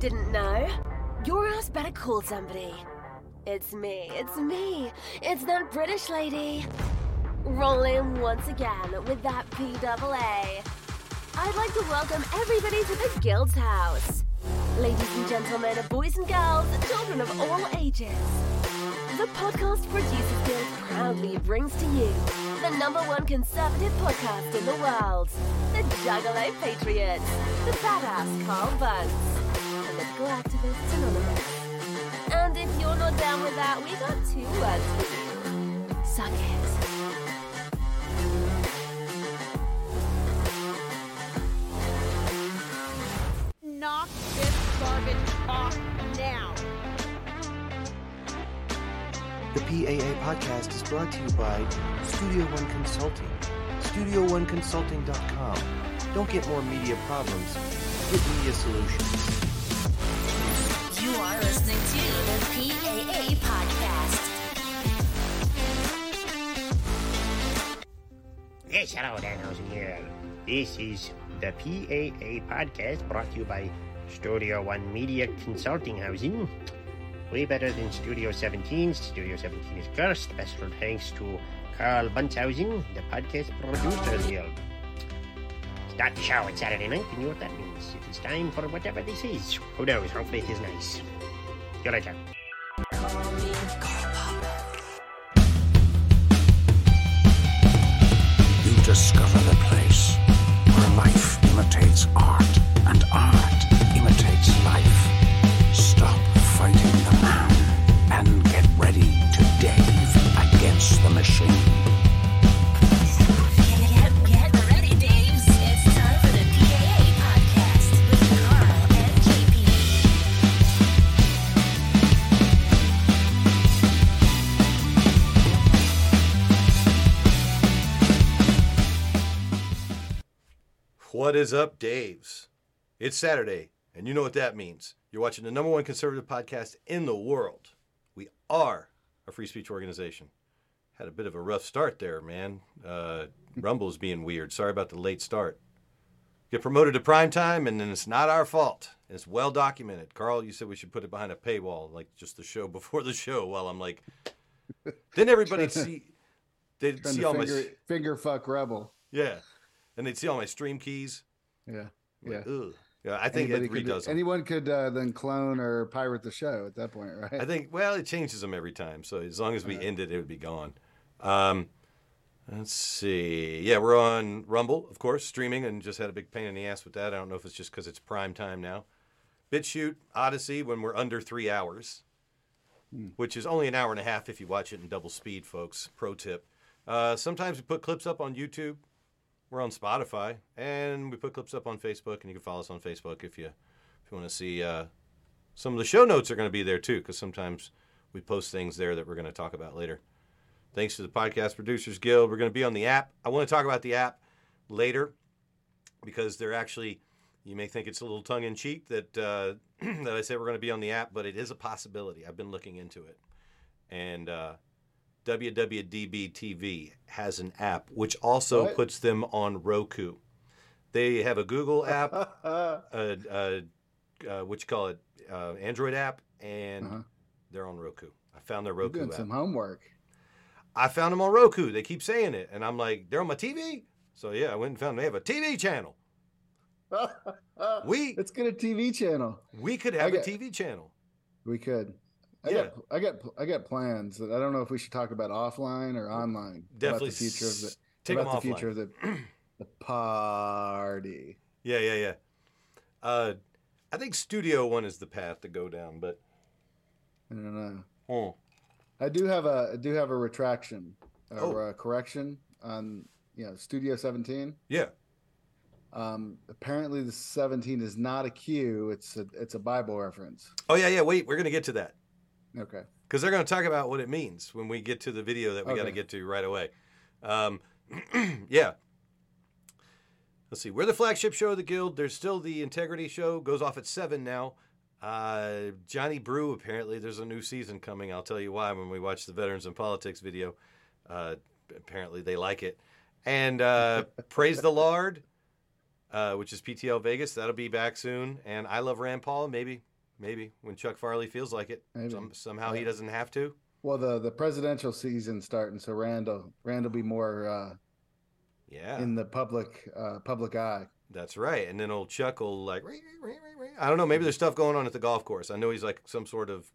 didn't know? Your ass better call somebody. It's me, it's me. It's that British lady. Rolling once again with that PAA. I'd like to welcome everybody to the Guild's house. Ladies and gentlemen, boys and girls, children of all ages. The Podcast Producers Guild proudly brings to you the number one conservative podcast in the world, the Juggalo Patriots, the badass Carl Bunce, and the Galactivists Anonymous. And if you're not down with that, we got two words for you. Suck it. Knock this garbage off now. The PAA podcast is brought to you by Studio One Consulting. StudioOneConsulting.com. Don't get more media problems. Get media solutions. The PAA podcast. Yes, hello, Danhausen here. This is the PAA podcast brought to you by Studio One Media Consulting Housing. Way better than Studio 17. Studio 17 is cursed. Special thanks to Carl Bunshausen, the podcast producer here. The show on Saturday night, and you know what that means. It is time for whatever this is. Who knows? Hopefully it is nice. See you later. You discover the place where life imitates art and art imitates life. Stop fighting the man and get ready to Dave against the machine. What is up, Daves? It's Saturday, and you know what that means. You're watching the number one conservative podcast in the world. We are a free speech organization. Had a bit of a rough start there, man. Uh, Rumble's being weird. Sorry about the late start. Get promoted to prime time, and then it's not our fault. It's well documented. Carl, you said we should put it behind a paywall, like just the show before the show. While I'm like, then everybody see, they'd Trying see all my finger, finger fuck rebel. yeah, and they'd see all my stream keys. Yeah. I'm Yeah. like, Ugh. Yeah, I think Anybody it could, them. anyone could uh, then clone or pirate the show at that point, right? I think well, it changes them every time. So as long as we end it, it would be gone. Um, let's see. Yeah, we're on Rumble, of course, streaming, and just had a big pain in the ass with that. I don't know if it's just because it's prime time now. BitChute, Odysee, when we're under three hours, which is only an hour and a half if you watch it in double speed, folks. Pro tip. Uh, sometimes we put clips up on YouTube. We're on Spotify, and we put clips up on Facebook, and you can follow us on Facebook if you if you want to see. Uh, some of the show notes are going to be there too, because sometimes we post things there that we're going to talk about later. Thanks to the Podcast Producers Guild. We're going to be on the app. I want to talk about the app later because they're actually, you may think it's a little tongue in cheek that, uh, that I say we're going to be on the app, but it is a possibility. I've been looking into it. And uh, WWDB TV has an app which also What? puts them on Roku. They have a Google app, a, a, uh, what you call it, uh, Android app, and Uh-huh. they're on Roku. I found their you're Roku doing app. some homework. I found them on Roku. They keep saying it, and I'm like, they're on my TV. So yeah, I went and found them. they have a TV channel. We Let's get a TV channel. we could have a TV channel. We could. I Yeah. got, I got, I got plans. that I don't know if we should talk about offline or online. Definitely about the future of the, take about the offline. future of the, the party. Yeah, yeah, yeah. Uh, I think Studio One is the path to go down, but I don't know. oh, I do have a, I do have a retraction or Oh. a correction on, you know, Studio 17. yeah, Um, apparently, the 17 is not a cue; It's a, it's a Bible reference. oh yeah, yeah. Wait, we're gonna get to that Okay. because they're gonna talk about what it means when we get to the video that we got to get to right away. Um, yeah. Let's see. We're the flagship show of the guild. There's still the Integrity show. Goes off at seven now. Uh, Johnny Brew. Apparently, there's a new season coming. I'll tell you why when we watch the Veterans in Politics video. Uh, apparently, they like it. And uh, Praise the Lord, uh, which is PTL Vegas. That'll be back soon. And I Love Rand Paul. Maybe maybe when Chuck Farley feels like it. Some, somehow he doesn't have to. Well, the the presidential season's starting, so Randall Randall be more uh, Yeah, in the public uh, public eye. that's right. And then old Chuck will like, "Ring, ring, ring, ring." I don't know. Maybe there's stuff going on at the golf course. I know he's like some sort of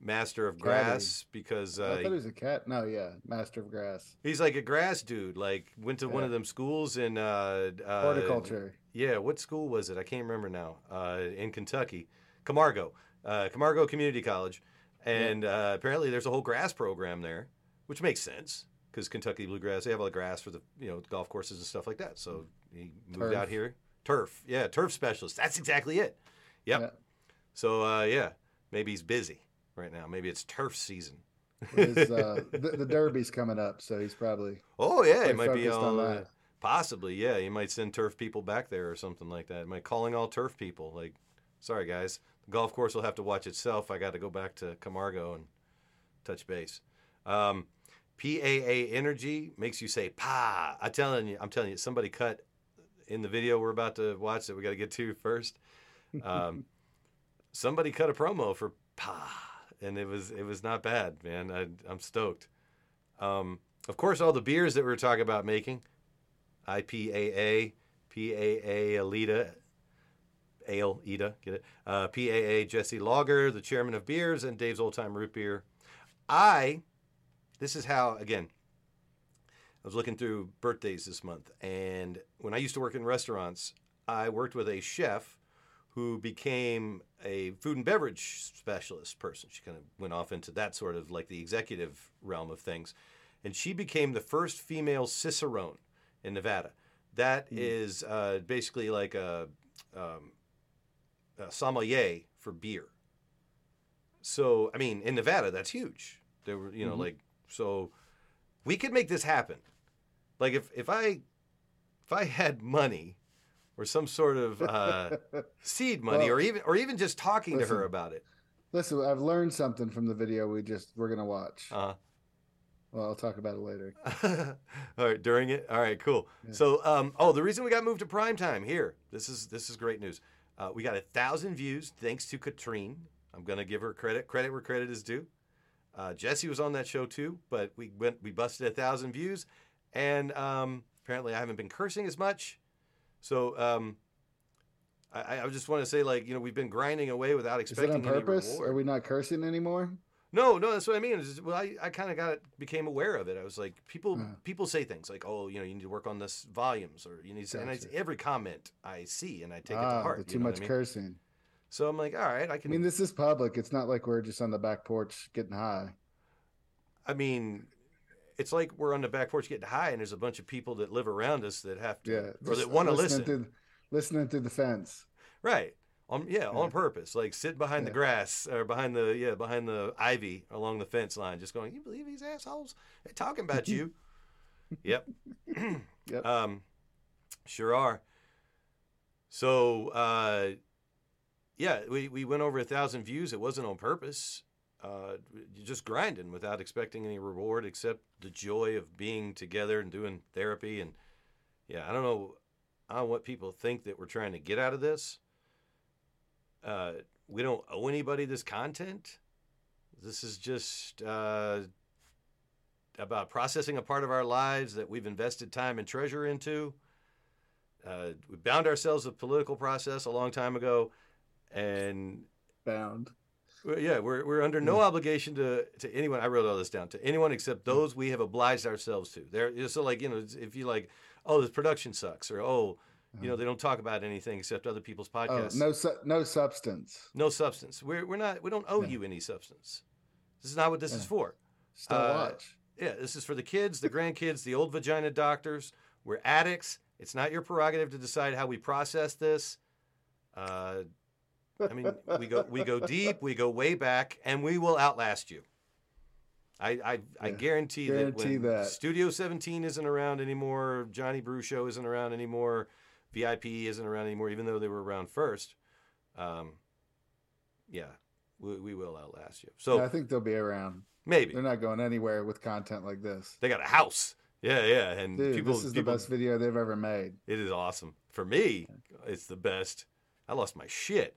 master of Caddy. grass because I uh, thought he was a cat. No, yeah, master of grass, he's like a grass dude. Like went to one of them schools in uh, uh, horticulture. Yeah, what school was it? I can't remember now. Uh, in Kentucky, Camargo, uh, Camargo Community College, and uh, apparently there's a whole grass program there, which makes sense because Kentucky bluegrass they have all the grass for the you know golf courses and stuff like that. So he moved out here. Turf, yeah, turf specialist. That's exactly it. Yep. Yeah. So uh, yeah, maybe he's busy right now. Maybe it's turf season. His, uh, the, the Derby's coming up, so he's probably Oh yeah, it might be on uh, that. possibly. Yeah, He might send turf people back there or something like that. Might calling all turf people. Like, sorry guys, golf course will have to watch itself. I got to go back to Camargo and touch base. Um, PAA Energy makes you say "pa." I'm telling you, I'm telling you, somebody cut in the video we're about to watch that we got to get to first. Um, somebody cut a promo for "pa," and it was it was not bad, man. I, I'm stoked. Um, of course, all the beers that we were talking about making IPAA, PAA, Alita, Ale, Ida, get it? Uh, PAA, Jesse Lager, the chairman of beers, and Dave's Old Time Root Beer. I, this is how, again, I was looking through birthdays this month, and when I used to work in restaurants, I worked with a chef who became a food and beverage specialist person. She kind of went off into that sort of like the executive realm of things. And she became the first female cicerone in Nevada. That is uh, basically like a, um, a sommelier for beer. So, I mean, in Nevada, that's huge. There were, you know, like, so we could make this happen. Like, if, if I if I had money or some sort of uh, seed money, Well, or even or even just talking to her about it. Listen, I've learned something from the video we just we're gonna watch. Uh, Well, I'll talk about it later. all right, during it. All right, cool. So, um, oh, the reason we got moved to prime time here. This is this is great news. Uh, we got a thousand views thanks to Katrine. I'm gonna give her credit. Credit where credit is due. Uh, Jesse was on that show too, but we went we busted a thousand views, and um, apparently I haven't been cursing as much. So um, I, I just want to say, like you know, we've been grinding away without Is it expecting on any purpose? reward. Are we not cursing anymore? No, no, that's what I mean. It's just- well, I, I kind of got became aware of it. I was like, people Uh. people say things like, oh, you know, you need to work on this volumes, or you need, to, and I, every comment I see and I take it ah, to heart. the you too much I mean? cursing. So I'm like, all right, I can. I mean, this is public. It's not like we're just on the back porch getting high. I mean, it's like we're on the back porch getting high, and there's a bunch of people that live around us that have to, Yeah, or that want to listen, through, listening through the fence. right? On yeah, Yeah. on purpose, like sit behind the grass or behind the yeah behind the ivy along the fence line, just going, you believe these assholes? They're talking about you. yep. Yep. Um, sure are. So, uh, yeah, we, we went over a thousand views. It wasn't on purpose. Uh, just grinding without expecting any reward except the joy of being together and doing therapy. And yeah, I don't know, I don't know what people think that we're trying to get out of this. Uh, we don't owe anybody this content. This is just uh, about processing a part of our lives that we've invested time and treasure into. Uh, we bound ourselves with political process a long time ago, and Bound. well, yeah, we're, we're under no obligation to, to anyone. I wrote all this down to anyone except those we have obliged ourselves to. There, so like you know, if you like, oh, this production sucks, or oh, you know, they don't talk about anything except other people's Oh, podcasts. no, su- no substance. no substance. We're we're not. We don't owe No. you any substance. This is not what this is for. Still Uh, watch. Yeah, this is for the kids, the grandkids, the old vagina doctors. We're addicts. It's not your prerogative to decide how we process this. Uh, I mean, we go we go deep, we go way back, and we will outlast you. I I, I guarantee, guarantee that when that. Studio 17 isn't around anymore, Johnny Brew Show isn't around anymore, VIP isn't around anymore, even though they were around first. Um, yeah, we, we will outlast you. So Yeah, I think they'll be around. maybe They're not going anywhere with content like this. they got a house. Yeah, yeah, and Dude, people. this is people the best video they've ever made. It is awesome. For me, it's the best. I lost my shit.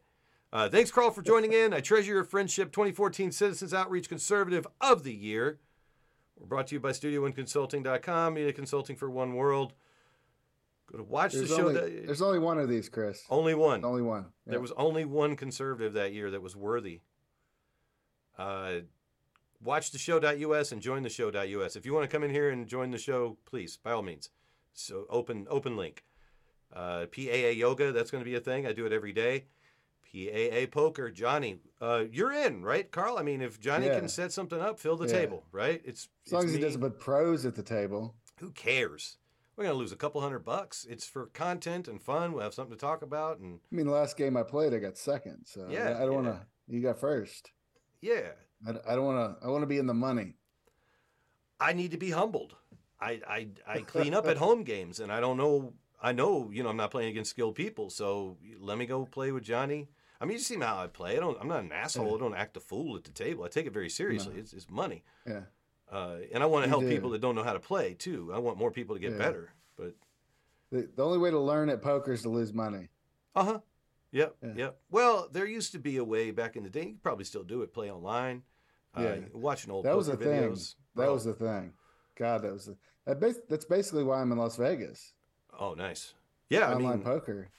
Uh, thanks, Carl, for joining in. I treasure your friendship. 2014 Citizens Outreach Conservative of the Year. We're brought to you by StudioOneConsulting.com, media consulting for one world. Go to watch There's the show. only, that- there's only one of these, Chris. only one. Only one. There was only one conservative that year that was worthy. Uh, watch the show.us and join the show.us. If you want to come in here and join the show, please, by all means. So open open link. Uh, PAA yoga, that's going to be a thing. I do it every day. PAA poker, Johnny, uh, you're in, right, Carl? I mean, if Johnny Yeah. can set something up, fill the Yeah. table, right? It's As long it's as he me. doesn't put pros at the table. Who cares? We're going to lose a couple hundred bucks. It's for content and fun. We'll have something to talk about, and I mean, the last game I played, I got second. So Yeah, I, don't want to. You got first. yeah, I, I don't want to. I want to be in the money. I need to be humbled. I, I I clean up at home games, and I don't know. I know you know I'm not playing against skilled people, so let me go play with Johnny. I mean, you see how I play. I don't. I'm not an asshole. I don't act a fool at the table. I take it very seriously. It's, it's money, Yeah. Uh, and I want to help do. people that don't know how to play too. I want more people to get Yeah. better. But The, the only way to learn at poker is to lose money. uh huh. Yep. Yeah. Yep. Well, there used to be a way back in the day. You could probably still do it. Play online. Uh, Yeah. watching old That was poker the thing. That Oh, was the thing. God, that was the, that bas- that's basically why I'm in Las Vegas. oh, nice. Yeah, I Online mean, poker.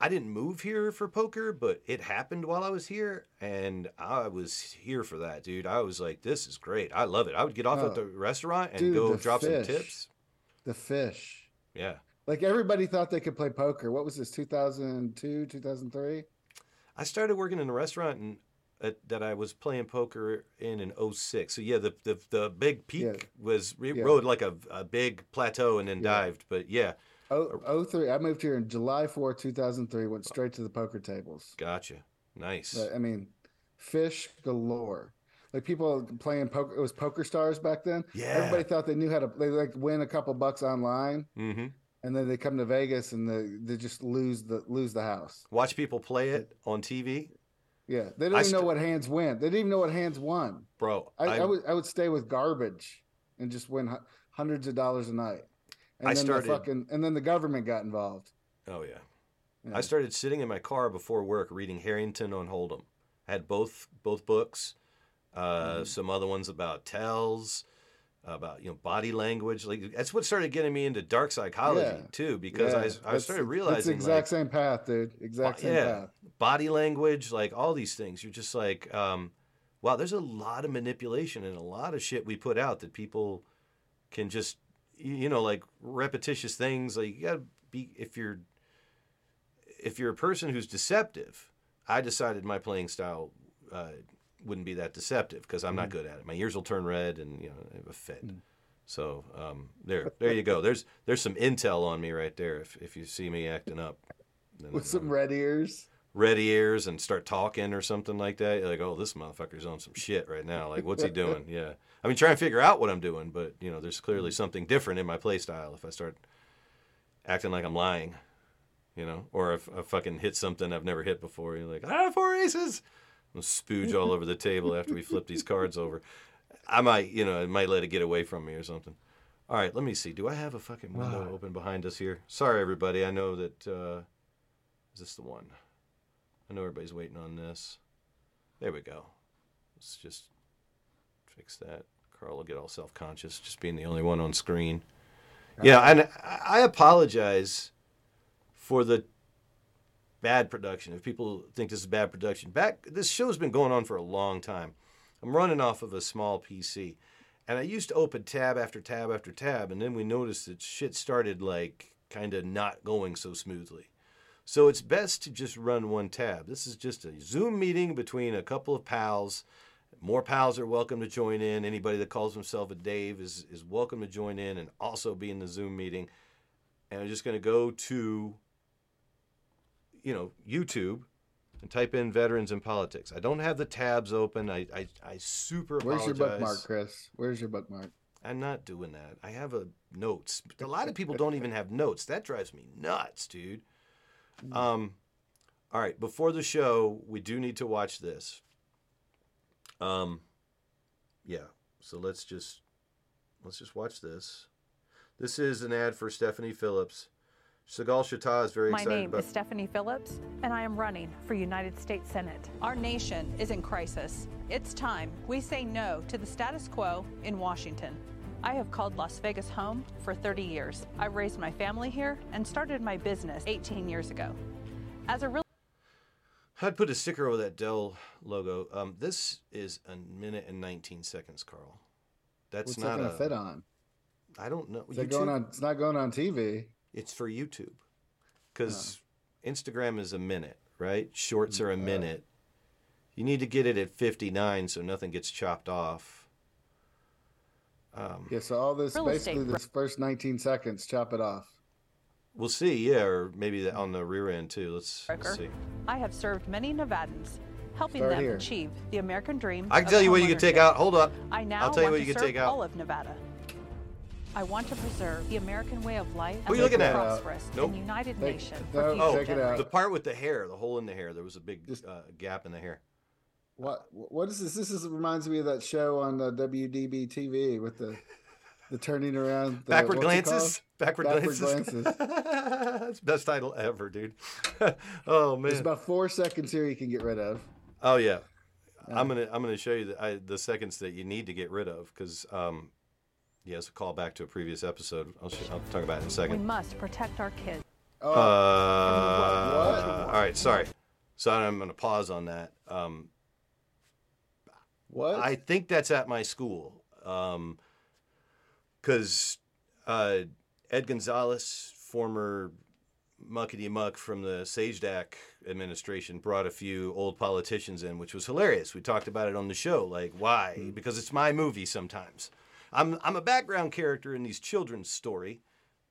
I didn't move here for poker, but it happened while I was here, and I was here for that, dude. I was like, "This is great. I love it." I would get off Oh. at the restaurant and Dude, go drop fish. some tips. The fish. Yeah, Like everybody thought they could play poker. What was this? 2002, 2003. I started working in a restaurant and uh, that I was playing poker in in 06. So yeah, the the, the big peak Yeah. was it Yeah. rode like a, a big plateau and then Yeah. dived. But yeah, Oh, oh three. I moved here in July 4, 2003. Went straight to the poker tables. gotcha. Nice. But, I mean, fish galore. Like people playing poker. It was Poker Stars back then. Yeah. Everybody thought they knew how to. They like win a couple bucks online, hmm and then they come to Vegas and they they just lose the lose the house. Watch people play it on TV, Yeah, they I even know what hands went. They didn't even know what hands won. bro. I, I, would I would stay with garbage and just win hu- hundreds of dollars a night. And I then started- the fucking and then the government got involved. Oh yeah. Yeah. I started sitting in my car before work reading Harrington on Hold'em. I had both both books, uh, Mm-hmm. some other ones about tells, about you know body language. Like that's what started getting me into dark psychology Yeah. too, because Yeah, I, I started It's realizing the exact like, same path, dude. Exact same yeah, path. body language, like all these things. You're just like, um, wow, there's a lot of manipulation and a lot of shit we put out that people can just, you know, like repetitious things. Like you gotta be if you're if you're a person who's deceptive. I decided my playing style uh, wouldn't be that deceptive because I'm not good at it. My ears will turn red and you know I have a fit. So um, there, there you go. There's there's some intel on me right there. If if you see me acting up, then With some red ears. red ears and start talking or something like that, you're like, oh, this motherfucker's on some shit right now. Like, what's he doing? Yeah. I mean, try and figure out what I'm doing, but, you know, there's clearly something different in my play style if I start acting like I'm lying, you know, or if I fucking hit something I've never hit before. You're like, ah, four aces. I'm spooge all over the table after we flip these cards over. I might, you know, I might let it get away from me or something. All right, let me see. Do I have a fucking window open behind us here? Sorry, everybody. I know that. Uh, is this the one? I know everybody's waiting on this. There we go. Let's just fix that. Carl will get all self conscious, just being the only one on screen. Yeah, and I I apologize for the bad production. If people think this is bad production, back this show's been going on for a long time. I'm running off of a small PC, and I used to open tab after tab after tab, and then we noticed that shit started like kind of not going so smoothly. So it's best to just run one tab. This is just a Zoom meeting between a couple of pals. More pals are welcome to join in. Anybody that calls himself a Dave is, is welcome to join in and also be in the Zoom meeting. And I'm just going to go to, you know, YouTube and type in veterans in politics. I don't have the tabs open. I, I, I super Where's apologize. your bookmark, Chris? Where's your bookmark? I'm not doing that. I have a notes. A lot of people don't even have notes. That drives me nuts, dude. Um, all right. Before the show, we do need to watch this. Um, yeah. So let's just let's just watch this. This is an ad for Stephanie Phillips. Segal Shatta is very My excited name about. is Stephanie Phillips, and I am running for United States Senate. Our nation is in crisis. It's time we say no to the status quo in Washington. I have called Las Vegas home for 30 years. I raised my family here and started my business 18 years ago. As a real I'd put a sticker over that Dell logo. Um, this is a minute and 19 seconds, Carl. That's What's not that gonna a. fit on? I don't know. Is that going on? It's not going on TV. It's for YouTube, because Instagram is a minute, right? Shorts are a minute. You need to get it at 59 so nothing gets chopped off. Um, Yeah. So all this Real estate basically this first 19 seconds, chop it off. We'll see, yeah, or maybe on the rear end too. Let's, let's see. I have served many Nevadans, helping Start them here. achieve the American dream. I can tell you what you can take out. Hold up. I now I'll tell you what you can take out. all of Nevada. I want to preserve the American way of life Who as you looking a at? prosperous Nope. and united Take- nation no, for future Oh, Check it out. generations. the part with the hair, the hole in the hair. There was a big Just- uh, gap in the hair. What what is this? This is reminds me of that show on the WDB TV with the the turning around. The, Backward glances. Backward, Backward glances. That's best title ever, dude. oh man. There's about four seconds here you can get rid of. Oh yeah. I'm gonna I'm gonna show you the, I, the seconds that you need to get rid of because um, yes, a call back to a previous episode. I'll, sh- I'll talk about it in a second We must protect our kids. Oh, Uh, all right, sorry. So I'm gonna pause on that. Um, what? I think that's at my school. Um 'cause uh, Ed Gonzalez, former muckety muck from the Sisolak administration, brought a few old politicians in, which was hilarious. We talked about it on the show. Like, why? Because it's my movie sometimes. I'm, I'm a background character in these children's story.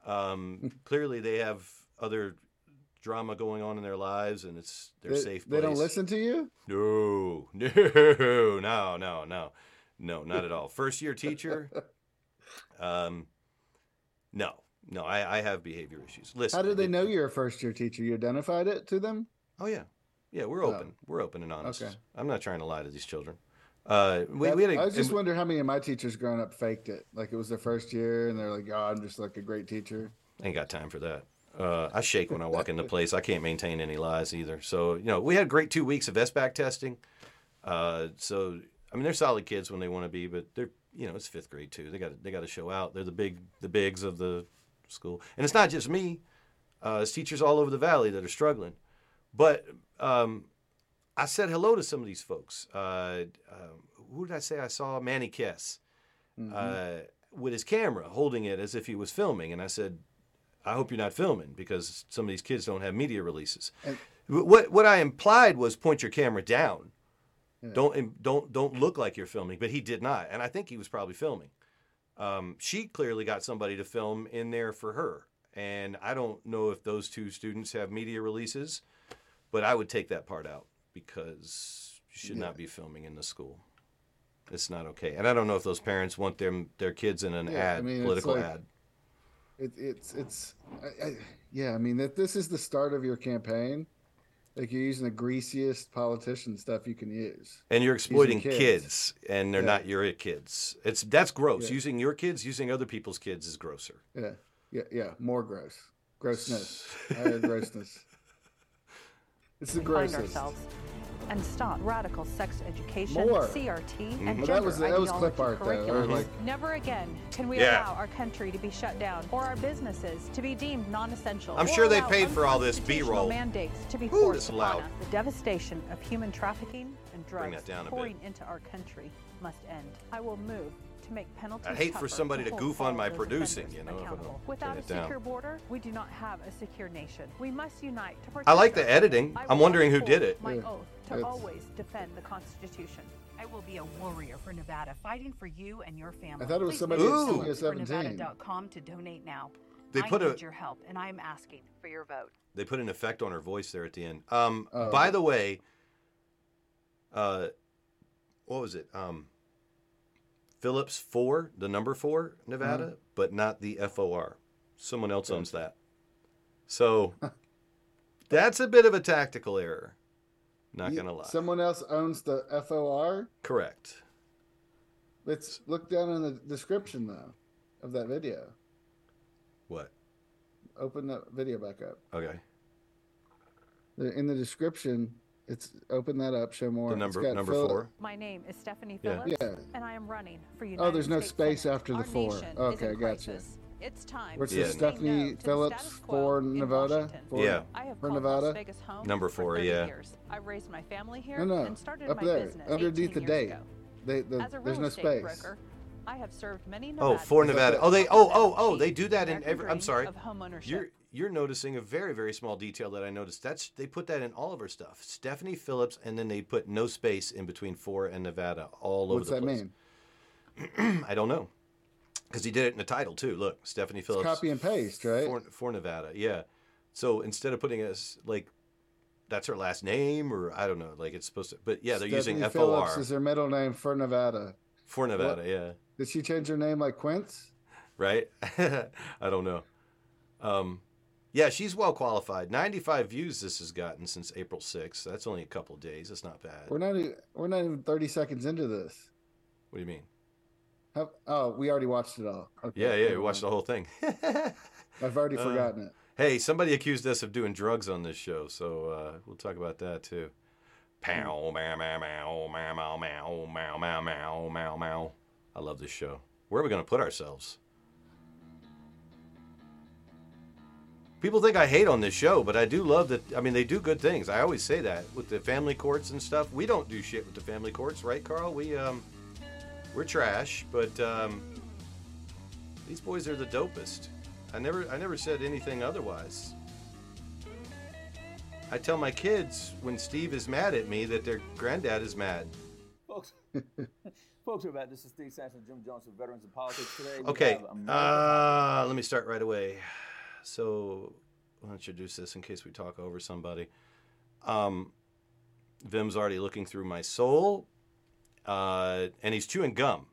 Um, clearly, they have other drama going on in their lives, and it's their they, safe they don't listen to you. No, no, no, no, no, no, not at all. First year teacher. Um, no, no, I, I have behavior issues. Listen, How did they know you're a first year teacher? You identified it to them. Oh yeah, yeah, we're open. We're open and honest. okay. I'm not trying to lie to these children. Uh, we, That- we had a, I was just wondering how many of my teachers growing up faked it. Like it was their first year, and they're like, "Oh, I'm just like a great teacher." ain't got time for that. Uh, I shake when I walk into place. I can't maintain any lies either. So you know, we had a great two weeks of SBAC testing. Uh, so I mean, they're solid kids when they want to be, but they're you know it's fifth grade too. They got they got to show out. They're the big the bigs of the school, and it's not just me. Uh, it's teachers all over the valley that are struggling. But um, I said hello to some of these folks. Uh, uh, who did I say I saw? Manny Kess uh, with his camera, holding it as if he was filming, and I said, I hope you're not filming because some of these kids don't have media releases. And- what what I implied was point your camera down. Don't don't don't look like you're filming, but he did not, and I think he was probably filming. Um, she clearly got somebody to film in there for her, and I don't know if those two students have media releases, but I would take that part out because you should not be filming in the school. It's not okay, and I don't know if those parents want them their kids in an Yeah, I ad, mean, political like- ad. It, it's it's I, I, yeah. I mean, that this is the start of your campaign. Like you're using the greasiest politician stuff you can use. And you're exploiting kids. kids. and they're Yeah. not your kids. It's that's gross. Yeah. Using your kids, using other people's kids is grosser. Yeah, yeah, yeah. More gross, grossness, higher grossness. It's the find grossest. Ourselves and stop radical sex education, More. CRT, mm-hmm. and Well, gender that was that was ideology clip art though. curriculums. like- Never again can we Yeah. allow our country to be shut down or our businesses to be deemed non-essential. I'm sure they paid for all this B-roll. mandates to be forced it's upon us. The devastation of human trafficking and Bring drugs that down a bit. pouring into our country must end. I will move to make penalties. I'd hate for somebody to hold goof on my producing, you know, if I don't Without a it down. border, we do not have a secure nation. We must unite to protect I like the editing. I I'm wondering who did it. My Yeah, oath to it's- always defend the Constitution. I will be a warrior for Nevada, fighting for you and your family. I thought it was somebody visit at Studio supportfornevada.com to donate now. They I put a- your help, and I am asking for your vote. They put an effect on her voice there at the end. Um, Oh. by the way, uh, what was it? Um, Phillips four, the number four, Nevada, Uh-huh. but not the F O R. Someone else owns that. So that's a bit of a tactical error. Not You- gonna lie. Someone else owns the FOR. Correct. Let's look down in the description though of that video. What? open the video back up. Okay. In the description, it's open that up. Show more. The It's number got number Phil- four. My name is Stephanie Phillips, Yeah. and I am running for oh, United Oh, there's no States space Senate. after the Our four. nation is Okay, in gotcha. crisis. It's time. What's we Yeah. the Stephanie no Phillips status quo for Nevada? Washington. For, Yeah. I have for called Nevada. Las Vegas home Number for four, 30 yeah. Years. I raised my family here No, no, and started up my there, business underneath 18 the years date. ago. They, the, As a real there's no estate space. broker, I have served many Oh, Nevadans for Nevada. Oh, they. Oh, oh, oh, they do that in every. I'm sorry. Of homeownership. You're you're noticing a very very small detail that I noticed. That's they put that in all of her stuff. Stephanie Phillips, and then they put no space in between for and Nevada all over What's the that place. mean? I don't know, because he did it in the title too. Look, Stephanie It's Phillips. copy and paste, right? for, for Nevada. Yeah. So instead of putting us like that's her last name or I don't know, like it's supposed to but yeah, they're using Stephanie FOR Phillips is her middle name for Nevada. for Nevada, yeah. Did she change her name like Quince? Right? I don't know. Um yeah, she's well qualified. 95 views this has gotten since April 6th. That's only a couple days. That's not bad. We're not. e- We're not even thirty seconds into this. What do you mean? How, oh, we already watched it all. Okay, Yeah, yeah, we watched the whole thing. I've already Uh, forgotten it. Hey, somebody accused us of doing drugs on this show, so uh, we'll talk about that too. Pow, meow, meow, meow, meow, meow, meow, meow, meow, meow, meow. I love this show. Where are we going to put ourselves? People think I hate on this show, but I do love that. I mean, they do good things. I always say that with the family courts and stuff. We don't do shit with the family courts, right, Carl? We um, we're trash, but um, these boys are the dopest. I never, I never said anything otherwise. I tell my kids when Steve is mad at me that their granddad is mad. Folks, folks, we're back. This is Steve Sanson, Jim Jones from Veterans of Politics today. Okay, uh, let me start right away. So, I'll introduce this in case we talk over somebody. Um, Vem's already looking through my soul, uh, and he's chewing gum.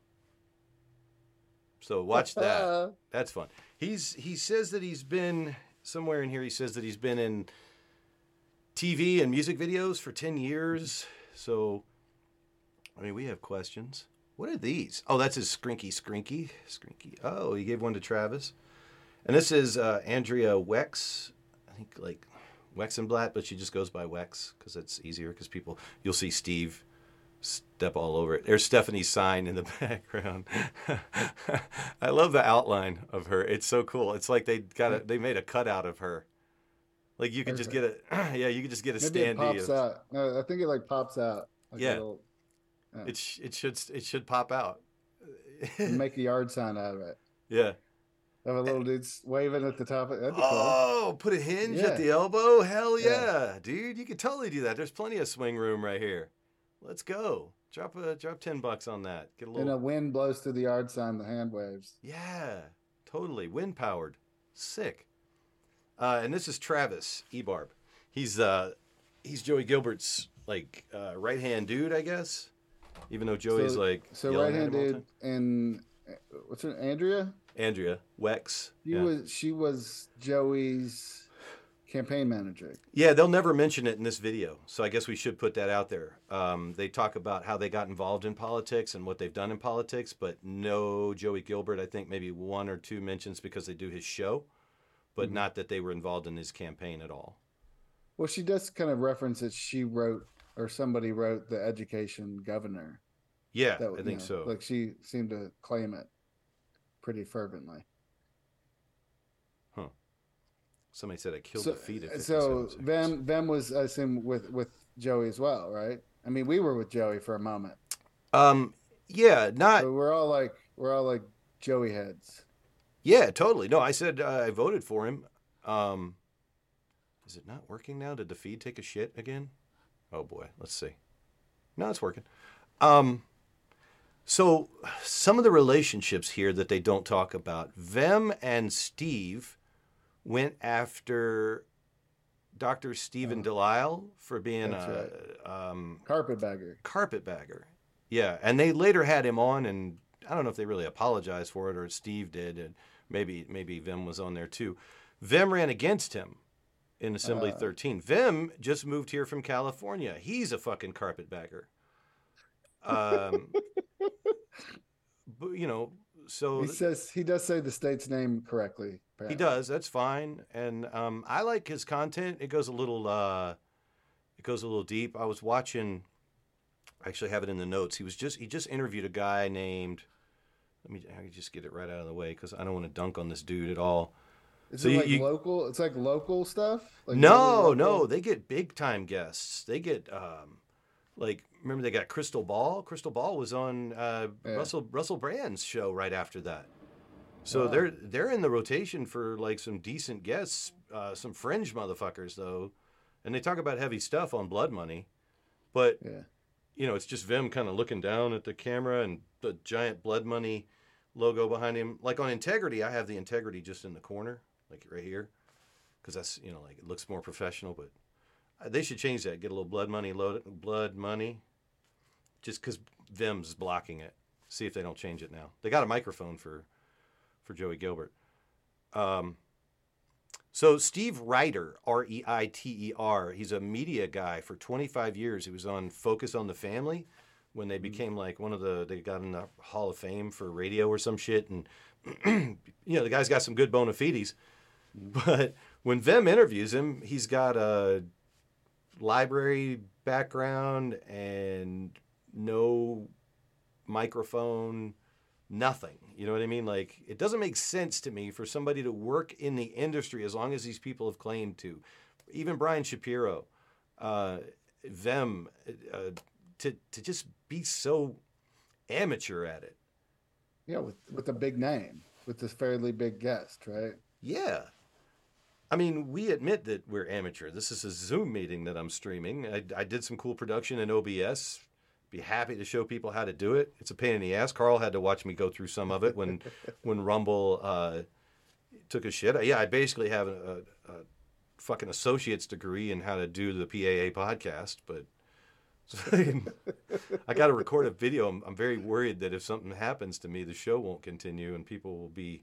So watch that. That's fun. He's he says that he's been somewhere in here. He says that he's been in TV and music videos for ten years. So, I mean, we have questions. What are these? Oh, that's his Skrinky Skrinky Skrinky. Oh, he gave one to Travis, and this is uh, Andrea Wex. I think like Wexenblatt, but she just goes by Wex because it's easier. Because people, you'll see Steve step all over it. There's Stephanie's sign in the background. I love the outline of her. It's so cool. It's like they got a, they made a cutout of her. Like you could just get a yeah, you could just get a Maybe it pops of- out. No, I think it like pops out. Like Yeah. little- yeah. It sh- it should it should pop out. make a yard sign out of it. Yeah. Have a little dude waving at the top. Of, that'd be cool. Oh, put a hinge Yeah. at the elbow? Hell yeah. Yeah. dude! You could totally do that. There's plenty of swing room right here. Let's go. Drop a drop ten bucks on that. Get a little. And a wind blows through the yard sign. The hand waves. Yeah, totally wind powered. Sick. Uh, and this is Travis Ebarb. He's uh, he's Joey Gilbert's like uh, right hand dude, I guess. Even though Joey's so, like so right hand him all the handed and uh, what's her Andrea? Andrea Wex. She yeah. was she was Joey's campaign manager. Yeah, they'll never mention it in this video, so I guess we should put that out there. Um, they talk about how they got involved in politics and what they've done in politics, but no Joey Gilbert. I think maybe one or two mentions because they do his show, but Mhm. not that they were involved in his campaign at all. Well, she does kind of reference that she wrote or somebody wrote the education governor. Yeah, That, I think know, so. Like she seemed to claim it pretty fervently. huh? Somebody said I killed so, the feet. At so Vem Vem was I assume with with Joey as well, right? I mean, we were with Joey for a moment. Um, yeah, not So we're all like we're all like Joey heads. Yeah, totally. No, I said uh, I voted for him. Um, is it not working now? Did the feed take a shit again? Oh boy, let's see. No, it's working. Um, so some of the relationships here that they don't talk about. Vem and Steve went after Dr. Stephen Delisle for being a um, Carpetbagger. carpetbagger. Yeah, and they later had him on, and I don't know if they really apologized for it or Steve did, and maybe maybe Vem was on there too. Vem ran against him in Assembly Uh. 13. Vem just moved here from California. He's a fucking carpetbagger. Um, you know, so He says he does say the state's name correctly. he does. That's fine, and um, I like his content. It goes a little, uh, it goes a little deep. I was watching. I actually have it in the notes. He was just he just interviewed a guy named. Let me I can just get it right out of the way because I don't want to dunk on this dude at all. Is So it you- like you- local? It's like local stuff. Like no, really no, they get big time guests. They get um, like remember they got Krystal Ball. Krystal Ball was on uh, Yeah. Russell Russell Brand's show right after that. So Wow. they're they're in the rotation for like some decent guests, uh, some fringe motherfuckers though, and they talk about heavy stuff on Blood Money, but Yeah. you know it's just Vem kind of looking down at the camera and the giant Blood Money logo behind him. Like on Integrity, I have the Integrity just in the corner, like right here because that's you know like it looks more professional. But Uh, they should change that. Get a little blood money loaded, blood money, just because Vem's blocking it. See if they don't change it now. They got a microphone for for Joey Gilbert. Um, so Steve Reiter, R E I T E R, he's a media guy for 25 years. He was on Focus on the Family when they mm-hmm. became like one of the they got in the Hall of Fame for radio or some shit, and you know the guy's got some good bona fides. Mm-hmm. But when Vem interviews him, he's got a library background and no microphone, nothing. You know what I mean? Like, it doesn't make sense to me for somebody to work in the industry as long as these people have claimed to. Even Brian Shapiro, uh, Vem, uh, to, to just be so amateur at it. Yeah, with with a big name, with this fairly big guest, right? Yeah. I mean, we admit that we're amateur. This is a Zoom meeting that I'm streaming. I, I did some cool production in OBS. Be happy to show people how to do it. It's a pain in the ass. Carl had to watch me go through some of it when when Rumble uh, took a shit. Yeah, I basically have a, a, a fucking associate's degree in how to do the PAA podcast, but I got to record a video. I'm, I'm very worried that if something happens to me, the show won't continue and people will be,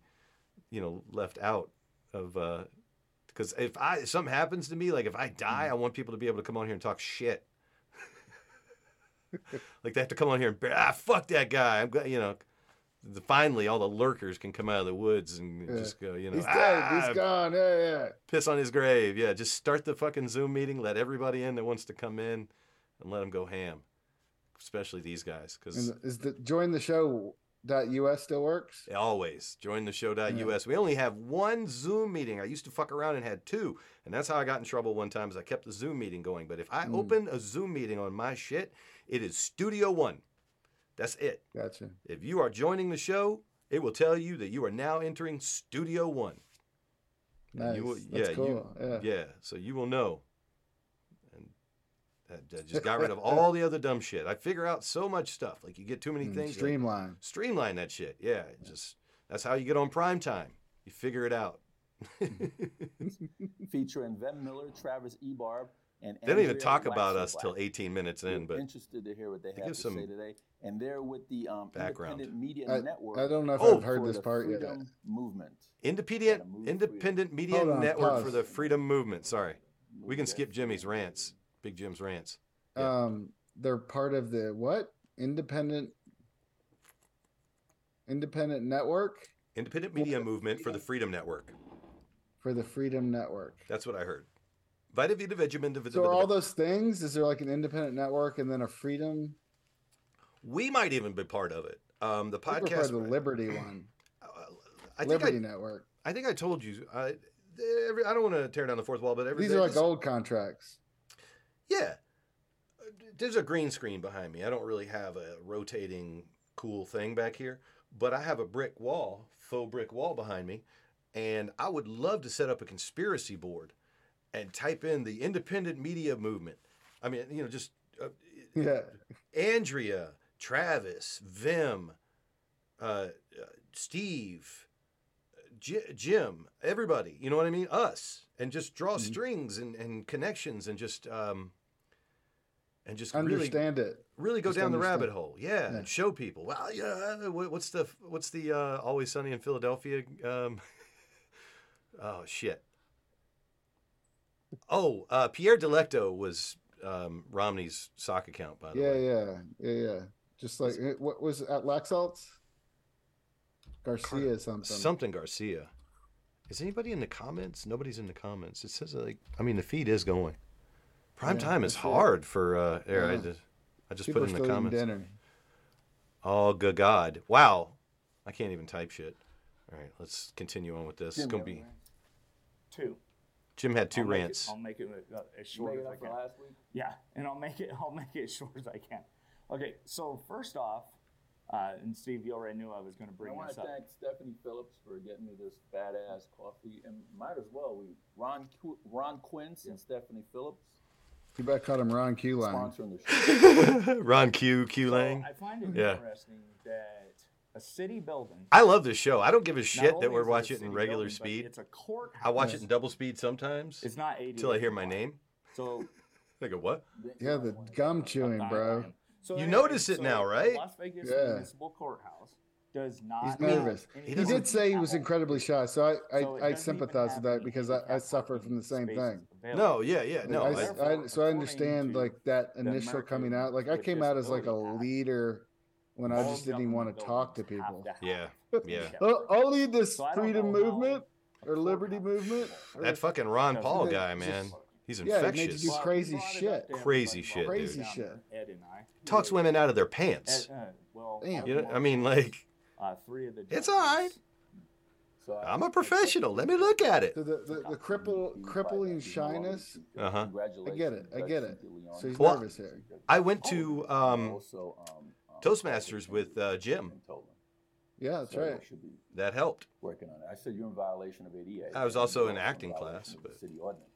you know, left out of. Because if I if something happens to me, like if I die, I want people to be able to come on here and talk shit. like they have to come on here and ah fuck that guy. I'm glad you know. The, finally, all the lurkers can come out of the woods and Yeah. just go, you know, He's dead. "Ah, He's gone. Yeah, yeah. piss on his grave. Yeah, just start the fucking Zoom meeting. Let everybody in that wants to come in, and let them go ham. Especially these guys, because is the join the show us still works? always join the show.us. We only have one Zoom meeting. I used to fuck around and had two, and that's how I got in trouble one time. Is I kept the Zoom meeting going. But if I hmm. open a Zoom meeting on my shit, it is Studio One. That's it. Gotcha. If you are joining the show, it will tell you that you are now entering Studio One. Nice. You will, That's yeah, cool. You, yeah. So you will know. And I, I just got rid of all the other dumb shit. I figure out so much stuff. Like you get too many Mm, things. like, Streamline. streamline that shit. Yeah, it just that's how you get on prime time. You figure it out. featuring Vem Miller, Travis Ebarb, and They don't even Andrea talk about us Waxenbach. till 18 minutes in, We're but interested to hear what they have to some say today, and they're with the um, background. Independent Media I- Network. I don't know if Oh, I've heard this part yet. Freedom Movement. independent Gotta independent media on, network for the freedom movement. Sorry, we can skip Jimmy's rants. Big Jim's rants. Um, they're part of the what? Independent. Independent network Independent media movement for the freedom network. for the Freedom Network. That's what I heard. Vita Vita Vegemin. So are all those things? Is there like an independent network and then a freedom? We might even be part of it. Um, the I think we're part podcast. of the Liberty one, I think Liberty I, Network. I think I told you. I, every, I don't want to tear down the fourth wall, but every These are like this- old contracts. Yeah. There's a green screen behind me. I don't really have a rotating cool thing back here, but I have a brick wall, faux brick wall behind me, and I would love to set up a conspiracy board and type in the independent media movement. I mean, you know, just uh, Yeah. Andrea, Travis, Vem, uh, uh, Steve, J- Jim, everybody. You know what I mean? Us, and just draw strings and, and connections and just um, and just really Understand it. really go Just down the rabbit hole. Yeah, Yeah. and show people. Well, yeah. What's the what's the uh, Always Sunny in Philadelphia? Um, oh shit. Oh, uh, Pierre Delecto was um, Romney's sock account, by the Yeah, way. yeah, yeah, yeah. Yeah. Just like what was it, at Laxalt's? Garcia something. Something Garcia. Is anybody in the comments? Nobody's in the comments. It says like I mean the feed is going. Prime Yeah, time is that's it. hard for uh air. I just I just People put are in the comments. dinner. Oh good God. Wow. I can't even type shit. All right, let's continue on with this. It's gonna be have Two. Jim had two I'll make it- rants. I'll make it uh, as short Make as I can. last week? Yeah, and I'll make it. I'll make it as short as I can. Okay, so first off, uh, and Steve, you already knew I was going to bring this up. I want to thank Stephanie Phillips for getting me this badass coffee, and might as well we Ron Qu- Ron Quince and Stephanie Phillips You better cut him Ron Q line. sponsoring the show. Ron Q Q Lang. I find it Yeah. interesting that a city building. I love this show. I don't give a shit that we're is it a watching it in regular building, speed. It's a courthouse. I watch it in double speed sometimes. It's not until I hear my name. So I go what? Yeah, the gum chewing, bro. So You anyway, notice it so now, right? Las Vegas Yeah. Municipal Courthouse does not. He's nervous. any He did say he was incredibly shy, so I So I, I doesn't even sympathize with that because I, I suffer from the same thing. available. No, yeah, yeah, no. I, I- I- so I understand like that initial coming out. Like I came out as like a leader when I just didn't even want to talk to people. Yeah, yeah. Oh, I'll lead this So I don't freedom movement or liberty movement. or- That fucking Ron Paul guy, man. He's infectious. Yeah, it made you infectious. do crazy brought shit. Crazy everybody shit, while dude. were Crazy there, Ed and I. Talks women out of their pants. Ed, uh, well, Damn. You know, I mean, like, uh, three of the It's all right. So I- I'm a professional. Let me look at it. The, the, the, the cripple, crippling shyness. Uh-huh. I get it. I get it. So he's Well, nervous here. I went to um, also um, um, Toastmasters with uh, Jim. and told them. Yeah, that's So right. they should be That helped. working on it. I said you're in violation of ADA. I was also in acting class, but- city ordinance.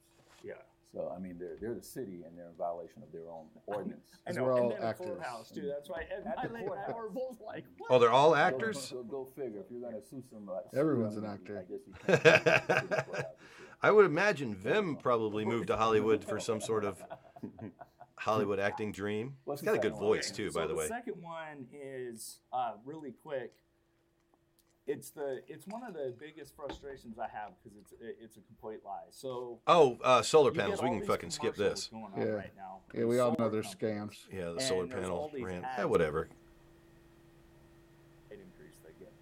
Yeah. So I mean, they're they're the city and they're in violation of their own ordinance. I 'Cause know, we're and all then a actors. courthouse too. That's why At the and I and I courthouse. were both like, what? Oh, they're all Go- actors? Go, go figure. If you're gonna sue somebody, Everyone's them, an actor. I guess you can't. sue the courthouse. I would imagine Vem probably moved to Hollywood for some sort of Hollywood acting dream. What's He's the got a good second one? voice too, So by the way. The second one is uh, really quick. It's the it's one of the biggest frustrations I have because it's it's a complete lie. So Oh, uh, solar panels. We can fucking skip this. going on Yeah. right now Yeah, we all know solar they're scams. Yeah, the And solar there's panel all these ran. ads Yeah, whatever. rate increase they get.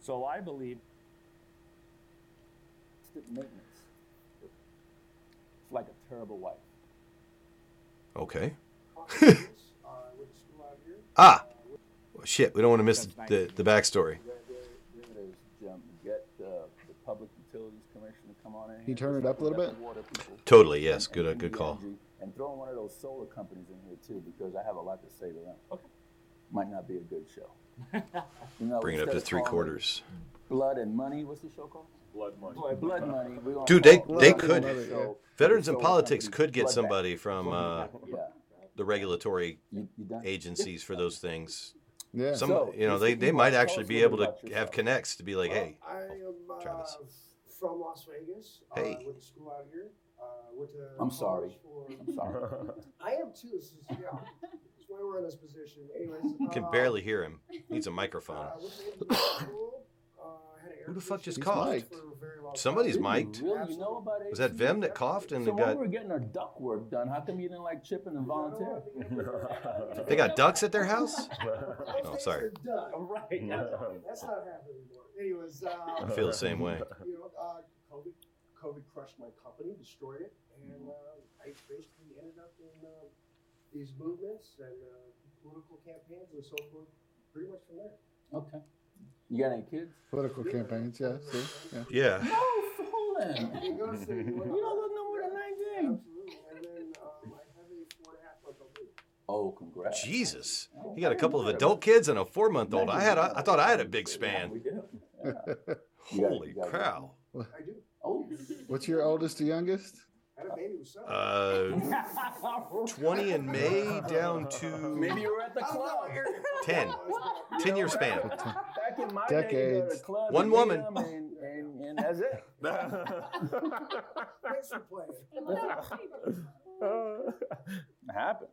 So I believe It's the maintenance. It's like a terrible wife. Okay. ah, shit. We don't want to miss the, the backstory. There, there, there it is, Jim. Get uh, the Public Utilities Commission to come on in. Can you turn it up a little bit? water people. Totally, yes. And- Good, uh, and good call. And throwing one of those solar companies in here too, because I have a lot to say to them. Okay. Might not be a good show. You know, Bring it up to three quarters. Blood and money. What's the show called? blood money. Blood, blood money. We're Dude, they call they could. Money Veterans in Solar politics company, could get Bloodbath. somebody from uh, Yeah. the regulatory You, you agencies for those things. Yeah. Some, So, you know, they, they might actually be able to have connects to be like, hey, I am uh, Travis. from Las Vegas. Hey. Uh, went to school out here. Uh, went to I'm sorry. For, I'm sorry. I am too. This is, yeah. That's why we're in this position. Anyways, you can uh, barely hear him. Needs a microphone. Who the fuck just conditioning coughed? business for a very long Somebody's time. mic'd. Really? You know about Was that AC? Vem that coughed and So they when got? we were getting our duck work done, how come you didn't like chip in and volunteer? They got ducks at their house? Those Oh, sorry. are done. Right. That's not happening anymore. Anyways, uh, I feel the same way. you know, uh, COVID, COVID crushed my company, destroyed it, and uh, I basically ended up in uh, these movements and uh, political campaigns and so forth, pretty much from there. Okay. You got any kids? Political campaigns, yeah. See? Yeah. Yeah. No, fooling. You know, so you You don't on- look no more than 19. Absolutely. And then um, I have a four and a half month old baby. Oh, congrats. Jesus. You got a couple of adult kids and a four month old. I had a, I thought I had a big We span. do. Yeah. Holy cow. I do. Oh, What's your oldest to youngest? I had a baby with son. Uh, 20 in May down to maybe you were at the club. 10. 10 year span. Back in my day, you go to Decades. the club, One you meet woman. And, and, and that's it. Thanks for playing. it happens.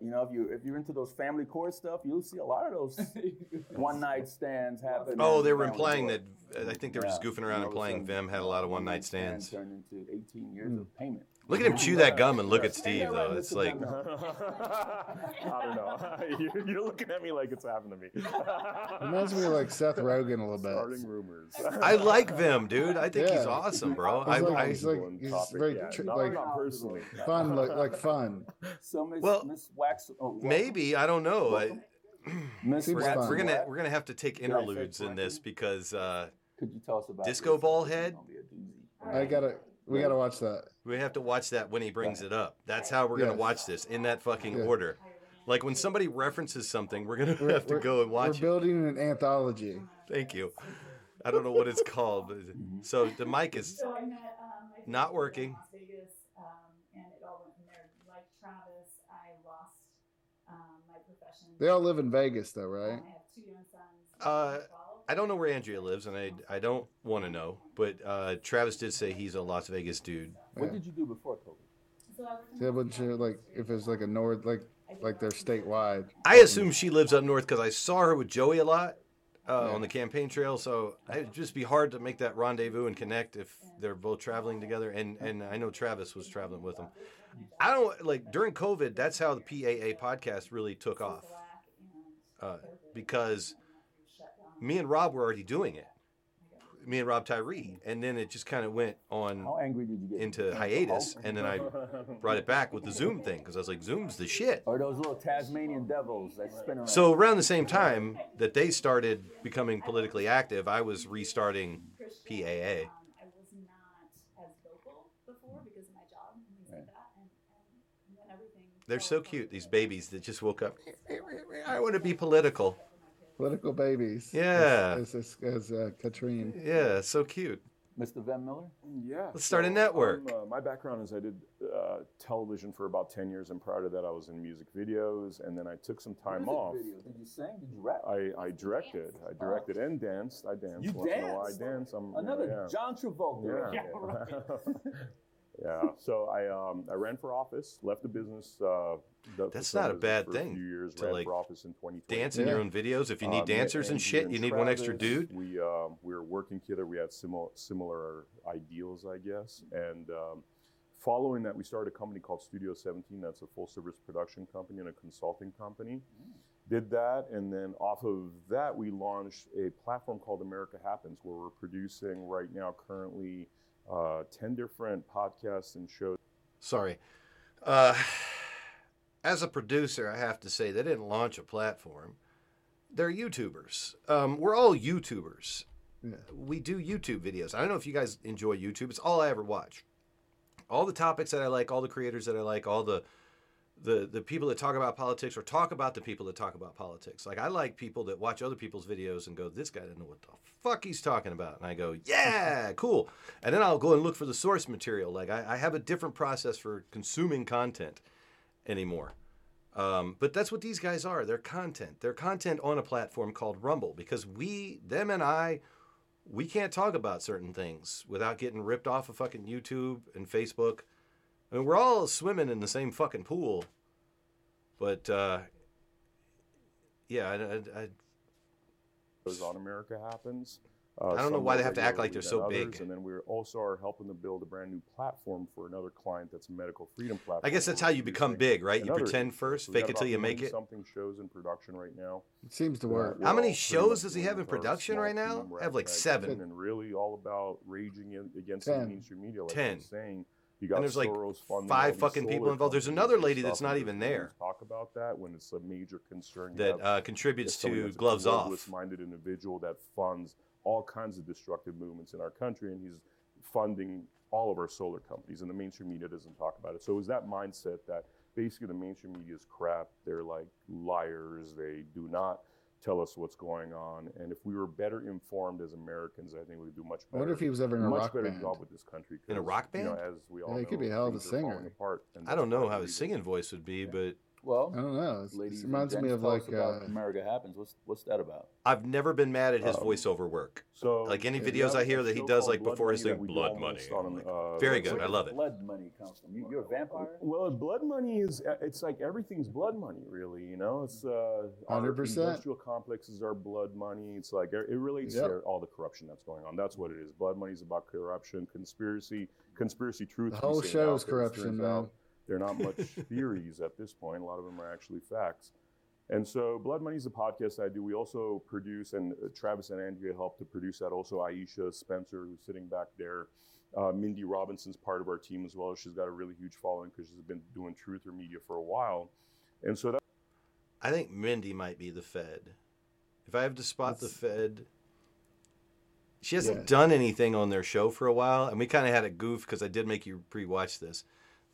You know, if you if you're into those family court stuff, you'll see a lot of those one night stands happen. Oh, they were family implying court. I think they were just goofing around and all of a playing Vem, had a lot of one night stand stands. Turned into 18 years Hmm. of payment. Look at him chew that gum and look at Steve though. It's like I don't know. you're, you're looking at me like it's happened to me. Reminds me of like Seth Rogen a little bit. Starting rumors. I like Vem, dude. I think he's awesome, bro. He's I, like, I, he's like on he's topic, very yeah. tr- Not- like not personally. fun, like, like fun. So Miss Well, Miss Wax. Oh, welcome. maybe I don't know. I, Miss Seems we're, Wax. fun. we're gonna we're gonna have to take Did I say interludes in this because uh, Could you tell us about Disco this? Ball This is Head? gonna be a doozy. I gotta, we gotta watch that. we have to watch that when he brings it up. That's how we're gonna Yes. watch this in that fucking Yeah. order. Like when somebody references something, we're gonna We're- have to we're- go and watch We're it. building an anthology. Thank you. I don't know what it's called, but so the mic is So I met um, my not working. Las Vegas, um, and it all went from there. Like Travis, I lost um, my profession. They all live in Vegas, though, right? I have two young sons. Uh, I don't know where Andrea lives, and I I don't want to know. But uh, Travis did say he's a Las Vegas dude. What did you do before COVID? So I worked in Yeah, but like if it's like a north, like like they're statewide. I assume she lives up north because I saw her with Joey a lot uh, Yeah. on the campaign trail. So it'd just be hard to make that rendezvous and connect if they're both traveling together. And and I know Travis was traveling with them. I don't like during COVID. That's how the PAA podcast really took off uh, because me and Rob were already doing it. Me and Rob Tyree, and then it just kind of went on How angry did you get? into hiatus, oh, and then I brought it back with the Zoom thing because I was like, Zoom's the shit. Or those little Tasmanian devils that spin around. So around the same time that they started becoming politically active, I was restarting PAA. I was not as vocal before because of my job and things like that, and, and when everything. They're so cute, these babies that just woke up. I want to be political. Political babies. Yeah. As, as, as uh, Katrine. Yeah, so cute. Mr. Van Miller? Yeah. Let's start a network. um, uh, my background is I did uh, television for about 10 years, and prior to that, I was in music videos, and then I took some time Music off. videos. Did you sing? Did you rap? I, I directed. I directed and danced. I danced. You once in a while. I danced? dance. I'm, Another yeah. John Travolta. Yeah. yeah. So I um, I ran for office, left the business. Uh, the, That's not a bad thing A few years, to, ran like, for office in 2020. Dance in your own videos. If you need me dancers and Andrew shit, you need one extra dude. We um, we were working together. We had similar similar ideals, I guess. And um, following that, we started a company called Studio 17. That's a full service production company and a consulting company. Did that, and then off of that, we launched a platform called America Happens, where we're producing right now currently uh, ten different podcasts and shows. Sorry. Uh, as a producer, I have to say they didn't launch a platform. They're YouTubers. Um, we're all YouTubers. Yeah. We do YouTube videos. I don't know if you guys enjoy YouTube. It's all I ever watch. All the topics that I like, all the creators that I like, all the the the people that talk about politics or talk about the people that talk about politics. Like I like people that watch other people's videos and go, "This guy doesn't know what the fuck he's talking about," and I go, "Yeah, cool." And then I'll go and look for the source material. Like I, I have a different process for consuming content anymore. Um, but that's what these guys are. They're content. They're content on a platform called Rumble because we, them and I, we can't talk about certain things without getting ripped off of fucking YouTube and Facebook. I mean, we're all swimming in the same fucking pool. But uh, yeah, I, I, I, shows on America Happens. Uh, I don't know why they have to act like they're than so big. And then we also are helping to build a brand new platform for another client that's a medical freedom platform. I guess that's how you become big, right? You pretend first, So fake it till you make it. Something shows in production right now. It seems to work. How many shows does he have in production right now? We're I have like seven. and really all about raging against Ten. the mainstream media. Like Ten. Saying. And there's like Soros funding five fucking people involved. There's another lady that's not even there. Talk about that when it's a major concern. That, uh, contributes to Gloves Off. globalist-minded individual that funds all kinds of destructive movements in our country, and he's funding all of our solar companies, and the mainstream media doesn't talk about it. So is that mindset that basically the mainstream media is crap? They're like liars. They do not tell us what's going on. And if we were better informed as Americans, I think we would do much better. I better. wonder if he was ever in a much rock better band. job with this country. In a rock You know, band? as we all Yeah, he know, could be a hell of a things are falling singer. Apart, I don't know how his singing voice would be, but Well, I don't know. It's- ladies it reminds me of like about uh, America Happens. What's what's that about? I've never been mad at his Oh. voiceover work. So like any videos I hear that he does like Blood before his Money thing, blood money. on, uh, Very good. I love it. Blood money comes from you. You're a vampire. Well, blood money is uh, it's like everything's blood money, really. You know, it's uh, 100%. industrial complexes are blood money. It's like it relates Yep. to all the corruption that's going on. That's what it is. Blood money is about corruption, conspiracy, conspiracy truth. The we whole say show now, is 'cause it corruption, turns man. out They're not much theories at this point. A lot of them are actually facts. And so, Blood Money is a podcast I do. We also produce, and uh, Travis and Andrea help to produce that. Also, Aisha Spencer, who's sitting back there. Uh, Mindy Robinson's part of our team as well. She's got a really huge following because she's been doing Truther Media for a while. And so that I think Mindy might be the Fed. If I have to spot the Fed, she hasn't Yeah. done anything on their show for a while, and we kind of had a goof because I did make you pre-watch this.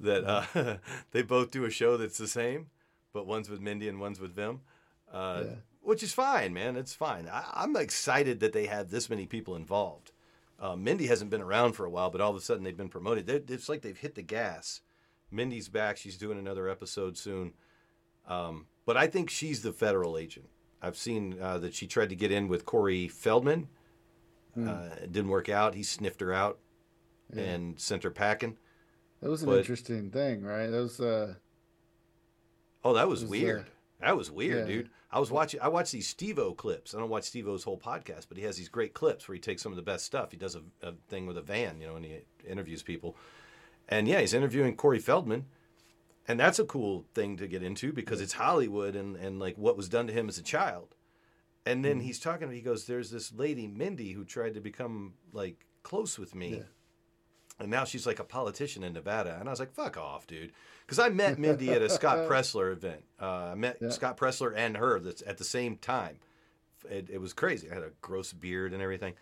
That uh, they both do a show that's the same, but one's with Mindy and one's with Vem, uh, Yeah. which is fine, man. It's fine. I, I'm excited that they have this many people involved. Uh, Mindy hasn't been around for a while, but all of a sudden they've been promoted. They're, it's like they've hit the gas. Mindy's back. She's doing another episode soon. Um, but I think she's the federal agent. I've seen uh, that she tried to get in with Corey Feldman. Hmm. Uh, it didn't work out. He sniffed her out Yeah. and sent her packing. That was an but- interesting thing, right? That was uh, Oh, that was was, weird. uh, that was weird, yeah. dude. I was watching. I watch these Steve-O clips. I don't watch Steve-O's whole podcast, but he has these great clips where he takes some of the best stuff. He does a, a thing with a van, you know, and he interviews people. And yeah, he's interviewing Corey Feldman, and that's a cool thing to get into because it's Hollywood and and like what was done to him as a child. And then he's talking. He goes, "There's this lady Mindy who tried to become like close with me." Yeah. And now she's like a politician in Nevada. And I was like, fuck off, dude. Because I met Mindy at a Scott Presler event. Uh, I met Yeah. Scott Presler and her that's at the same time. It, it was crazy. I had a gross beard and everything.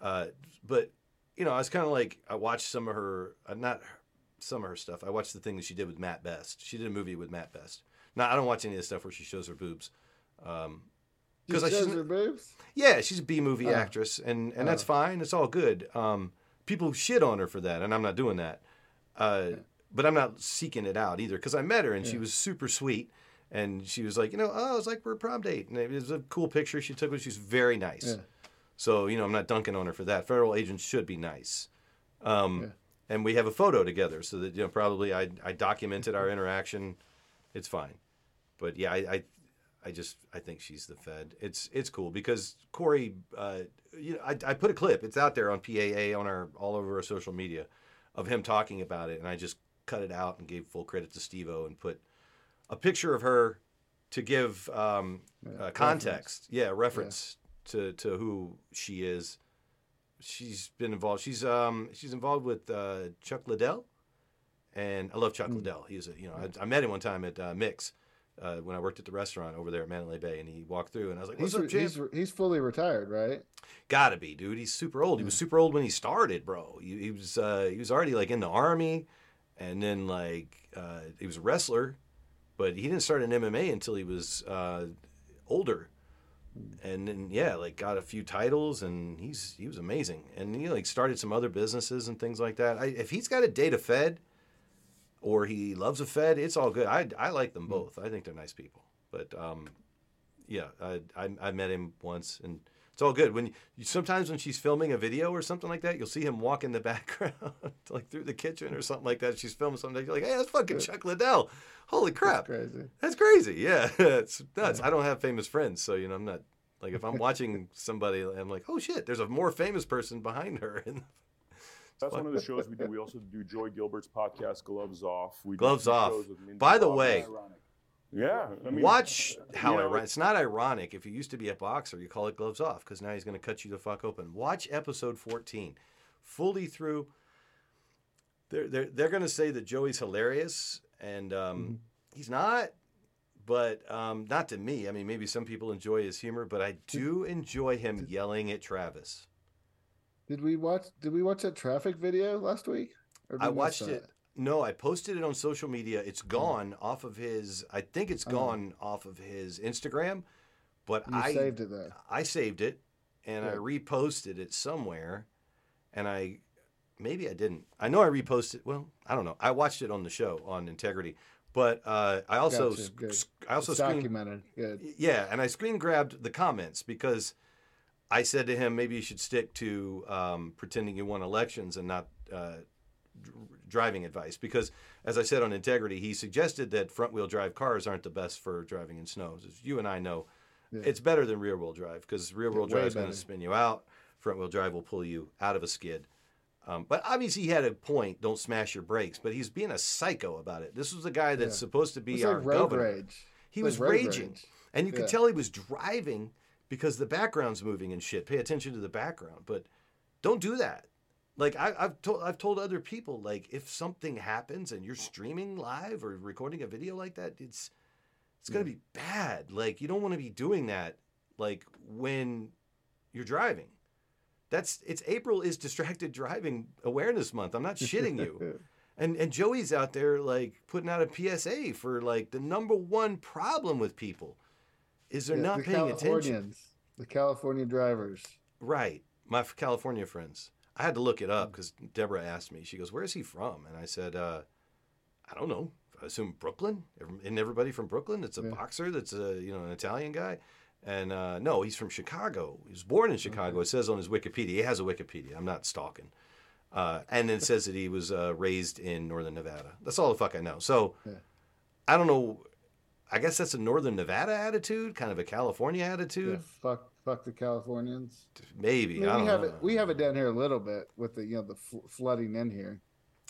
Uh, but, you know, I was kind of like, I watched some of her, uh, not some of her stuff. I watched the thing that she did with Matt Best. She did a movie with Matt Best. Now, I don't watch any of the stuff where she shows her boobs. Um, she I shows shouldn't- her boobs. yeah, she's a B movie Oh. actress, and and that's Oh. fine. It's all good. Um, people shit on her for that, and I'm not doing that. Uh, But I'm not seeking it out either because I met her and she was super sweet, and she was like, you know, oh, it's like we're a prom date, and it was a cool picture she took. But she's very nice. Yeah. So you know, I'm not dunking on her for that. Federal agents should be nice. Um, Yeah. And we have a photo together, so that you know, probably I I documented our interaction. It's fine. But yeah, I, I I just I think she's the Fed. It's it's cool because Corey, uh, you know, I, I put a clip. It's out there on PAA on our all over our social media of him talking about it, and I just cut it out and gave full credit to Steve-O and put a picture of her to give um, uh, context. Yeah, reference to to who she is. She's been involved. She's um she's involved with uh, Chuck Liddell, and I love Chuck Liddell. He's a you know I, I met him one time at uh, Mix. Uh, when I worked at the restaurant over there at Mandalay Bay, and he walked through, and I was like, "What's He's, up, champ?" he's he's fully retired, right? Gotta be, dude. He's super old. He was super old when he started, bro. He, he was uh, he was already like in the army, and then like uh, he was a wrestler, but he didn't start in MMA until he was uh, older, and then yeah, like got a few titles, and he's he was amazing, and he like started some other businesses and things like that. I, if he's got a data Fed, or he loves a Fed, it's all good. I I like them both. I think they're nice people, but um, yeah, I, I I met him once, and it's all good. When you, sometimes when she's filming a video or something like that, you'll see him walk in the background, like through the kitchen or something like that. She's filming something. You're like, hey, that's fucking Chuck Liddell. Holy crap, That's crazy. that's crazy. Yeah, it's nuts. I don't have famous friends, so you know I'm not like if I'm watching somebody, I'm like, oh shit, there's a more famous person behind her. And That's one of the shows we do. We also do Joey Gilbert's podcast, Gloves Off. We gloves off. By the way, yeah, I mean, watch how you know, ironic. It's not ironic if you used to be a boxer, you call it gloves off because now he's going to cut you the fuck open. Watch episode 14 fully through. They're they're, they're going to say that Joey's hilarious, and um, he's not. But um, not to me. I mean, maybe some people enjoy his humor, but I do enjoy him yelling at Travis. Did we watch? Did we watch that traffic video last week? I watched it. No, I posted it on social media. It's gone off of his. I think it's gone off of his Instagram, but You I saved it though. I saved it and I reposted it somewhere, and I maybe I didn't. I know I reposted. Well, I don't know. I watched it on the show on Integrity, But uh, I also Gotcha. I also It's screen- documented. Good. Yeah, and I screen grabbed the comments because I said to him, maybe you should stick to um, pretending you won elections and not uh, driving advice. Because, as I said on Integrity, he suggested that front wheel drive cars aren't the best for driving in snow. As you and I know, Yeah. it's better than rear wheel drive because rear wheel drive is going to spin you out, front wheel drive will pull you out of a skid. Um, but obviously, he had a point. Don't smash your brakes. But he's being a psycho about it. This was a guy that's Yeah. supposed to be our like governor. rage. He It's was raging, rage. and you could Yeah. tell he was driving because the background's moving and shit. Pay attention to the background, but don't do that. Like I, I've told, I've told other people, like if something happens and you're streaming live or recording a video like that, it's it's gonna be bad. Like you don't want to be doing that, like when you're driving. That's it's April is distracted driving awareness month. I'm not shitting you. And and Joey's out there like putting out a PSA for like the number one problem with people is they're Yeah, not the paying attention. The California drivers. Right. My California friends. I had to look it up because Deborah asked me. She goes, "Where is he from?" And I said, uh, "I don't know. I assume Brooklyn. Isn't everybody from Brooklyn? It's a boxer. That's a you know an Italian guy." And uh, no, he's from Chicago. He was born in Chicago. It says on his Wikipedia. He has a Wikipedia. I'm not stalking. Uh, and then it says that he was uh, raised in Northern Nevada. That's all the fuck I know. So I don't know. I guess that's a Northern Nevada attitude, kind of a California attitude. Yeah, fuck, fuck the Californians. Maybe. I mean, we have know. it. We have it down here a little bit with the you know the fl- flooding in here.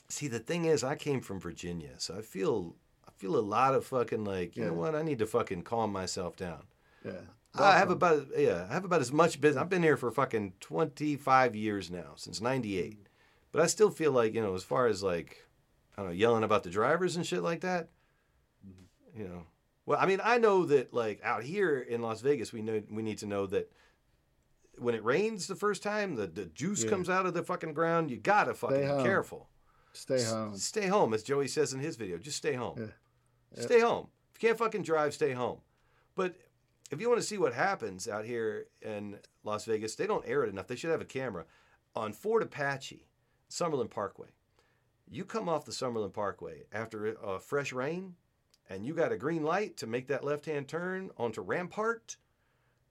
See, the thing is, I came from Virginia, so I feel I feel a lot of fucking like, you know what? I need to fucking calm myself down. Yeah. I have about yeah, I have about as much business. I've been here for fucking twenty five years now, since '98. But I still feel like you know, as far as like, I don't know, yelling about the drivers and shit like that. Mm-hmm. You know, well, I mean, I know that like out here in Las Vegas, we know we need to know that when it rains the first time, the the juice Yeah. comes out of the fucking ground. You gotta fucking be careful. Stay S- home. Stay home, as Joey says in his video. Just stay home. Yeah. Stay home. If you can't fucking drive, stay home. But if you want to see what happens out here in Las Vegas, they don't air it enough. They should have a camera on Fort Apache, Summerlin Parkway. You come off the Summerlin Parkway after a fresh rain, and you got a green light to make that left-hand turn onto Rampart.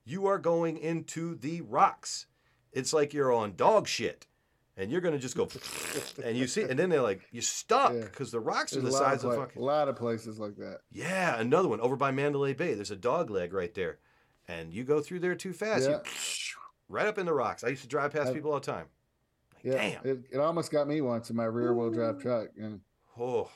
You are going into the rocks. It's like you're on dog shit, and you're gonna just go, and you see, and then they're like, you're stuck because the rocks are There's the size of, of fucking. a lot of places like that. Yeah, another one over by Mandalay Bay. There's a dog leg right there, and you go through there too fast, you- Yeah. right up in the rocks. I used to drive past I- people all the time. Yeah, Damn. It, it almost got me once in my rear wheel drive truck. Yeah. Oh,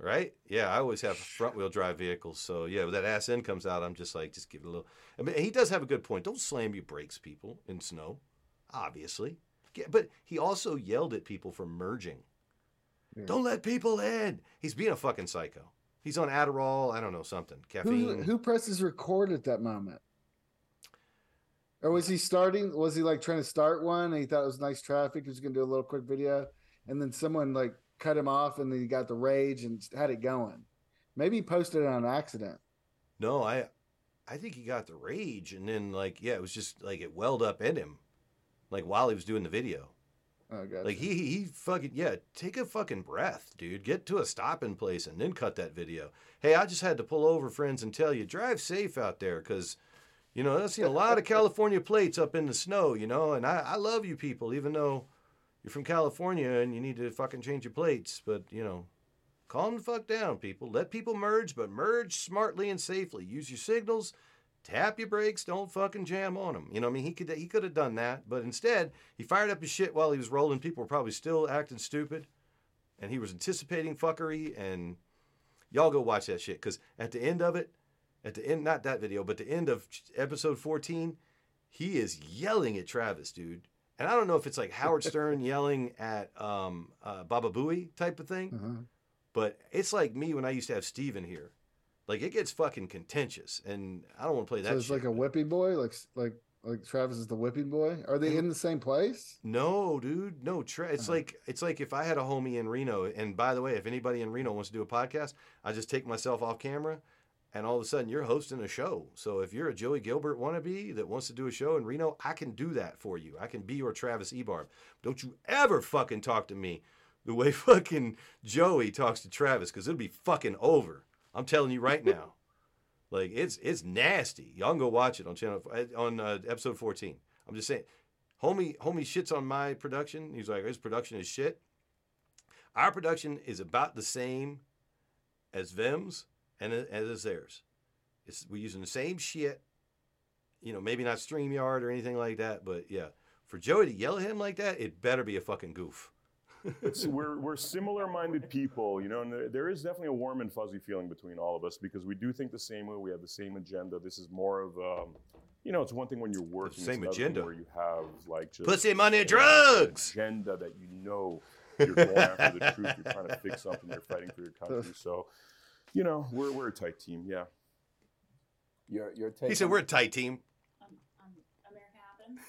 right? Yeah, I always have front wheel drive vehicles. So yeah, when that ass end comes out, I'm just like, just give it a little. I mean, he does have a good point. Don't slam your brakes, people, in snow. Obviously, Yeah, but he also yelled at people for merging. Hmm. Don't let people in. He's being a fucking psycho. He's on Adderall. I don't know something. Caffeine. Who, who presses record at that moment? Or was he starting? Was he like trying to start one and he thought it was nice traffic? He was going to do a little quick video. And then someone like cut him off and then he got the rage and had it going. Maybe he posted it on accident. No, I I think he got the rage and then like yeah, it was just like it welled up in him. Like while he was doing the video. Oh, gotcha. Like he he fucking yeah, take a fucking breath, dude. Get to a stopping place and then cut that video. Hey, I just had to pull over, friends, and tell you drive safe out there, cause you know I've seen a lot of California plates up in the snow, you know, and I I love you people, even though you're from California and you need to fucking change your plates, but you know. Calm the fuck down, people. Let people merge, but merge smartly and safely. Use your signals, tap your brakes, don't fucking jam on them. You know, I mean, he could he could have done that, but instead he fired up his shit while he was rolling. People were probably still acting stupid, and he was anticipating fuckery. And y'all go watch that shit because at the end of it, at the end, not that video, but the end of episode fourteen, he is yelling at Travis, dude. And I don't know if it's like Howard Stern yelling at um, uh, Baba Booey type of thing, Uh-huh. but it's like me when I used to have Steven here. Like it gets fucking contentious, and I don't want to play that. so it's shit. like a whipping boy, like like like Travis is the whipping boy. Are they in the same place? No, dude, no. Tra- it's Uh-huh. like it's like if I had a homie in Reno, and by the way, if anybody in Reno wants to do a podcast, I just take myself off camera, and all of a sudden you're hosting a show. So if you're a Joey Gilbert wannabe that wants to do a show in Reno, I can do that for you. I can be your Travis Ebarb. Don't you ever fucking talk to me the way fucking Joey talks to Travis because it'll be fucking over. I'm telling you right now. Like it's it's nasty. Y'all can go watch it on channel on uh, episode 14. I'm just saying, homie homie shits on my production. He's like his production is shit. Our production is about the same as Vem's and a- as is theirs. It's we're using the same shit. You know, maybe not StreamYard or anything like that, but yeah. For Joey to yell at him like that, it better be a fucking goof. So we're we're similar-minded people, you know, and there, there is definitely a warm and fuzzy feeling between all of us because we do think the same way. We have the same agenda. This is more of, um, you know, it's one thing when you're working. The same it's another thing agenda. Where you have like just Pussy, money, an drugs. agenda that you know you're going after the truth. You're trying to fix something. You're fighting for your country. So, you know, we're we're a tight team. Yeah. Your your tight He said we're a tight team. America happens.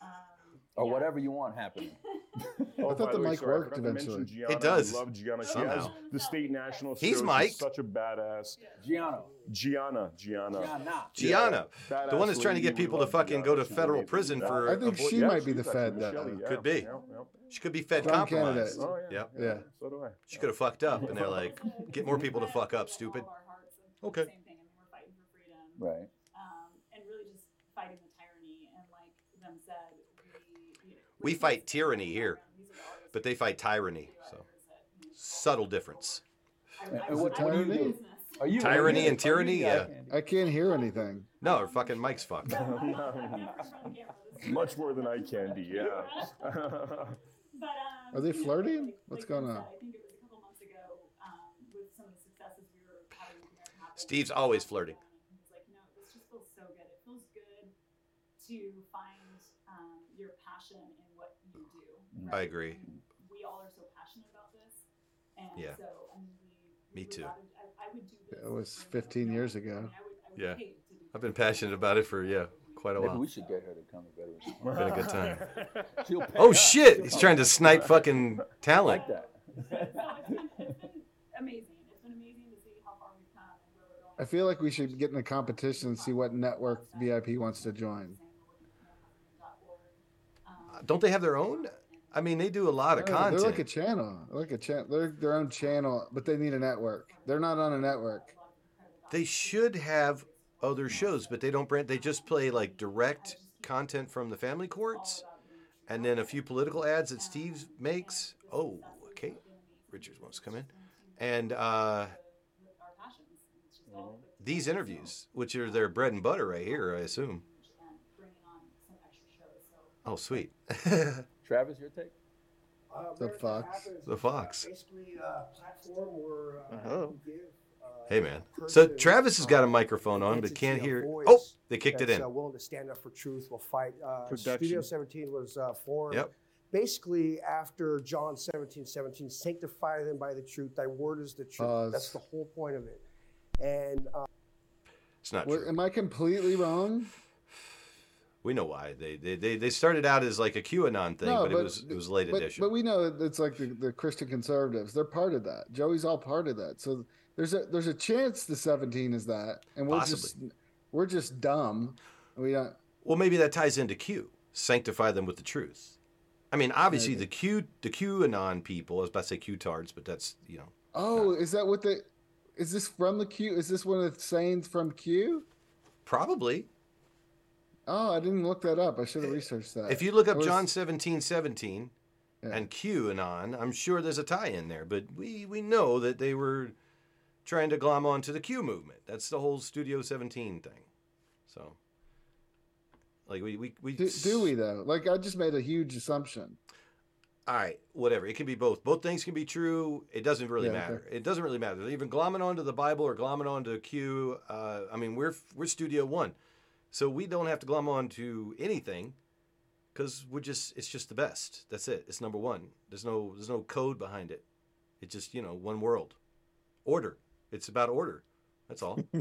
Um, or whatever you want happening. Oh, I thought by the way, mic sorry, worked forgot to mention eventually. Gianna. It does. I love Gianna. She has the state national. He's. Mike. Such a badass. Gianna. Gianna. Gianna. Gianna. Gianna, Yeah, the one that's trying to get people to fucking Gianna. go to She's federal prison Yeah. for. I think avoid- she Yeah, might be the Fed. That yeah, Could be. yeah, yeah. She could be fed Strong compromised. Oh yeah. Yep. Yeah. So do I. She could have fucked up, and they're like, "Get more people to fuck up, stupid." Okay. Same thing. I mean, we're fighting for freedom. Right. Um, and really just fighting the tyranny. And like them said, we. You know, We raise fight tyranny here, These are the artists but they fight tyranny. So subtle difference. And, I and was- what, I do you in. Are you Tyranny and tyranny? Yeah. I can't hear anything. No, our fucking mic's fucked. Much more than I can be. Yeah. Um, Are they flirting? What's going on? said, I think it was a couple months ago um, with some of the successes we were having with American Happen. Steve's always flirting. He like, no, this just feels so good. It feels good to find um, your passion in what you do. I agree. And we all are so passionate about this. And Yeah. so, I mean, we. Me too. rather- I, I would do this. It was 15 years ago. Yeah, I've been passionate about it for yeah quite a Maybe while. we should get her to come to Veterans. Been a good time. Oh us. shit! She'll He's come. trying to snipe fucking talent. Like that. So it's been, it's been amazing. It's been amazing to see how far we've come and where we're going. I feel like we should get in a competition and see what network VIP wants to join. Don't they have their own? I mean, they do a lot of Yeah, content. They're like a channel. They're like a channel. They're their own channel, but they need a network. They're not on a network. They should have other shows, but they don't brand. They just play like direct content from the family courts, and then a few political ads that Steve makes. Oh, okay. Richards wants to come in, and uh, these interviews, which are their bread and butter right here, I assume. Oh, sweet. Travis, your take? Uh, The Fox. Happens The is, Fox. Uh, basically, a platform where uh, we give, uh, Hey, man. So Travis has got a uh, microphone on, but can't hear. Oh, they kicked it in. Uh, willing to stand up for truth, will fight. Uh, Production. Studio 17 was uh, formed. Yep. Basically, after John 17, 17, sanctify them by the truth. Thy word is the truth. Pause. That's the whole point of it. And uh, It's not What, true. am I completely wrong? We know why. They, they they started out as like a QAnon thing, but, it was it was late but, edition. But we know it's like the, the Christian conservatives. They're part of that. Joey's all part of that. So there's a there's a chance the 17 is that, and we're just we're just dumb. We don't. Well, maybe that ties into Q. Sanctify them with the truth. I mean, obviously Maybe. the Q the QAnon people, I was about to say Q-tards, but that's you know Oh, is that what the? Is this from the Q? Is this one of the sayings from Q? probably. Oh, I didn't look that up. I should have researched that. If you look up was- John seventeen seventeen Yeah. and QAnon, I'm sure there's a tie in there. But we we know that they were trying to glom onto the Q movement. That's the whole Studio 17 thing. So, like we we we do, do we though? Like I just made a huge assumption. All right, whatever. It can be both. Both things can be true. It doesn't really Yeah, okay. matter. It doesn't really matter. Even glomming onto the Bible or glomming onto Q. Uh, I mean, we're we're Studio One, so we don't have to glom onto anything, because we're just it's just the best. That's it. It's number one. There's no there's no code behind it. It's just you know one world, order. It's about order. That's all.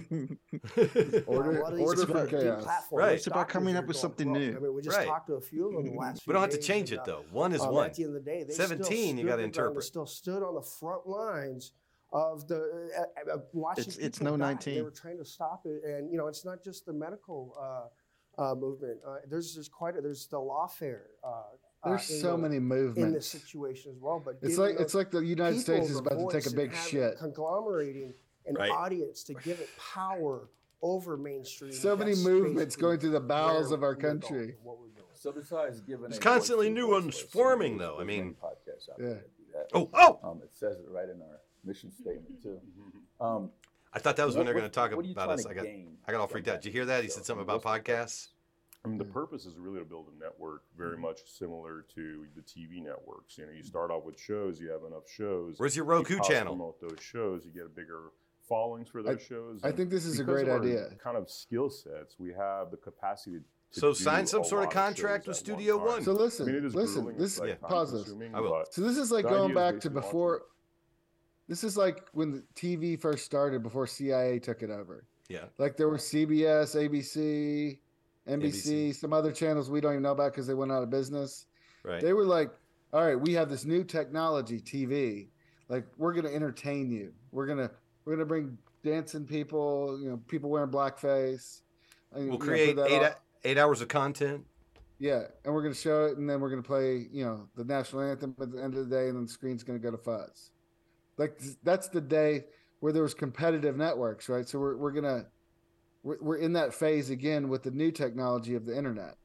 Order, a lot of these order for chaos. Right. It's about doctors coming up with something broke. new. I mean, we just Right. talked to a few of them the last week. We don't have to change and, it uh, though. One is um, one. At the end of the day, they still 17, you stood gotta their ground. They interpret. still stood on the front lines of the uh, uh, watching It's- it's people no die. 19. They were trying to stop it, and you know, it's not just the medical uh, uh, movement. Uh, there's there's quite a, there's the lawfare. Uh, uh, There's you so know, many in this situation as well. But It's like- it's like the United States is about to take a big shit. conglomerating an Right. audience to give it power over mainstream. So many movements going through the bowels of our country. what we're doing. So besides giving There's constantly new ones forming, though. I mean- podcasts out Yeah. there that do that. Oh, oh! Um, it says it right in our mission statement too. Mm-hmm. Um, I thought that was when they're going to talk what about trying us. I got, I got all freaked out. Did you hear that? He show? said something about podcasts. I mean, the hmm. purpose is really to build a network very hmm. much similar to the TV networks. You know, you hmm. start off with shows, you have enough shows. Where's your Roku cross channel? Promote those shows, you get a bigger followings for I- those shows. I and think this is a great of our idea. Kind of skill sets, we have the capacity to. So do sign some a sort of contract with at one Studio. One. So listen, I mean, it is listen. grueling, This it's, like, yeah, pause this. I will. So this is like going back to basically launching before. This is like when the TV first started, before CIA took it over. Yeah. Like there were CBS, ABC, NBC, some other channels we don't even know about because they went out of business. Right. They were like, "All right, we have this new technology, TV. Like we're gonna entertain you. We're gonna we're gonna bring dancing people, you know, people wearing blackface. Uh, and, We'll know, put create that eight, eight hours of content. yeah, and we're gonna show it, and then we're gonna play, you know, the national anthem at the end of the day, and then the screen's gonna go to fuzz. Like that's the day where there was competitive networks, right? So we're we're gonna we're, we're in that phase again with the new technology of the internet,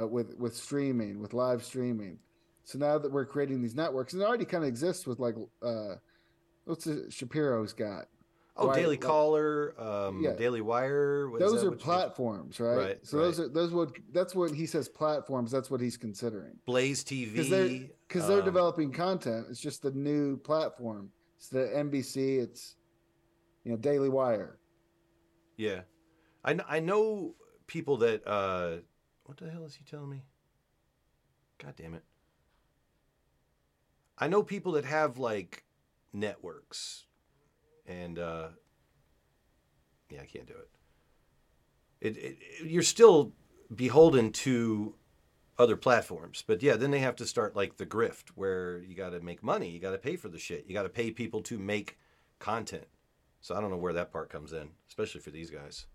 uh, with with streaming, with live streaming. So now that we're creating these networks, and it already kind of exists with like uh, what's the Shapiro's got? Oh, Right, Daily Caller, um, Yeah. Daily Wire. what those are platforms, right? Right, So those are those would that's what he says platforms. That's what he's considering. Blaze TV. Because they're um, developing content. It's just the new platform. It's the NBC. It's you know Daily Wire. Yeah, I I know people that. uh What the hell is he telling me? God damn it! I know people that have like networks, and uh yeah, I can't do it. It, it, it you're still beholden to other platforms, but yeah, then they have to start like the grift, where you got to make money, you got to pay for the shit, you got to pay people to make content. So I don't know where that part comes in, especially for these guys.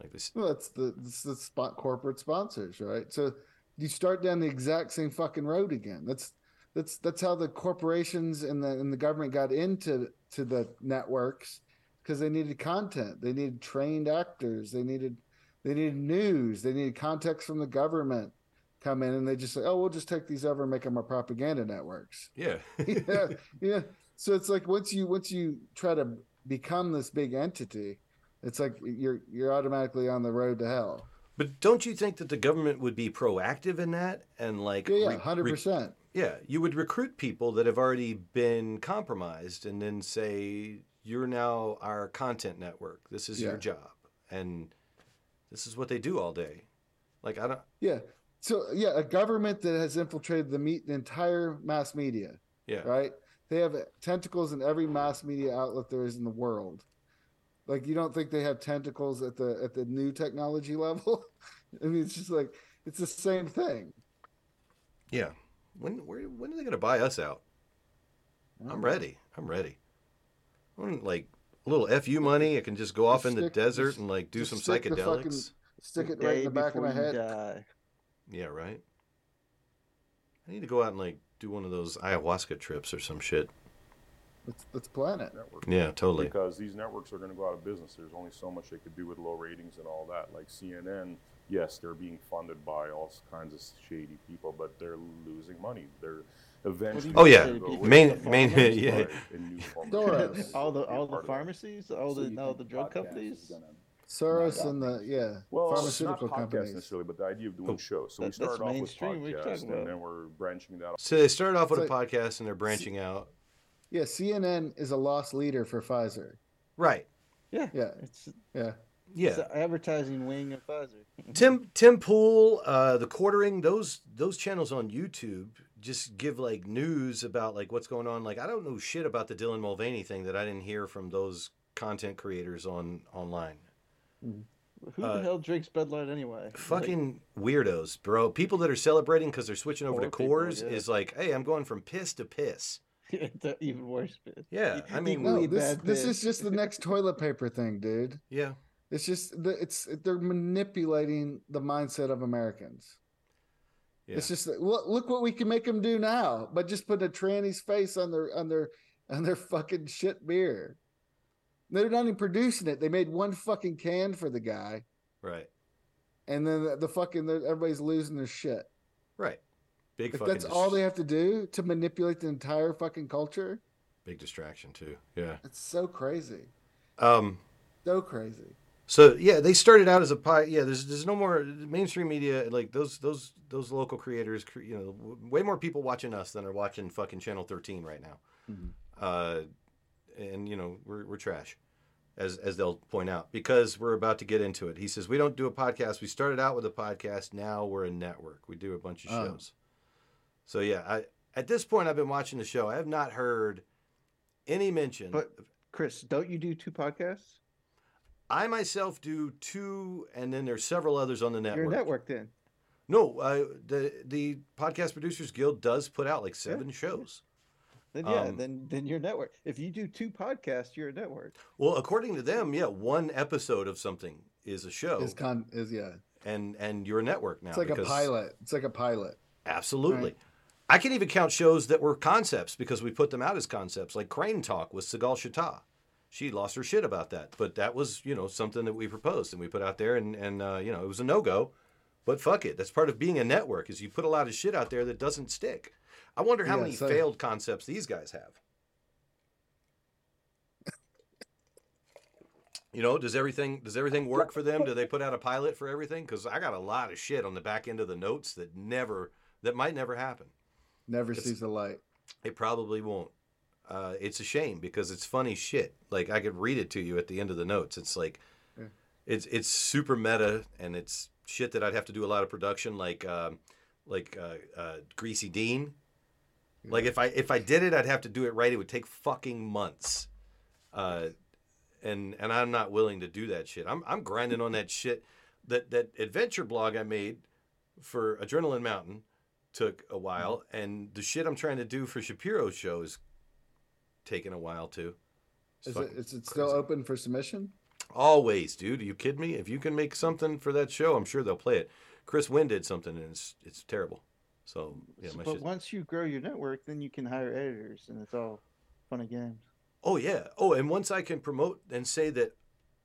Like this, Well, that's the that's the spot corporate sponsors, right? So you start down the exact same fucking road again. That's that's that's how the corporations and the and the government got into to the networks because they needed content. They needed trained actors. They needed they needed news. They needed context from the government come in and they just say, oh, we'll just take these over and make them our propaganda networks. yeah, yeah, yeah. So it's like once you once you try to become this big entity, it's like you're you're automatically on the road to hell. But don't you think that the government would be proactive in that and like Yeah, yeah, hundred re- percent. Yeah, you would recruit people that have already been compromised and then say you're now our content network. This is your job and this is what they do all day. Like I don't Yeah. So yeah, a government that has infiltrated the meat the entire mass media. Yeah. Right. They have tentacles in every mass media outlet there is in the world. Like you don't think they have tentacles at the at the new technology level? I mean, it's just like it's the same thing. Yeah. When where, when are they going to buy us out? I'm ready. I'm ready. I want like a little fu money. I can just go off in the desert just- and like do some stick the fucking- psychedelics. stick it right in the back of my head. Yeah, right. I need to go out and like do one of those ayahuasca trips or some shit. Let's let's plan it. Yeah, totally. Because these networks are going to go out of business. There's only so much they could do with low ratings and all that. Like CNN, yes, they're being funded by all kinds of shady people, but they're losing money. They're eventually. Oh, yeah. gonna go away. Main- main- farmers yeah. are in new form. Soros. all the all the part of that. pharmacies, all the no the drug companies. Soros and the yeah Well, pharmaceutical not podcasts companies. necessarily, but the idea of doing shows. So we That- that's started off with mainstream. What are you talking podcasts, and then we're branching that. off. So they started off with It's a like- podcast and they're branching out. Yeah, CNN is a lost leader for Pfizer. Right. Yeah, Yeah, it's yeah. Yeah. it's the advertising wing of Pfizer. Tim Tim Pool, uh, the quartering, those those channels on YouTube just give like news about like what's going on. Like I don't know shit about the Dylan Mulvaney thing that I didn't hear from those content creators on online. Who Uh, the hell drinks Bud Light anyway? Fucking weirdos, bro. People that are celebrating because they're switching over to Poor people, Coors yeah. is like, hey, I'm going from piss to piss. Even worse. bit. Yeah, I mean, No, this this is just the next toilet paper thing, dude. yeah, It's just it's they're manipulating the mindset of Americans. It's just that, look, look what we can make them do now, but just put a tranny's face on their on their on their fucking shit beer. They're not even producing it. They made one fucking can for the guy, Right. and then the, the fucking everybody's losing their shit. Right. Big If that's dis- all they have to do to manipulate the entire fucking culture, big distraction too. Yeah. it's so crazy, Um. so crazy. So yeah, they started out as a pie. Yeah, there's there's no more mainstream media like those those those local creators. You know, way more people watching us than are watching fucking Channel 13 right now. Uh, and you know we're we're trash, as as they'll point out because we're about to get into it. He says we don't do a podcast. We started out with a podcast. Now we're a network. We do a bunch of Oh. shows. So yeah, I at this point I've been watching the show. I have not heard any mention. But Chris, don't you do two podcasts? I myself do two, and then there's several others on the network. You're network then. No, uh, the the podcast producers guild does put out like seven shows. Then yeah, Um, then then you're a network. If you do two podcasts, you're a network. Well, according to them, yeah, one episode of something is a show, Is con is yeah. and and you're a network now. It's like a pilot. It's like a pilot. Absolutely. Right. I can even count shows that were concepts because we put them out as concepts, like Crane Talk with Segal Chata. She lost her shit about that, but that was you know something that we proposed and we put out there, and and uh, you know it was a no go, but fuck it. That's part of being a network is you put a lot of shit out there that doesn't stick. I wonder how Yeah, many so- failed concepts these guys have. You know, does everything does everything work for them? Do they put out a pilot for everything? Because I got a lot of shit on the back end of the notes that never that might never happen. Never It's- sees the light. It probably won't. Uh, it's a shame because it's funny shit. Like I could read it to you at the end of the notes. It's like Yeah. it's it's super meta and it's shit that I'd have to do a lot of production, like um, like uh, uh, Greasy Dean. Like if I if I did it, I'd have to do it right. It would take fucking months. Uh, and and I'm not willing to do that shit. I'm I'm grinding on that shit. That that adventure blog I made for Adrenaline Mountain took a while, and the shit I'm trying to do for Shapiro's show is taking a while too. It's Is it, is it still crazy. open for submission? Always, dude. Are you kidding me? If you can make something for that show, I'm sure they'll play it. Chris Wynn did something, and it's it's terrible. So yeah, my but shit. once you grow your network, then you can hire editors, and it's all fun and games. Oh yeah. Oh, and once I can promote and say that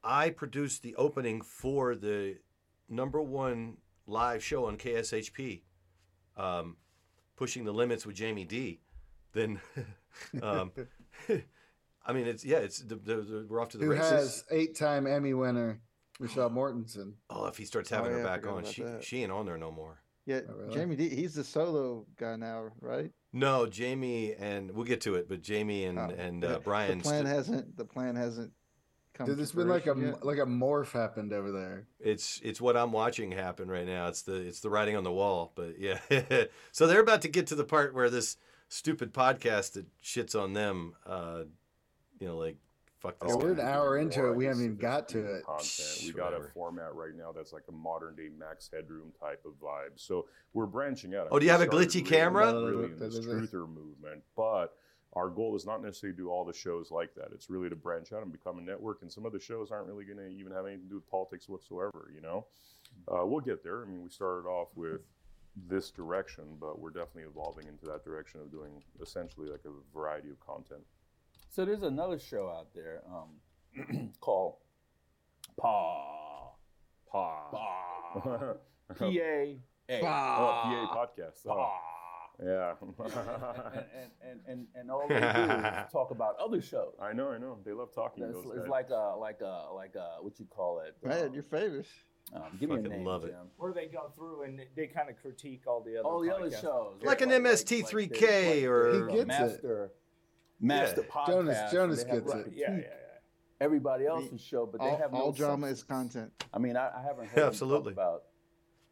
I produced the opening for the number one live show on KSHP, um, pushing the limits with Jamie D, then, um, I mean, it's yeah, it's the, the, the, we're off to the Who races. has eight-time Emmy winner Michelle Mortensen? Oh, if he starts Oh, having her yeah, back on, she that. she ain't on there no more. Yeah, Oh, really? Jamie D. He's the solo guy now, right? No, Jamie and we'll get to it, but Jamie and Oh, and uh, Brian. The plan st- hasn't. The plan hasn't come. Dude, to there's been like a yet? like a morph happened over there. It's it's what I'm watching happen right now. It's the it's the writing on the wall. But yeah, so they're about to get to the part where this stupid podcast that shits on them, uh, you know, like fuck this. Oh, we're an hour into it. We haven't even got to it. Content. We Shh, got a format right now that's like a modern day Max Headroom type of vibe. So we're branching out. Oh, do you have a glitchy really- camera? Really in this truther movement, but our goal is not necessarily to do all the shows like that. It's really to branch out and become a network. And some of the shows aren't really going to even have anything to do with politics whatsoever. You know, uh, we'll get there. I mean, we started off with this direction, but we're definitely evolving into that direction of doing essentially like a variety of content. So there's another show out there um, called Paw. Pa. Paw. P A A. Oh, PA podcast. Oh. Paw. Yeah. and, and, and, and, and all they do is talk about other shows. I know, I know. They love talking. It's, those it's guys. like a like a like a what you call it? Man, um, you're um, give me a Fucking name, love it. Jim. Where they go through and they kind of critique all the other All the other shows, Like an MST3K they- or- He gets it. Master master Yeah. podcast. Jonas- Jonas have gets to it. Yeah, yeah, yeah. Everybody else's show, but they all, have no all drama is content. I mean, I, I haven't heard them Absolutely. talk about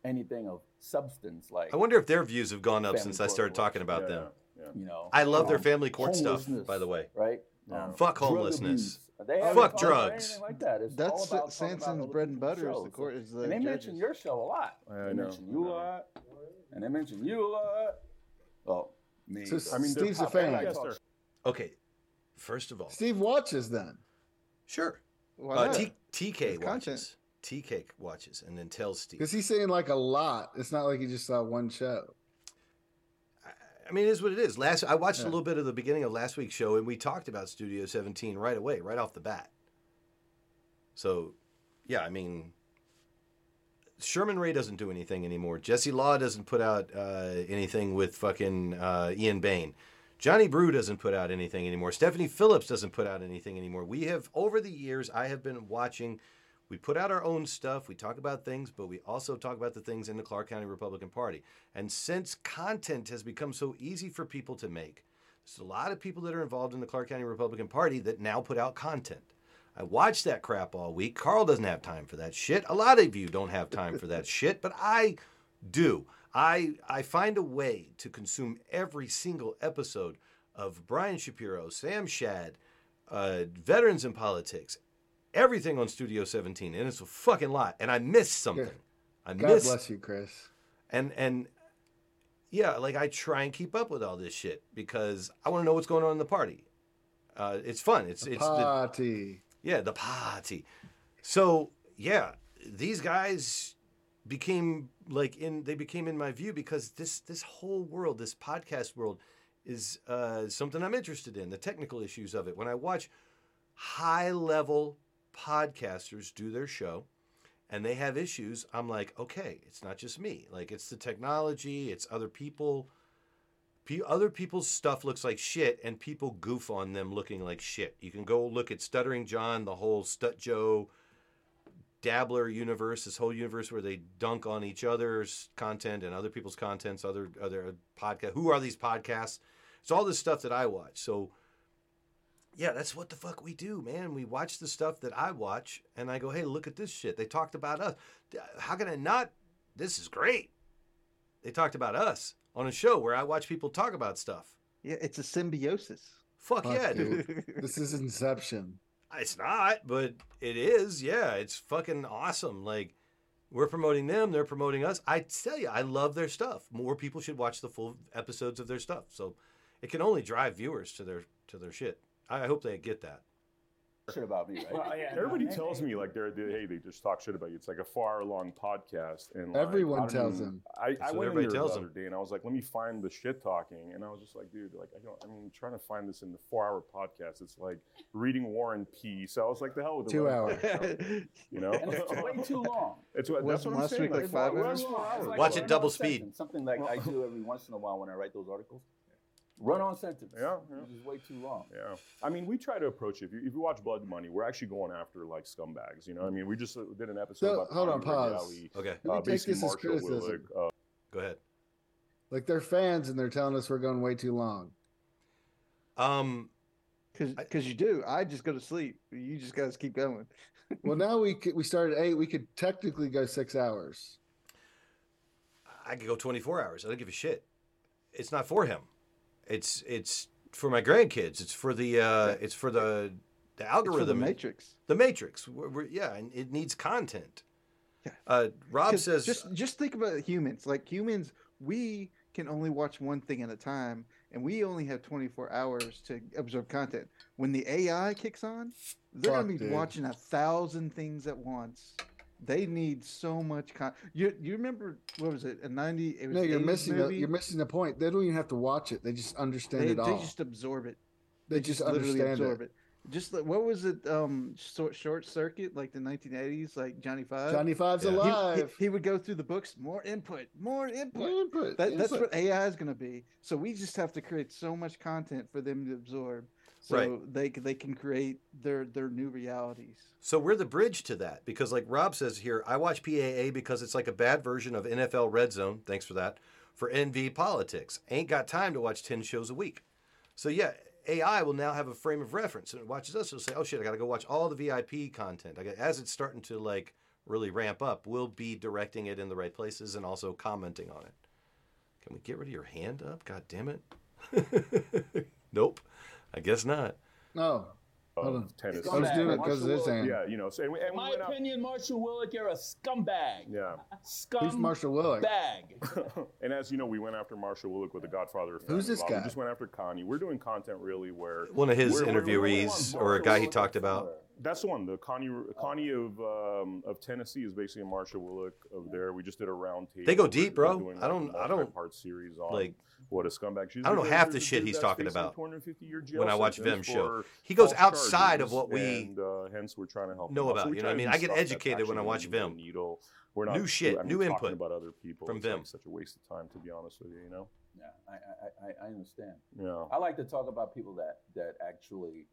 anything of substance like I wonder if their views have gone up since I started talking about Yeah, them. yeah, yeah. you know. I love their um, family court stuff, by the way. Right? Yeah. Um, Fuck homelessness. abuse. Fuck drugs. Like that. It's That's all about talking Sanson's about bread and people's butter is the court- is the and they mention your show a lot. I they know, mention you a lot, and they mention you a lot. Well, me. So I mean, they're Steve's a pop- fan. Yes, Yes, they're- sir. Okay, first of all, Steve watches then. sure. Why Uh? T- TK content. watches. TK watches and then tells Steve. Because he's saying like a lot. It's not like he just saw one show. I mean, it is what it is. Last I watched Yeah. a little bit of the beginning of last week's show, and we talked about Studio 17 right away, right off the bat. So, yeah, I mean, Sherman Ray doesn't do anything anymore. Jesse Law doesn't put out uh, anything with fucking uh, Ian Bain. Johnny Brew doesn't put out anything anymore. Stephanie Phillips doesn't put out anything anymore. We have, over the years, I have been watching. We put out our own stuff. We talk about things, but we also talk about the things in the Clark County Republican Party. And since content has become so easy for people to make, there's a lot of people that are involved in the Clark County Republican Party that now put out content. I watched that crap all week. Carl doesn't have time for that shit. A lot of you don't have time for that shit, but I do. I I find a way to consume every single episode of Brian Shapiro, Sam Shad, uh, Veterans in Politics, everything on Studio 17, and it's a fucking lot. And I missed something. I God missed bless you, Chris. and and yeah, like I try and keep up with all this shit because I want to know what's going on in the party. Uh, it's fun. It's it's the, Party. yeah, the party. So yeah, these guys became like in they became in my view because this this whole world, this podcast world, is uh, something I'm interested in. The technical issues of it. When I watch high level podcasters do their show and they have issues, I'm like, okay, it's not just me. Like it's the technology, it's other people. Pe- other people's stuff looks like shit, and people goof on them looking like shit. You can go look at Stuttering John, the whole Stut Joe dabbler universe, this whole universe where they dunk on each other's content and other people's contents, other other podcast. Who are these podcasts? It's all this stuff that I watch. So yeah, that's what the fuck we do, man. We watch the stuff that I watch, and I go, hey, look at this shit. They talked about us. How can I not? This is great. They talked about us on a show where I watch people talk about stuff. Yeah, it's a symbiosis. Fuck, Fuck, yeah, dude. this is Inception. It's not, but it is. Yeah, it's fucking awesome. Like we're promoting them, they're promoting us. I tell you, I love their stuff. More people should watch the full episodes of their stuff. So it can only drive viewers to their to their shit. I hope they get that. Shit about me, right? Well, yeah, Everybody no, tells me like they're, they hey they just talk shit about you. It's like a far long podcast, and like, Everyone tells them. I, I That's what went in everybody tells the other day, and I was like, let me find the shit talking, and I was just like, dude, like I don't. I mean, trying to find this in the four hour podcast, it's like reading War and Peace. I was like, the hell with the Two running hours. you know. And it's way too long. It's what, that's what I'm last saying. week like five run- hours? Watch it double speed. Something like I do every once in a while when I write those articles. Run on sentence. Yeah, yeah. It's just way too long. Yeah, I mean, we try to approach it. If you, if you watch Blood Money, we're actually going after like scumbags. You know, I mean, we just uh, did an episode So, about hold on, pause. Regali, Okay, Let me uh, take basically this as criticism. Willick, uh, go ahead. Like they're fans and they're telling us we're going way too long. Um, Because you do. I just go to sleep. You just guys keep going. Well, now we could, we started at eight. We could technically go six hours. I could go 24 hours. I don't give a shit. It's not for him. It's it's for my grandkids. It's for the uh, it's for the the It's for algorithm. the Matrix. The Matrix. We're, we're- yeah, and it needs content. Uh, Rob says just just think about humans. Like humans, we can only watch one thing at a time, and we only have 24 hours to absorb content. When the AI kicks on, they're Fuck, gonna be dude. watching a thousand things at once. They need so much content. You you remember what was it? A 90? It was No, you're missing the, you're missing the point. They don't even have to watch it. They just understand They, it they all. just absorb it. They just literally understand absorb it. it. Just like what was it? Um, short, short circuit, like the 1980s, like Johnny Five. Johnny Five's Yeah. He- he- alive. He, would go through the books, more input, more input. More input, That, that's what AI is going to be. So we just have to create so much content for them to absorb, so Right. they they can create their their new realities. So we're the bridge to that because, like Rob says here, I watch PAA because it's like a bad version of NFL Red Zone. Thanks for that. For NV politics, ain't got time to watch ten shows a week. So yeah, AI will now have a frame of reference and it watches us. It'll say, "Oh shit, I got to go watch all the VIP content." I got, as it's starting to like really ramp up, we'll be directing it in the right places and also commenting on it. Can we get rid of your hand up? God damn it! nope, I guess not. No. Um, Hold on. of Tennessee. I was doing it because this hand. Yeah, you know. So and we, and In we my out. opinion, Marshall Willick, you're a scumbag. Yeah. Scum Who's Marshall Willick? bag. and as you know, we went after Marshall Willick with the Godfather. of Who's this Law. guy? We just went after Connie. We're doing content really where One of his interviewees or a guy he talked Willick. about. That's the one. The Connie Connie of um, of Tennessee is basically a Marshall Willick of there. We just did a round table. They go We're- deep, we're bro. doing, I don't- like, a I don't- multi-part series on like- What a scumbag! She's I don't know half the shit he's talking about 250-year when I watch sentence Vem show. He goes outside of what we and uh, hence we're trying to help know him out. So about. You know what I mean? I get educated when I watch moving Vem. Needle. We're not New shit, I mean, new input about other people from it's Vem. Like such a waste of time, to be honest with you. You know. Yeah, I, I, I, I understand. Yeah. I like to talk about people that that actually,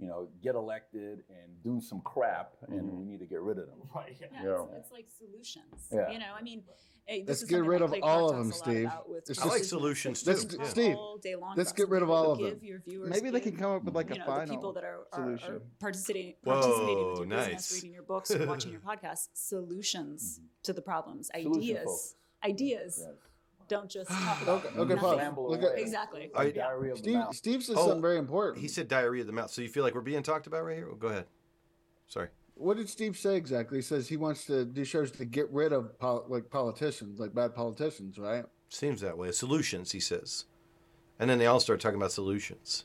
you know, get elected and do some crap, and Mhm. we need to get rid of them. Right. Yeah, Yeah. It's, it's like solutions. Yeah. You know, I mean, hey, this Let's is get rid of all of them, talks a lot Steve. about with It's I like just- solutions let's- too. Yeah. Steve, all day long let's get rid of all of them. Maybe they can come up with like you a know, final the people that are, are, solution. are participating, Whoa, with your nice. business, reading your books, or watching your podcast, solutions to the problems, ideas, ideas. Yes. Don't just talk about Okay, them. okay, Ramble Look at- Exactly. I- Like diarrhea of the Steve, mouth. Steve said Oh, something very important. He said diarrhea of the mouth. So you feel like we're being talked about right here? Well, go ahead. Sorry. What did Steve say exactly? He says he wants to do shows to get rid of pol- like politicians, like bad politicians, right? Seems that way. Solutions, he says. And then they all start talking about solutions.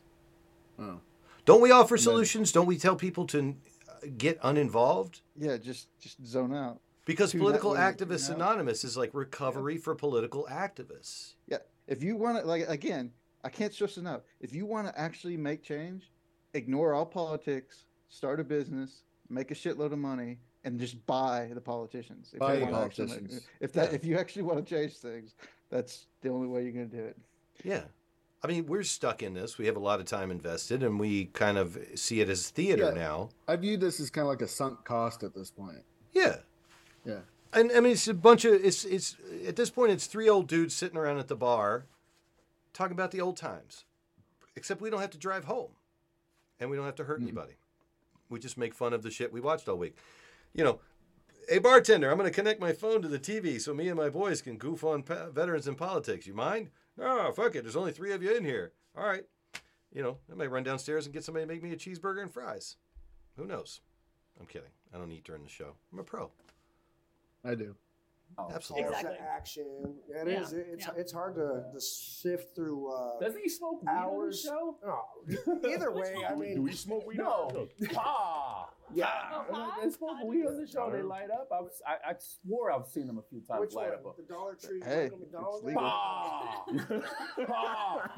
Oh. Don't we offer solutions? Don't we tell people to uh, get uninvolved? Yeah, just just zone out. Because Political out Activists you know? Anonymous is like recovery for political activists. Yeah, if you want to, like again, I can't stress enough. If you want to actually make change, ignore all politics, start a business, make a shitload of money, and just buy the politicians. If Buy you the wanna actually politicians. if that, Yeah. if you actually want to change things, that's the only way you're going to do it. Yeah. I mean, we're stuck in this. We have a lot of time invested, and we kind of see it as theater Yeah. now. I view this as kind of like a sunk cost at this point. Yeah. Yeah. And I mean, it's a bunch of it's it's at this point it's three old dudes sitting around at the bar, talking about the old times. Except we don't have to drive home, and we don't have to hurt mm-hmm. anybody. We just make fun of the shit we watched all week. You know, hey bartender, I'm going to connect my phone to the TV so me and my boys can goof on pa- veterans in politics. You mind? No, fuck it. There's only three of you in here. All right. You know, I might run downstairs and get somebody to make me a cheeseburger and fries. Who knows? I'm kidding. I don't eat during the show. I'm a pro. I do. Absolutely. Exactly. action. It Yeah, is. It's yeah. it's hard to, to sift through. Uh, Doesn't he smoke weed on the show? Oh, either way, I mean, Do we smoke weed? No. Ah. Yeah. Ah. They smoke weed on the show. They light up. I, was, I, I swore I've seen them a few times which light one? up. The Dollar Tree, Hey, Michael McDonald. it's legal. Ah. Ah.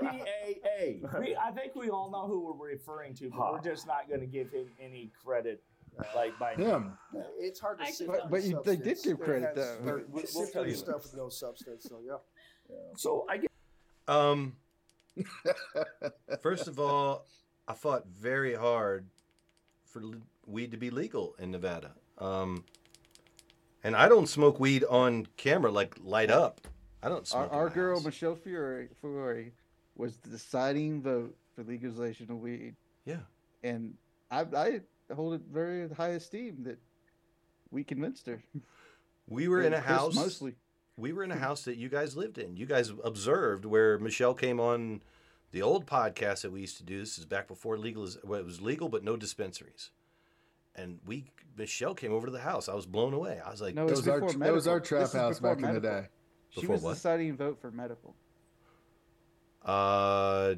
P-A-A. We, I think we all know who we're referring to, but we're just not going to give him any credit, like by name. Him. It's hard to I sift. But- but you- they did give credit, has- though. they're We'll- we'll sift tell through you. stuff with no substance. So yeah. So I get Um, first of all, I fought very hard for weed to be legal in Nevada. Um, and I don't smoke weed on camera, like light up. I don't Our, smoke. in our girl house. Michele Fiore, Fiore was the deciding vote for legalization of weed, Yeah. and I, I hold it very high esteem that we convinced her. We were in a And Chris house. mostly. We were in a house that you guys lived in. You guys observed where Michele came on the old podcast that we used to do. This is back before legal. Well, it was legal, but no dispensaries. And we, Michelle came over to the house. I was blown away. I was like, No, That it's was our before tr- that was our trap This house before back in the day. She Before was what? the deciding to vote for medical. Uh,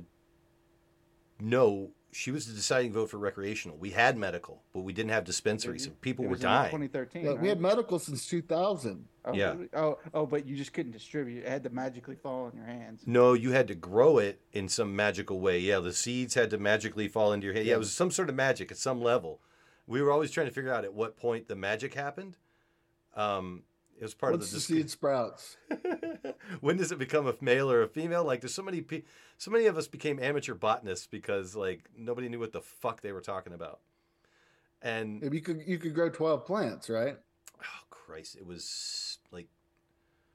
no, she was the deciding vote for recreational. We had medical, but we didn't have dispensaries. and people It were was in dying. 2013. Yeah, we had medical since 2000. Oh, Yeah. Oh, oh, but you just couldn't distribute. It had to magically fall in your hands. No, you had to grow it in some magical way. Yeah, the seeds had to magically fall into your hand. Yeah, it was some sort of magic at some level. We were always trying to figure out at what point the magic happened. Um, it was part Once of the the seed sprouts. when does it become a male or a female? Like, there's so many, pe- so many of us became amateur botanists because like nobody knew what the fuck they were talking about. And you could you could grow 12 plants, right? oh Christ, it was like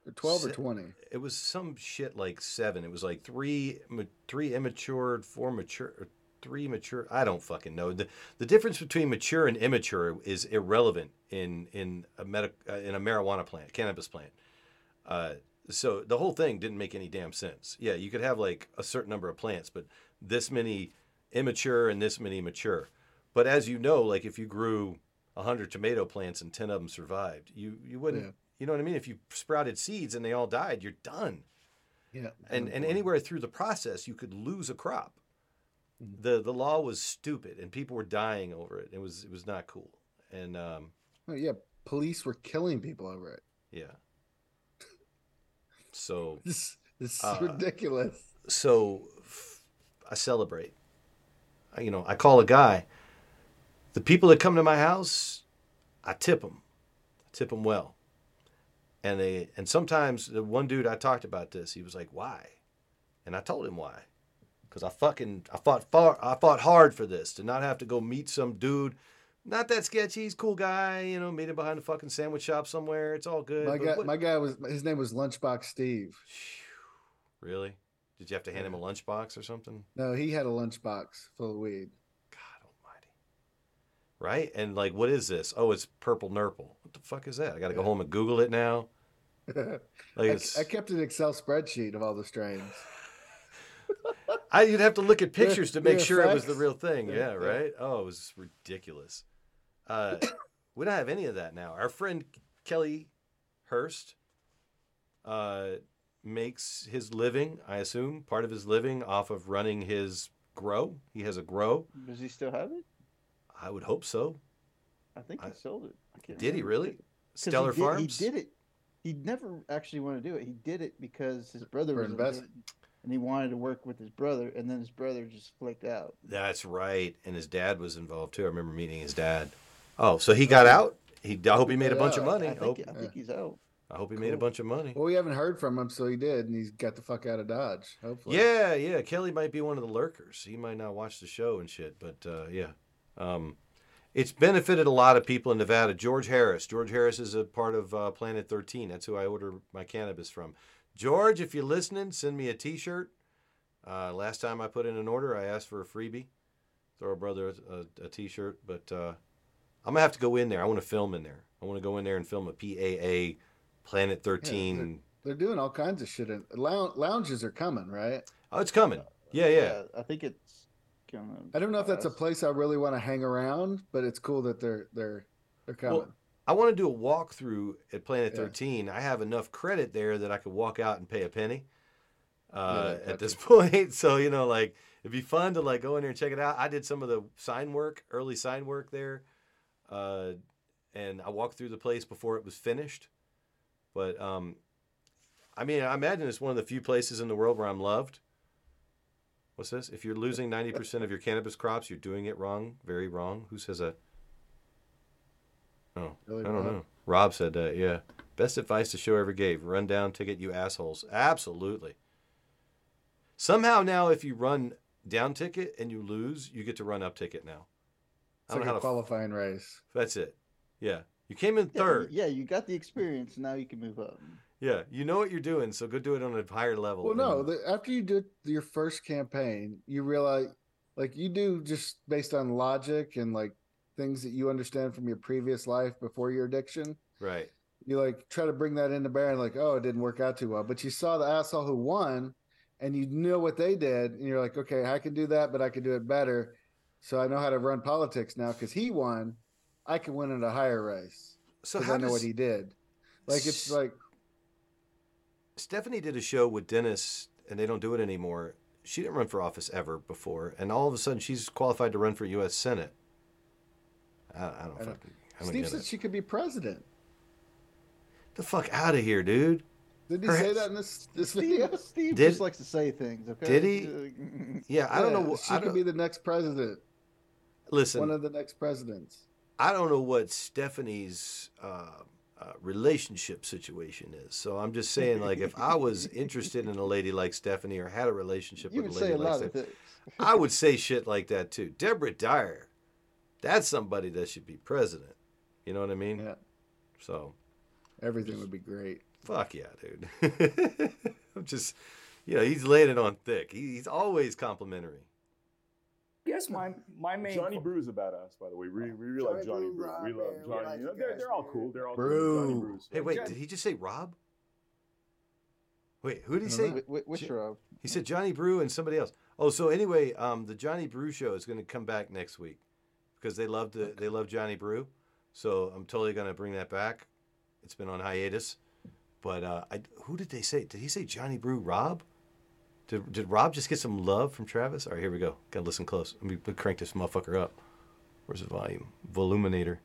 Or 12 or 20. It was some shit like seven. It was like three, three immature, four mature, three mature. I don't fucking know. The the difference between mature and immature is irrelevant in in a medic uh, in a marijuana plant, cannabis plant. Uh, so the whole thing didn't make any damn sense. Yeah, you could have like a certain number of plants, but this many immature and this many mature. But as you know, like if you grew hundred tomato plants and ten of them survived, you you wouldn't. Yeah. You know what I mean? If you sprouted seeds and they all died, you're done. Yeah. And and anywhere through the process, you could lose a crop. The The law was stupid, and people were dying over it. It was it was not cool. And um, Oh, yeah, police were killing people over it. yeah. So This It's Uh, ridiculous. so I celebrate. I- You know, I call a guy. The people that come to my house, I tip them. I tip them well. And they and sometimes the one dude I talked about this, he was like, "Why?" And I told him why. Cuz I fucking I fought far I fought hard for this to not have to go meet some dude not that sketchy, he's a cool guy, you know, meet him behind a fucking sandwich shop somewhere. It's all good. My guy, what- my guy was his name was Lunchbox Steve. really? Did you have to hand him a lunchbox or something? No, he had a lunchbox full of weed. God Almighty. Right? And like, what is this? Oh, it's purple nurple. What the fuck is that? I got to go home and Google it now. Like I, I kept an Excel spreadsheet of all the strains. I, you'd have to look at pictures to make sure it was the real thing. Yeah, Yeah, yeah. right. Oh, it was ridiculous. Uh, we don't have any of that now. Our friend Kelly Hurst uh, makes his living, I assume, part of his living off of running his grow. He has a grow. Does he still have it? I would hope so. I think he sold it. I can't Did he really? Stellar he did, Farms. He did it. He never actually wanted to do it. He did it because his brother For was invest- into it, and he wanted to work with his brother, and then his brother just flicked out. That's right. And his dad was involved too. I remember meeting his dad. Oh, so he got out. He. I hope he made a bunch of money. I I think, hope, I think he's out. I hope he made a bunch of money. Well, we haven't heard from him, so he did, and he's got the fuck out of Dodge. Hopefully. Yeah, yeah. Kelly might be one of the lurkers. He might not watch the show and shit, but uh, yeah. Um, it's benefited a lot of people in Nevada. George Harris. George Harris is a part of uh, Planet 13. That's who I order my cannabis from. George, if you're listening, send me a T-shirt. Uh, last time I put in an order, I asked for a freebie. Throw a brother a, a T-shirt, but uh, I'm gonna have to go in there. I want to film in there. I want to go in there and film a PAA Planet 13. They're doing all kinds of shit. In, lou- lounges are coming, right? oh, it's coming. Yeah, yeah. I think it's gonna. I don't know if that's a place I really want to hang around, but it's cool that they're they're they're coming. Well, I want to do a walkthrough at Planet Yeah. 13. I have enough credit there that I could walk out and pay a penny uh, Yeah, at this point. So, you know, like, it'd be fun to, like, go in there and check it out. I did some of the sign work, early sign work there. Uh, and I walked through the place before it was finished. But, um, I mean, I imagine it's one of the few places in the world where I'm loved. What's this? If you're losing 90% of your cannabis crops, you're doing it wrong. Very wrong. Who says that? Oh, Really, I don't Rob? know. Rob said that, yeah. Best advice the show ever gave. Run down ticket, you assholes. Absolutely. Somehow now, if you run down ticket and you lose, you get to run up ticket now. It's like a qualifying race. That's it. Yeah. You came in Yeah, third. Yeah, you got the experience. Now you can move up. Yeah. You know what you're doing, so go do it on a higher level. Well, no. The, after you do your first campaign, you realize, like, you do just based on logic and like things that you understand from your previous life before your addiction. Right. You like try to bring that into bear and like, oh, it didn't work out too well. But you saw the asshole who won, and you know what they did, and you're like, okay, I can do that, but I can do it better. So I know how to run politics now because he won. I can win in a higher race So I know does- what he did. Like it's like Stephanie did a show with Dennis, and they don't do it anymore. She didn't run for office ever before, and all of a sudden she's qualified to run for U.S. Senate. I, I don't I fucking. I don't Steve get said it. she could be president. The fuck out of here, dude. Did he Her- say that in this this Steve, video? Steve Did- just likes to say things. Okay. Did he? Yeah, I don't know. Yeah, what- She I could don't, be the next president. listen, One of the next presidents. I don't know what Stephanie's uh, uh, relationship situation is. So I'm just saying, like, if I was interested in a lady like Stephanie or had a relationship You with would a say lady a like lot Stephanie, things. I would say shit like that too. Deborah Dyer, that's somebody that should be president. You know what I mean? Yeah. So Everything would be great. fuck yeah, dude. I'm just, you know, he's laying it on thick. He, he's always complimentary. Yes, my my main Johnny Brew is a badass, by the way. We, we really like Johnny Brew. We love man, we Johnny. like you know, they're, guys, they're all cool. They're all Brew. cool. Johnny Brew's. Hey, wait, did he just say Rob? Wait, who did he say? don't Wh- wh- Which Rob? He said Johnny Brew and somebody else. Oh, so anyway, um, the Johnny Brew show is going to come back next week because they love the, they love Johnny Brew. So I'm totally going to bring that back. It's been on hiatus, but uh, I, who did they say? Did he say Johnny Brew? Rob? Did, did Rob just get some love from Travis? All right, here we go. Got to listen close. Let me crank this motherfucker up. Where's the volume? Voluminator.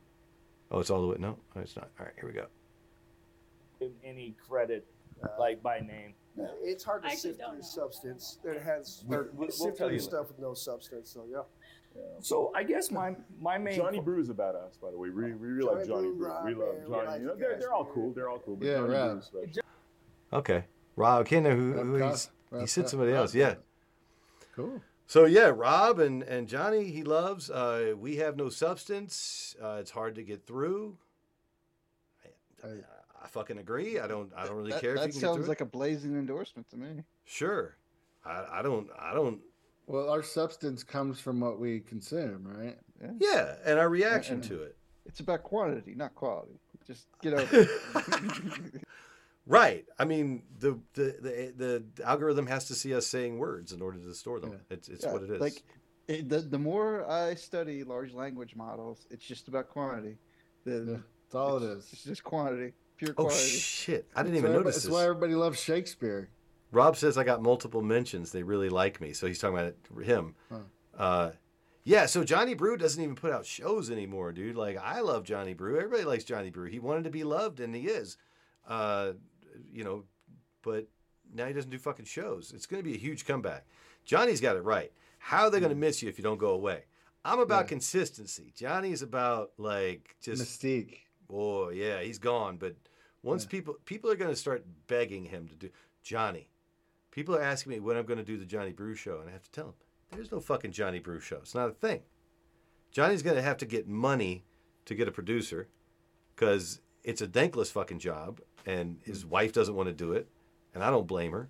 Oh, it's all the way. No, it's not. All right, here we go. give any credit like by name. Uh, It's hard to I sift through know. substance that has We- or we- we'll sift tell through you stuff with no substance. So yeah. So I guess my my main Johnny Brew is a badass, by the way. We, we really like Johnny Johnny Brew, Brew. Rob, We love man, we Johnny. like you know, they're, they're all cool. They're all cool. But Yeah, Johnny Rob. Brew is special. Okay. Rob, I can't know who, who he's, Cos- he said somebody Rob else. Yeah. Cool. So yeah, Rob and, and Johnny he loves. Uh, we have no substance. Uh, it's hard to get through. I, I fucking agree. I don't. I don't really that, care if that you can get sounds through. it. like a blazing endorsement to me. Sure. I, I don't. I don't. Well, our substance comes from what we consume, right? Yeah. Yeah, and our reaction And- to it. It's about quantity, not quality. Just get over it. Right. I mean, the, the the the algorithm has to see us saying words in order to store them. Yeah. It's it's Yeah, what it is. Like it, the the more I study large language models, it's just about quantity. The, That's all it is. It's just quantity, pure quantity. oh quantity. shit! I didn't That's even why notice That's why everybody loves Shakespeare. Rob says I got multiple mentions. They really like me. So he's talking about it, him. Huh. Uh, yeah. So Johnny Brew doesn't even put out shows anymore, dude. Like I love Johnny Brew. Everybody likes Johnny Brew. He wanted to be loved, and he is. Uh, you know, but now he doesn't do fucking shows. It's going to be a huge comeback. Johnny's got it right. How are they going to miss you if you don't go away? I'm about Yeah. consistency. Johnny's about like just Mystique. Oh yeah, he's gone. But once people people are going to start begging him to do Johnny, people are asking me when I'm going to do the Johnny Brew show, and I have to tell them there's no fucking Johnny Brew show. It's not a thing. Johnny's going to have to get money to get a producer because it's a thankless fucking job, and his mm. wife doesn't want to do it, and I don't blame her.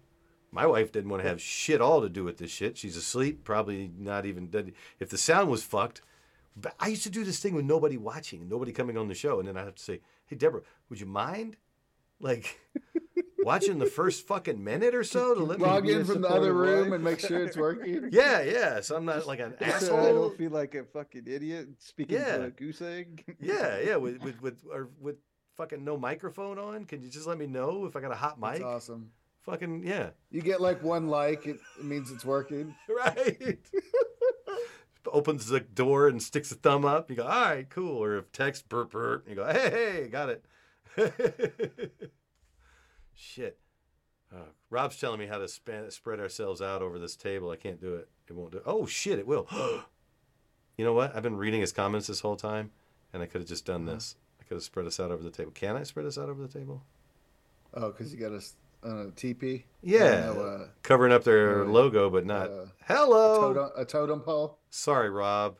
My wife didn't want to have shit all to do with this shit. She's asleep, probably not even. dead. If the sound was fucked, but I used to do this thing with nobody watching, nobody coming on the show, and then I have to say, "Hey, Deborah, would you mind, like, watching the first fucking minute or so to let Log in from the other room and make sure it's working. Yeah, yeah. So I'm not like an So I asshole. don't feel like a fucking idiot speaking Yeah. to a goose egg. Yeah, yeah. With with with or with fucking no microphone on. Can you just let me know if I got a hot mic? That's awesome. Fucking yeah. You get like one like, it, it means it's working. Right. Opens the door and sticks a thumb up. You go, all right, cool. Or if text burp burp, you go, hey, hey, got it. Shit. Uh, Rob's telling me how to span, spread ourselves out over this table. I can't do it. It won't do it. Oh shit! It will. you know what? I've been reading his comments this whole time, and I could have just done this. I could have spread us out over the table. Can I spread us out over the table? Oh, because you got us on a TP? Yeah, No, uh, covering up their uh, logo, but not. Hello. totem, a totem pole. Sorry, Rob.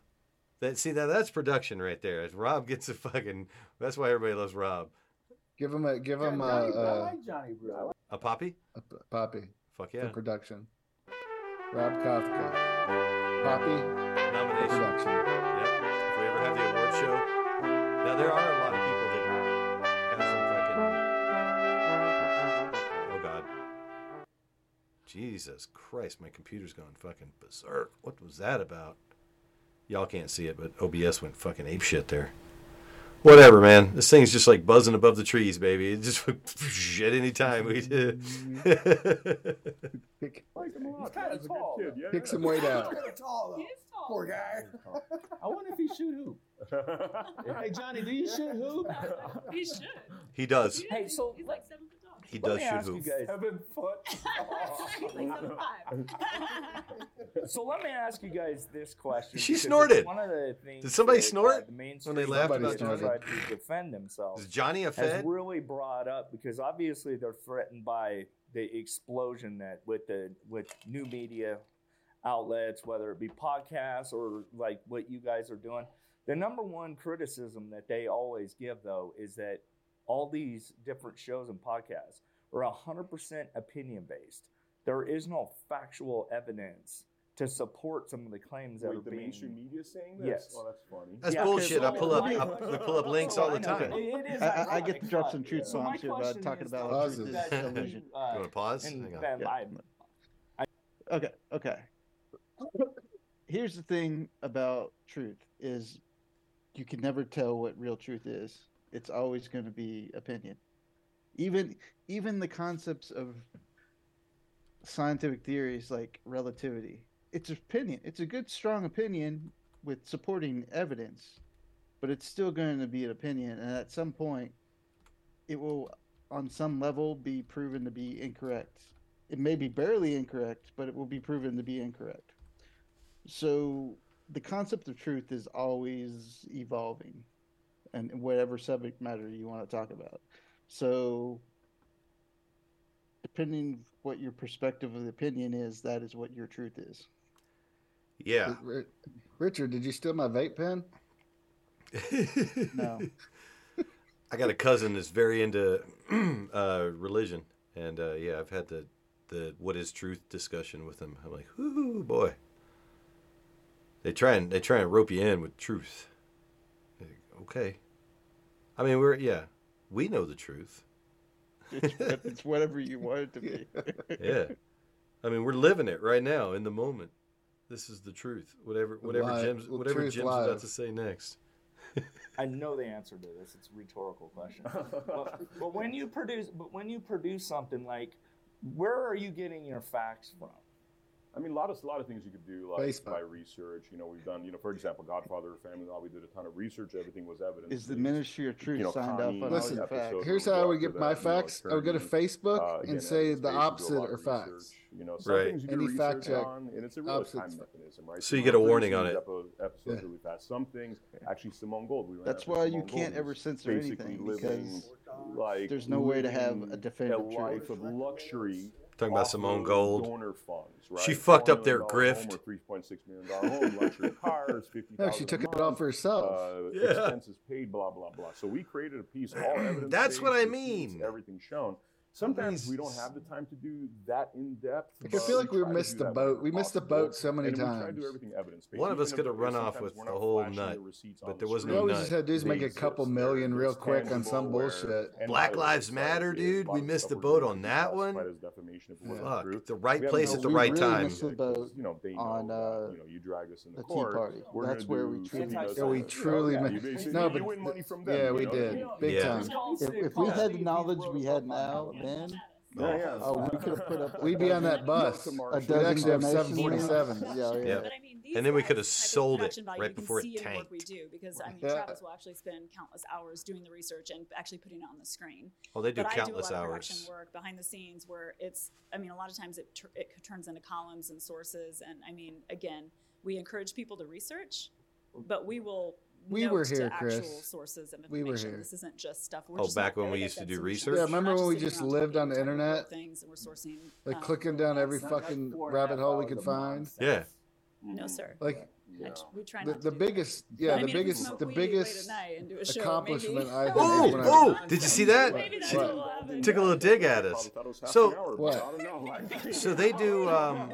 That see that that's production right there. Rob gets a fucking. That's why everybody loves Rob. Give him a give him a, Johnny, I a, like Johnny Brew. Like- A poppy? a p- poppy Fuck yeah. for yeah. production. Rob Kafka, poppy for Nomination. production. Yep. If we ever have the award show. Now there are a lot of people that have some fucking. Oh God. Jesus Christ, my computer's going fucking berserk. What was that about? Y'all can't see it, but OBS went fucking ape shit there. Whatever, man. This thing's just like buzzing above the trees, baby. It just at any time we did. Pick, him a lot. He's kinda He's a good tall, kid. Yeah, pick yeah. some weight out. Kinda tall. Poor guy. I wonder if he shoot hoop. hey Johnny, do you shoot hoop? He should. he does. Hey, so He's like seven foot tall. He let does me shoot ask you hoop. guys. Seven foot. He's like seven five. So let me ask you guys this question. She because snorted. it's One of the things. Did somebody that, uh, snort the when they laughed Somebody media about tried to defend themselves. Is Johnny a has Fed? really brought up because obviously they're threatened by the explosion that with the with new media outlets, whether it be podcasts or like what you guys are doing. The number one criticism that they always give though is that all these different shows and podcasts are 100% opinion based. There is no factual evidence to support some of the claims that Wait, are the being mainstream media saying this? Yes. Oh, that's funny. That's Yeah, bullshit. I pull up. my I, pull up links all the time. it- it is I, I- I get to drop but- some truth so my bombs here about question talking is, about though, Pauses. truth you illusion. uh, You want to pause? Hang on. Ben, Yeah. I- Okay, okay. Here's the thing about truth is you can never tell what real truth is. It's always going to be opinion. Even even the concepts of scientific theories like relativity. It's opinion. It's a good strong opinion with supporting evidence, but it's still going to be an opinion and at some point it will on some level be proven to be incorrect. It may be barely incorrect, but it will be proven to be incorrect. So the concept of truth is always evolving and whatever subject matter you want to talk about. So depending what your perspective of the opinion is, that is what your truth is. Yeah. Richard, did you steal my vape pen? No. I got a cousin that's very into uh, religion, and uh, yeah, I've had the the what is truth discussion with him. I'm like, ooh boy. They try and they try and rope you in with truth. Like, okay. I mean, we're yeah, we know the truth. It's, it's whatever you want it to be. yeah. I mean, we're living it right now in the moment. This is the truth. Whatever whatever Live- Jim's well, whatever truth Jim's about to say next. I know the answer to this. It's a rhetorical question. but, but when you produce, but when you produce something like, where are you getting your facts from? I mean, a lot of a lot of things you could do, like Facebook. by research. You know, we've done, you know, for example, Godfather of Family Law. We did a ton of research. Everything was evidence. Is the Ministry of Truth signed off on Listen, your facts? here's how I would get my facts. I would go to Facebook uh, and say the opposite are facts. You know, some Right. things you do Any fact check, on, and it's a real time mechanism, right? So you we're get a warning on it. Episodes Yeah. really fast. Some things, actually, Simone Gold. We That's why you can't ever censor anything, because like there's no way to have a living definitive truth. life of luxury. Talking about Simone Gold. Donor funds, right? She fucked up their grift. or three point six million dollar home, luxury cars, fifty. No, she took it all for herself. Uh, Yeah. Expenses paid, blah blah blah. So we created a piece, all evidence. That's what I mean. Everything shown. Sometimes we don't have the time to do that in depth. Like, I feel like we missed the boat. We missed the boat so many and We try to times. do everything evidence based. One of us could have run off with we're a not whole nut, the receipts but there was screen. no All we just had to do is make a couple They're- million real it's quick on some bullshit. Black by the way, Lives Matter, dude. We missed the boat on that one. as defamation if it wasn't Fuck, the right place at the we right really time. missed the boat you know, they on, that, uh, you know, you drag us in the, the Tea. Party. We're That's where we truly—yeah, we truly yeah, mi- you basically- no, you but win money from them. yeah, we know? did big Yeah. time. If, if we had the knowledge we had now, then Yeah, yeah. oh, we could have put up. We'd be on that bus. A We'd dozen actually have donations. 747. Yeah, yeah. Yeah. But I mean, these And then we guys, could have the type of sold it production value right you can before it see in the work we tanked. do because I mean, Yeah. Travis will actually spend countless hours doing the research and actually putting it on the screen. Oh, they do but countless I do a lot hours. of production work behind the scenes where it's. I mean, a lot of times it tur- it turns into columns and sources, and I mean, again, we encourage people to research, but we will. We note were to here, actual Chris. sources of We were here. This isn't just stuff. We're Oh, just back when we used to do research? Yeah, remember when we just lived on the internet? Things and we're sourcing. Like um, clicking down every fucking four rabbit hole we could of find. nonsense. Yeah. No, sir. Like I we try the, not the to do that. biggest, But yeah, I the mean, biggest, the weed late at biggest night and do a show, accomplishment maybe- I did. Oh, when I- oh! Did you see that? Maybe that's She what will took a little dig at us. Probably thought it was half So- hour, What? Know. Like, So they do. Um,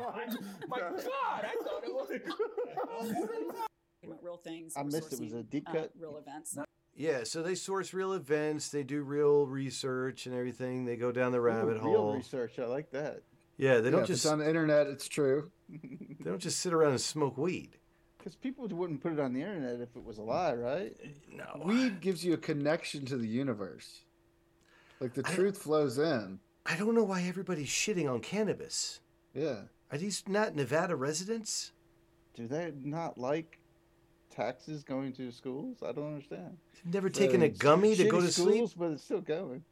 My God, I thought it was. about real things. I missed it. Was a deep uh, cut? real events. yeah, so they source real events. They do real research and everything. They go down the Ooh, rabbit real hole. research. I like that. Yeah, they Yeah, don't if just it's on the internet, it's true. they don't just sit around and smoke weed. Because people wouldn't put it on the internet if it was a lie, right? No. Weed gives you a connection to the universe. Like the truth flows in. I don't know why everybody's shitting on cannabis. Yeah. Are these not Nevada residents? Do they not like taxes going to schools? I don't understand. Never taken a gummy to go Shitty to schools, sleep? but it's still going.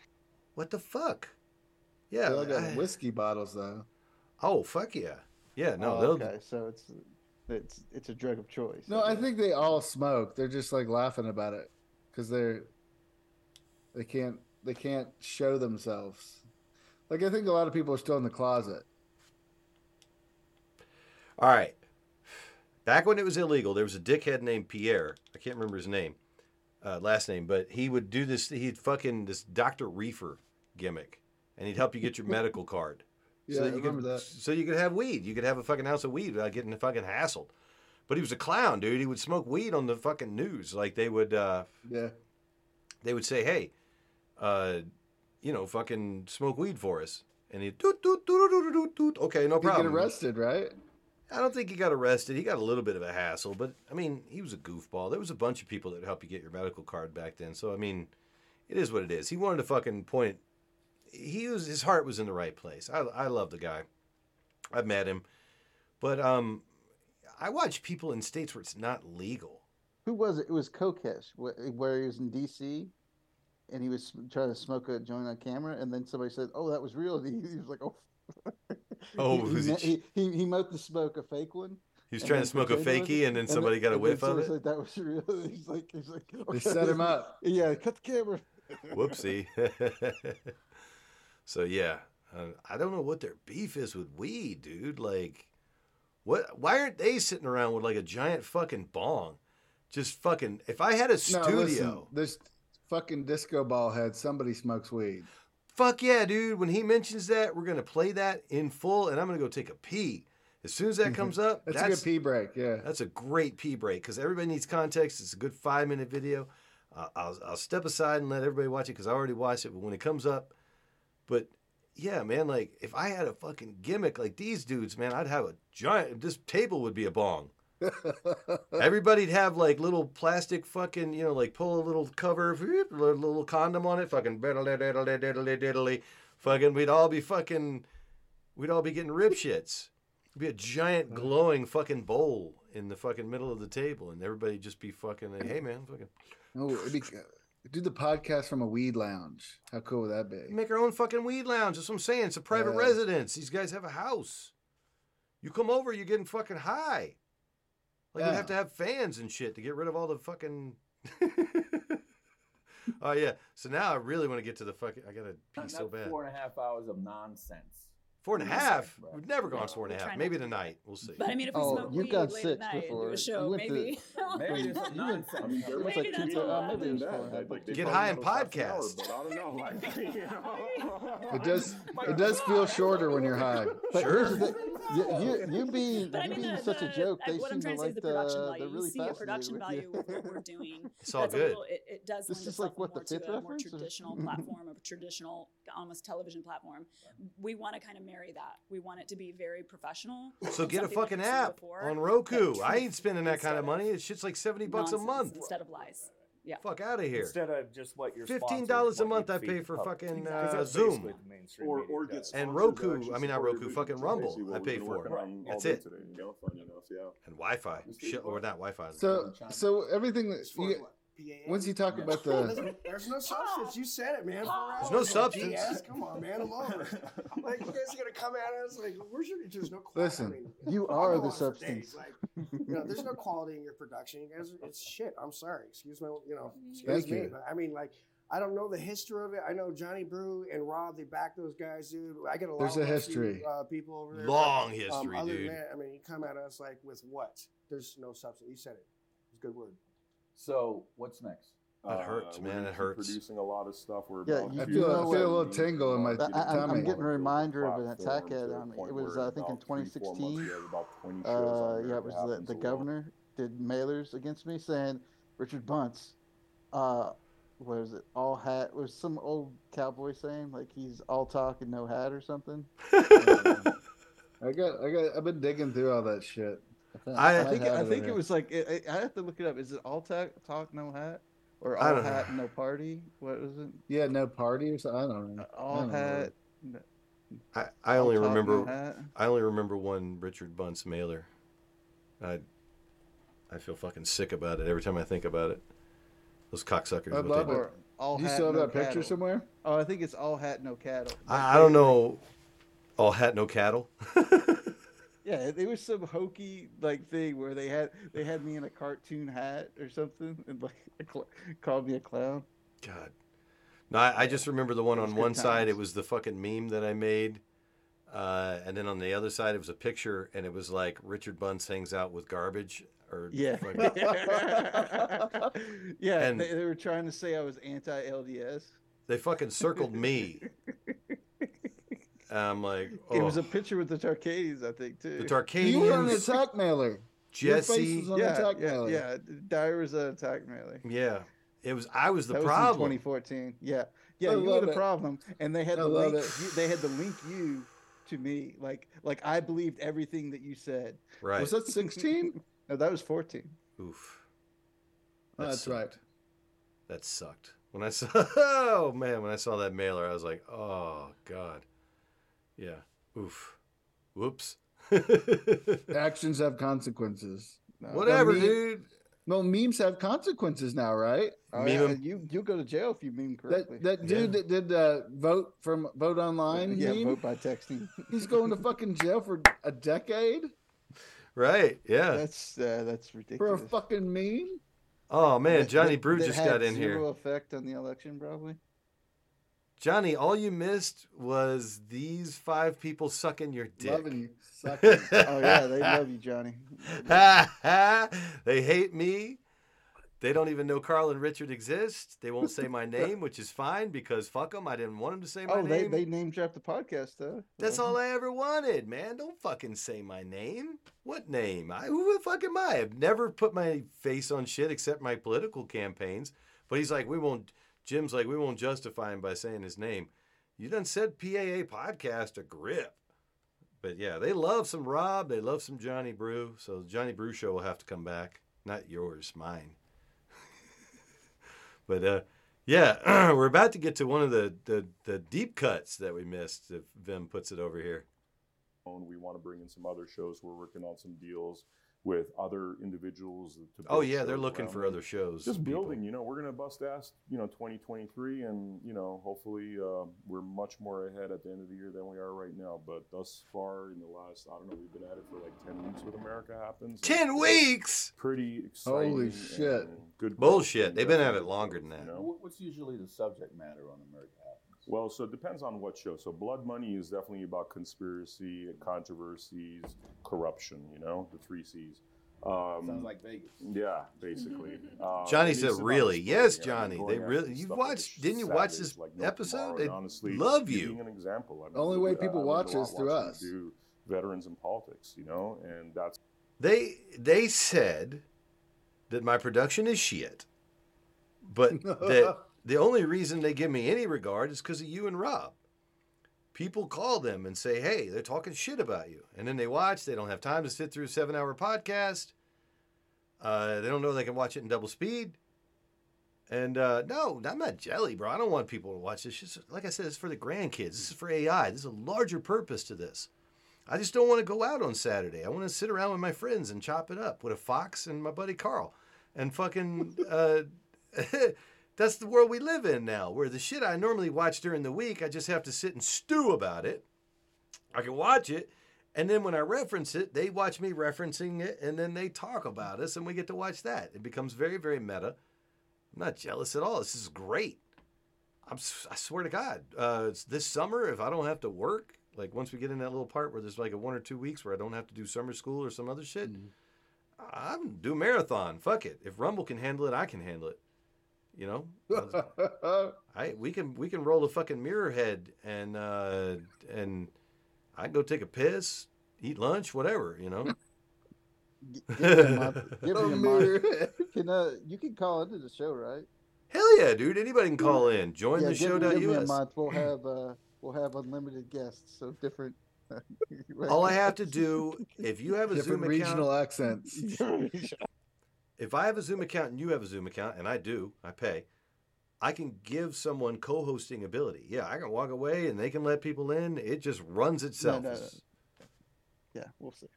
What the fuck? Yeah. They got I- whiskey bottles though. oh fuck yeah. Yeah. No. Oh, okay, so it's it's it's a drug of choice. No, I think they all smoke. They're just like laughing about it because they're they can't they can't show themselves. Like I think a lot of people are still in the closet. All right. Back when it was illegal, there was a dickhead named Pierre. I can't remember his name, uh, last name, but he would do this. He'd fucking this Dr. Reefer gimmick, and he'd help you get your medical card. Yeah, I that you remember could, that. So you could have weed. You could have a fucking ounce of weed without getting fucking hassled. But he was a clown, dude. He would smoke weed on the fucking news. Like they would, uh, Yeah. they would say, "Hey, uh, you know, fucking smoke weed for us," and he doot doot doot doot doot doot. Okay, no He get problem. arrested, right? I don't think he got arrested. He got a little bit of a hassle, but I mean, he was a goofball. There was a bunch of people that helped you get your medical card back then. So I mean, it is what it is. He wanted to fucking point. He was his heart was in the right place. I I love the guy. I've met him, but um, I watch people in states where it's not legal. Who was it? It was Kokesh, where he was in D.C. and he was trying to smoke a joint on camera, and then somebody said, "Oh, that was real." And he, he was like, "Oh." Oh, he, was he, he- he, he, he mowed the smoke a fake one. He was and trying to smoke a pretended it was- fakie, and then somebody got a whiff of somebody it? said that was real. He's like, he's like, They set him up. Yeah, cut the camera. Whoopsie. so yeah, uh, I don't know what their beef is with weed, dude. Like, what? Why aren't they sitting around with like a giant fucking bong? Just fucking. If I had a No, studio, listen, this fucking disco ball head. Somebody smokes weed. Fuck yeah, dude. When he mentions that, we're gonna play that in full, and I'm gonna go take a pee. As soon as that comes up, That's, a good pee break. Yeah. That's a great pee break because everybody needs context. It's a good five minute video. Uh, I'll, I'll step aside and let everybody watch it because I already watched it. But when it comes up, but yeah, man, like if I had a fucking gimmick like these dudes, man, I'd have a giant. This table would be a bong. Everybody'd have like little plastic fucking, you know, like pull a little cover, little, condom on it, fucking diddly diddly diddly diddly, fucking. We'd all be fucking, we'd all be getting rib shits. It'd be a giant glowing fucking bowl in the fucking middle of the table, and everybody just be fucking, like, hey man, fucking. Oh, it'd be, do the podcast from a weed lounge. How cool would that be? Make our own fucking weed lounge. That's what I'm saying. It's a private Yeah. residence. These guys have a house. You come over, you're getting fucking high. Like you Yeah. have to have fans and shit to get rid of all the fucking. oh yeah. So now I really want to get to the fucking. I gotta pee so bad. Four and a half hours of nonsense. Four and a half. and a Yes, half. right. We've never gone four and a Try half. not Maybe to. tonight. We'll see. But I mean, if we Oh, smoke you've weed gone late six at night and do before. a show, went to- maybe. Maybe there's some nonsense. I mean, there was Maybe like that's two what times will I've done happen. that. Like, Get high and got us half an hour, podcast. But I don't know. Like, you know. It does. It does feel shorter when you're high. But Sure. Here's you, you, you being, But I mean, being the, such a joke, they what I'm seem to trying to say is like the production the, value. they're You really see a production value with with what we're doing. It's all That's good. little- it, it does This lend is like what, the more to fifth a more traditional platform, a traditional, almost television platform. We want to kind of marry that. We want it to be very professional. So get a fucking app before, on Roku. I ain't spending that kind of money. It's shit's like seventy bucks a month. instead of lies. Yeah. Fuck out of here. Instead of just what you're Fifteen dollars a month I pay for fucking uh, Zoom Or, or get and Roku. I mean, not Roku. Fucking. Rumble. I pay for. working on all That's it. Today, you know, enough, yeah. And Wi-Fi. Shit, or not Wi-Fi. So, so everything that you, once he talk about the, there's no substance. You said it, man. There's no substance. Yes, come on, man. I'm over. it. Like you guys are gonna come at us like, where's your? There's no quality. Listen, I mean, you are the substance. Like, you know, there's no quality in your production. You guys, are- it's shit. I'm sorry. Excuse my, you know, excuse Thank me. you. But I mean, like. I don't know the history of it. I know Johnny Brew and Rob. They back those guys, dude. I get a lot There's of a history. uh, people over there. Long but, history, other than dude. that, I mean, you come at us like with what? There's no substance. You said it. It's a good word. So what's next? That hurts, we're man, it hurts. Producing a lot of stuff. We're Yeah, you I feel, I feel a little tingle in my I, I'm, I'm getting a reminder of an attack ad to on it. was, uh, I think, in about three, months 2016. about 20 shows Uh, yeah, It it was the, the governor did mailers against me saying Richard Bunce, uh, what is it? All hat was some old cowboy saying like he's all talk and no hat or something. I got, I got, I've been digging through all that shit. I- I think I it think it here. was like I, I have to look it up. Is it all talk talk no hat or all don't know. hat no party? What was it? Yeah, no party or something. I don't know. Uh, all don't hat. no- I, I all only talk, no remember hat. I only remember one Richard Bunce mailer. I I feel fucking sick about it every time I think about it. Those cocksuckers. I love they it. do. Or all Do you hat, still have no that picture cattle. somewhere? Oh, I think it's all hat no cattle. I, I don't know. All hat, no cattle. Yeah, it, was some hokey like thing where they had they had me in a cartoon hat or something and like called me a clown. God. No, I, I just remember the one on one side. It was the fucking meme that I made, uh, and then on the other side, it was a picture, and it was like Richard Bunce hangs out with garbage, or Yeah, yeah. And- they, they were trying to say I was anti LDS. they fucking circled me. And I'm like, oh, It was a oh. picture with the Tarkanians, I think too. the You were on the Tarkanians. attack mailer. Your face Jesse. was on the yeah, attack yeah, mailer. yeah. Dyer was an attack mailer. Yeah, it was. I was the that was problem. in 2014. Yeah, yeah. I you were the it. problem, and they had I to link. You, they had to link you to me. Like, like I believed everything that you said. right. Was that 16? No, that was 14. Oof. Oh, That that's right. That sucked. When I saw, oh man, when I saw that mailer, I was like, oh god. Yeah. Oof. Whoops. Actions have consequences. No, Whatever, me- dude. Well, memes have consequences now, right? Oh, yeah, you you go to jail if you meme correctly. That that dude that did uh, vote from vote online. Yeah, meme, vote by texting. He's going to fucking jail for a decade Right? Yeah. That's uh, that's ridiculous. for a fucking meme. Oh man, Johnny that- Brew that just got in zero here. effect on the election, probably. Johnny, all you missed was these five people sucking your dick. Loving you, sucking. Oh yeah, they love you, Johnny. they hate me. They don't even know Carl and Richard exist. They won't say my name, which is fine because fuck them. I didn't want them to say my name. Oh, they they name dropped the podcast though. That's all I ever wanted, man. Don't fucking say my name. What name? I, who the fuck am I? I've never put my face on shit except my political campaigns. But he's like, we won't. Jim's like, we won't justify him by saying his name. You done said PAA podcast a grip. But yeah, they love some Rob. They love some Johnny Brew. So Johnny Brew show will have to come back. Not yours, mine. but uh, yeah, we're about to get to one of the, the, the deep cuts that we missed if Vem puts it over here. We want to bring in some other shows. We're working on some deals with other individuals. To Oh, yeah, they're looking for them. other shows, Just people. building, you know, we're going to bust ass, you know, 2023, and you know, hopefully, uh, we're much more ahead at the end of the year than we are right now. But thus far, in the last, I don't know, we've been at it for like 10 weeks with America Happens. 10 weeks? Pretty exciting. Holy shit. Good. Bullshit. They've been at it longer than that. You know? What's usually the subject matter on America Happens? Well, so it depends on what show. So Blood Money is definitely about conspiracy, controversies, corruption. You know, the three C's. Um, Sounds like Vegas. Yeah, basically. Um, Johnny said, "Really? spreading Yes, it, Johnny. They really. You stuff like watched? Didn't you watch this like no episode? They honestly, love you you. Being an example. I mean, Only way at- I people watch is through us. Do veterans in politics, you know, and that's They they said that my production is shit, but that the only reason they give me any regard is because of you and Rob. People call them and say, "Hey, they're talking shit about you," and then they watch. They don't have time to sit through a seven-hour podcast. Uh, they don't know they can watch it in double speed. And uh, no, I'm not jelly, bro. I don't want people to watch this. Just like I said, it's for the grandkids. This is for AI. There's a larger purpose to this. I just don't want to go out on Saturday. I want to sit around with my friends and chop it up with a fox and my buddy Carl, and fucking. Uh, that's the world we live in now, where the shit I normally watch during the week, I just have to sit and stew about it. I can watch it, and then when I reference it, they watch me referencing it, and then they talk about us, and we get to watch that. It becomes very, very meta. I'm not jealous at all. This is great. I'm, I swear to God, uh, this summer, if I don't have to work, like once we get in that little part where there's like a one or two weeks where I don't have to do summer school or some other shit, I'm do marathon. Fuck it. If Rumble can handle it, I can handle it. You know, I we can we can roll a fucking mirror head and uh, and I go take a piss, eat lunch, whatever. You know. Give me a. Give me a month. Can uh, you can call into the show, right? Hell yeah, dude! Anybody can call in. Join yeah, the give, give me a show.us. month. We'll have uh, we'll have unlimited guests, so different. All I have to do, if you have a Different Zoom regional account, accents. If I have a Zoom account and you have a Zoom account, and I do, I pay, I can give someone co-hosting ability. Yeah, I can walk away and they can let people in. It just runs itself. no, no. It's- Yeah, we'll see.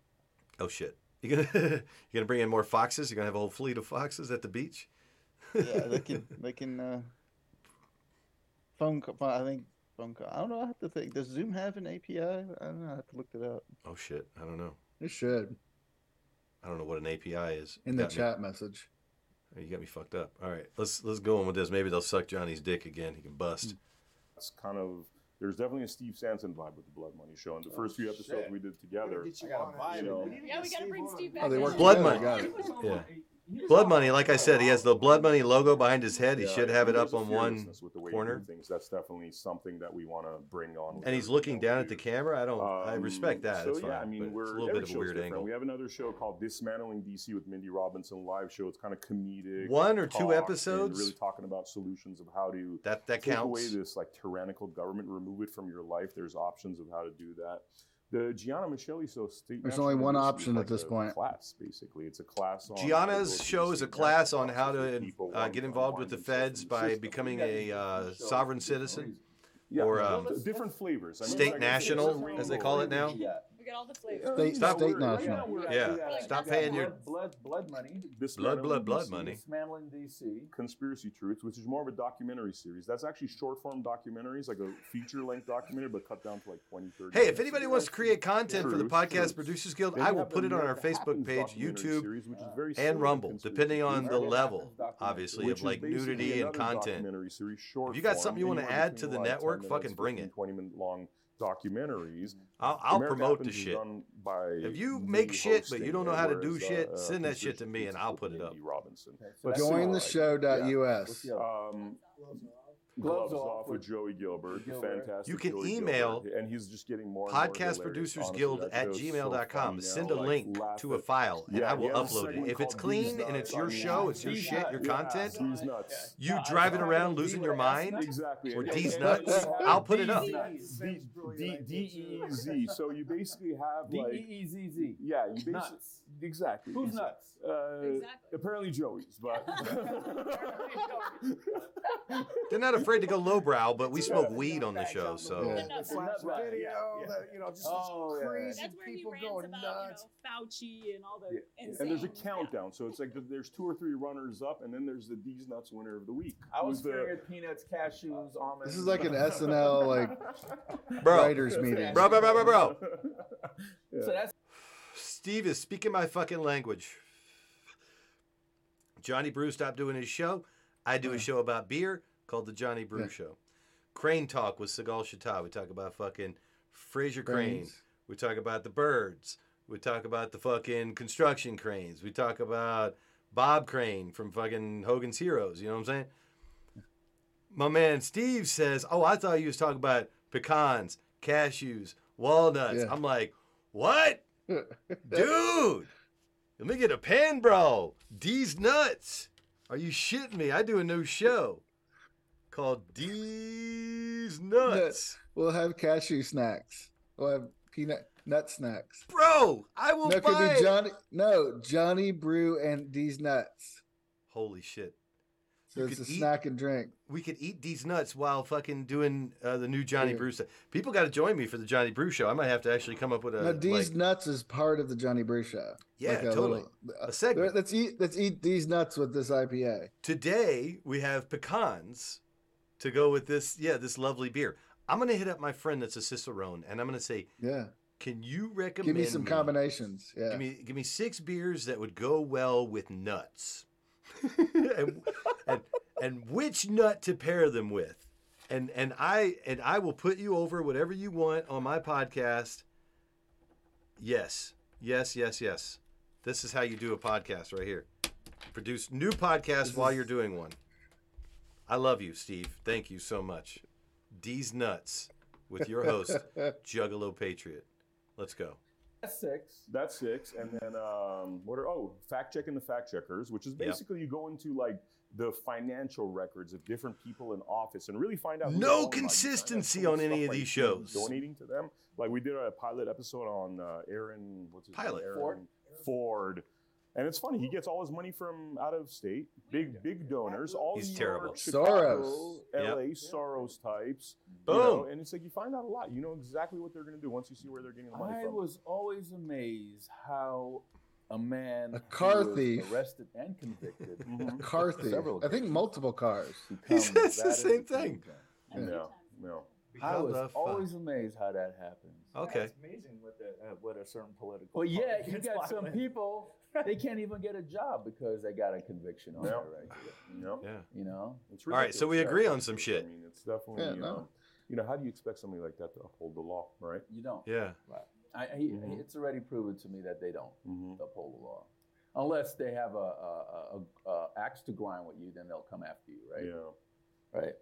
Oh shit! You gonna you're gonna bring in more foxes? You're gonna have a whole fleet of foxes at the beach? Yeah, they can they can uh, phone call. I think phone call. I don't know. I have to think. Does Zoom have an API? I don't know. I have to look it up. Oh shit! I don't know. It should I don't know what an API is. in the Got me- chat message. You got me fucked up. All right, let's let's go on with this. Maybe they'll suck Johnny's dick again. He can bust. Hmm. It's kind of there's definitely a Steve Sanson vibe with the Blood Money show, and the oh, first few episodes shit. we did together. I got a vibe. You know, Yeah, we gotta bring Steve back. Oh, they work Blood together, money. got it. Yeah. Blood money. Like I said, he has the blood money logo behind his head. He Yeah, should have it up on one with the way corner. Things that's definitely something that we want to bring on. And he's looking that we down at the camera. I don't. I Um, respect that. So it's fine. yeah, I mean, we're it's a little bit of a weird different. angle. We have another show called Dismantling DC with Mindy Robinson live show. It's kind of comedic. One or two episodes? really talking about solutions of how to That that take away this like tyrannical government, remove it from your life. There's options of how to do that. The Gianna Micheli show. State There's National only one option is at this point. Class basically, it's a class. On Gianna's show is a class on how to uh, get involved with the feds by system. becoming a uh, sovereign citizen Yeah, or um, different flavors. I mean, state like I said, it's a national, as they call it now. rainbow. We got all the flavors. State, Stop- state Right now national. we're Yeah, uh, stop yeah, paying your- blood, blood, blood money. Dismantling blood, blood DC, money. Dismantling DC. Conspiracy Truths, which is more of a documentary series. That's actually short form documentaries, like a feature length documentary, but cut down to like 20, 30 Hey, if anybody wants to create content for the Podcast truth. Producers Guild, I will put it on our Facebook page, YouTube, series, which is very and Rumble, depending on the level, obviously, of like nudity and content. Series, short If you got form, something you want to add to the like, 10 network, fucking bring it. 20 minute long documentaries. I'll, I'll promote Happens the shit. done by If you make shit, but you don't know how to do shit, uh, send that shit to me and I'll put it up. Andy Robinson. so But Join the similar ideas. show.us. What's the other? Um, Gloves Gloves Off off with with Joey Gilbert, Gilbert. fantastic. You can Joey email Gilbert, and he's just getting more. and Podcast. Producers Guild at show's so gmail.com. Send a like, link to a file and Yeah, I will he has a upload it. If it's clean These and it's Nuts your on show, it's your shit, your content, you driving around losing your mind, Exactly. or And- Deez nuts, I'll put it up. D E E Z. So you basically have like D-E-E-Z-Z. Yeah, you basically Nuts. Exactly. Who's nuts? Uh, Exactly. Apparently Joey's, but They're not afraid to go lowbrow, but we smoke weed on the show, so. Yeah. The flash Right, video, yeah, yeah. you know, just Oh, these yeah. crazy That's where he people rants going about nuts. you know Fauci and all the insane. and there's a stuff. countdown. So it's like there's two or three runners up, and then there's the Deez nuts winner of the week. I was Who's the- peanuts, cashews, almonds. This is like an SNL like Bro. writers meeting. Bro, bro, bro, bro, bro. So that's Steve is speaking my fucking language. Johnny Brew stopped doing his show. I do a show about beer called the Johnny Brew Yeah. Show. Crane Talk with Segal Chateau. We talk about fucking Frasier Crane. Cranes. We talk about the birds. We talk about the fucking construction cranes. We talk about Bob Crane from fucking Hogan's Heroes. You know what I'm saying? My man Steve says, "Oh, I thought you was talking about pecans, cashews, walnuts." Yeah. I'm like, "What, dude? Let me get a pen, bro. Deez nuts. Are you shitting me? I do a new show called Deez nuts, We'll have cashew snacks. We'll have peanut nut snacks. bro. I will No, buy. could be Johnny. No, Johnny Brew and these nuts. Holy shit. So You it's a eat- snack and drink. we could eat these nuts while fucking doing uh, the new Johnny Yeah. Brew stuff. People got to join me for the Johnny Brew show. I might have to actually come up with a no, these like, nuts is part of the Johnny Brew show. Yeah, Like a totally. little- A segment. Let's eat. Let's eat these nuts with this IPA. today. We have pecans to go with this. Yeah, this lovely beer. I'm gonna hit up my friend that's a cicerone, and I'm gonna say, Yeah. can you recommend Give me some combinations. Yeah. Give me give me six beers that would go well with nuts, and, and and which nut to pair them with, and and I and I will put you over whatever you want on my podcast. Yes, yes, yes, yes. This is how you do a podcast right here. Produce new podcasts This while is- you're doing one. I love you, Steve. Thank you so much. Deez nuts with your host, Juggalo Patriot. Let's go. That's six. That's six, and then um, what are oh fact checking the fact checkers, which is Yep. basically you go into like the financial records of different people in office and really find out. No they own, like, you find out consistency on any of by these people shows. Donating to them, like we did a pilot episode on uh, Aaron. What's his Pilot. name? Aaron Ford? Ford. And it's funny, he gets all his money from out of state, big big donors, all He's New terrible. York, Chicago, Soros. LA, Yep. Soros types. Boom. You know, and it's like you find out a lot. You know exactly what they're going to do once you see where they're getting the money I from. was always amazed how a man A who car was thief. arrested and convicted, Mhm. Car thief. I think multiple cars. He says the same thing. kingpin. No, no. I was always amazed how that happens. Okay. It's amazing what the uh, what a certain political. Well, yeah, you got some with. people they can't even get a job because they got a conviction on No. their record. No. Yeah. You know, It's really All right, so we agree on some shit. I mean, it's definitely, Yeah, you no. know, you know, how do you expect somebody like that to uphold the law, right? you don't. Yeah. Right. I, he, Mhm. It's already proven to me that they don't Mm-hmm. uphold the law, unless they have a, a, a, a axe to grind with you. Then they'll come after you, right? Yeah. Right.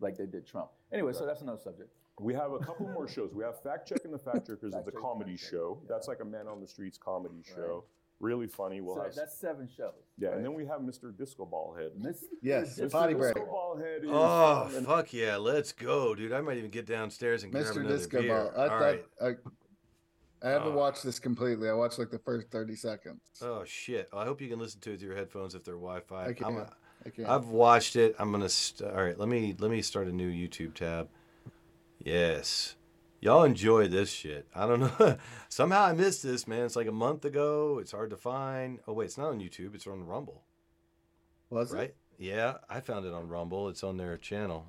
Like they did Trump. Anyway, so that's another subject. We have a couple more shows. We have Fact Check and the Fact Checkers is Fact the Check, comedy Fact Check. show. Yeah. That's like a man on the streets comedy Right. show. Really funny. We'll so have that's seven shows. yeah, right? and then we have Mr. Disco Ballhead. Miss, Yes, Mr. potty break. Disco Ballhead is Oh fun and- fuck yeah, let's go, dude! I might even get downstairs and grab Mr. another Disco beer. Ball. I All thought right. I, I haven't Oh. watched this completely. I watched like the first thirty seconds. Oh shit! Well, I hope you can listen to it through your headphones if they're Wi-Fi. I can. I'm a- I can. I've watched it. I'm gonna. St- all right, let me let me start a new YouTube tab. Yes, Y'all enjoy this shit. I don't know. Somehow I missed this, man. It's like a month ago. It's hard to find. Oh wait, it's not on YouTube. It's on Rumble. Was right? Yeah, I found it on Rumble. It's on their channel.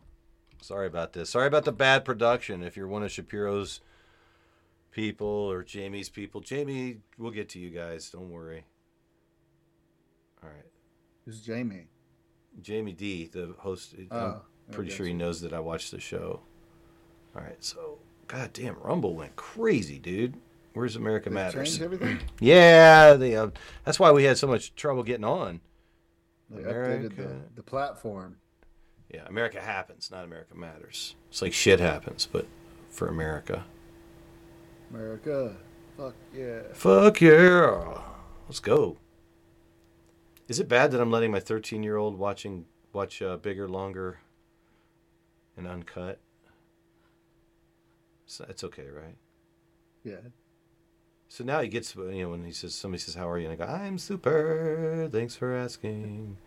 Sorry about this. Sorry about the bad production. If you're one of Shapiro's people or Jamie's people, Jamie, we'll get to you guys. Don't worry. All right. Who's Jamie? Jamie D, the host. Oh, I'm pretty sure he knows that I watched the show. All right, so goddamn Rumble went crazy, dude. Where's America They Matters? everything? Yeah, they. Uh, that's why we had so much trouble getting on. They updated the, the platform. Yeah, America happens, not America matters. It's like shit happens, but for America. America. Fuck yeah. Fuck yeah. Let's go. Is it bad that I'm letting my 13 year old watching watch uh, bigger, longer, and uncut? So it's okay, right? Yeah. So now he gets you know when he says somebody says how are you and I go I'm super thanks for asking.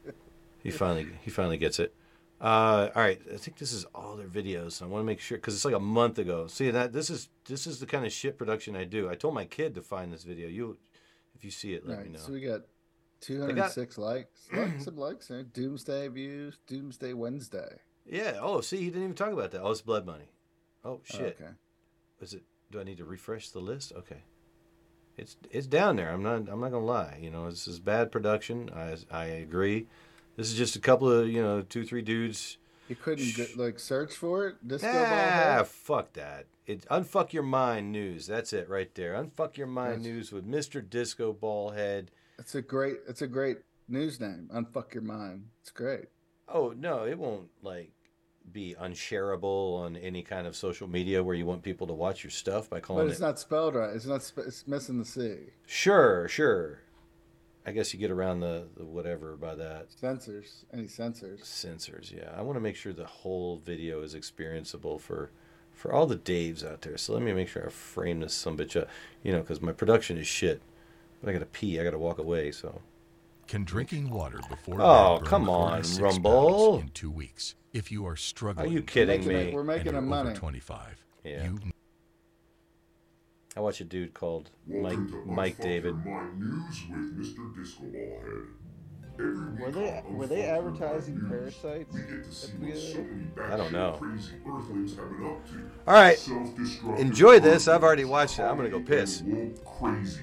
he finally he finally gets it. Uh, all right, I think this is all their videos. I want to make sure because it's like a month ago. See that this is this is the kind of shit production I do. I told my kid to find this video. You, if you see it, let All me right, know. so we got 206 likes. Like some likes there. Doomsday views. Doomsday Wednesday. Yeah. Oh, see, he didn't even talk about that. Oh, it's blood money. Oh shit. Okay. Is it? Do I need to refresh the list? Okay. It's it's down there. I'm not I'm not gonna lie. You know, this is bad production. I I agree. This is just a couple of you know two three dudes. You couldn't get, like search for it. Disco ball Ah, fuck that. It unfuck your mind news. That's it right there. Unfuck your mind news with Mr. Disco Ballhead. It's a great. It's a great news name. Unfuck your mind. It's great. Oh no, it won't like be unshareable on any kind of social media where you want people to watch your stuff by calling But it's it. not spelled right. It's not. Sp- it's missing the C. Sure, sure. I guess you get around the, the whatever by that. Censors. Any censors? Censors, yeah. I want to make sure the whole video is experienceable for for all the Daves out there. So let me make sure I frame this some bitch up, you know, because my production is shit. But I gotta pee. I gotta walk away. So. Can drinking water before Oh, bed burn come on, 46 Rumble. pounds in two weeks? If you are struggling, Are you kidding We're making me? we're making and them over money. 25, Yeah. you I watch a dude called Mike Welcome to Mike David. Your News with Mr. Disco Ballhead. Were they were they advertising parasites? We get to see at the what so I don't know. crazy earthlings have been up to. All right. Enjoy this. I've already watched it. I'm gonna go piss. and crazies,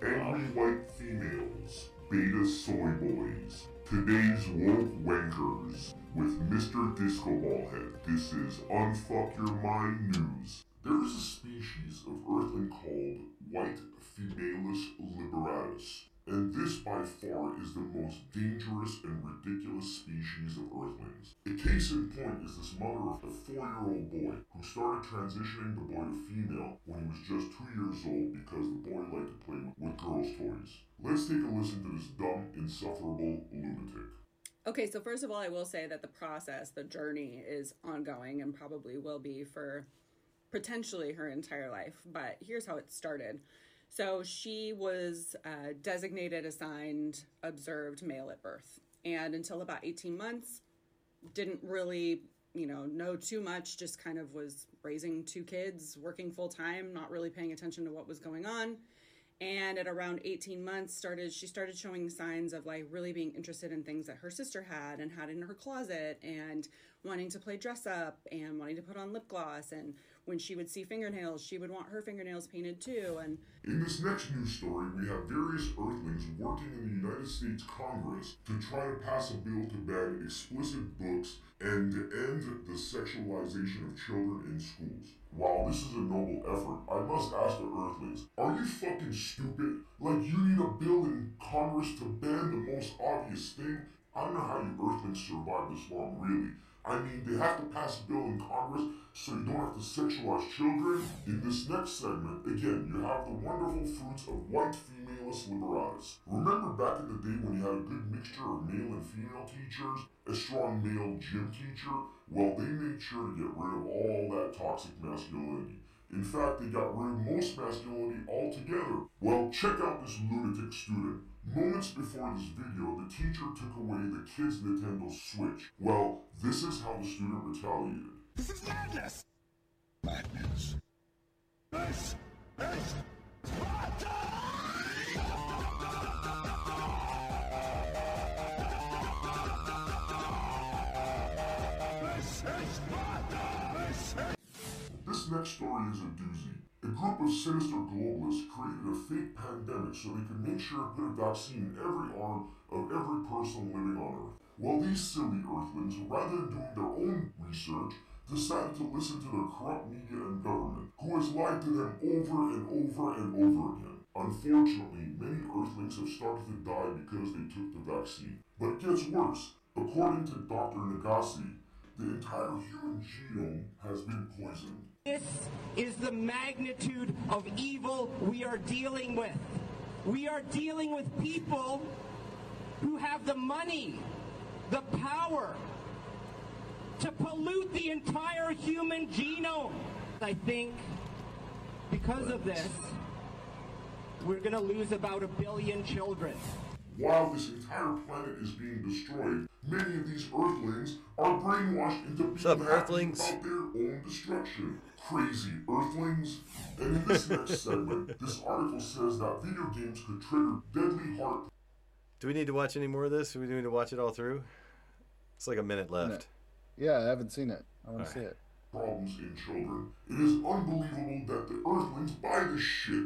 angry white females, beta soy boys. Today's woke wankers with Mr. Disco Ballhead. This is Unfuck Your Mind News. There is a species of earthling called white Females liberatus, and this by far is the most dangerous and ridiculous species of earthlings. A case in point is this mother of a four-year-old boy who started transitioning the boy to female when he was just two years old because the boy liked to play with girls' toys. Let's take a listen to this dumb, insufferable lunatic. Okay, so first of all, I will say that the process, the journey is ongoing and probably will be for potentially her entire life. But here's how it started. So she was uh, designated, assigned, observed male at birth. And until about 18 months, didn't really, you know, know too much, just kind of was raising two kids, working full time, not really paying attention to what was going on and at around 18 months started she started showing signs of like really being interested in things that her sister had and had in her closet and wanting to play dress up and wanting to put on lip gloss and when she would see fingernails she would want her fingernails painted too and In this next news story, we have various Earthlings working in the United States Congress to try to pass a bill to ban explicit books and end the sexualization of children in schools. While this is a noble effort, I must ask the Earthlings, are you fucking stupid? Like you need a bill in Congress to ban the most obvious thing? I don't know how you Earthlings survive this long, really. I mean, they have to pass a bill in Congress so you don't have to sexualize children. In this next segment, again, you have the wonderful fruits of white femalis liberatus. Remember back in the day when you had a good mixture of male and female teachers, a strong male gym teacher? Well, they made sure to get rid of all that toxic masculinity. In fact, they got rid of most masculinity altogether. Well, check out this lunatic student. Moments before this video, the teacher took away the kid's Nintendo Switch. Well, this is how the student retaliated. This is madness. madness. This is This next story is a doozy. A group of sinister globalists created a fake pandemic so they could make sure to put a vaccine in every arm of every person living on Earth. Well, these silly Earthlings, rather than doing their own research, decided to listen to their corrupt media and government, who has lied to them over and over and over again. Unfortunately, many Earthlings have started to die because they took the vaccine. But it gets worse. According to Dr. Nagase, the entire human genome has been poisoned. This is the magnitude of evil we are dealing with. We are dealing with people who have the money, the power to pollute the entire human genome. I think because of this, we're going to lose about a billion children. While this entire planet is being destroyed, many of these Earthlings are brainwashed into being up, happy Earthlings? about their own destruction. Crazy Earthlings. And in this next segment, this article says that video games could trigger deadly heart Do we need to watch any more of this? Do we need to watch it all through? It's like a minute left. Yeah, I haven't seen it. I want to see it. problems in children. It is unbelievable that the Earthlings buy this shit.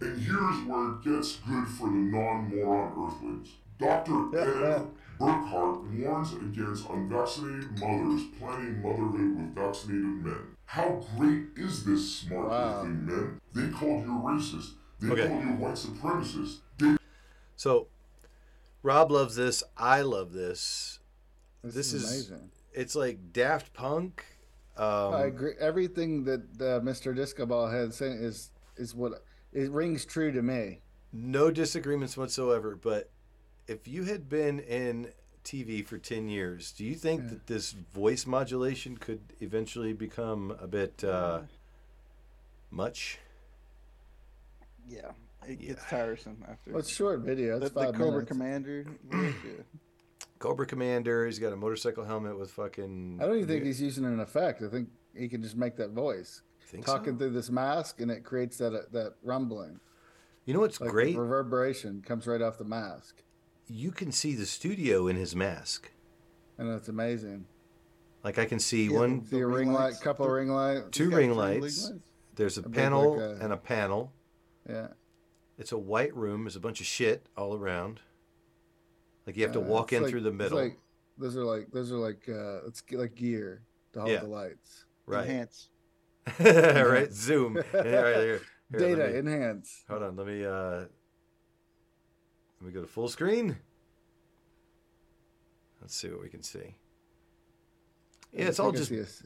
And here's where it gets good for the non-moron Earthlings. Dr. Ed Burkhart warns against unvaccinated mothers planning motherhood with vaccinated men. How great is this smart Earthling man? They called you racist. They Okay. called you white supremacist. They So, Rob loves this. I love this. This is amazing. It's like Daft Punk. Um, I agree. Everything that uh, Mr. Disco Ball had said is is what it rings true to me. No disagreements whatsoever. But if you had been in TV for 10 years, do you think that this voice modulation could eventually become a bit uh, much? Yeah, it gets tiresome after. Well, it's short video. It's the, the Cobra minutes. Commander. yeah. Cobra Commander, he's got a motorcycle helmet with fucking. I don't even think he's using an effect. I think he can just make that voice. Think Talking through this mask, and it creates that that rumbling. You know what's Like the great? reverberation comes right off the mask, You can see the studio in his mask. and it's amazing. Like I can see Yeah, one, see a ring light, couple ring lights, two He's ring three lights. There's a, A panel like, uh, and a panel. Yeah. It's a white room. There's a bunch of shit all around. Like you have to Uh, walk in like- through the it's middle. Like, those are like those are like uh, it's like gear to hold Yeah. the lights. Right. Enhance. right. Zoom. Yeah, right here. Here, Data me- enhance. Hold on. Let me. uh Let me go to full screen. Let's see what we can see. Yeah, it's all just. I see a s-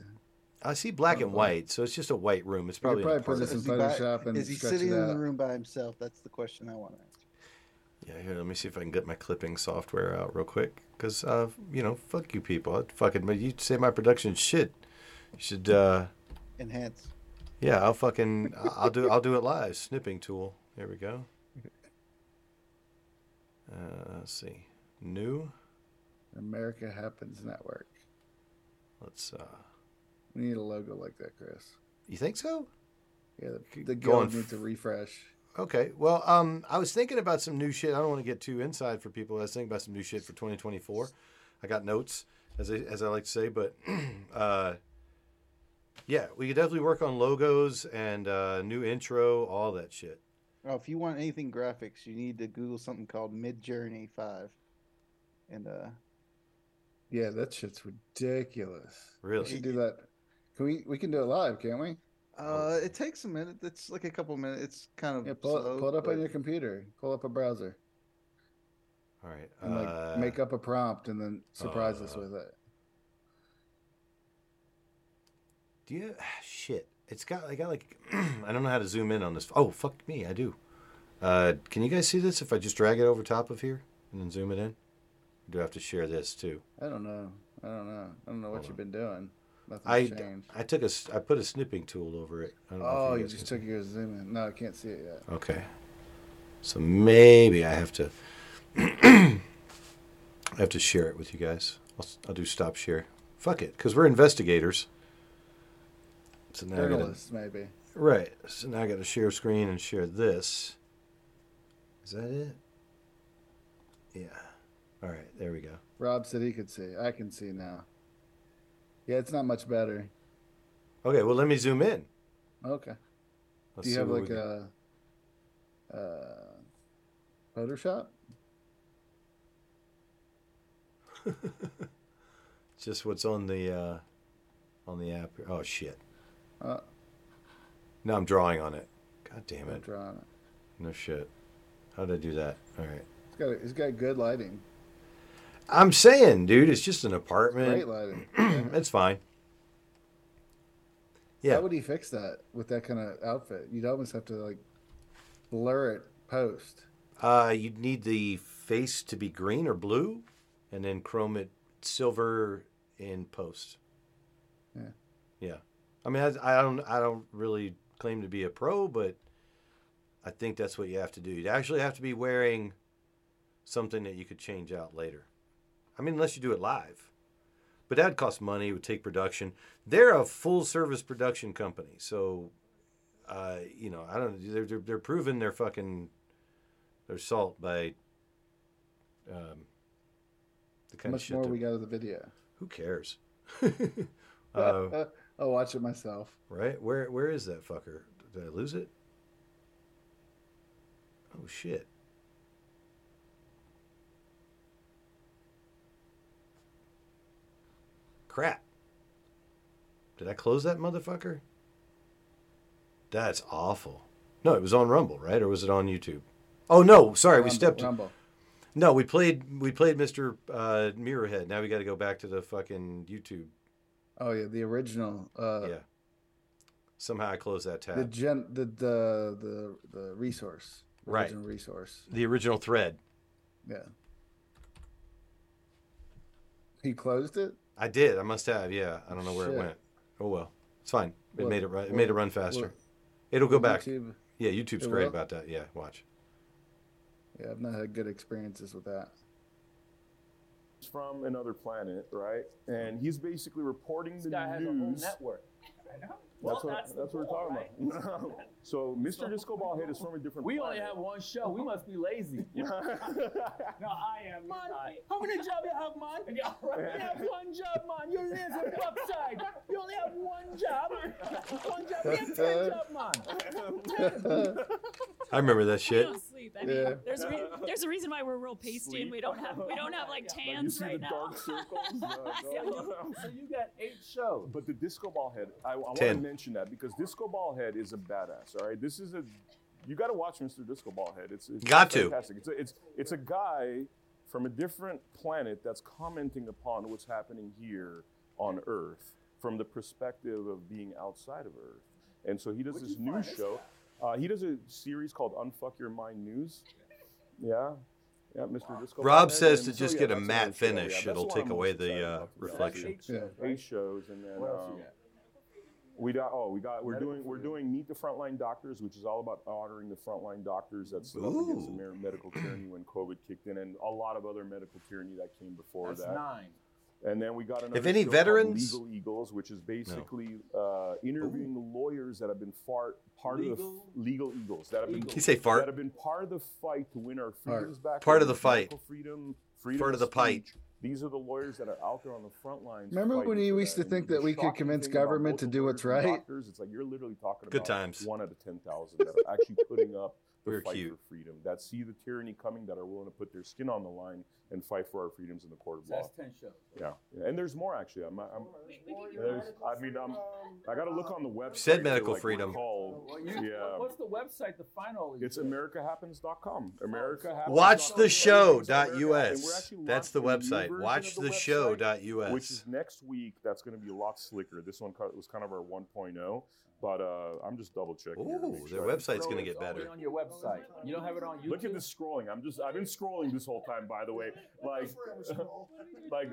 I see black and Oh, white, so it's just a white room. It's probably. probably put this in Is by- Photoshop and is he sitting it in the room by himself? That's the question I want to ask. Yeah, here, let me see if I can get my clipping software out real quick. Because, uh, you know, fuck you people. I'd fucking, but you say my production shit. You should, uh, Enhance. yeah, I'll fucking, I'll do, I'll do it live. Snipping tool. There we go. Uh, let's see. New. America Happens Network. Let's, uh, We need a logo like that, Chris. you think so? Yeah, the, the guild needs a refresh. Okay. Well, um, I was thinking about some new shit. I don't want to get too inside for people. I was thinking about some new shit for 2024. I got notes, as I, as I like to say, but uh, yeah, we could definitely work on logos and uh, new intro, all that shit. Oh, if you want anything graphics, you need to Google something called Midjourney Five, and uh, Yeah, that shit's ridiculous. Really? We should do that. Can we? We can do it live, can't we? uh, it takes a minute. It's like a couple minutes. It's kind of Yeah, pull, slow, it, pull it up but- on your computer. Pull up a browser All right. and like uh, make up a prompt and then surprise us uh, with it. Do you? Shit. It's got. I got like. I don't know how to zoom in on this. Oh fuck me! I do. Uh, can you guys see this? If I just drag it over top of here and then zoom it in, do I have to share this too? I don't know. I don't know. I don't know what you've been doing. Nothing's I changed. I took a I put a snipping tool over it. I don't know if Oh, you guys just took your zoom in. No, I can't see it yet. Okay. So maybe I have to. I have to share it with you guys. I'll, I'll do stop share. Fuck it, because we're investigators. So now I gotta, maybe. right. So now I got to share screen and share this. Is that it? Yeah. All right. There we go. Rob said he could see. I can see now. Yeah, it's not much better. Okay. Well, let me zoom in. Okay. Let's Do you have like a uh, Photoshop? Just what's on the uh, on the app. Oh shit. Uh, No, I'm drawing on it. God damn I'm it. drawing it. No shit. How did I do that? All right. It's got it's got good lighting. I'm saying, dude, it's just an apartment. Great lighting. it's fine. Yeah. How would he fix that with that kind of outfit? You'd almost have to like blur it post. Uh, you'd need the face to be green or blue, and then chrome it silver in post. Yeah. Yeah. I mean, I, I don't, I don't really claim to be a pro, but I think that's what you have to do. You'd actually have to be wearing something that you could change out later. I mean, unless you do it live, but that'd cost money. It would take production. They're a full service production company, so uh, you know, I don't. They're they're, they're proving their fucking their salt by um, the How kind of much shit. more we got of the video? Who cares? uh, I'll watch it myself. right? Where where is that fucker? Did I lose it? Oh shit. Crap. Did I close that motherfucker? That's awful. No, it was on Rumble, right? Or was it on YouTube? Oh no, sorry, we stepped Rumble. No, we played we played Mr. Uh, Mirrorhead. Now we got to go back to the fucking YouTube. Oh yeah, the original. Uh, Yeah. Somehow I closed that tab. The gen the the the, the resource. Right. Original resource. the original thread. Yeah. He closed it. I did. I must have. Yeah. I don't know where Shit. it went. Oh well. It's fine. It What- made it run. It what- made it run faster. what- It'll go back. YouTube- Yeah, YouTube's great will? about that. Yeah, watch. Yeah, I've not had good experiences with that. He's from another planet, right? And he's basically reporting the guy has a news. whole network. I know. That's Well, what, that's that's, the what we're goal, talking about. so Mr. Disco Ballhead is from a different We only have one show. We must be lazy. no, I am. Man, how many jobs you have, man? You have one job, man. You're lazy upside. You only have one job. One job. We have ten job, man. I remember that We shit. don't sleep. I mean, Yeah. there's a re- there's a reason why we're real pasty and we don't have we don't have like Like, you tans see right the now. dark circles? Yeah. So you got eight shows. But the Disco Ballhead, I, I want to mention that because Disco Ballhead is a badass. All right, this is a you got to watch Mr. Disco Ballhead. It's, it's Got to. fantastic. It's a, it's it's a guy from a different planet that's commenting upon what's happening here on Earth from the perspective of being outside of Earth. And so he does Where'd this you news show. Uh, he does a series called Unfuck Your Mind News. Yeah. Yeah, Mr. Disco. Rob Ballhead. says And to so, just yeah, get a matte another show. Yeah, finish. It'll take away the, excited uh, reflection. Eight Yeah. shows, eight shows, and then What else you um, got? We got oh we got we're Medical doing we're doing meet the frontline doctors, which is all about honoring the frontline doctors that stood up against the medical tyranny when COVID kicked in, and a lot of other medical tyranny that came before That's that. nine. And then we got another If any show called veterans- Legal Eagles, which is basically uh, interviewing lawyers that have been far, part of the Legal? f- legal eagles that have been Eagles. You say fart? that have been part of the fight to win our freedoms back. Part of the fight. freedom, freedom Part of the fight. Speech. These are the lawyers that are out there on the front lines. Remember when fighting you used to think that we could convince government to do what's right? Doctors, it's like you're literally talking Good about times. one out of ten thousand that are actually putting up the We were fight cute. for freedom, that see the tyranny coming, that are willing to put their skin on the line and fight for our freedoms in the court of So law. that's ten shows. Yeah, yeah. and there's more actually. I'm, I'm, there's, I mean, I'm, I got to look on the website. Said to, medical like, freedom. recall- Well, you- yeah, What's the website to find all these? it's shows? AmericaHappens.com. Oh, America Happens. Watch the show dot And we're us. actually That's the launching a new website. version Watch of the website, show dot us. Which is next week. That's going to be a lot slicker. This one was kind of our 1.0, but uh, I'm just double checking. here to Ooh, make their sure website's going to get better. on your website. You don't have it on YouTube. Look at the scrolling. I'm just I've been scrolling this whole time by the way. Like like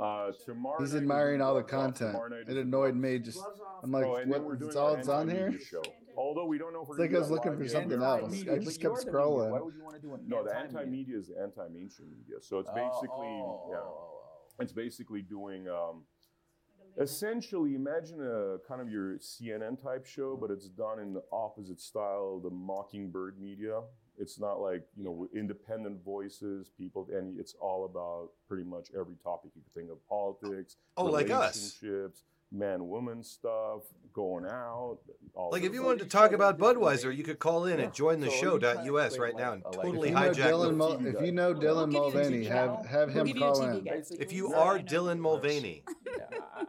uh tomorrow He's night is admiring all the Gloves content. Tomorrow night It is annoyed me. Just I'm like, Oh, and then what? we're doing It's all our it's on here. anti-media show. Although we don't know if we're It's like gonna I was do that looking live for yet. something Anti-media, else. I but just you're kept the media. scrolling. Why would you want to do an No, the anti-media? anti-media is the anti-mainstream media. So it's Oh, basically oh, yeah, oh, oh, it's basically doing um, Essentially, imagine a kind of your CNN type show, but it's done in the opposite style, the Mockingbird media. It's not like you know independent voices, people, and it's all about pretty much every topic you could think of: politics, Oh, like us. Relationships, man-woman stuff, going out. All Like if you wanted to talk about Budweiser, you could call in at jointheshow.us right now and totally If you know hijack Dylan the Mul- if you know Dylan Mulvaney, have have him call in. If you are Dylan Mulvaney,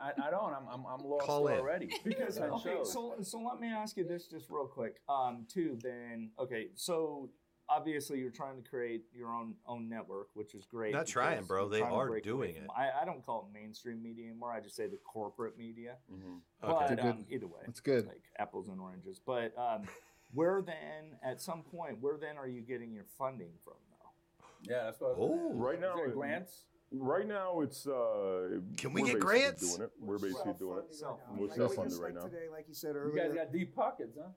I, I don't. I'm, I'm, I'm lost Call in. already. Because okay, so so let me ask you this just real quick. Um, too. Then okay, so obviously you're trying to create your own own network, which is great. Not trying, bro. They trying are doing it. I, I don't call it mainstream media anymore. I just say the corporate media. Okay. But That's um, good- either way, that's good. Like apples and oranges. But um, where then, at some point, where then are you getting your funding from, though? Yeah, that's what. I was Oh. saying. Right now, Is there it- grants? Right now, it's. Uh, Can we get grants? Doing it. We're basically doing it. Self-funding We're right now. Like self-funded right now. Today, like you said earlier, You guys got deep pockets, huh?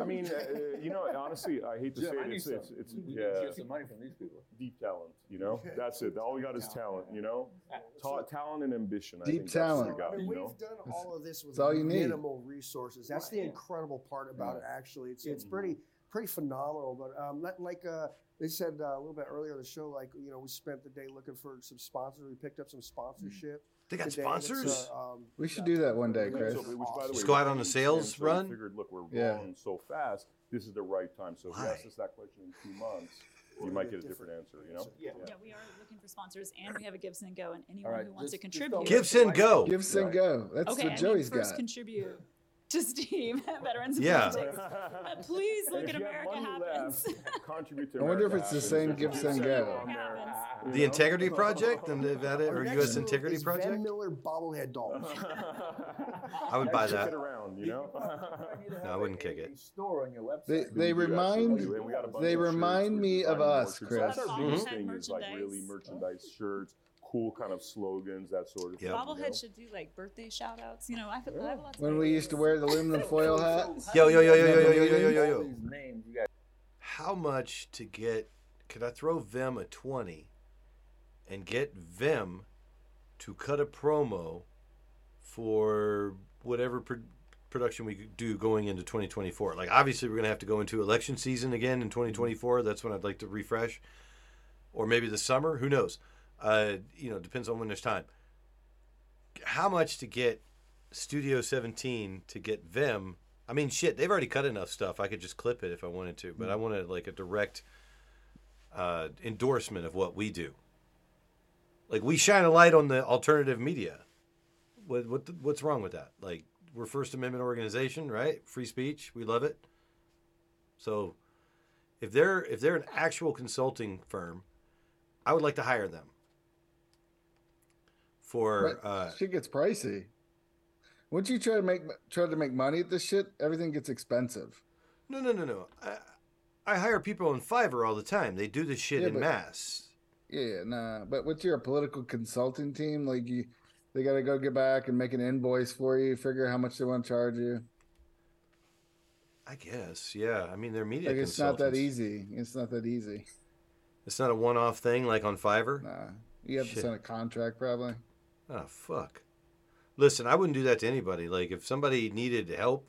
I mean, uh, you know, honestly, I hate to Jim, say I it. need It's, some. it's, it's We need to yeah, get some money from these people. deep talent. You know, that's it. All we got is talent. You know, Ta- talent and ambition. I Deep think that's what we talent. got. I mean, You we've done all of this with that's all you need. minimal resources. That's the incredible part about it. Actually, it's it's pretty pretty phenomenal. But um, like- like uh, they said uh, a little bit earlier in the show, like you know, we spent the day looking for some sponsors. We picked up some sponsorship. They got today, sponsors? um, We should do that one day, So, Chris. which, by the way, Just go out on a sales so we run? Figured, look, we're Yeah. growing so fast. This is the right time. So if you Why? ask us that question in two months, you might get a different answer. You know. Yeah. Yeah, we are looking for sponsors, and we have a GiveSendGo, and anyone right, who wants just- to contribute. GiveSendGo. Gibson go. That's okay, what I Joey's mean, first got. contribute to Steve at Veterans yeah. Politics. Uh, please look at America Happens. Left, I wonder if it's the same Gibson and. The Integrity Project and the or U.S. Integrity Project. Vem Miller bobblehead doll. I would buy that. No, I wouldn't kick it. They, they remind they remind me of us, Chris. Thing is like really merchandise shirts cool kind of slogans, that sort of thing. Yep. you know? Bobblehead should do like birthday shout outs. You know, I, I have lots of When we used to wear the aluminum foil hats. Yo, yo, yo, yo, yo, yo, yo, yo, yo, All yo. these names you got. How much to get? Could I throw Vem a twenty, and get Vem to cut a promo for whatever pro- production we do going into 2024? Like, obviously, we're gonna have to go into election season again in 2024. That's when I'd like to refresh, or maybe the summer. Who knows? Uh, you know, depends on when there's time. How much to get Studio 17 to get Vem? I mean, shit, they've already cut enough stuff. I could just clip it if I wanted to, but I wanted like a direct uh, endorsement of what we do. Like we shine a light on the alternative media. What what what's wrong with that? Like we're First Amendment organization, right? Free speech, we love it. So if they're if they're an actual consulting firm, I would like to hire them for But uh, shit gets pricey. Once you try to make try to make money at this shit, everything gets expensive. No, no, no, no. I, I hire people on Fiverr all the time. They do this shit Yeah, in but- mass. Yeah, nah. But what's your political consulting team? Like you, they got to go get back and make an invoice for you, figure out how much they want to charge you. I guess, yeah. I mean, they're media Like it's not that easy. It's not that easy. It's not a one-off thing like on Fiverr. Nah, you have Shit. to sign a contract probably. Oh fuck. Listen, I wouldn't do that to anybody. Like if somebody needed help,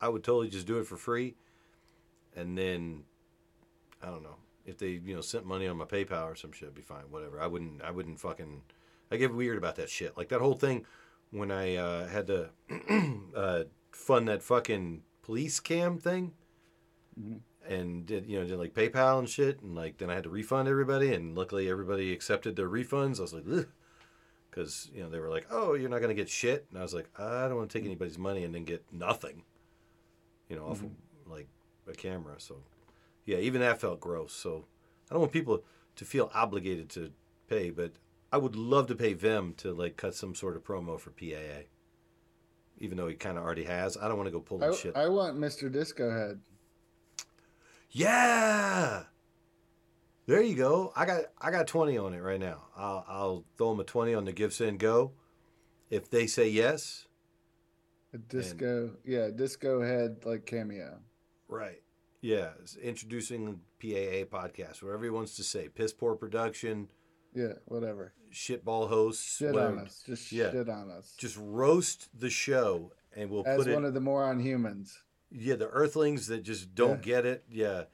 I would totally just do it for free. And then I don't know. If they, you know, sent money on my PayPal or some shit, it'd be fine. Whatever. I wouldn't I wouldn't fucking I get weird about that shit. Like that whole thing when I uh, had to uh, fund that fucking police cam thing and did you know did like PayPal and shit and like then I had to refund everybody and luckily everybody accepted their refunds. I was like, because you know they were like, oh, you're not gonna get shit, and I was like, I don't want to take mm. anybody's money and then get nothing, you know, off mm-hmm. of, like a camera. So yeah, even that felt gross. So I don't want people to feel obligated to pay, but I would love to pay Vem to like cut some sort of promo for PAA. Even though he kind of already has, I don't want to go pull I, shit. I want Mr. Disco Head. Yeah. There you go. I got I got twenty on it right now. I'll I'll throw them a twenty on the Give Send Go. If they say yes, A disco, yeah, disco head like cameo. right. Yeah, it's introducing PAA podcast, whatever he wants to say. Piss poor production, Yeah, whatever. shitball hosts. Shit whatever. on us. Just shit on us. Just roast the show, and we'll put As put one it. of the moron humans. yeah, the Earthlings that just don't Yeah. get it. Yeah,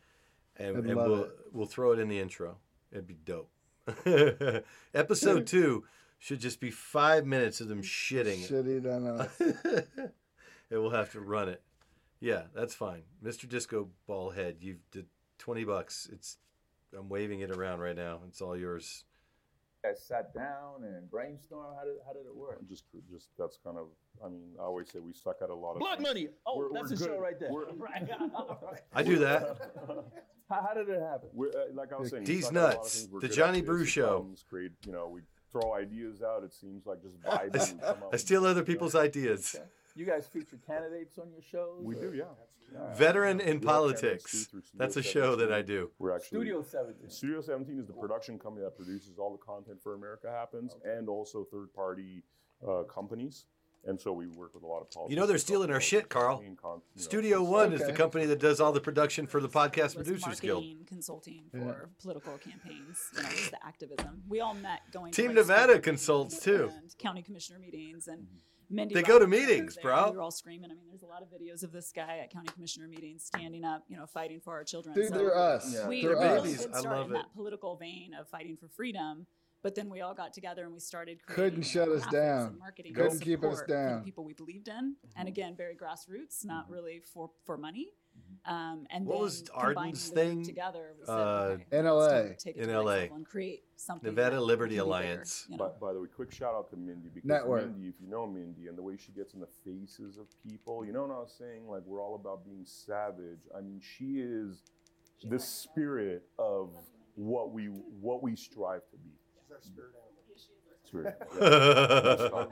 and, and we'll it. we'll throw it in the intro. It'd be dope. Episode two should just be five minutes of them shitting. Shitting on us. and we'll have to run it. Yeah, that's fine. Mr. Disco Ballhead, you've did twenty bucks. It's I'm waving it around right now. It's all yours. Guys sat down and brainstorm? How did how did it work? Just, just that's kind of. I mean, I always say we suck at a lot of. Blood things. money. Oh, We're- that's we're the show right there. We're- Right. I do that. how, how did it happen? We're, uh, like I was saying, we D's suck at a lot of nuts. The Johnny creating Brew Show. problems, Create, you know, we throw ideas out. It seems like just vibing. I, and come I with- steal other people's ideas. You guys feature candidates on your shows? We or- do, yeah. All right. Veteran in We have politics. candidates too through Studio That's a show that I do. We're actually Studio 17. Studio 17 is the production company that produces all the content for America Happens, and also third-party uh, companies. And so we work with a lot of politics. You know they're stealing our shit, Carl. Con- con- you know, Studio it's- One is the company that does all the production for the Podcast was Producers Guild. consulting for Yeah. political campaigns. You know, the activism. We all met going. to, Team like, Nevada consults, too. and county commissioner meetings and. Mindy They go to meetings, bro. and We were all screaming. I mean, there's a lot of videos of this guy at county commissioner meetings standing up, you know, fighting for our children. Dude, they're us. Yeah. We They're really us. babies. did I start love in it. that political vein of fighting for freedom, but then we all got together and we started. Couldn't shut us down. marketing Couldn't keep us support for down. people we believed in, and mm-hmm. again, very grassroots, not mm-hmm. really for for money. Um, and What then was Arden's thing? Together, said, Uh, okay, In LA. take- take it In to the next LA. and create something. Nevada that Liberty can be bigger, Alliance. you know? By, by the way, quick shout out to Mindy because Network. Mindy, if you know Mindy and the way she gets in the faces of people, you know what I was saying? Like we're all about being savage. I mean, she is the spirit of what we what we strive to be. She's our spirit animal. Spirit. Yeah.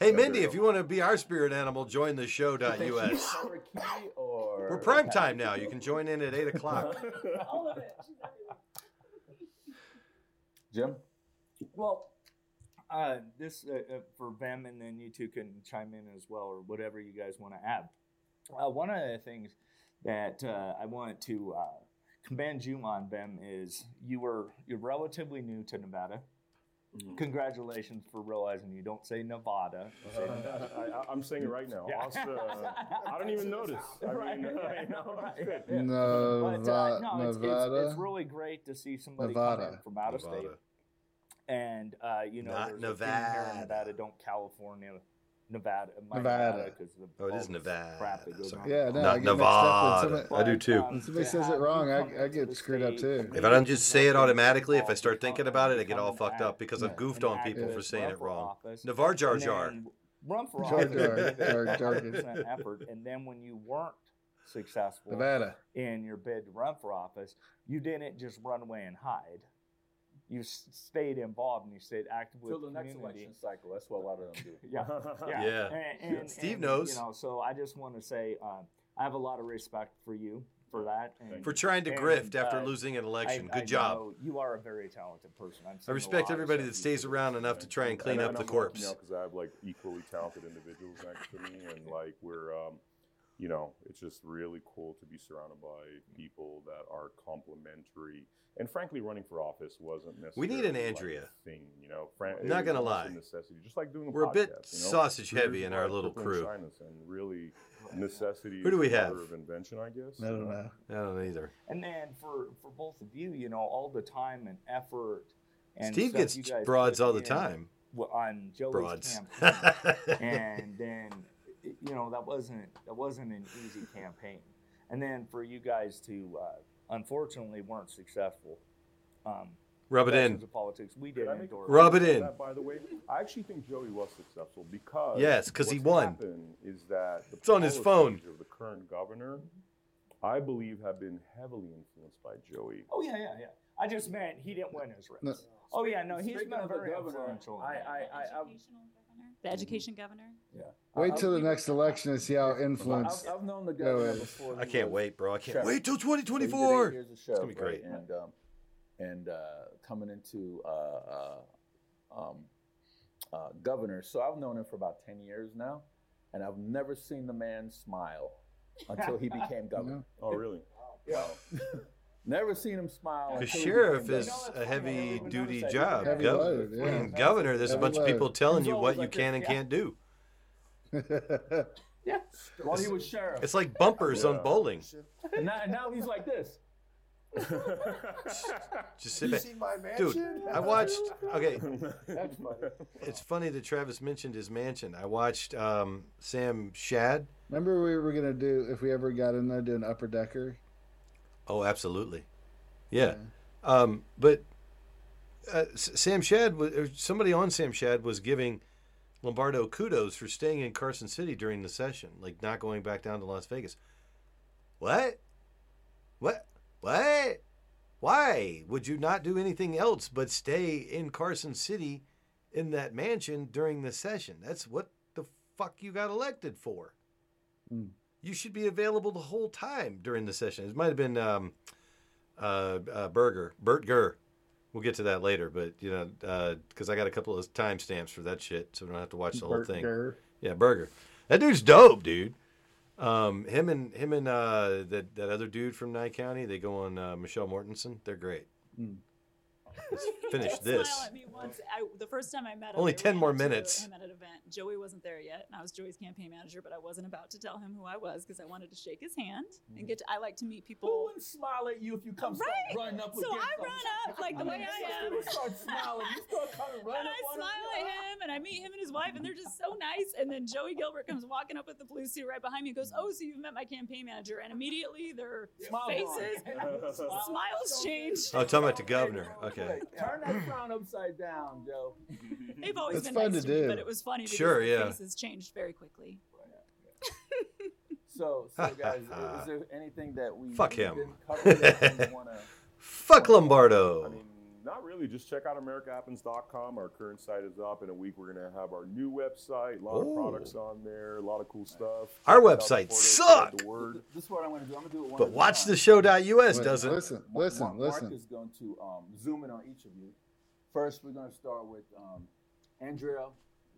hey Mindy, if you you want to be our spirit animal, join the show.us. or We're prime time now. You can join in at eight o'clock. All of it. Jim? Well, uh, this uh, uh, for Vem, and then you two can chime in as well, or whatever you guys want to add. Uh, one of the things that uh, I want to uh, commend you on, Vem, is you were you're relatively new to Nevada. Congratulations for realizing you don't say Nevada. you say Nevada. I, I, am saying it right now. Yeah. Asta, I don't even notice. I Right. mean, I know, Right. it's. Yeah. Neva- But uh, no, it's, it's, Nevada. it's really great to see somebody come in Nevada. from out of state. And uh, you know, Not there's here in Nevada. Nevada, don't California, Nevada, my Nevada. because Oh, it all is this Nevada. Crap that goes on. Yeah, no, Not I get mixed up with Nevada. somebody- I do too. When somebody says it wrong, I- I get screwed up too. If I don't just say it automatically, if I start thinking about it, I get all fucked up because I've goofed on people for saying it wrong. office, Navar Jar Jar. Run for office. Jar, Jar Jar. effort, and then when you weren't successful Nevada. in your bid to run for office, you didn't just run away and hide. You stayed involved and you stayed active with Till the the next election cycle. That's what a lot of them do. Yeah, yeah, Yeah. And, and- Steve and, knows. You know, so I just want to say um, I have a lot of respect for you for that. And, For trying to and, grift after uh, losing an election. I- Good I job. know You are a very talented person. I've I seen a respect everybody that stays around enough to try and clean And- up the I'm lucky corpse. now because I have like equally talented individuals next to me, and like we're, um, you know, it's just really cool to be surrounded by people that are complementary. And frankly, running for office wasn't necessarily. We need an Andrea. a thing, you know. Fran- not gonna lie. necessity, just like doing a We're a bit you know? sausage Here's heavy in our little crew. And really, necessity. Who do we the have? mother Of invention, I guess. I don't know. I don't know either. And then for for both of you, you know, all the time and effort. And Steve gets broads all the time. w- On Joey's Broads. campaign, and then you know that wasn't that wasn't an easy campaign. And then for you guys to uh, unfortunately weren't successful. Um, Rub it in. Professions politics, we did I endorse. Rub it comment in. That, by the way, I actually think Joey was successful because Yes, 'cause he won. Is that the It's on his phone. Of the current governor, I believe, have been heavily influenced by Joey. Oh yeah, yeah, yeah. I just meant he didn't win his race. No. Oh yeah, no, he's Speaking been very governor, influential. I, I, I, I've, The education governor. yeah. Wait till the next election and see how I've, influenced. I've known the governor is. before. I he can't was wait, bro. I can't sheriff. wait till So he did eight 2024. years as It's gonna be great. right? And um, and uh, coming into uh, uh, um, uh, governor, so I've known him for about ten years now, and I've never seen the man smile until he became governor. Oh, really? Yeah. Never seen him smile. The sheriff is a heavy duty job. Heavy Gov- loaded, yeah. Governor, there's a Heavy bunch of people telling you always what you can this, and yeah. can't do. Yeah. While he was sheriff. It's like bumpers on bowling. And now, and now he's like this. Just sit back. seen my Dude. I watched. Okay, That's funny. it's funny that Travis mentioned his mansion. I watched um, Sam Shad. Remember we were gonna do if we ever got in there do an upper decker. Oh, absolutely. Yeah. Um, but uh, Sam Shad, was, somebody on Sam Shad was giving Lombardo kudos for staying in Carson City during the session, like not going back down to Las Vegas. What? What? What? Why would you not do anything else but stay in Carson City in that mansion during the session? That's what the fuck you got elected for. You should be available the whole time during the session. It might have been um, uh, uh, Berger, Bert Gurr. We'll get to that later, but you know, because I got a couple of timestamps for that shit, so we don't have to watch the whole thing. Gurr. Yeah, Berger. That dude's dope, dude. Um, him and him and uh, that that other dude from Nye County, they go on uh, Michelle Mortensen. They're great. Let's finish He this. Smile at me once. I, the first time I met him, Only 10 more minutes. Him at an event. Joey wasn't there yet, and I was Joey's campaign manager, but I wasn't about to tell him who I was because I wanted to shake his hand and get. To, I like to meet people. Who wouldn't smile at you if you come start Right. running up So I them? run up like the way I am. You start smiling. You start coming And running I up on smile at him, and I meet him and his wife, and they're just so nice. And then Joey Gilbert comes walking up with the blue suit right behind me, and goes, "Oh, so you've met my campaign manager?" And immediately their Smile faces, smiles change. Oh, talking about the governor. Okay. Turn that frown upside down, Joe. They've always That's been fun nice to to, me, do. but it was funny because Sure, their yeah. faces changed very quickly. So, so guys, is there anything that we Fuck him. didn't cover that you wanna- Fuck Lombardo. I mean, not really. Just check out AmericaHappens.com. Our current site is up. In a week, we're going to have our new website. A lot Oh. of products on there. A lot of cool stuff. Our Check out websites suck. The word. This is what I'm going to do. I'm going to do it one But at a watch time. the show.us doesn't. Listen, listen, Mark, listen. Mark is going to um, zoom in on each of you. First, we're going to start with um, Andrea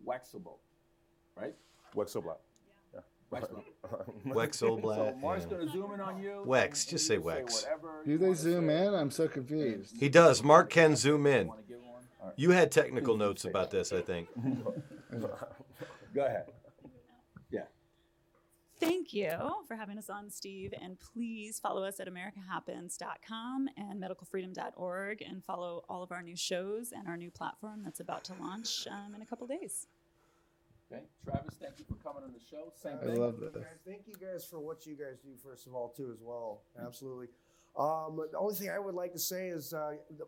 Waxable, right? Wexelblatt. Waxable. Wexelblatt, So Mark's yeah. going to zoom in on you. Wex, and- just say Wex. whatever Do they zoom say. in? I'm so confused. He does. Mark can zoom in. Wanna give one? All right. You had technical notes about this, I think. Go ahead. Yeah. Thank you for having us on, Steve. And please follow us at americahappens.com and medicalfreedom.org and follow all of our new shows and our new platform that's about to launch um, in a couple days. Okay. Travis, thank you for coming on the show. Same I thing. love this. Guys, thank you guys for what you guys do, first of all, too, as well. Absolutely. Um, the only thing I would like to say is uh, the,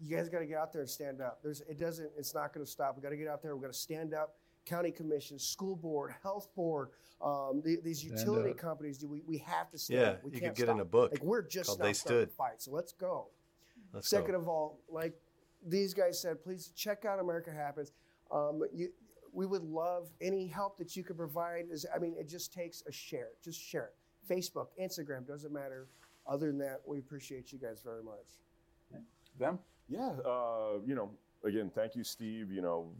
you guys got to get out there and stand up. There's, it doesn't, it's not going to stop. We got to get out there. We got to stand up. County commission, school board, health board, um, the, these utility up. companies. We, we have to stand Yeah, up. We you can't could get in a book Like we're just called now They starting Stood. to fight. So let's go. Let's Second go. of all, like these guys said, please check out America Happens. Um, you, we would love any help that you could provide. Is I mean, it just takes a share. Just share it. Facebook, Instagram, doesn't matter. Other than that, we appreciate you guys very much. Them? Yeah, uh, you know, again, thank you, Steve. You know,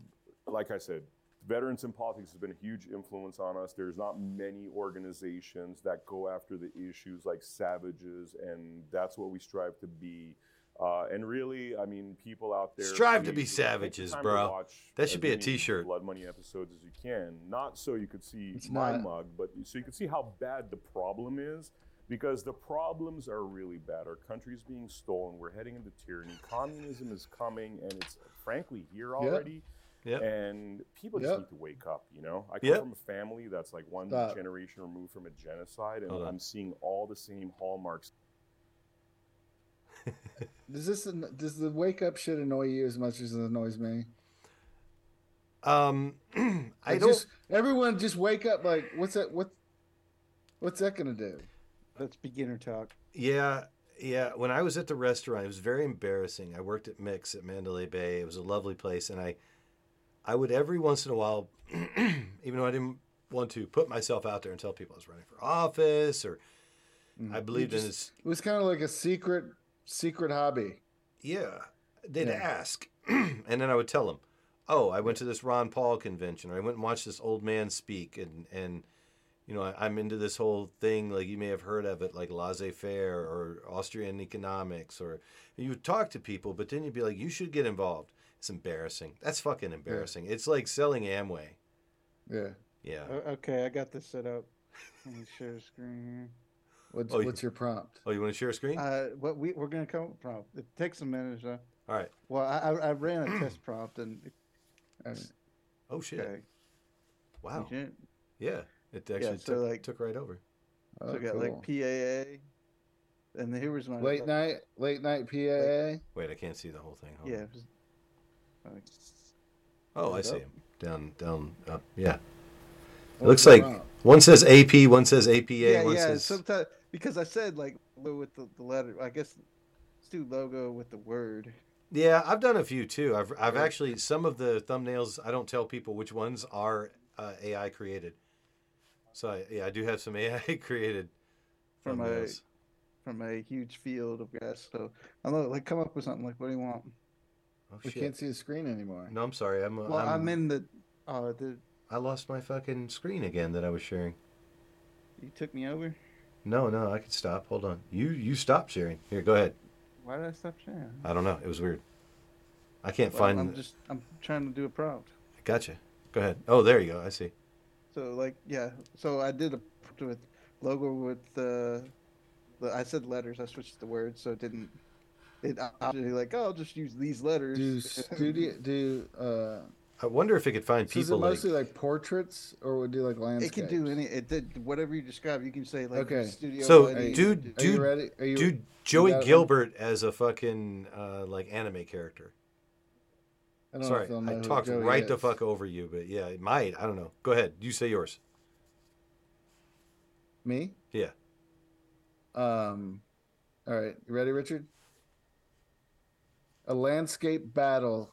like I said, veterans in politics has been a huge influence on us. There's not many organizations that go after the issues like savages, and that's what we strive to be. Uh, and really, I mean, people out there Strive to be savages, bro. That should be a many t-shirt. Blood Money episodes as you can, not so you could see It's my not. mug, but so you can see how bad the problem is. Because the problems are really bad. Our country's being stolen. We're heading into tyranny. Communism is coming, and it's frankly here already. Yep. And people just Yep. need to wake up. You know, I come Yep. from a family that's like one Stop. generation removed from a genocide, and Hold. I'm seeing all the same hallmarks. Does this does the wake up shit annoy you as much as it annoys me? Um, I Like, don't. just everyone just wake up like what's that what what's that gonna do? That's beginner talk. Yeah, yeah. When I was at the restaurant, it was very embarrassing. I worked at Mix at Mandalay Bay. It was a lovely place, and I, I would every once in a while, even though I didn't want to put myself out there and tell people I was running for office or I believed You in just- this. It was kind of like a secret secret hobby. Yeah, they'd Yeah. ask, and then I would tell them, "Oh, I went to this Ron Paul convention, or I went and watched this old man speak," and and you know, I, I'm into this whole thing. Like you may have heard of it, like laissez-faire or Austrian economics, or you would talk to people, but then you'd be like, you should get involved. It's embarrassing. That's fucking embarrassing. It's like selling Amway. Yeah. Yeah. Okay, I got this set up. Let me share screen What's Oh, what's your prompt? Oh, you want to share a screen? here. Uh, what we we're gonna come up with prompt. It takes a minute. Uh, All right. well, I I, I ran a test prompt and. It, Oh shit! okay. Wow. You Yeah, it actually Yeah, so took, like- took right over. So Oh, I got cool. like PAA, and here was my late night, late night PAA. Wait, I can't see the whole thing. Hold Yeah. was- like, Oh, I see up. him down, down, up. Yeah. It looks like one says AP, one says APA, yeah, one yeah. says. Sometimes because I said like with the, the letter, I guess let's do logo with the word. Yeah, I've done a few too. I've I've Yeah. actually some of the thumbnails. I don't tell people which ones are uh, AI created. So I, yeah, I do have some AI created from a from a huge field of guys. So I don't know, like come up with something like, what do you want? Oh, We shit. can't see the screen anymore. No, I'm sorry. I'm. Well, I'm, in the. Oh, the I lost my fucking screen again that I was sharing. you took me over. No, no, I could stop. Hold on. You you stop sharing. Here, go ahead. Why did I stop sharing? I don't know. It was weird. I can't Well, find. I'm just I'm trying to do a prompt. Gotcha. Go ahead. Oh, there you go. I see. So like yeah, so I did a with logo with the, the I said letters. I switched the words so it didn't. It actually like oh I'll just use these letters. Do studio do uh I wonder if it could find so is it people like. mostly like, portraits or would it do like It landscapes? can do any. It did whatever you describe. You can say like Okay. studio. So lighting, do Are do you ready? Are you- do Joey got it? Gilbert as a fucking uh, like anime character. I don't know Sorry, if know I talked Joey right the fuck over you, but yeah, it might. I don't know. Go ahead. You say yours. Me? Yeah. Um, all right, you ready, Richard? A landscape battle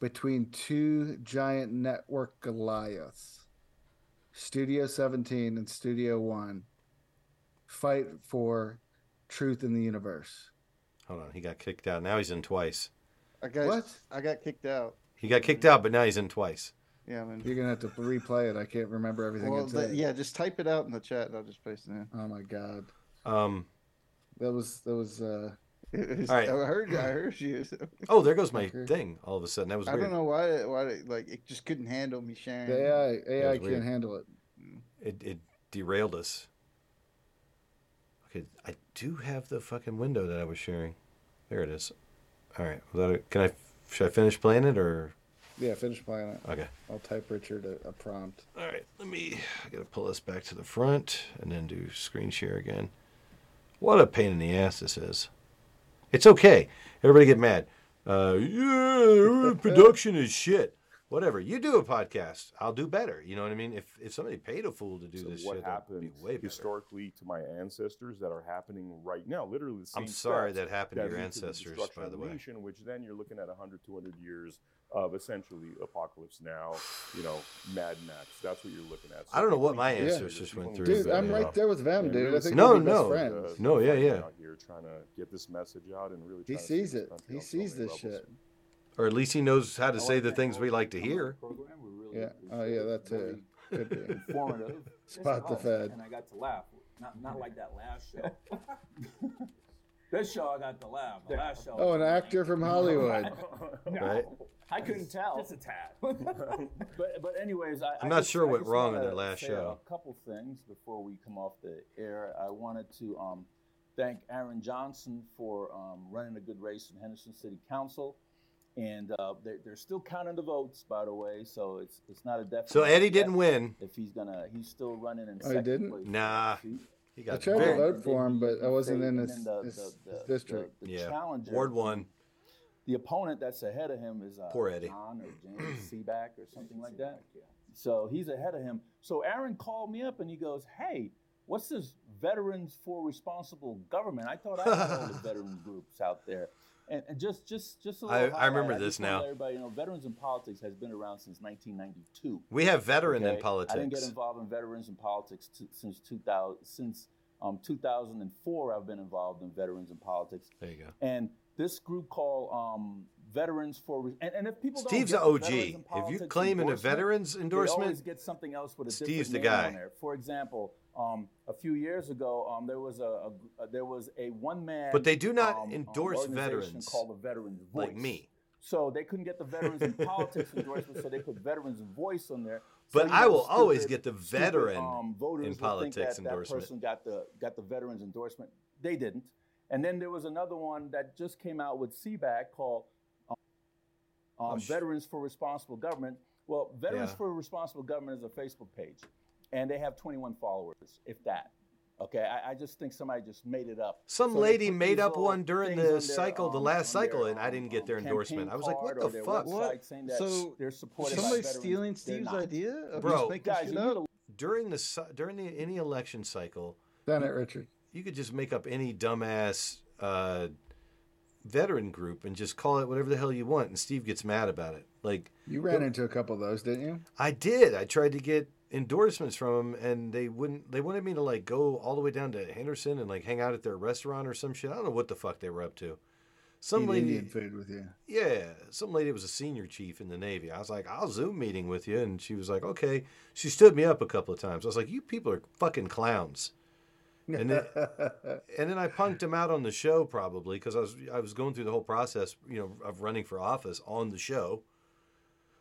between two giant network Goliaths, Studio 17 and Studio One, fight for truth in the universe. Hold on. He got kicked out. Now he's in twice. I got What? I got kicked out. He got kicked out, but now he's in twice. Yeah, man. You're gonna have to replay it. I can't remember everything. Well, the- yeah, just type it out in the chat. and I'll just paste it in. Oh my god, Um. that was that was. uh It was- All right. I heard. I heard you. Oh, there goes my thing. All of a sudden, that was I weird. don't know why. it- Why it, like it just couldn't handle me sharing. The AI AI can't weird. handle it. Mm. It it derailed us. Okay, I do have the fucking window that I was sharing. There it is. All right. Was that a, can I? Should I finish playing it or? Yeah, finish playing it. Okay. I'll type Richard a, a prompt. All right. Let me. I gotta pull this back to the front and then do screen share again. What a pain in the ass this is. It's okay. Everybody get mad. Uh, yeah, production is shit. Whatever. You do a podcast. I'll do better. You know what I mean? If if somebody paid a fool to do So this what shit, that'd be happened way better. historically to my ancestors that are happening right now? Literally the same I'm sorry that happened to your lead the ancestors, by the way. Nation, which then you're looking at 100, 200 years of essentially apocalypse now. You know, Mad Max. That's what you're looking at. I don't know what my need to- ancestors people went through, to Dude, I'm right up there with them, dude. I think No, we'll best no. friends. No, yeah, fighting yeah. Out here trying to get this message out and really. He trying to save sees it. He sees many this levels. shit. Or at least he knows how to say the things we like to hear. Yeah. Oh yeah, that too. Could be. Informative. Spot the Fed. And I got to laugh. Not not like that last show. this show I got to laugh. The last show. Oh, an actor from Hollywood. no, Right. I couldn't tell. Just a tad. but but anyways, I, I'm not just- sure I what just wrong in wanna that last say show. A couple things before we come off the air. I wanted to um, thank Aaron Johnson for um, running a good race in Henderson City Council. And uh, they're, they're still counting the votes, by the way, so it's it's not a definite. So Eddie didn't win. If he's gonna, he's still running in Oh, he second didn't? place. Nah. See? He I got tried to vote for him, but I wasn't in And his, the- his, the- his district. The, the Yeah. challenger, Ward one. The opponent that's ahead of him is uh, Poor Eddie. John or James Seebock or something like that. So he's ahead of him. So Aaron called me up and he goes, "Hey, what's this Veterans for Responsible Government? I thought I had all the veteran groups out there." And, and just, just, just a I- little I remember highlight. this now. Everybody, you know, veterans in politics has been around since 1992. We have veteran in politics. I didn't get involved in veterans in politics t- since 2000. Since um, 2004, I've been involved in veterans in politics. There you go. And this group called um, veterans for re- and, and if people Steve's an OG. If you politics claiming a endorsement, veterans they endorsement, always get something else with a Steve's different the name guy. on there. For example, um, a few years ago, um, there was a, a, there was a one man, But they do not um, um, endorse organization veterans called the Veterans Voice. like me. So they couldn't get the veterans in politics endorsement, so they put veterans voice on there. So But I will always get the stupid, veteran um, in politics that endorsement. That person got the got the veterans endorsement. They didn't. And then there was another one that just came out with Seebock called um, um, sh- Veterans for Responsible Government. Well, Veterans Yeah. for Responsible Government is a Facebook page, and they have 21 followers, if that. Okay, I, I just think somebody just made it up. Some So lady made up one during the on their, cycle, the um, last on their, cycle, and I didn't get their endorsement. I was like, what the fuck? website saying that So, they're supported by somebody's veterans. stealing Steve's idea Bro, just Guys, shit you need up? during the during the, any election cycle, Done it, Richard. you could just make up any dumbass uh, veteran group and just call it whatever the hell you want, and Steve gets mad about it. Like You ran into a couple of those, didn't you? I did. I tried to get endorsements from them, and they wouldn't. They wanted me to like go all the way down to Henderson and like hang out at their restaurant or some shit. I don't know what the fuck they were up to. Some Eat lady, Indian food with you. yeah, some lady was a senior chief in the Navy. I was like, I'll Zoom meeting with you, and she was like, okay. She stood me up a couple of times. I was like, you people are fucking clowns. And then, and then I punked him out on the show probably because I was I was going through the whole process, you know, of running for office on the show.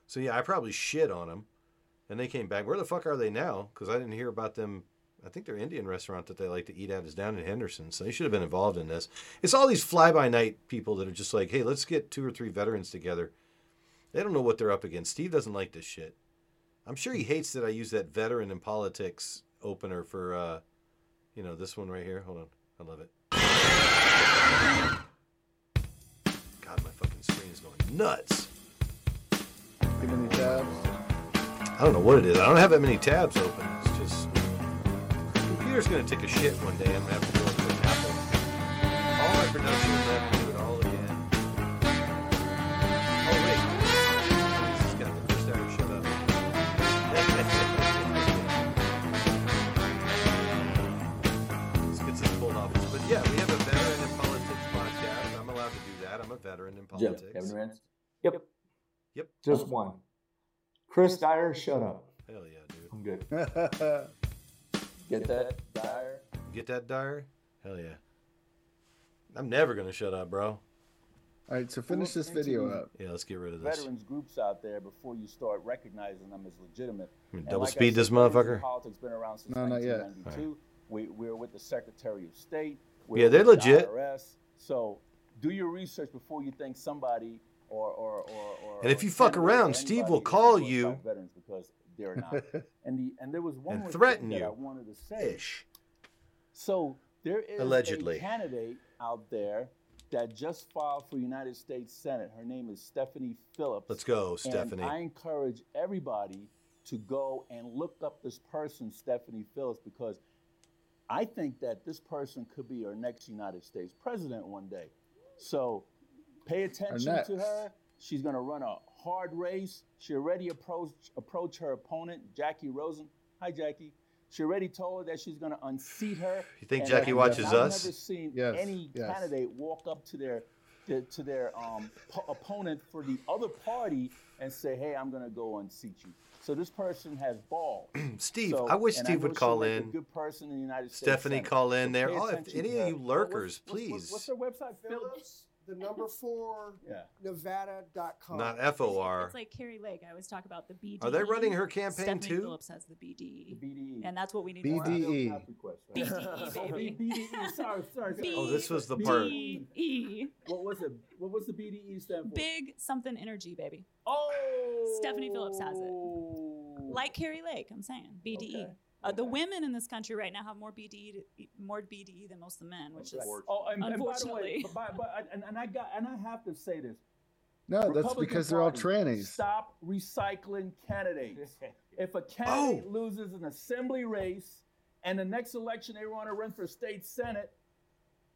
So yeah, I probably shit on them, and they came back. Where the fuck are they now? Because I didn't hear about them. I think their Indian restaurant that they like to eat at is down in Henderson, so they should have been involved in this. It's all these fly by night people that are just like, hey, let's get two or three veterans together. They don't know what they're up against. Steve doesn't like this shit. I'm sure he hates that I use that veteran in politics opener for, uh, you know, this one right here. Hold on, I love it. God, my fucking screen is going nuts. Too many tabs. I don't know what it is. I don't have that many tabs open. It's just computer's gonna take a shit one day. I'm gonna have to go into an Apple. All my production, I have to do it all again. Oh wait, this has got the first hour shut up. Let's get some pulled off. But yeah, we have a veteran in politics podcast. I'm allowed to do that. I'm a veteran in politics. Yep. Yep. Just one. Chris Dyer, shut up. Hell yeah, dude. I'm good. Get that, Dyer? Get that Dyer? Hell yeah. I'm never gonna shut up, bro. All right, so finish this video up. Yeah, let's get rid of this. veterans groups out there before you start recognizing them as legitimate. I mean, And double like speed said, this motherfucker? Politics been around since No, not yet. 1992. We, we're with the Secretary of State. Yeah, We're they're with the legit. IRS. So do your research before you think somebody or or or, or And if you fuck around, Steve will call you veterans because they're not. and the and there was one And threaten that I you. wanted to say. Ish. So there is Allegedly. a candidate out there that just filed for United States Senate. Her name is Stephanie Phillips. Let's go, And Stephanie. I encourage everybody to go and look up this person, Stephanie Phillips, because I think that this person could be our next United States president one day. So pay attention to her. She's going to run a hard race. She already approached approached her opponent, Jackie Rosen. Hi, Jackie. She already told her that she's going to unseat her. You think And Jackie I've watches us? never seen Yes, any yes. candidate walk up to their to, to their um, po- opponent for the other party and say, "Hey, I'm going to go unseat you." So this person has balls. Steve, So- I wish Steve know would call make a in. good person in the United States. Stephanie, call in So there. Oh, if any of you lurkers, what's- what's- please. What's their website? Phillips, the number four, Yeah. Nevada.com. Not FOR. It's like Kari Lake. I always talk about the BDE. Are they running her campaign Stephanie too? Phillips has the BDE. BDE. And that's what we need more of. BDE. BDE, baby. BDE. Sorry, sorry. sorry. Oh, this was the part. BDE. What was it? What was the BDE stand for? Big something energy, baby. Oh. Stephanie Phillips has it. Like Kari Lake, I'm saying. BDE. Uh, the women in this country right now have more BDE, to, more BDE than most of the men, which is Oh, and, and by the way, but, by- but, and, and I got, and I have to say this. No, that's because they're all Party, trannies. Stop recycling candidates. if a Oh. candidate loses an assembly race and the next election they want to run for state senate,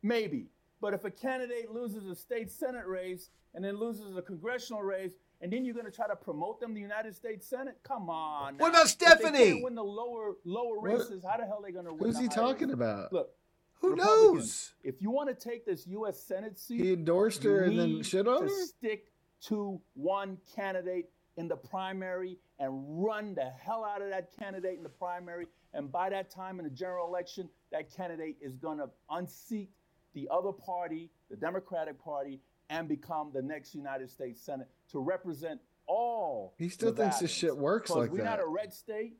maybe. But if a candidate loses a state senate race and then loses a congressional race, and then you're going to try to promote them to the United States Senate? Come on. What now. about If they Stephanie? win the lower lower What- races. How the hell are they going to win? Who's he talking races? about? Look, Who knows? If you want to take this U.S. Senate seat, He endorsed her and then need shit on to her? Stick to one candidate in the primary and run the hell out of that candidate in the primary. And by that time in the general election, that candidate is going to unseat the other party, the Democratic Party, and become the next United States Senate to represent all. He still thinks this shit works like that. we're not a red state.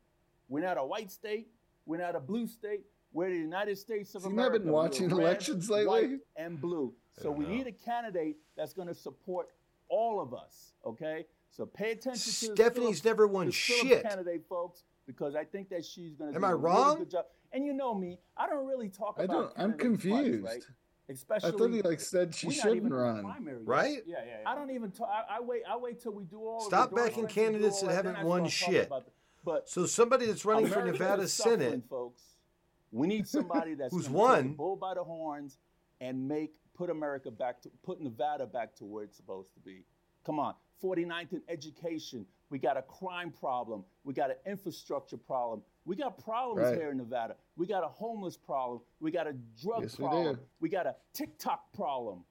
We're not a white state. We're not a blue state. We're the United States of Has he not America. been watching red, elections lately? white, and blue. So we know. need a candidate that's going to support all of us. Okay. So pay attention to Stephanie's never won shit. candidate, folks, because I think that she's going to. Am do I a wrong? Really good job. And you know me, I don't really talk about I about. don't. I'm candidates much, confused. Right? I Especially. thought he like said she shouldn't even in the run. primary yet. Right? Yeah, yeah, yeah. I don't even talk. I, I wait. I wait till we do all. Stop endorsements backing candidates that that, haven't won shit. the- But So somebody that's running for Nevada Senate, folks. We need somebody that's Who's gonna take won? bull by the horns and make put America back to put Nevada back to where it's supposed to be. Come on, 49th in education. We got a crime problem. We got an infrastructure problem. We got problems Right. here in Nevada. We got a homeless problem. We got a drug Yes, problem. do. We got a TikTok problem.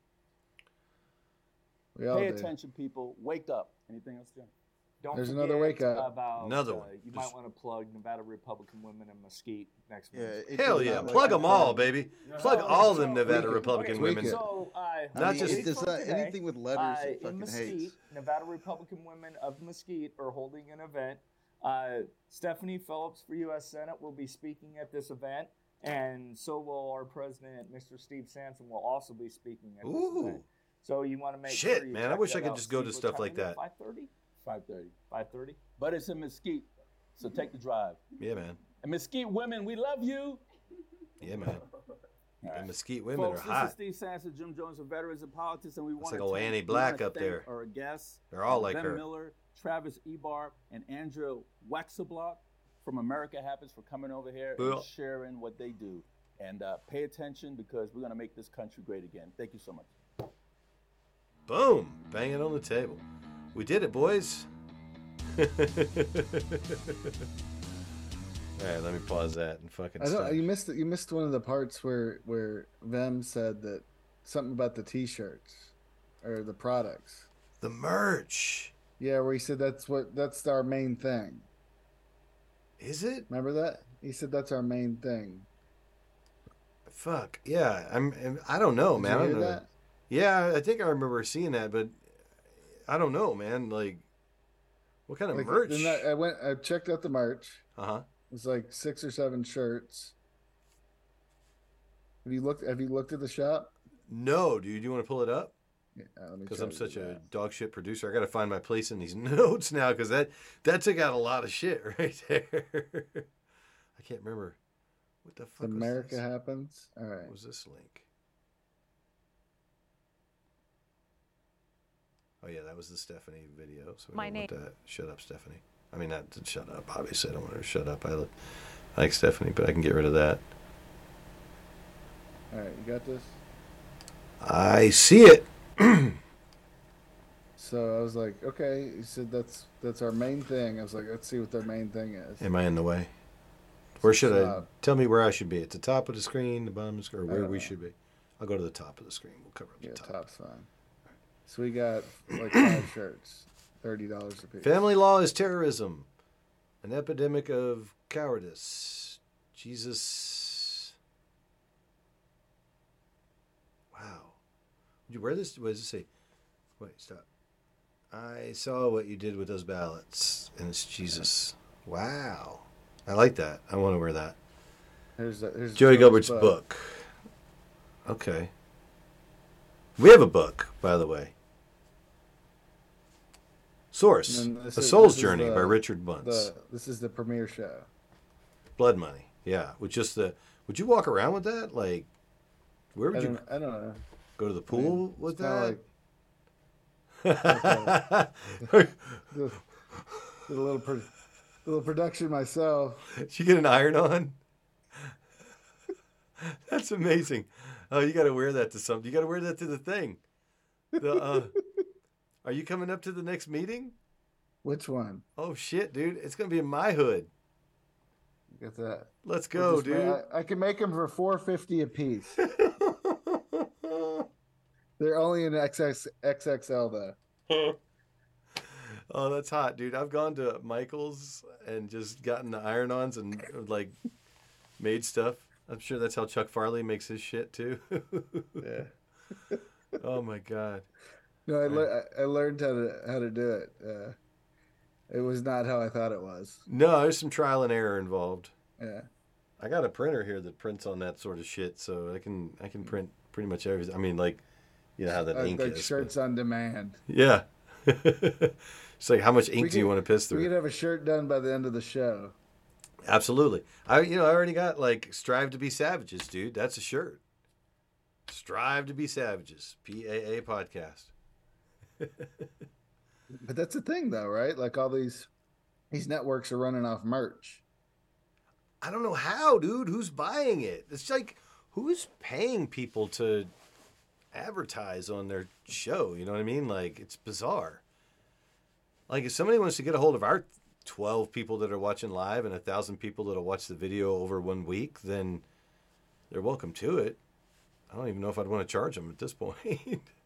We Pay attention, people. Wake up. Anything else, Jim? Don't There's another wake up. About, Another uh, one. You Just- might want to plug Nevada Republican Women in Mesquite next Yeah, month. hell yeah, not plug work them all, for me. baby. Plug all them Nevada Tweak. Republican Tweak women. So, uh, I Not mean, just- it does not- today, anything with letters. uh, it in fucking Mesquite, hates. Nevada Republican Women of Mesquite are holding an event. Uh, Stephanie Phillips for U.S. Senate will be speaking at this event, and so will our president, Mr. Steve Sanson, will also be speaking at this Ooh. event. So you want to make Shit, sure you man, I wish I could out. just go to stuff like that. is it? That. 5:30? 5:30. 5:30? But it's in Mesquite, so take the drive. Yeah, man. And Mesquite women, we love you. Yeah, man. And Mesquite women Folks, are this hot. is Steve Sanson, Jim Jones of Veterans of Politics, and we want like to old thank, Annie Black up there. Or a guest. They're all like ben her. Miller, Travis Ebar, and Andrew Waxablock from America Happens for coming over here Yeah. and sharing what they do. And uh, pay attention because we're going to make this country great again. Thank you so much. Boom! Bang it on the table. We did it, boys. All right, let me pause that and fucking I don't. start. You missed it. You missed one of the parts where where Vem said that something about the T-shirts or the products. The merch. Yeah, where he said that's what that's our main thing. Is it? Remember that? He said that's our main thing. Fuck yeah! I'm. I'm- don't know, Did man. you I don't hear know. that? Yeah, I think I remember seeing that, but I don't know, man. Like, what kind of Like, merch? then I, I went. I checked out the merch. Uh huh. It was like six or seven shirts. Have you looked? Have you looked at the shop? No, dude. Do you want to pull it up? Yeah, Because try I'm such a that. dog shit producer, I got to find my place in these notes now because that that took out a lot of shit right there. I can't remember what the fuck. America happens. All right. What was this link? Oh yeah, that was the Stephanie video. So we My don't name- want that. Shut up, Stephanie. I mean, not to shut up. Obviously, I don't want her to shut up. I, li- I like Stephanie, but I can get rid of that. All right, you got this. I see it. So I was like, okay. He said that's that's our main thing. I was like, let's see what their main thing is. Am I in the way? Where should I? Tell me where I should be. At the top of the screen, the bottom of the screen, or where we know. should be. I'll go to the top of the screen. We'll cover up the Yeah, top. top's fine. So we got like five shirts, thirty dollars a piece. Family law is terrorism, an epidemic of cowardice. Jesus. Wow. Would you wear this? What does it say? Wait, stop. I saw what you did with those ballots, and it's Jesus. Wow. I like that. I want to wear that. Here's the, here's Joey Gilbert's book. Okay. We have a book, by the way. Source: A is- Soul's Journey the- by Richard Bunce. the- this is the premiere show. Blood Money. Yeah, with just the. Would you walk around with that? Like, where I would you I don't know. go to the I mean, pool with that? like- did, did a little pro, little production myself. Did you get an iron on? That's amazing. Oh, you got to wear that to something. You got to wear that to the thing. The, uh, are you coming up to the next meeting? Which one? Oh shit, dude! It's gonna be in my hood. Get that. Let's go, dude. I, I can make them for four fifty a piece. They're only in XX, XXL though. oh, that's hot, dude. I've gone to Michael's and just gotten the iron-ons and like made stuff. I'm sure that's how Chuck Farley makes his shit too. yeah. oh my god. No, I, le- I learned how to how to do it. Uh, it was not how I thought it was. No, there's some trial and error involved. Yeah. I got a printer here that prints on that sort of shit, so I can I can print pretty much everything. I mean, like, you know how that Uh, ink like is. but- shirts on demand. Yeah. it's like how much ink We do you could- want to piss through? We could have a shirt done by the end of the show. Absolutely. I you know I already got like strive to be savages, dude. That's a shirt. Strive to be savages. PAA podcast. But that's the thing, though, right? Like all these these networks are running off merch. I don't know how, dude. Who's buying it? It's like who's paying people to advertise on their show? You know what I mean? Like it's bizarre. Like if somebody wants to get a hold of our 12 people that are watching live and a thousand people that'll watch the video over one week, then they're welcome to it. I don't even know if I'd want to charge them at this point.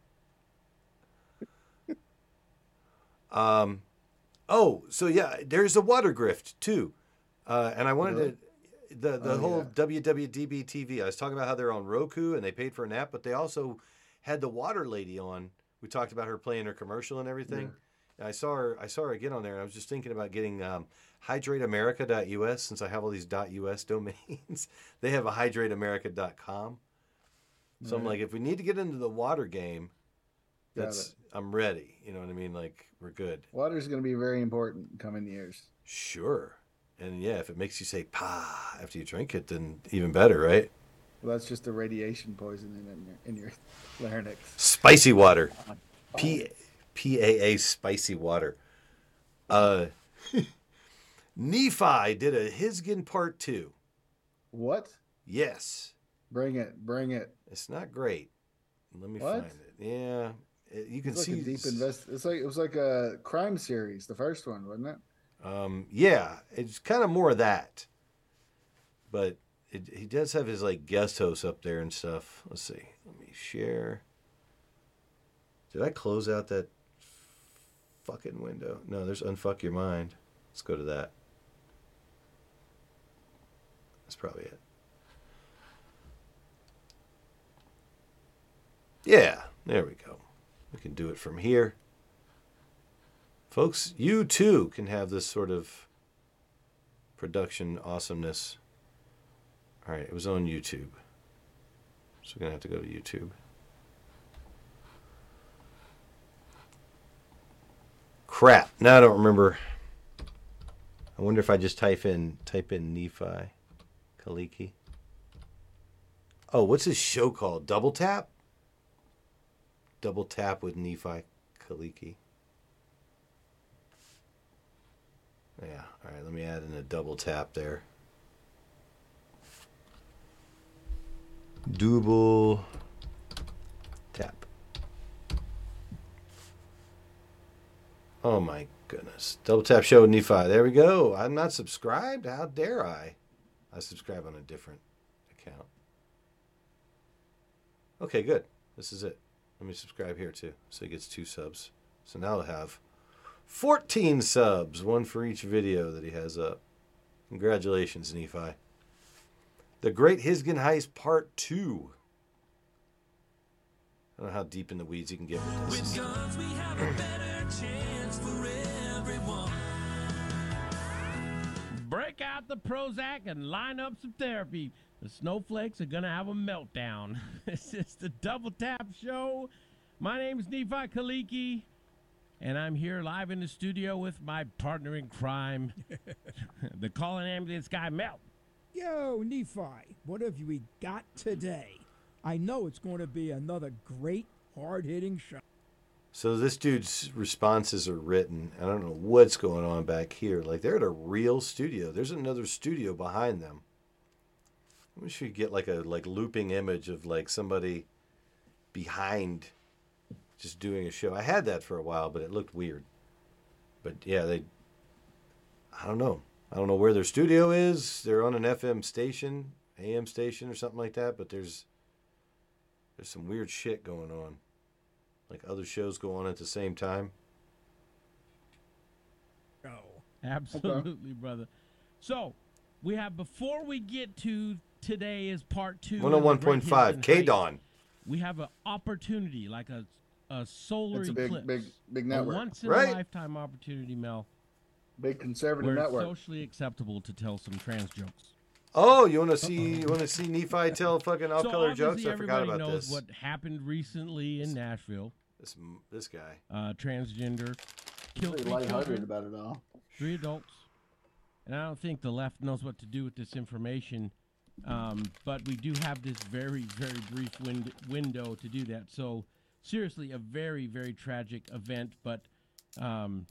um, oh, so yeah, there's a water grift too, uh, and I wanted Really? to the the Oh, whole WWDB TV. I was talking about how they're on Roku and they paid for an app, but they also had the water lady on. We talked about her playing her commercial and everything. And I saw her. I saw her again on there, and I was just thinking about getting um, hydrateamerica.us since I have all these .us domains. they have a hydrateamerica.com. So I'm like, if we need to get into the water game, that's I'm ready. You know what I mean? Like we're good. Water's going to be very important in coming years. Sure. And yeah, if it makes you say "pa" after you drink it, then even better, right? Well, that's just the radiation poisoning in your in your larynx. Spicy water. P PAA spicy water. Uh Nephi did a Hisgen part 2. What? Yes. Bring it, bring it. It's not great. Let me What? find it. Yeah. You can It's like see a deep invest. It's like it was like a crime series, the first one, wasn't it? Um, yeah, it's kind of more of that. But it, he does have his like guest host up there and stuff. Let's see. Let me share. Did I close out that fucking window? No, there's unfuck your mind. Let's go to that. That's probably it. Yeah, there we go. We can do it from here. Folks, you too can have this sort of production awesomeness. All right, it was on YouTube. So we're going to have to go to YouTube. Crap. Now I don't remember. I wonder if I just type in type in Nephi Kaliki. Oh, what's his show called? Double Tap? Double Tap with Nephi Kaliki. Yeah. All right. Let me add in a double tap there. Double tap. Oh my goodness. Double tap show with Nephi. There we go. I'm not subscribed. How dare I? I subscribe on a different account. Okay, good. This is it. Let me subscribe here too. So he gets two subs. So now I'll have 14 subs, one for each video that he has up. Congratulations, Nephi. The Great Hisgen Heist Part 2. I don't know how deep in the weeds you can get with this. Break out the Prozac and line up some therapy. The snowflakes are gonna have a meltdown. this is the Double Tap Show. My name is Nephi Kaliki, and I'm here live in the studio with my partner in crime, the calling ambulance guy, Mel. Yo, Nephi, what have we got today? I know it's going to be another great, hard hitting show. So this dude's responses are written. I don't know what's going on back here. Like they're at a real studio. There's another studio behind them. I wish we could get like a like looping image of like somebody behind just doing a show. I had that for a while, but it looked weird. But yeah, they I don't know. I don't know where their studio is. They're on an FM station, AM station or something like that, but there's there's some weird shit going on. Like other shows go on at the same time. Oh. Absolutely, brother. So we have before we get to today is part two. of the 101.5, K Heights, Dawn. We have an opportunity, like a a solar It's a big- eclipse, big- big a network. once in Right. a lifetime opportunity, Mel. Big conservative where network. it's socially acceptable to tell some trans jokes. Oh, you want to see? You want to see Nephi tell fucking so off-color jokes? I forgot everybody about knows this. what happened recently in Nashville. This this guy. uh, transgender, killed Pretty three lighthearted children, about it all. three adults, and I don't think the left knows what to do with this information. Um, but we do have this very, very brief wind- window to do that. So seriously, a very, very tragic event. But um,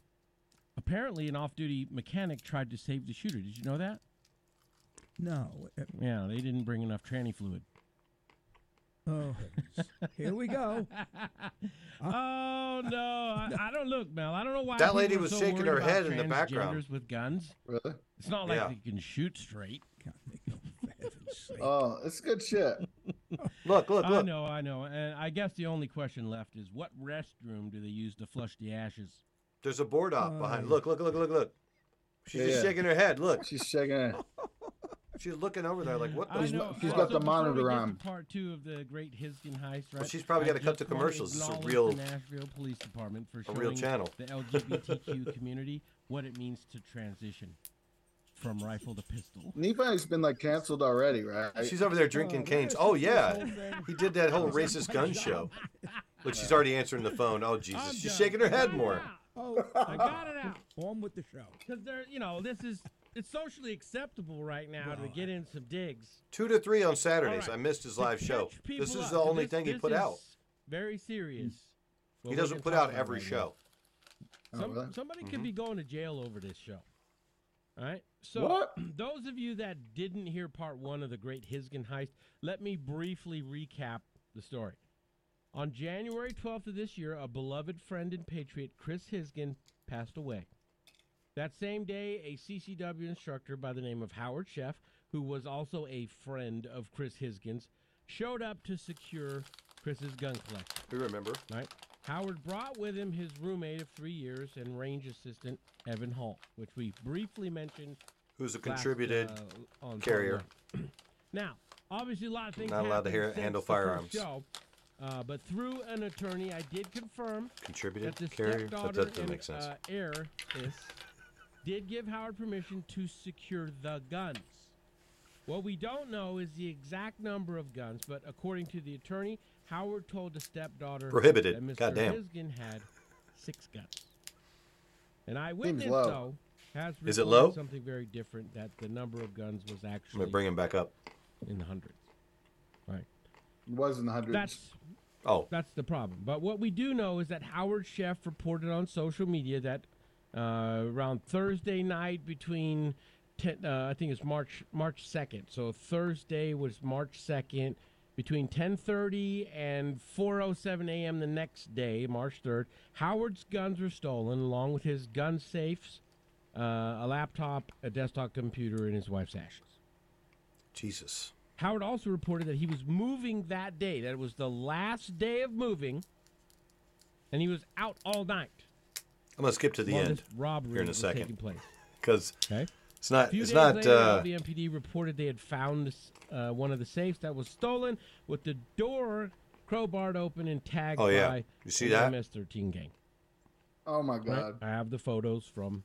apparently, an off-duty mechanic tried to save the shooter. Did you know that? No. Yeah, they didn't bring enough tranny fluid. Oh, here we go. oh no! I, I don't look, Mel. I don't know why That lady was so shaking her head in the background. with guns. Really? It's not like Yeah. they can shoot straight. Oh, it's good shit. Look, look, look. I look. know, I know, and I guess the only question left is what restroom do they use to flush the ashes? There's a board op Oh. behind. Look, look, look, look, look. She's Yeah, just yeah. shaking her head. Look. She's shaking her. She's looking over there like, what the? I know. she's got so the monitor on. Part two of the Great Hisgen heist, right? Well, she's probably gotta cut just to commercials. This is a real- the Nashville Police Department for a real channel. the LGBTQ community what it means to transition from rifle to pistol. Nephi's been like canceled already, right? She's over there drinking canes. Oh yeah, he did that whole racist gun show. Look, she's already answering the phone. Oh Jesus, she's shaking her head more. Oh, I got it out. On with the show. Because they're, you know, this is it's socially acceptable right now to get in some digs. Two to three on Saturdays. All right. I missed his live show. This is up, the and only this- thing he put is out. Very serious. what He doesn't put out every right now. show. Some, really? Somebody Mm-hmm. could be going to jail over this show. All right. So, What? those of you that didn't hear part one of the Great Hisgen heist, let me briefly recap the story. On January 12th of this year, a beloved friend and patriot, Chris Hisgen, passed away. That same day, a CCW instructor by the name of Howard Sheff, who was also a friend of Chris Hisgen's, showed up to secure Chris's gun collection. We remember. Right. Howard brought with him his roommate of three years and range assistant Evan Hall, which we briefly mentioned. Who's a last, contributed uh, on carrier. one. now, obviously, a lot of things Not allowed to hear- handle firearms. Show, uh, but through an attorney, I did confirm Contributed that the carrier? That stepdaughter doesn't make sense. Uh, heir is, did give Howard permission to secure the guns. What we don't know is the exact number of guns, but according to the attorney, Howard told the stepdaughter Prohibited. that Mr. Goddamn. Hisgen had six guns. An eyewitness, low. though, has Is it low? something very different. That the number of guns was I'm actually gonna bring him back up. in the hundreds. Right. It was in the hundreds. That's Oh, that's the problem. But what we do know is that Howard Sheff reported on social media that uh, around Thursday night between 10, uh, I think it's March March second. So Thursday was March second between 10:30 and 4:07 a.m. the next day, March 3rd. Howard's guns were stolen along with his gun safes, uh, a laptop, a desktop computer, and his wife's ashes. Jesus. Howard also reported that he was moving that day, that it was the last day of moving, and he was out all night. I'm gonna skip to the while end this robbery here in a second taking place. because Okay. it's not. A few It's days not. later, Uh, the MPD reported they had found uh, one of the safes that was stolen with the door crowbarred open and tagged Oh, yeah. by You see the that? MS-13 gang. Oh my Right? god. I have the photos from the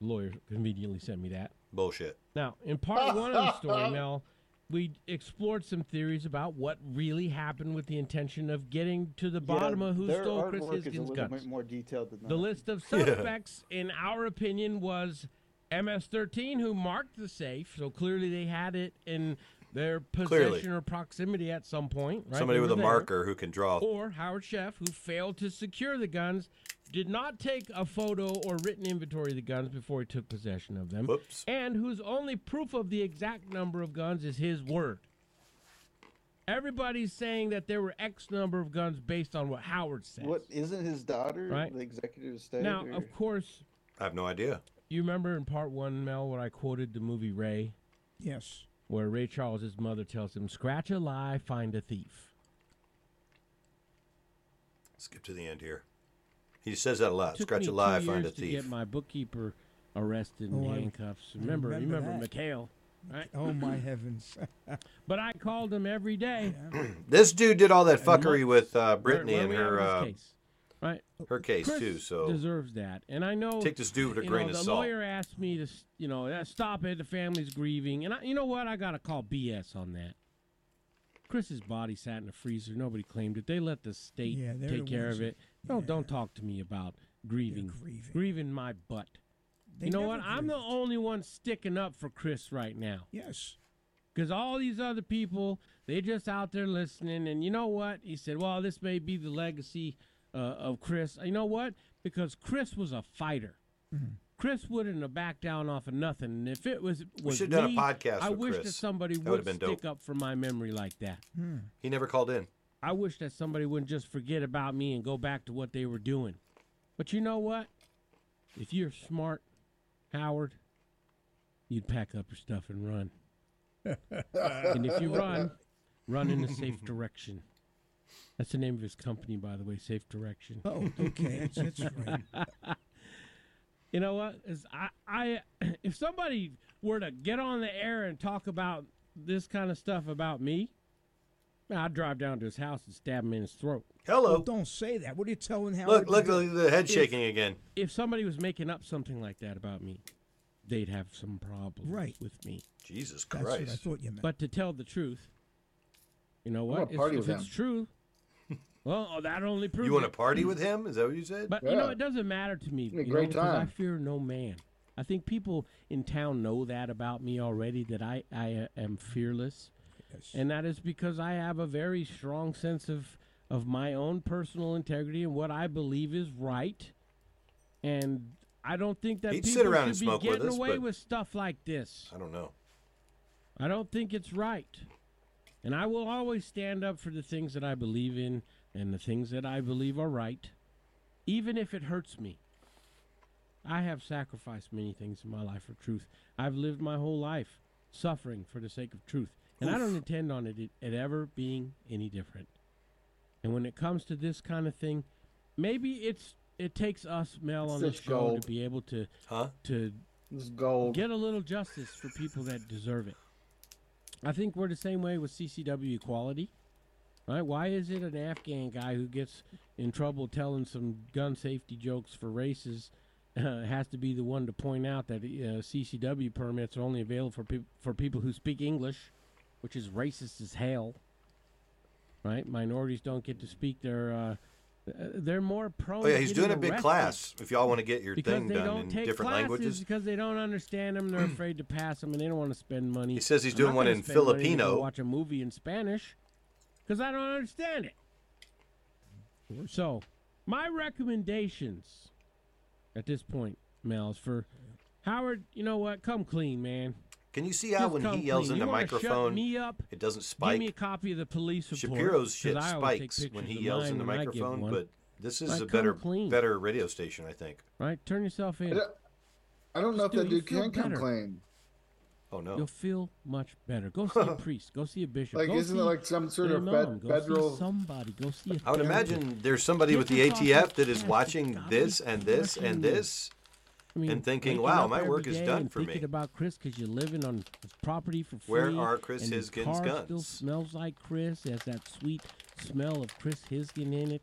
lawyer conveniently sent me that. bullshit. Now, in part one of the story, Mel, we explored some theories about what really happened with the intention of getting to the bottom of who stole Chris artwork is a Hisgen's little guns. bit more detailed than that. The list of Yeah. suspects, in our opinion, was MS-13, who marked the safe. So clearly, they had it in their possession Clearly. or proximity at some point. Right? Somebody with a there. marker who can draw. Or Howard Sheff, who failed to secure the guns, did not take a photo or written inventory of the guns before he took possession of them. Whoops. And whose only proof of the exact number of guns is his word. Everybody's saying that there were X number of guns based on what Howard said. What isn't his daughter Right. the executive of state? Now, or- of course, I have no idea. you remember in part one, Mel, when I quoted the movie Ray, Yes. Where Ray Charles's mother tells him, "Scratch a lie, find a thief." Skip to the end here. He says that a lot. Took Scratch a lie, find a years to thief. get my bookkeeper arrested in Oh, handcuffs. Remember, remember remember, that. McHale, right? Oh my heavens! But I called him every day. This dude did all that fuckery with uh, Brittany where and her uh, case? Right? her case Chris too. So deserves that, and I know. Take this dude with a grain know, of the salt. lawyer asked me to, you know, stop it. The family's grieving, and I, you know what? I got to call BS on that. Chris's body sat in the freezer. Nobody claimed it. They let the state Yeah, take the care ones of it. Don't don't talk to me about grieving. grieving. my butt. They you know never what? I'm the only one sticking up for Chris right now. Yes. Because all these other people, they just out there listening. And you know what? He said, well, this may be the legacy uh, of Chris. You know what? Because Chris was a fighter. Mm-hmm. Chris wouldn't have backed down off of nothing. And if it was, We should've done a podcast I with wish Chris. that somebody That would would've been stick dope. up for my memory like that. Hmm. he never called in. I wish that somebody wouldn't just forget about me and go back to what they were doing. But you know what? If you're smart, Howard, you'd pack up your stuff and run. and if you run, run in a safe direction. That's the name of his company, by the way, Safe Direction. Oh, okay, that's, that's right. you know what? Is I, I, if somebody were to get on the air and talk about this kind of stuff about me, I'd drive down to his house and stab him in his throat. Hello. Well, don't say that. What are you telling Howard? Look, look, look, the head If- shaking again. If somebody was making up something like that about me, they'd have some problems Right. with me. Jesus Christ. That's what I thought you meant. But to tell the truth, you know what? If- if, it's true, well, oh, that only proves You want to party with him? Is that what you said? But you know, it doesn't matter to me. A you great know, because I fear no man. I think people in town know that about me already. That I I uh, am fearless, and that is because I have a very strong sense of of my own personal integrity and what I believe is right. And I don't think that He'd people sit around should and be smoke with getting us, away with stuff like this. I don't know. I don't think it's right. And I will always stand up for the things that I believe in and the things that I believe are right, even if it hurts me. I have sacrificed many things in my life for truth. I've lived my whole life suffering for the sake of truth. And I don't intend on it, it ever being any different. And when it comes to this kind of thing, maybe it's it takes us Mel on this just show gold. to be able to Huh? to This gold. get a little justice for people that deserve it. I think we're the same way with CCW equality. Right? Why is it an Afghan guy who gets in trouble telling some gun safety jokes for races uh, has to be the one to point out that uh, CCW permits are only available for peop for people who speak English, which is racist as hell. Right? Minorities don't get to speak. They're uh, uh, they're more prone. Oh yeah, he's doing a big class. If y'all want to get your thing done in different languages, because they don't understand them. They're afraid to pass them, and they don't want to spend money. He says he's I'm doing one in spend money to go Filipino. Watch a movie in Spanish because I don't understand it. So, my recommendations at this point, Mel, is for Howard. You know what? Come clean, man. can you see how Just when he yells clean. in the You microphone, me up? it doesn't spike? Give me a copy of the police report. Shapiro's shit I always take spikes when he yells in the when I give microphone, but this is Like, a better clean. better radio station, I think. Right? Turn yourself I in. don't, I don't know if that dude can feel come clean. Oh no. You'll feel much better. Go see a priest. Go see a bishop. Like, go isn't it like some sort an of imam. fed- Go see federal- somebody. Go see a I would therapist. imagine there's somebody Get with the ATF that is watching this and this and this I mean, and thinking, "Wow, my work is day done and for thinking me." about Chris because you're living on his property for free. Where are Chris and his Hisgen's car Still smells like Chris. Has that sweet smell of Chris Hisgen in it.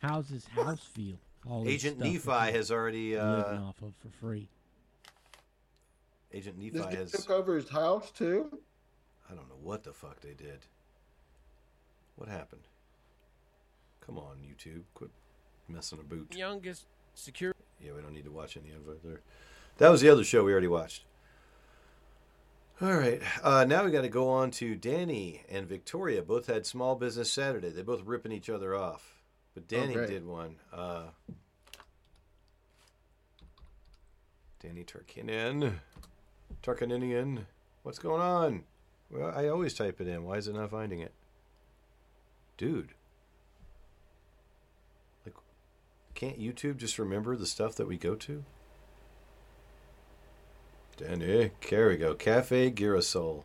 How's his house feel? All Agent Nephi has already living uh, off of for free. Agent This Nephi dude has took over his house too. I don't know what the fuck they did. What happened? Come on, YouTube, quit messing a boot. Youngest security. Yeah, we don't need to watch any of it there. That was the other show we already watched. All right, uh, now we got to go on to Danny and Victoria. Both had Small Business Saturday. They both ripping each other off, but Danny great. did one. Uh, Danny Tarkanian, Turkaninian. What's going on? Well, I always type it in. Why is it not finding it? Dude. Like, can't YouTube just remember the stuff that we go to? Danny, here we go. Cafe Girasol.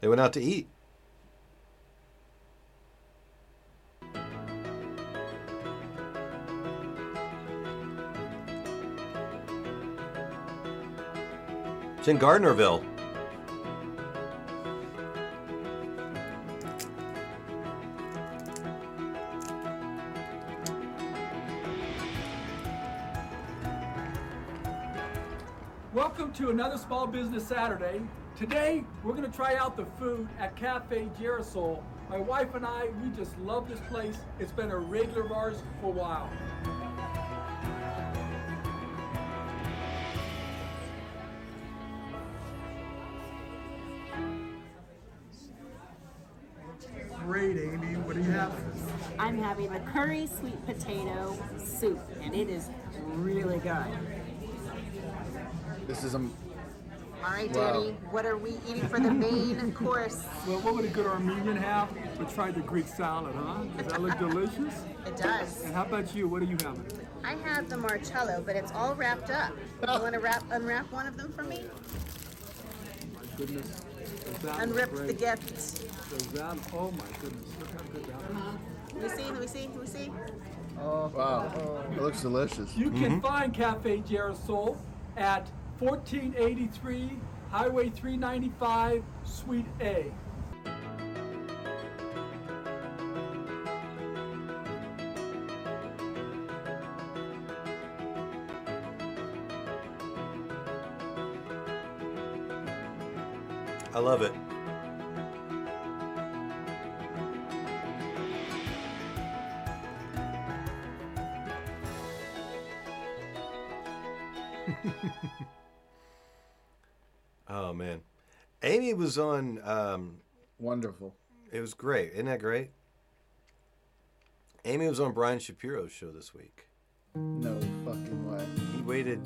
They went out to eat. It's in Gardnerville. Welcome to another Small Business Saturday. Today, we're going to try out the food at Cafe Girasol. My wife and I, we just love this place. It's been a regular of ours for a while. I'm having the curry sweet potato soup, and it is really good. This is a. All right, Wow. What are we eating for the main course? Well, what would a good Armenian have? We tried the Greek salad, huh? Does that look delicious? It does. And how about you? What are you having? I have the marcello, but it's all wrapped up. You oh. want to wrap unwrap one of them for me? My goodness. Does that the great? gift. Does that, oh my goodness, look how good that looks. Let me see. Let me see. Let me see. Oh, wow. It looks delicious. You can mm-hmm. find Cafe Girasol at 1483 Highway 395, Suite A. I love it. Was on. Um, Wonderful. It was great. Isn't that great? Amy was on Brian Shapiro's show this week. No fucking way. He waited.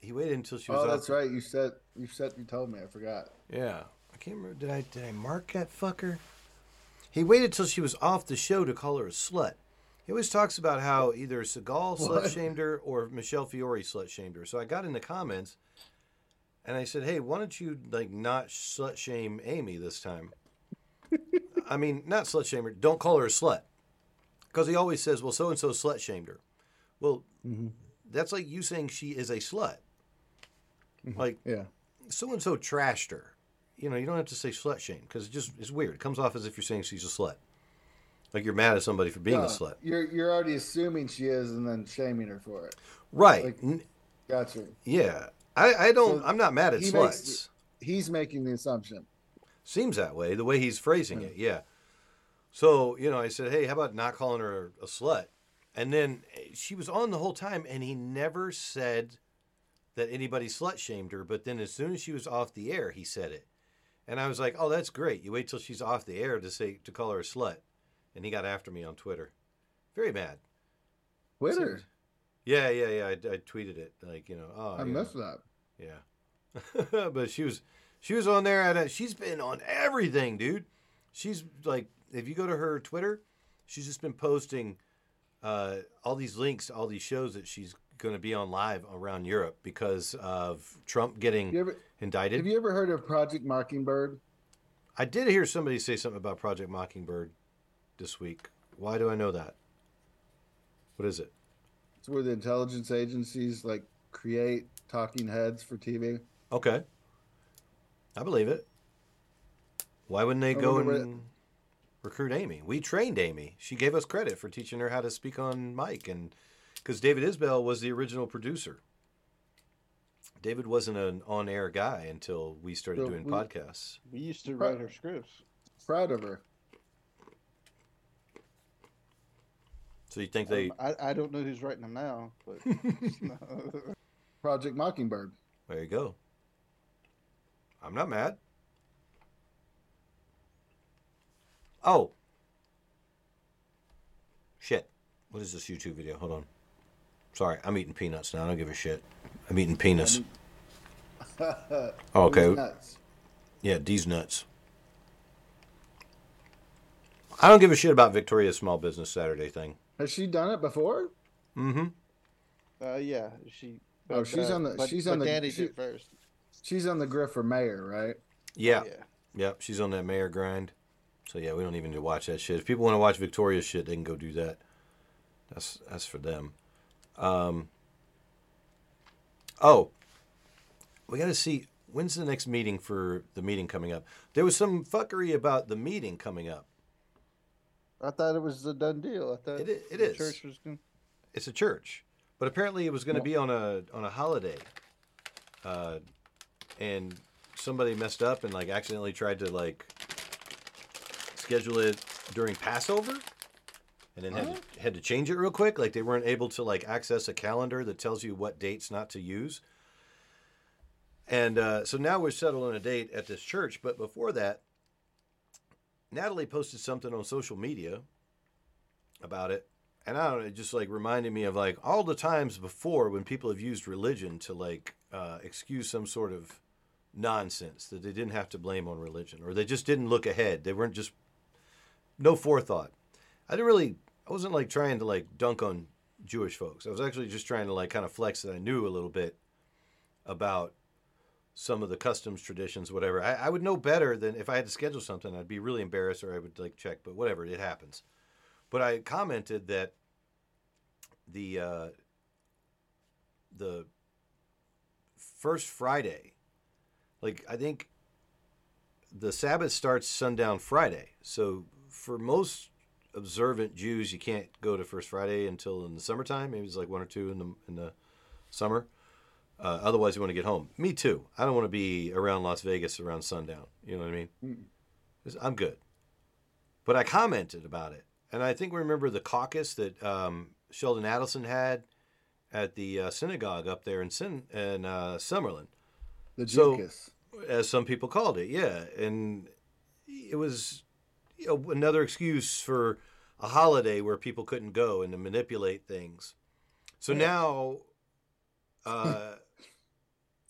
He waited until she was. Oh, off that's right. You said you said you told me. I forgot. Yeah, I can't remember. Did I did I mark that fucker? He waited till she was off the show to call her a slut. He always talks about how either Seagal slut shamed her or Michele Fiore slut shamed her. So I got in the comments and I said, "Hey, why don't you like not slut shame Amy this time?" I mean, not slut shame her. Don't call her a slut because he always says, "Well, so and so slut shamed her." Well, mm-hmm. that's like you saying she is a slut. Mm-hmm. Like, yeah, so and so trashed her. You know, you don't have to say slut shame because it just it's weird. It comes off as if you're saying she's a slut. Like you're mad at somebody for being No, a slut. You're you're already assuming she is, and then shaming her for it. Right. Like, gotcha. yeah. I, I don't So I'm not mad at he sluts. makes- he's making the assumption. Seems that way, the way he's phrasing it, yeah. So, you know, I said, Hey, how about not calling her a slut? And then eh, she was on the whole time and he never said that anybody slut shamed her, but then as soon as she was off the air, he said it. And I was like, Oh, that's great. You wait till she's off the air to say to call her a slut. And he got after me on Twitter. Very mad. Twitter. Yeah, yeah, yeah. I, I tweeted it. Like, you know, oh I yeah. missed that. Yeah. but she was she was on there at a, she's been on everything, dude. She's like if you go to her Twitter, she's just been posting uh, all these links all these shows that she's going to be on live around Europe because of Trump getting You ever- indicted. Have you ever heard of Project Mockingbird? I did hear somebody say something about Project Mockingbird this week. Why do I know that? What is it? It's where the intelligence agencies like create talking heads for TV. Okay. I believe it. Why wouldn't they I go wonder and recruit Amy? We trained Amy. She gave us credit for teaching her how to speak on mic, and because David Isbell was the original producer. David wasn't an on-air guy until we started So doing we- podcasts. We used to write her scripts. Proud of her. So you think um, they? I, I don't know who's writing them now, but Project Mockingbird. There you go. I'm not mad. Oh. Shit. What is this YouTube video? Hold on. Sorry, I'm eating peanuts now. I don't give a shit. I'm eating penis. Oh, okay. Those nuts. Yeah, these nuts. I don't give a shit about Victoria's Small Business Saturday thing. Has she done it before? Mm-hmm. uh, yeah, she. Oh, she's uh, on the. but- she's but on the. Danny she- did first. She's on the griff for mayor, right? Yeah. Yeah. Yep, she's on that mayor grind. So yeah, we don't even need to watch that shit. If people want to watch Victoria's shit, they can go do that. That's that's for them. Um, oh, we got to see. when's the next meeting for the meeting coming up? There was some fuckery about the meeting coming up. I thought it was a done deal. I thought It i- it the is. church was going. It's a church, but apparently it was going to be on a on a holiday, uh, and somebody messed up and like accidentally tried to like schedule it during Passover, and then had to, had to change it real quick. Like they weren't able to like access a calendar that tells you what dates not to use. And uh, so now we're settled on a date at this church, but before that, Natalie posted something on social media about it. And I don't know, it just like reminded me of like all the times before when people have used religion to like uh, excuse some sort of nonsense that they didn't have to blame on religion or they just didn't look ahead. They weren't just no forethought. I didn't really, I wasn't like trying to like dunk on Jewish folks. I was actually just trying to like kind of flex that I knew a little bit about some of the customs, traditions, whatever. I, I would know better than if I had to schedule something. I'd be really embarrassed, or I would like check. But whatever, it happens. But I commented that the uh, the first Friday, like I think the Sabbath starts sundown Friday. So for most observant Jews, you can't go to First Friday until in the summertime. Maybe it's like one or two in the in the summer. Uh, otherwise, you want to get home. Me too. I don't want to be around Las Vegas around sundown. You know what I mean? 'Cause I'm good. But I commented about it, and I think we remember the caucus that um, Sheldon Adelson had at the uh, synagogue up there in Sin- in uh, Summerlin. The So, as some people called it, yeah, and it was you know, another excuse for a holiday where people couldn't go and to manipulate things. So Yeah. now, uh,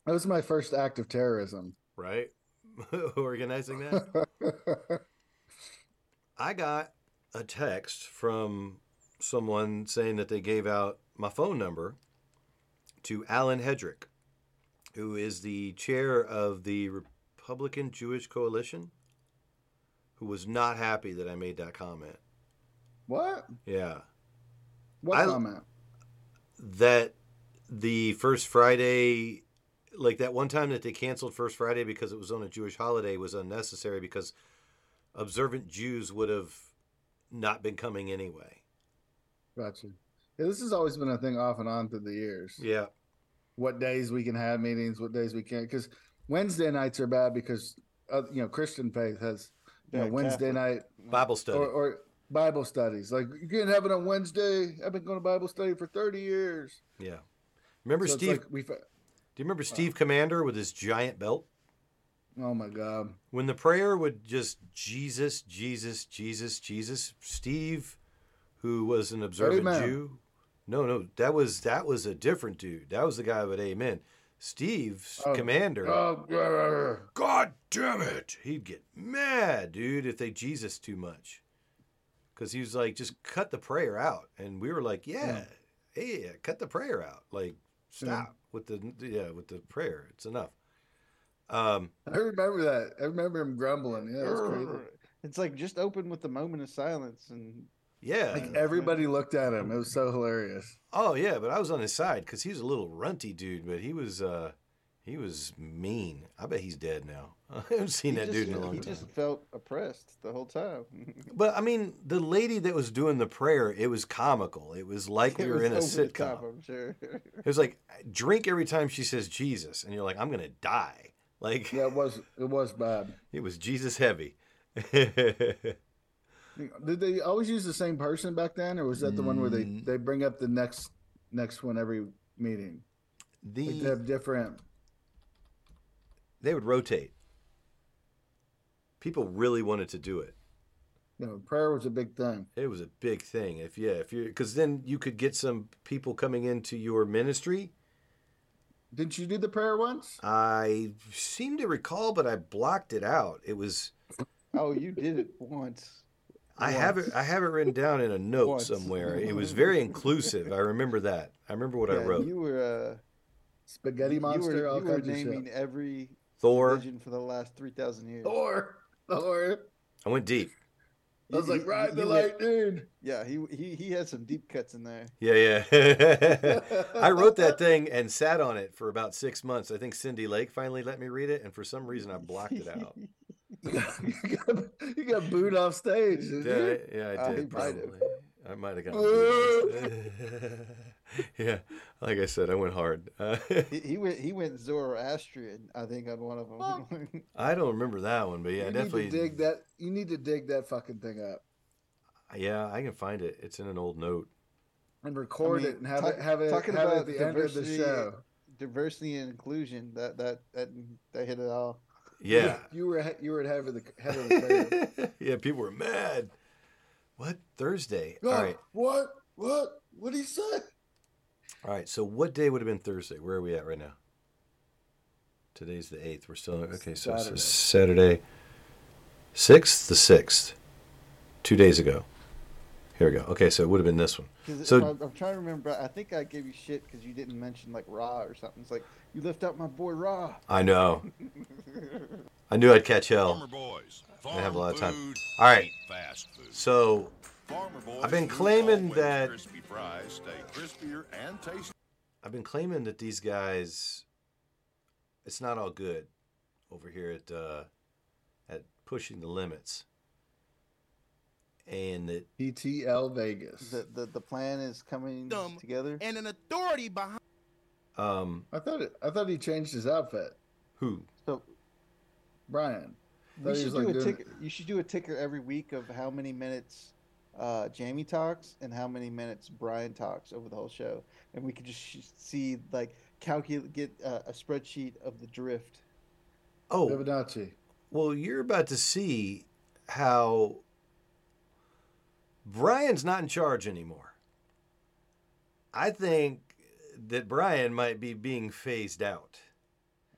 That was my first act of terrorism. right, organizing that. I got a text from someone saying that they gave out my phone number to Alan Hedrick, who is the chair of the Republican Jewish Coalition, who was not happy that I made that comment. What? Yeah. What I- comment? That the first Friday, like that one time that they canceled First Friday because it was on a Jewish holiday, was unnecessary because observant Jews would have not been coming anyway. Gotcha. Yeah, this has always been a thing off and on through the years. Yeah. What days we can have meetings, what days we can't. Because Wednesday nights are bad because, uh, you know, Christian faith has, you know, Wednesday Catholic. night Bible study. or, or Bible studies. Like, you can't have it on Wednesday. I've been going to Bible study for 30 years. Yeah. Remember So Steve? like we fa- do you remember uh, Steve Commander with his giant belt? Oh my God. When the prayer would just Jesus, Jesus, Jesus, Jesus, Steve, who was an observant Amen. Jew. No, no, that was that was a different dude. That was the guy with Amen. Steve's Oh, commander. oh. God damn it! He'd get mad, dude, if they Jesus too much, because he was like, just cut the prayer out, and we were like, yeah, hey, cut the prayer out, like stop with the yeah with the prayer. It's enough. Um, I remember that. I remember him grumbling. Yeah, it's crazy. It's like just open with the moment of silence and yeah, Like everybody looked at him. It was so hilarious. Oh yeah, but I was on his side because he's a little runty dude, but he was uh he was mean. I bet he's dead now. I haven't seen he that just, dude in a long he time. just felt oppressed the whole time. But I mean, the lady that was doing the prayer, it was comical. It was like we were in a sitcom. top, I'm sure. It was like drink every time she says Jesus, and you're like, I'm gonna die. Like Yeah, it was it was bad. it was Jesus heavy. Did they always use the same person back then, or was that the one where they Mm. they bring up the next next one every meeting? The Like they have different. They would rotate. People really wanted to do it. You know, prayer was a big thing. It was a big thing. If yeah, if you because then you could get some people coming into your ministry. Didn't you do the prayer once? I seem to recall, but I blocked it out. It was Oh, you did it once. I have it. I have it written down in a note Once. somewhere. It was very inclusive. I remember that. I remember what I wrote. You were a Spaghetti you monster. were, you were of shit. naming every Thor. religion for the last three thousand years. Thor. Thor. I went deep. I was He- like, he- ride he the went- lightning. Yeah, he he he had some deep cuts in there. Yeah, yeah. I wrote that thing and sat on it for about six months. I think Cindy Lake finally let me read it, and for some reason I blocked it out. You got booed off stage. Did Yeah, you? I- yeah, I Uh, did. he might have. probably. I might have gotten. Booed. yeah, like I said, I went hard. Uh, He, he went he went Zoroastrian, I think, on one of them. I don't remember that one, but yeah, you definitely. need to dig that. You need to dig that fucking thing up Yeah, I can find it. It's in an old note. and record I mean, it and have talk- it have it talking have it at the end of the diversity- show. Diversity and inclusion. That that that that hit it all. Yeah. you were you were ahead of the head of the curve. yeah, people were mad. What Thursday? No, All right, What? What? What did he say? All right. So what day would have been Thursday? Where are we at right now? Today's the eighth. We're still okay. So Saturday. Saturday, Saturday, sixth, the sixth, two days ago. Here we go. Okay, so it would have been this one. So I'm, I'm trying to remember. I think I gave you shit because you didn't mention like Raw or something. It's like you left out my boy Raw. I know. I knew I'd catch hell. boys I have a lot of time. All right. Fast food. So Farmer Boys I've been claiming that crispy fries stay crispier and tasty. I've been claiming that these guys, it's not all good over here at uh, at pushing the limits, and that PTL Vegas. The the, the plan is coming Them together. and an authority behind. um I thought it. I thought he changed his outfit. who So Brian. we Thought he should do like, a ticker. You should do a ticker every week of how many minutes uh, Jamie talks and how many minutes Brian talks over the whole show, and we could just sh- see like calculate get uh, a spreadsheet of the drift. oh Fibonacci. well you're about to see how Brian's not in charge anymore. I think that Brian might be being phased out.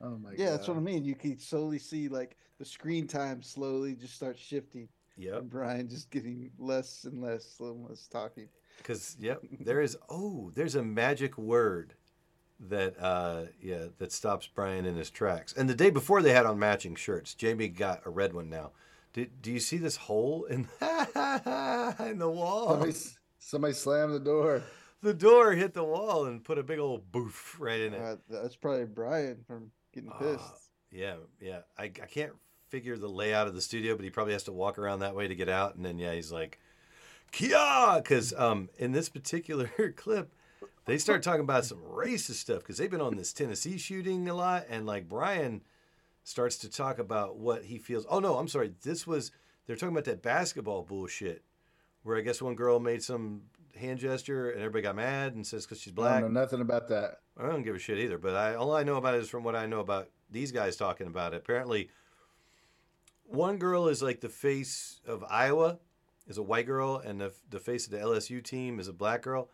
Oh my God. yeah, that's what I mean. You can slowly see like the screen time slowly just start shifting. Yep. And Brian just getting less and less and less talking. Because yep, there is. Oh, there's a magic word that uh yeah that stops Brian in his tracks. And the day before they had on matching shirts. Jamie got a red one now. Do, do you see this hole in in the wall? Somebody, somebody slammed the door. The door hit the wall and put a big old boof right in it. Uh, that's probably Brian from getting pissed. Yeah, yeah. I, I can't figure the layout of the studio, but he probably has to walk around that way to get out. And then, yeah, he's like, Kia! Because um, in this particular clip, they start talking about some racist stuff because they've been on this Tennessee shooting a lot. And like Brian starts to talk about what he feels. Oh, no, I'm sorry. This was, they're talking about that basketball bullshit where I guess one girl made some hand gesture and everybody got mad and says because she's I black. don't know nothing about that. I don't give a shit either. But I all I know about it is from what I know about these guys talking about it. Apparently, one girl is like the face of Iowa, is a white girl, and the the face of the LSU team is a black girl,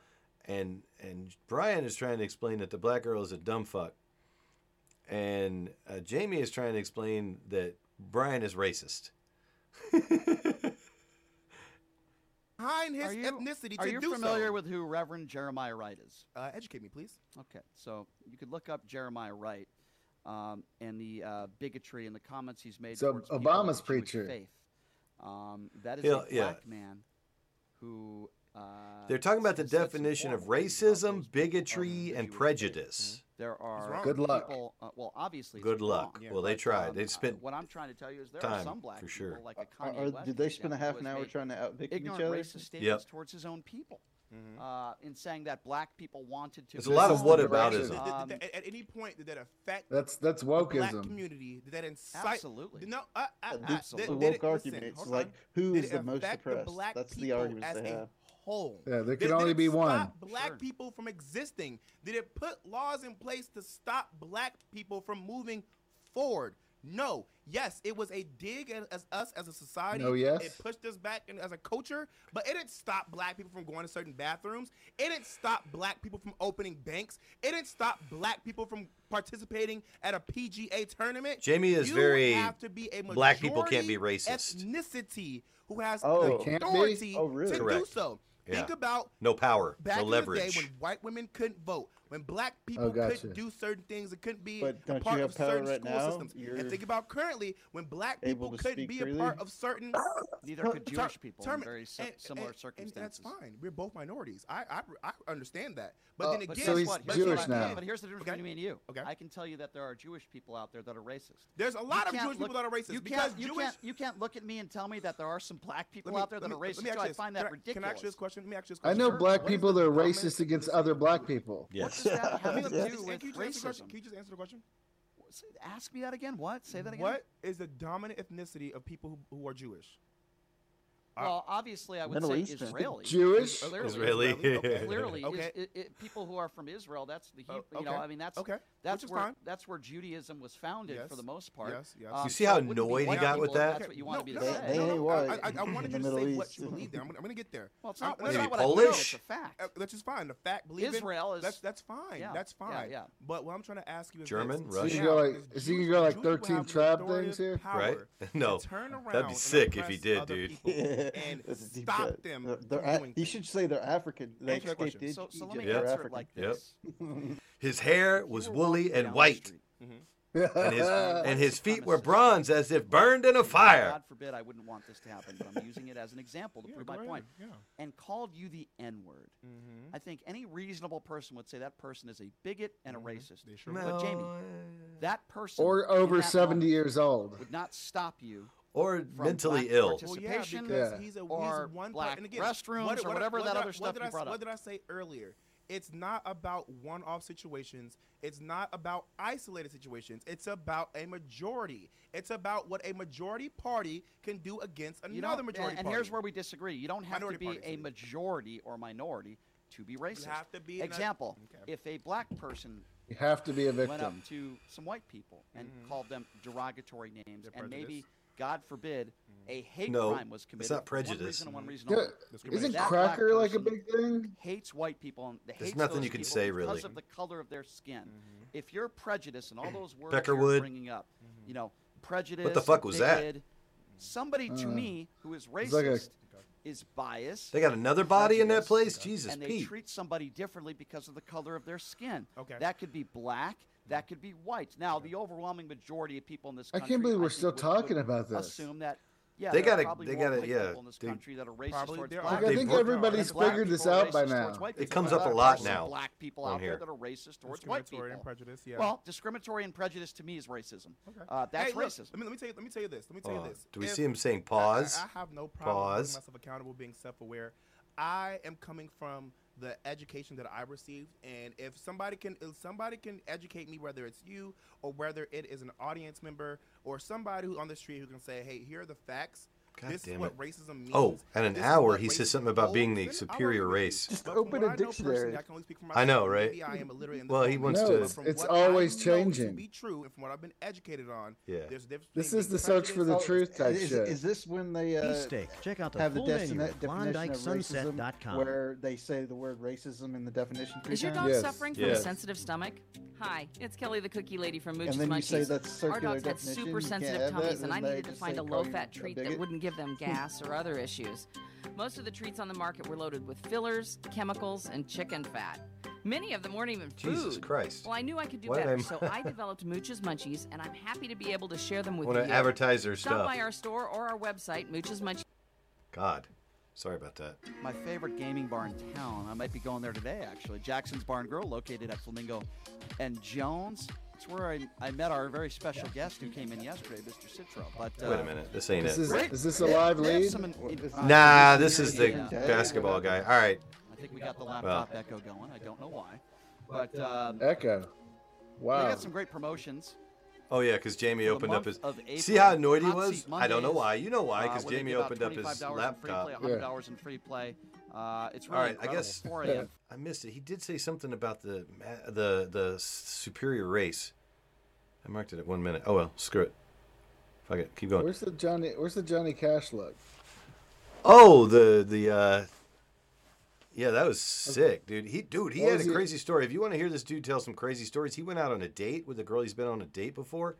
and and Brian is trying to explain that the black girl is a dumb fuck, and uh, Jamie is trying to explain that Brian is racist. behind his Are you, ethnicity are to you do familiar so. with who Reverend Jeremiah Wright is? Uh, educate me, please. Okay, so you could look up Jeremiah Wright um, and the uh, bigotry and the comments he's made. So towards Obama's of Jewish preacher. Faith. Um, that is Yeah, a black yeah. man who. Uh, They're talking about the has said some definition of horrible things about racism, bigotry, and prejudice. There are. Good luck. people. Uh, well, obviously, Good luck. wrong, Well, they but, tried. um, They uh, spent what I'm trying to tell you is there time, are some black for people, sure. like a Kanye are- West, did they spend a half an hour trying to out-victim each ignorant other? racist Yep. statements towards his own people, uh, in saying that black people wanted to. There's a lot of Um, whataboutism. Um, did- did- at any point did that affect That's that's the black community? Did that incite? Absolutely. No, uh, uh, The- uh, the did- woke it- argument, listen, it's hold like, on. who Did is it the most affect oppressed? black That's the people arguments as they a have. Whole. Yeah, there Did- can only did it be one. Stop black Sure. people from existing. Did it put laws in place to stop black people from moving forward? No. Yes, it was a dig at as us as a society. No, yes. It pushed us back in, as a culture, but it didn't stop black people from going to certain bathrooms. It didn't stop black people from opening banks. It didn't stop black people from participating at a PGA tournament. Jamie is You very have to be a black people can't be racist. Ethnicity who has Oh. the They can't authority Oh, really? to do so. Yeah. Think about No power, back no in leverage. the day when white women couldn't vote, when black oh, people oh, gotcha. couldn't do certain things it couldn't be a part of certain right school now? systems. You're and think about currently when black people couldn't be freely? a part of certain. Neither could Jewish people term, in very and, similar and, circumstances. And that's fine. We're both minorities. I I, I understand that. But uh, then again, so he's what? Here's Jewish what now. But here's the difference okay. between me and you. Okay. I can tell you that there are Jewish people out there that are racist. There's a lot of Jewish look, people that are racist. You because you Jewish, can't you can't look at me and tell me that there are some black people me, out there that are racist. I find that ridiculous. Can I ask you this question? Let me ask you this question. I know black people that are racist against other black people. Yes. yeah. to do with can racism. Can you just answer the question? Ask me that again. What? Say that again. What is the dominant ethnicity of people who, who are Jewish? well, obviously, I would Middle say Eastern. Israeli, Jewish, clearly, Israeli, Okay. clearly, okay. Is, people who are from Israel. That's the oh, Hebrew, okay. you know, I mean, that's okay. that's where that's where Judaism was founded yes. for the most part. Yes, yes. Um, you see so how annoyed he got with that? That's what you want no, to be no, no, no, no, I, I, I wanted you to say what you believe there. I'm, going to get there. Well, it's not, that's not what Polish. I know. It's a fact. Uh, that's just fine. The fact believing Israel is that's fine. That's fine. Yeah. But what I'm trying to ask you is German, Russian. Is he going to go like 13 trap things here? Right? No, that'd be sick if he did, dude and stop cut. them. Uh, they're, you should say they're African. They so, so, let me yep. answer it like this. Yep. His hair was woolly and white. Mm-hmm. and, his, and his, feet were bronze as if burned in a fire. God forbid I wouldn't want this to happen, but I'm using it as an example to yeah, prove my right, point. Yeah. And called you the N word. Mm-hmm. I think any reasonable person would say that person is a bigot and a mm-hmm. racist. Sure no. But Jamie, that person. Or over 70 years old. Would not stop you or mentally ill. Well, yeah, because yeah. he's a or one black per- again, restrooms what, what, or whatever what, that I, other stuff you I, up. What did I say earlier? It's not about one-off situations. It's not about isolated situations. It's about a majority. It's about what a majority party can do against another majority. And, here's where we disagree. You don't have minority to be a majority or minority to be racist. You have to be example. A, okay. If a black person you have to be a victim. Went up to some white people and mm-hmm. called them derogatory names, They're and prejudice. maybe God forbid, a hate no, crime was committed. It's not prejudice. One reason, one reason yeah, isn't cracker like a big thing? Hates white people and There's nothing you can say because really because of the color of their skin. Mm-hmm. If you're prejudiced and all those words you're bringing up, mm-hmm. you know, prejudice. What the fuck was that? Somebody to uh, me who is racist like a, is biased. They got another body in that place. Jesus, and they Pete. treat somebody differently because of the color of their skin. Okay, that could be black. That could be whites. Now, the overwhelming majority of people in this country, I can't believe we're still would, talking would about this. Assume that yeah, they got to. They got to. Yeah, in this they, country that are racist towards black. Like, I think everybody's figured this out by now. It comes up a lot now. Black people out here that are racist towards white people. Discriminatory and prejudice. Yeah. Well, discriminatory and prejudice to me is racism. Okay. Uh, that's hey, look. Let me, let me tell you. Let me tell you this. Let me tell uh, you this. Do we if, see him saying pause? I, I, have no problem pause. myself accountable, being self-aware. I am coming from the education that I received. And if somebody can if somebody can educate me, whether it's you or whether it is an audience member or somebody who on the street who can say, "Hey, here are the facts. God this is what racism oh, means. Oh, at an hour, he says something about oh, being the superior race. Just but open a dictionary. I, I, I know, right? I well, he wants no, to. It's, it's always changing. Be true, and from what I've been educated on, yeah. this is the search for the truth type is, shit. Is this when they uh, Check out the have full the defini- definition of racism, where they say the word racism in the definition? Is your dog suffering from a sensitive stomach? Hi, it's Kelly the Cookie Lady from Moochie's Munchies. Our dogs had super sensitive tummies, and I needed to find a low-fat treat that wouldn't give them gas or other issues. Most of the treats on the market were loaded with fillers, chemicals, and chicken fat. Many of them weren't even food. Jesus Christ. Well, I knew I could do better, so I developed Mooch's Munchies, and I'm happy to be able to share them with you. Want to advertise their Stop by our store or our website, Mooch's Munchies. God. Sorry about that. My favorite gaming bar in town. I might be going there today, actually. Jackson's Bar and Grill, located at Flamingo and Jones. That's where I, I met our very special guest who came in yesterday, Mr. Citro. But uh, wait a uh, minute, this ain't this it. Is, right? is this a live lead? Some, uh, nah, this is the yeah. basketball guy. All right. I think we got the laptop well. echo going. I don't know why, but um, echo. Wow. We got some great promotions. Oh yeah, because Jamie opened up his. April, see how annoyed he was? Mondays, I don't know why. You know why? Because uh, Jamie opened up his laptop. Free play, $100 yeah. in free play. Uh, it's really All right, I guess 4 a.m. I missed it. He did say something about the the the superior race. I marked it at one minute. Oh well, screw it. Fuck it. Keep going. Where's the Johnny? Where's the Johnny Cash look? Oh, the the uh yeah, that was sick, dude. He dude, he What had was a he- crazy story. If you want to hear this dude tell some crazy stories, he went out on a date with a girl he's been on a date before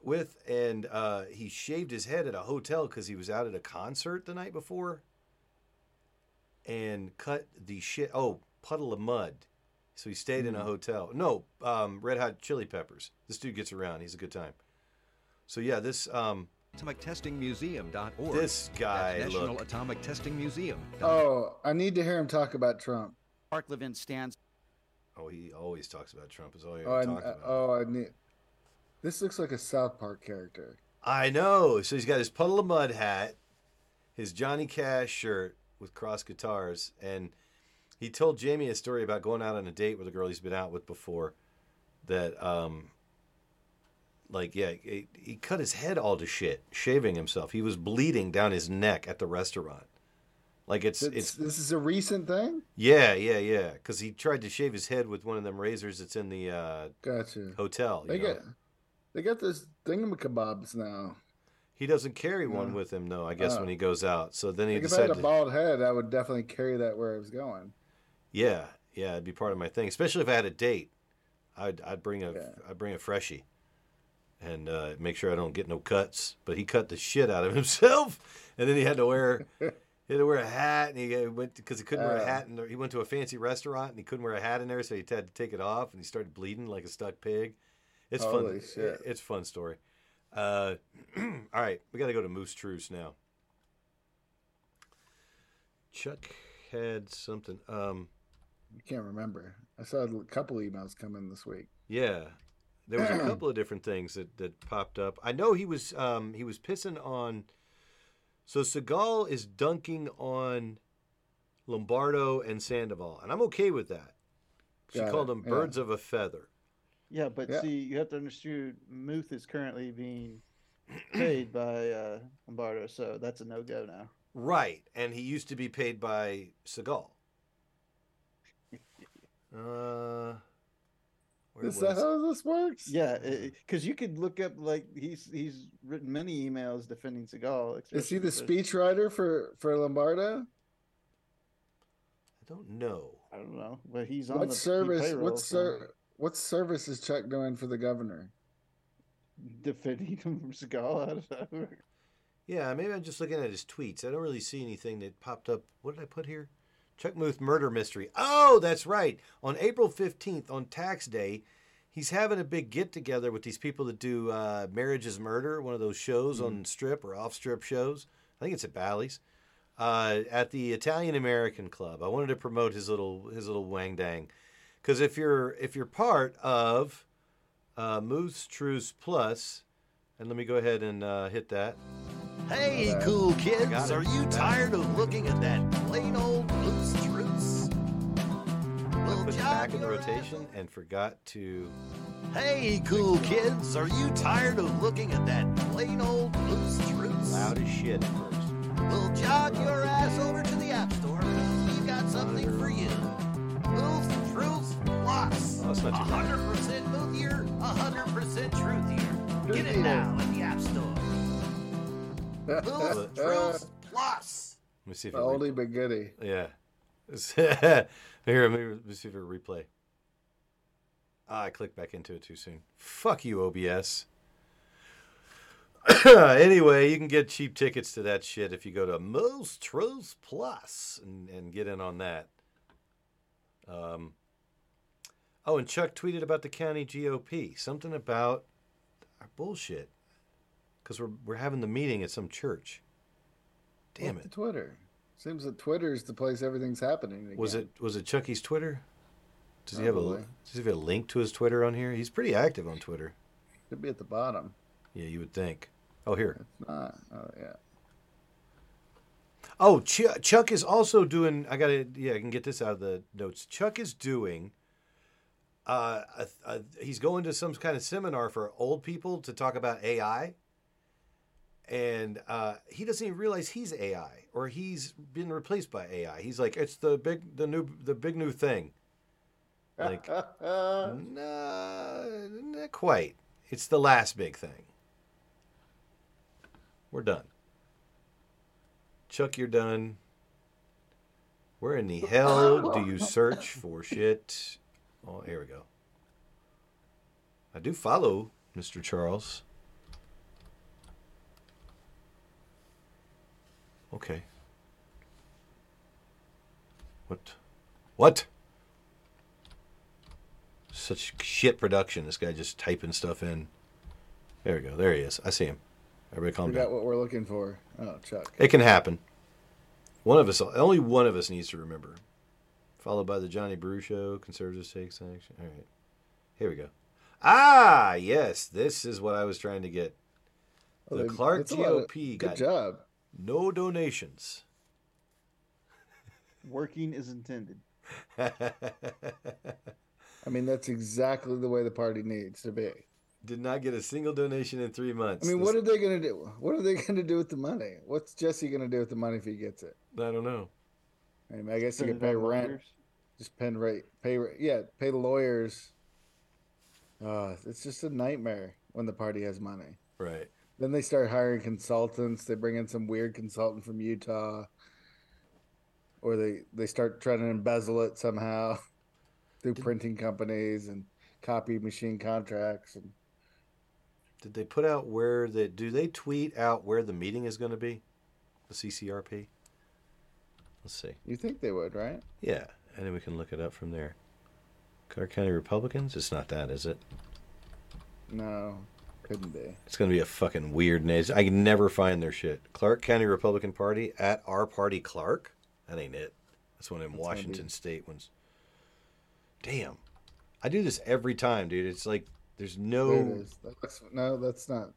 with and uh he shaved his head at a hotel cuz he was out at a concert the night before and cut the shit oh, Puddle of Mudd So he stayed in a hotel. No, um, Red Hot Chili Peppers. This dude gets around. He's a good time. So yeah, this um, AtomicTestingMuseum.org. This guy, That's National look. Atomic Testing Museum. Oh, I need to hear him talk about Trump. Mark Levin stands. Oh, he always talks about Trump. Is all he Oh, I, about. oh, I need. This looks like a South Park character. I know. So he's got his Puddle of Mudd hat, his Johnny Cash shirt with cross guitars, and he told Jamie a story about going out on a date with a girl he's been out with before. That, um, like, yeah, he, he cut his head all to shit, shaving himself. He was bleeding down his neck at the restaurant. Like it's It's, it's this is a recent thing. yeah yeah yeah because he tried to shave his head with one of them razors that's in the uh, Gotcha. hotel. You They know? got they got this thingamacabobs now. He doesn't carry one with him though. I guess Oh. when he goes out. So then he Like if I had decided. a to- bald head, I would definitely carry that where I was going. Yeah, yeah, it'd be part of my thing. Especially if I had a date, I'd I'd bring a would bring a freshie, and uh, make sure I don't get no cuts. But he cut the shit out of himself, and then he had to wear he had to wear a hat, and he uh, went because he couldn't wear a Uh. hat, and he went to a fancy restaurant, and he couldn't wear a hat in there, so he had to take it off, and he started bleeding like a stuck pig. It's Holy fun. shit. It's a fun story. Uh, all right, we got to go to Muth's Truths now. Chuck had something. Um, I can't remember. I saw a couple emails come in this week. Yeah, there was a couple of different things that, that popped up. I know he was um, he was pissing on. So Sigal is dunking on Lombardo and Sandoval, and I'm okay with that. She Got called it, them yeah. birds of a feather. Yeah, but Yeah. see, you have to understand, Muth is currently being paid by uh, Lombardo, so that's a no go now. Right, and he used to be paid by Sigal. Uh, where Is was that how this works? Yeah, because you could look up like he's he's written many emails defending Sigal. Is he the speechwriter for for Lombardo? I don't know. I don't know, but he's on What the service? payroll, What so ser- What service is Chuck doing for the governor? defending him from Sigal. I don't. Yeah, maybe I'm just looking at his tweets. I don't really see anything that popped up. What did I put here? Chuck Muth murder mystery. Oh, that's right. On April 15th, on tax day, he's having a big get together with these people that do uh, Marriage is Murder, one of those shows on strip or off strip shows. I think it's at Bally's. Uh, at the Italian American Club. I wanted to promote his little his little wang dang. Because if you're if you're part of uh, Muth's Truths Plus, and let me go ahead and uh, hit that. Hey, cool kids, are you tired of looking at that plain old Muth's Truths? I put it back in the rotation and forgot to. Hey, cool kids, are you tired of looking at that plain old Muth's Truths? Loud as shit at first. We'll jog your ass over to the App Store. We've got something Plus. Oh, that's not too bad. 100% moothier, 100% truthier. Get it now in the App Store. Muth's Truths Plus. Let me see if it Oldie but goodie. Yeah. Here, let me, let me see if it replay. Ah, I clicked back into it too soon. Fuck you, OBS. anyway, you can get cheap tickets to that shit if you go to Muth's Truths Plus and, and get in on that. Um, oh, and Chuck tweeted about the county GOP. Something about our bullshit. Because we're, we're having the meeting at some church. Damn Look it. Twitter. Seems that Twitter is the place everything's happening. Again. Was it was it Chucky's Twitter? Does he have a does he have a link to his Twitter on here? He's pretty active on Twitter. Could be at the bottom. Yeah, you would think. Oh, here. Not. Oh yeah. Oh, Ch- Chuck is also doing. I gotta. Yeah, I can get this out of the notes. Chuck is doing. Uh, a, a, he's going to some kind of seminar for old people to talk about AI. And uh, he doesn't even realize he's AI or he's been replaced by AI. He's like, it's the big, the new, the big new thing. Like, nah, not quite. It's the last big thing. We're done. Chuck, you're done. Where in the hell do you search for shit? Oh, here we go. I do follow Mr. Charles. Okay. What? What? such shit production. This guy just typing stuff in. There we go. There he is. I see him. Everybody calm Forgot down. what we're looking for. Oh, Chuck. It can happen. One of us, only one of us needs to remember. Followed by the Johnny Brew Show, Conservatives Take Action. All right. Here we go. Ah, yes. This is what I was trying to get. Oh, The they- Clark that's a lot of- GOP good got job. no donations. Working is intended. I mean, that's exactly the way the party needs to be. Did not get a single donation in three months. I mean, This- what are they going to do? What are they going to do with the money? What's Jesse going to do with the money if he gets it? I don't know. I, mean, I guess he Spend could pay rent. lawyers? Just pay rate, pay ra- yeah, pay the lawyers. Uh, it's just a nightmare when the party has money. Right. Then they start hiring consultants. They bring in some weird consultant from Utah, or they they start trying to embezzle it somehow through printing companies and copy machine contracts. And Did they put out where the do they tweet out where the meeting is going to be? The CCRP. Let's see. you think they would, right? Yeah, and then we can look it up from there. Clark County Republicans? It's not that, is it? No, couldn't be. It's going to be a fucking weird name. I can never find their shit. Clark County Republican Party at our party Clark. That ain't it. That's one in That's Washington State. Ones. Damn, I do this every time, dude. It's like there's There no it is. That's, no, that's not.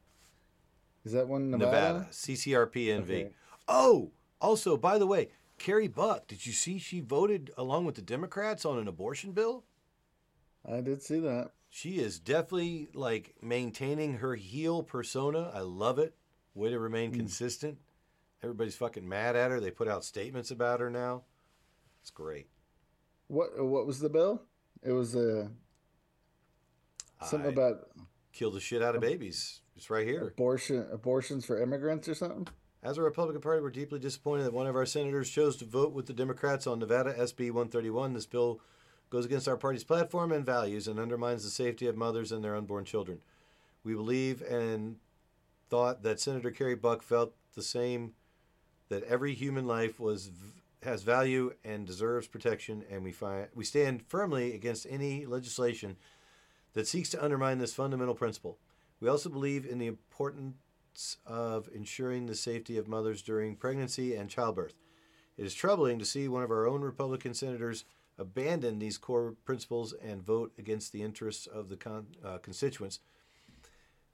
Is that one Nevada? Nevada, CCRP NV. Okay. Oh, also, by the way, Carrie Buck, did you see she voted along with the Democrats on an abortion bill? I did see that. She is definitely like maintaining her heel persona. I love it. Way to remain Hmm. consistent. Everybody's fucking mad at her. They put out statements about her now. It's great. What What was the bill? It was uh, something I- about Kill the shit out of babies. It's right here. abortion abortions for immigrants or something. As a Republican Party, we're deeply disappointed that one of our senators chose to vote with the Democrats on Nevada SB 131. This bill goes against our party's platform and values and undermines the safety of mothers and their unborn children. We believe and thought that Senator Carrie Buck felt the same that every human life was has value and deserves protection, and we find we stand firmly against any legislation that seeks to undermine this fundamental principle. We also believe in the of ensuring the safety of mothers during pregnancy and childbirth. It is troubling to see one of our own Republican senators abandon these core principles and vote against the interests of the con- uh, constituents.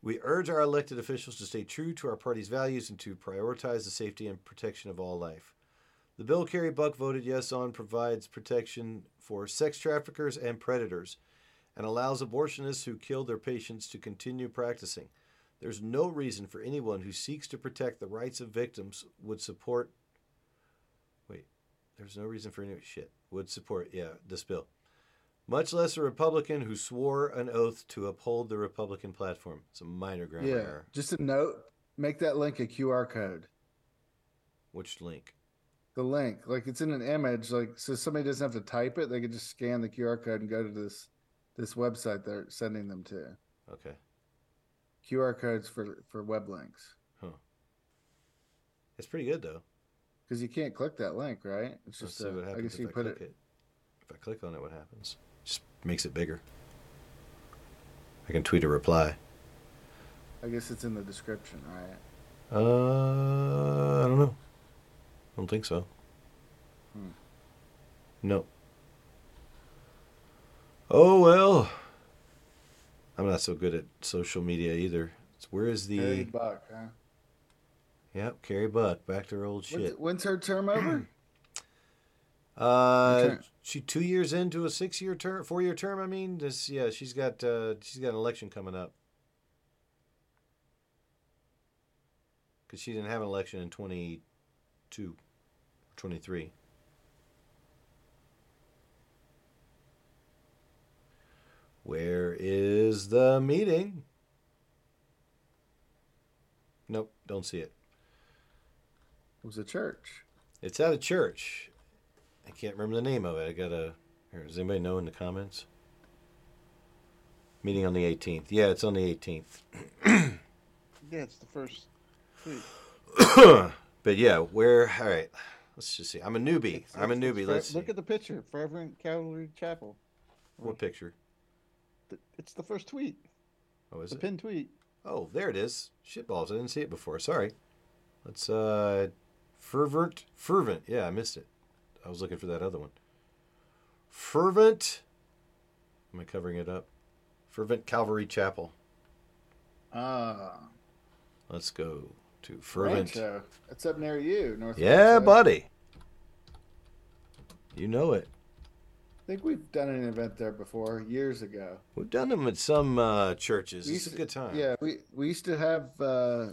We urge our elected officials to stay true to our party's values and to prioritize the safety and protection of all life. The bill Carrie Buck voted yes on provides protection for sex traffickers and predators and allows abortionists who kill their patients to continue practicing. There's no reason for anyone who seeks to protect the rights of victims would support. Wait, there's no reason for any shit would support yeah this bill. Much less a Republican who swore an oath to uphold the Republican platform. It's a minor grammar yeah. error. Just a note. Make that link a QR code. Which link? The link, like it's in an image, like so somebody doesn't have to type it. They can just scan the QR code and go to this this website they're sending them to. Okay. QR codes for for web links. Huh. It's pretty good though. Because you can't click that link, right? It's Let's just. see uh, what I happens guess if you I put click it. it. If I click on it, what happens? Just makes it bigger. I can tweet a reply. I guess it's in the description, right? Uh, I don't know. I don't think so. Hmm. No. Oh well. I'm not so good at social media either. It's, where is the? Harry Buck, huh? Yep, Carrie Buck. Back to her old shit. when's her term over? Uh, Return. she two years into a six-year term, four-year term. I mean, this yeah, she's got uh, she's got an election coming up because she didn't have an election in 22, 23. Where is the meeting? Nope, don't see it. It was a church. It's at a church. I can't remember the name of it. I gotta. Here, does anybody know in the comments? Meeting on the 18th. Yeah, it's on the 18th. Yeah, it's the first. but yeah, where? All right. Let's just see. I'm a newbie. It's- I'm a newbie. Let's Fre- see. look at the picture. Fervent Calvary Chapel. What picture? It's the first tweet. Oh, is the it? pinned tweet. Oh, there it is. Shitballs. I didn't see it before. Sorry. Let's uh fervent fervent. Yeah, I missed it. I was looking for that other one. Fervent Am I covering it up? Fervent Calvary Chapel. Ah, Let's go to Fervent. Rancho. That's up near you, North. Yeah, buddy. You know it. I think we've done an event there before years ago. We've done them at some uh, churches. We It's a good time. Yeah, we we used to have uh,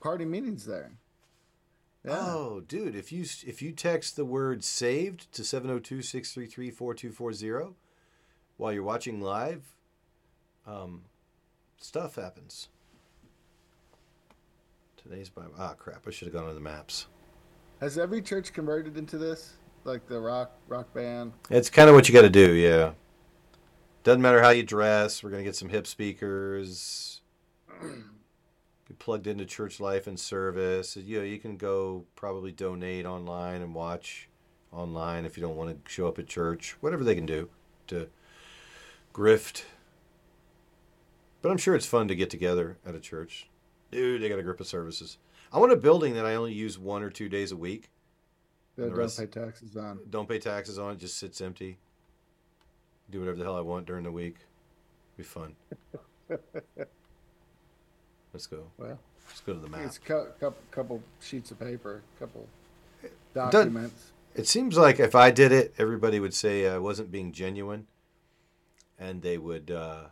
party meetings there. Yeah. Oh, dude, if you if you text the word saved to 702-633-4240 while you're watching live, um, stuff happens. Today's Bible. Ah, crap! I should have gone on the maps. Has every church converted into this, like the rock rock band? It's kind of what you got to do, yeah. Doesn't matter how you dress. We're gonna get some hip speakers. Be plugged into church life and service. You know, you can go probably donate online and watch online if you don't want to show up at church. Whatever they can do to grift. But I'm sure it's fun to get together at a church. Dude, they got a group of services. I want a building that I only use one or two days a week. That don't rest- pay taxes on. don't pay taxes on it, just sits empty. Do whatever the hell I want during the week. Be fun. Let's go. Well, Let's go to the map. It's a couple, couple sheets of paper, couple documents. It seems like if I did it, everybody would say I wasn't being genuine, and they would. Uh,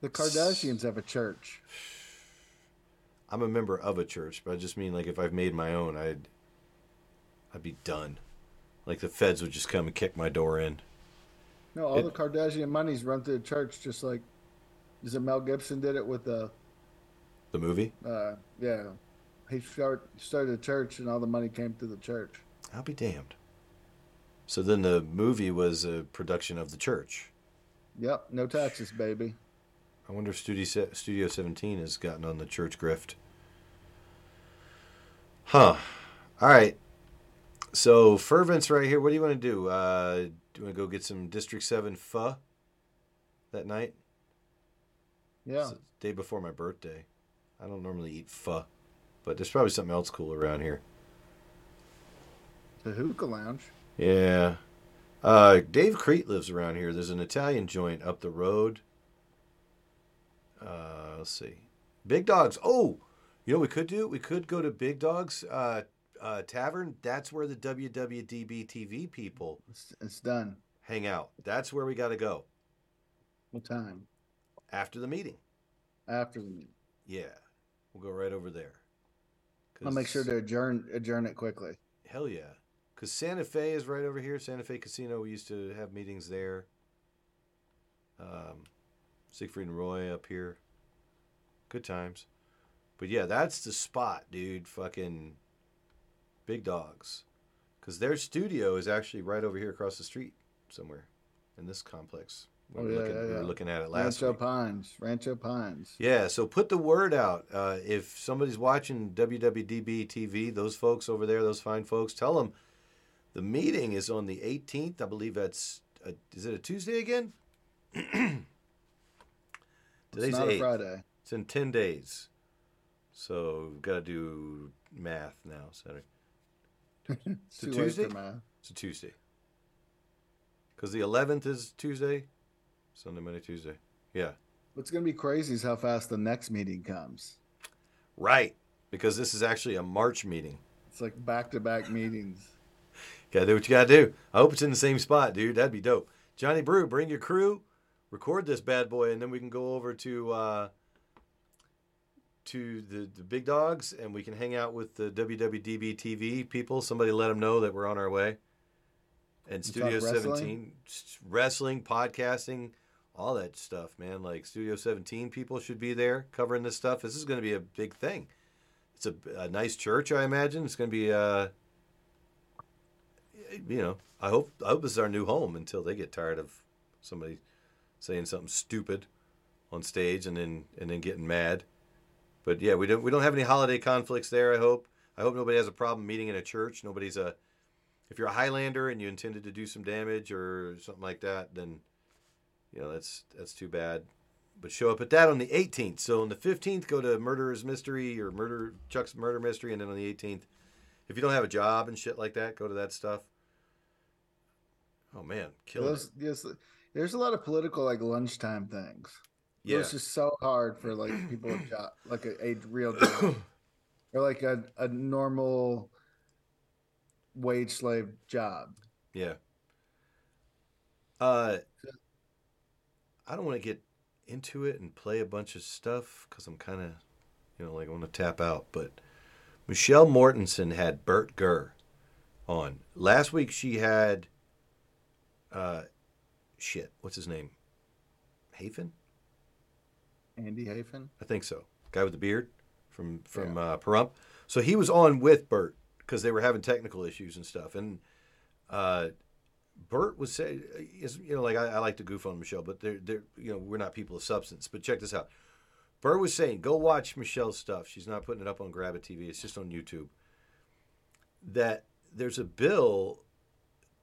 The Kardashians have a church. I'm a member of a church, but I just mean like if I've made my own, I'd, I'd be done. Like the feds would just come and kick my door in. No, all It- the Kardashian money's run through the church, just like is it Mel Gibson did it with the The movie. uh, yeah. He start, started a church, and all the money came through the church. I'll be damned. So then the movie was a production of the church. Yep, no taxes, baby. I wonder if Studio Studio 17 has gotten on the church grift. Huh. All right. So fervent's right here. What do you want to do? Uh, do you want to go get some District 7 pho that night? Yeah. It's day before my birthday. I don't normally eat pho, but there's probably something else cool around here. The hookah lounge. Yeah. Uh, Dave Crete lives around here. There's an Italian joint up the road. Uh, let's see. Big Dogs. Oh, you know what we could do? We could go to Big Dogs uh, uh, Tavern. That's where the WWDB TV people It's, it's done. hang out. That's where we got to go What time? after the meeting. After the meeting. Yeah. We'll go right over there. I'll make sure to adjourn adjourn it quickly. Hell yeah. Because Santa Fe is right over here. Santa Fe Casino, we used to have meetings there. Um, Siegfried and Roy up here. Good times. But yeah, that's the spot, dude. Fucking big dogs. Because their studio is actually right over here across the street somewhere in this complex. We Oh were yeah, looking, yeah, we yeah. were looking at it last Rancho week. Pines. Rancho Pines. Yeah, so put the word out. Uh, if somebody's watching WWDB TV, those folks over there, those fine folks, tell them the meeting is on the 18th. I believe that's a, is it a Tuesday again? Today's not a Friday. It's in 10 days. So we've got to do math now. Saturday. It's a Too late for Tuesday? math. It's a Tuesday. Because the 11th is Tuesday. Sunday, Monday, Tuesday. Yeah. What's gonna be crazy is how fast the next meeting comes. Right. Because this is actually a March meeting. It's like back to back meetings. Gotta do what you gotta do. I hope it's in the same spot, dude. That'd be dope. Johnny Brew, bring your crew, record this bad boy, and then we can go over to uh, to the, the big dogs, and we can hang out with the WWDB TV people. Somebody let them know that we're on our way. And And Studio talk wrestling? wrestling, podcasting, all that stuff, man. Like Studio 17 people should be there covering this stuff. This is going to be a big thing. It's a, a nice church, I imagine. It's going to be, uh, you know, I hope I hope this is our new home until they get tired of somebody saying something stupid on stage and then and then getting mad. But yeah, we don't we don't have any holiday conflicts there. I hope. I hope nobody has a problem meeting in a church. Nobody's a. If you're a Highlander and you intended to do some damage or something like that, then you know that's that's too bad. But show up at that on the 18th. So on the 15th, go to Murderer's Mystery or Murder Chuck's Murder Mystery, and then on the 18th, if you don't have a job and shit like that, go to that stuff. Oh man, kill Those, yes, there's a lot of political like lunchtime things. Yeah. It's just so hard for like people with job, like a, a real job, or like a, a normal wage slave job. Yeah. Uh, I don't want to get into it and play a bunch of stuff because I'm kind of, you know, like I want to tap out. But Michelle Mortensen had Bert Gurr on last week. She had, uh, shit, what's his name? Hafen. Andy Hafen. I think so. Guy with the beard from from uh, Pahrump. So he was on with Bert because they were having technical issues and stuff. And uh, Bert was saying, is- you know, like I, I like to goof on Michelle, but they're they're you know we're not people of substance. But check this out. Bert was saying, go watch Michelle's stuff. She's not putting it up on Grab TV. It's just on YouTube. That there's a bill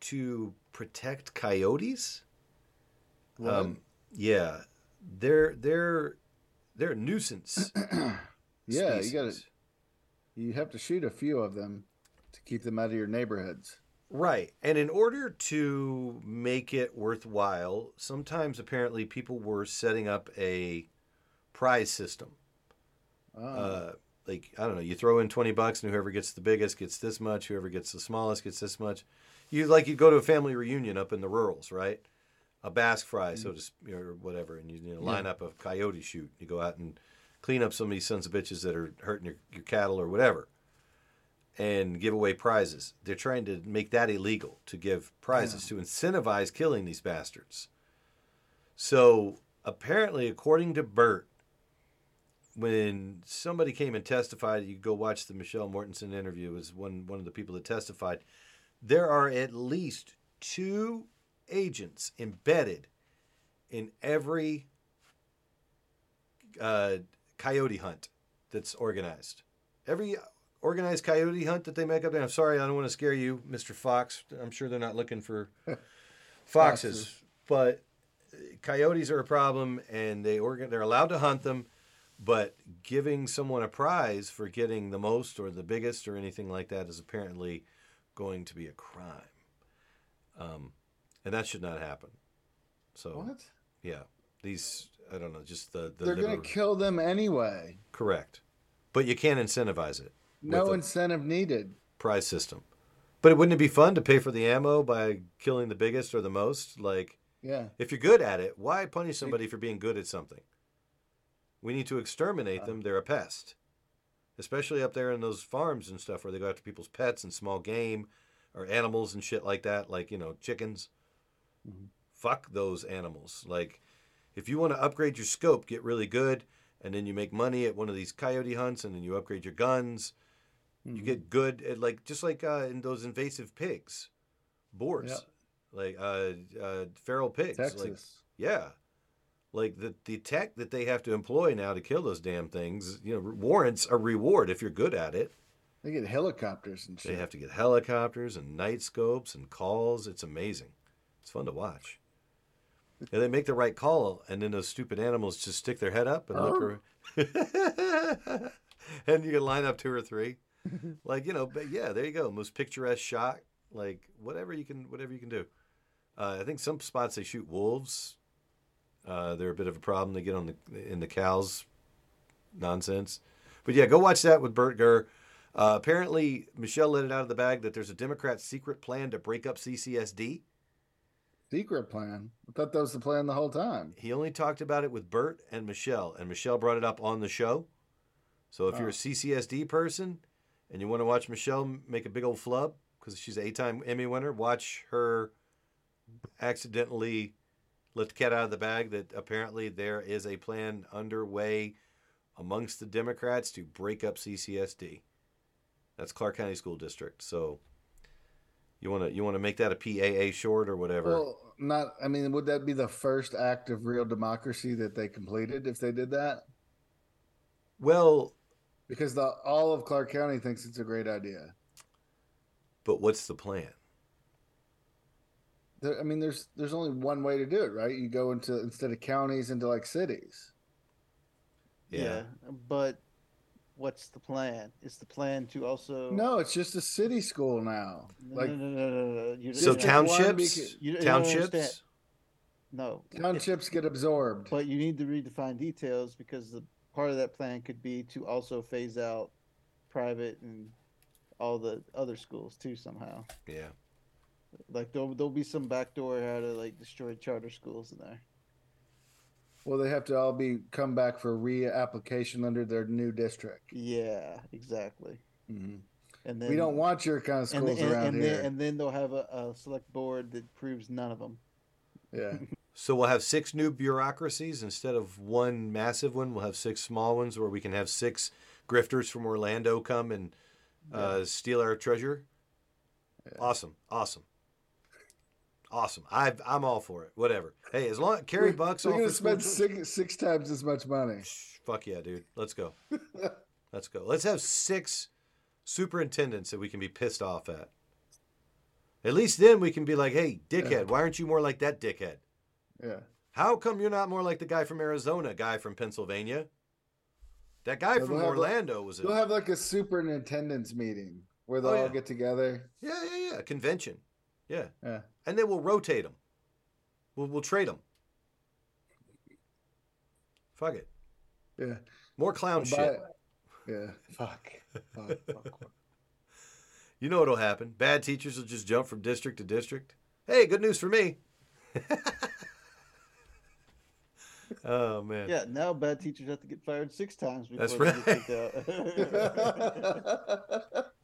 to protect coyotes. What? yeah, they're they're they're a nuisance. Yeah, you got to. You have to shoot a few of them to keep them out of your neighborhoods. Right. And in order to make it worthwhile, sometimes apparently people were setting up a prize system. Oh. Uh, like, I don't know, you throw in 20 bucks and whoever gets the biggest gets this much, whoever gets the smallest gets this much. You like you go to a family reunion up in the rurals, right? A Basque fry, so mm. to speak, or whatever, and you, you know, line Yeah. up a coyote shoot. You go out and clean up some of these sons of bitches that are hurting your, your cattle or whatever and give away prizes. They're trying to make that illegal to give prizes to incentivize killing these bastards. So apparently, according to Bert, when somebody came and testified, you go watch the Michelle Mortensen interview. Was one one of the people that testified. There are at least two agents embedded in every uh, coyote hunt that's organized. Every organized coyote hunt that they make up there. I'm sorry, I don't want to scare you, Mr. Fox. I'm sure they're not looking for foxes, Foxes. but uh, coyotes are a problem, and they organ they're allowed to hunt them. But giving someone a prize for getting the most or the biggest or anything like that is apparently going to be a crime, um, and that should not happen. So What? Yeah, these I don't know, just the, the They're going to kill them anyway. correct, but you can't incentivize it. No incentive needed. prize system. But wouldn't it be fun to pay for the ammo by killing the biggest or the most? Like, Yeah. if you're good at it, why punish somebody for being good at something? We need to exterminate uh. them. They're a pest, especially up there in those farms and stuff where they go after people's pets and small game or animals and shit like that, like you know chickens. Fuck those animals. Like, if you want to upgrade your scope, get really good, and then you make money at one of these coyote hunts, and then you upgrade your guns. You get good at like just like uh, in those invasive pigs, boars, Yep. like uh, uh, feral pigs. Like, Texas. yeah, like the the tech that they have to employ now to kill those damn things. You know, warrants a reward if you're good at it. They get helicopters and shit. They have to get helicopters and night scopes and calls. It's amazing. It's fun to watch. And they make the right call, and then those stupid animals just stick their head up and look. ar- and you can line up two or three, like you know. But yeah, there you go. Most picturesque shot. Like whatever you can, whatever you can do. Uh, I think some spots they shoot wolves. Uh, they're a bit of a problem. They get on the in the cows nonsense. But yeah, go watch that with Bert Gurr. Uh, apparently, Michelle let it out of the bag that there's a Democrat secret plan to break up CCSD. Secret plan. I thought that was the plan the whole time. He only talked about it with Bert and Michelle, and Michelle brought it up on the show. So if you're a Oh. CCSD person and you want to watch Michelle make a big old flub because she's an eight-time Emmy winner, watch her accidentally let the cat out of the bag that apparently there is a plan underway amongst the Democrats to break up CCSD. That's Clark County School District. So you want to you want to make that a PAA short or whatever. Well, not. I mean, would that be the first act of real democracy that they completed if they did that? well, Because the all of Clark County thinks it's a great idea. but what's the plan? there, I mean, there's there's only one way to do it, right? You go into instead of counties into like cities. Yeah. But what's the plan? Is the plan to also No, it's just a city school now. No, Like no, no, no, no, no. You So just townships? because- you- you Townships? understand. No. townships get absorbed. But you need to redefine details because the part of that plan could be to also phase out private and all the other schools too somehow. Yeah. Like there'll there'll be some backdoor how to like destroy charter schools in there. Well, they have to all be come back for reapplication under their new district. Yeah, exactly. Mhm. And then we don't want your kind of and, schools then- around and here. Then, and then they'll have a, a select board that proves none of them. yeah. So we'll have six new bureaucracies instead of one massive one. We'll have six small ones where we can have six grifters from Orlando come and uh, steal our treasure. Awesome, awesome, awesome. I I'm all for it. Whatever. Hey, as long carry We're- bucks We're gonna spend six six times as much money. Fuck yeah, dude. Let's go. Let's go. Let's have six superintendents that we can be pissed off at. At least then we can be like, hey, dickhead, why aren't you more like that dickhead? Yeah. How come you're not more like the guy from Arizona, guy from Pennsylvania? That guy So from they'll like- Orlando was a They'll have like a superintendent's meeting where oh, they'll Oh, all yeah. get together. yeah, yeah, yeah, a convention. Yeah. Yeah. And then we'll rotate them. We'll, we'll trade them. Fuck it. Yeah. More clown We'll buy- shit. Yeah. Fuck. Fuck. fuck. You know what'll happen. Bad teachers will just jump from district to district. Hey, good news for me. oh man. Yeah, now bad teachers have to get fired six times before That's they right. get kicked out.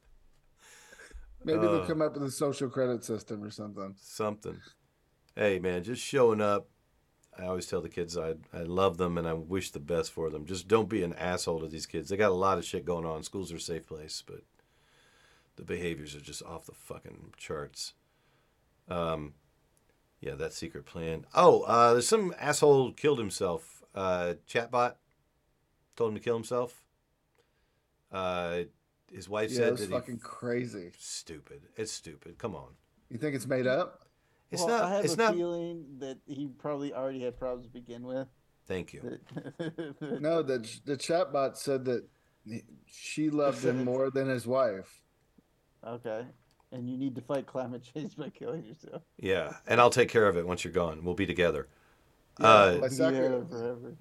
Maybe Uh. they'll come up with a social credit system or something. Something. Hey man, just showing up. I always tell the kids I I love them and I wish the best for them. Just don't be an asshole to these kids. They got a lot of shit going on. Schools are a safe place, but the behaviors are just off the fucking charts. Um, yeah, that secret plan. Oh, uh, there's some asshole killed himself. Uh, chatbot told him to kill himself. Uh, his wife Yeah, said it's that fucking he crazy. stupid. It's stupid. Come on. You think it's made up? It's well, not. I have it's a not. feeling that he probably already had problems to begin with. Thank you. No, the the chatbot said that she loved him more than his wife. okay, and you need to fight climate change by killing yourself. Yeah, and I'll take care of it once you're gone. We'll be together. Yeah, uh, my second- Yeah, forever.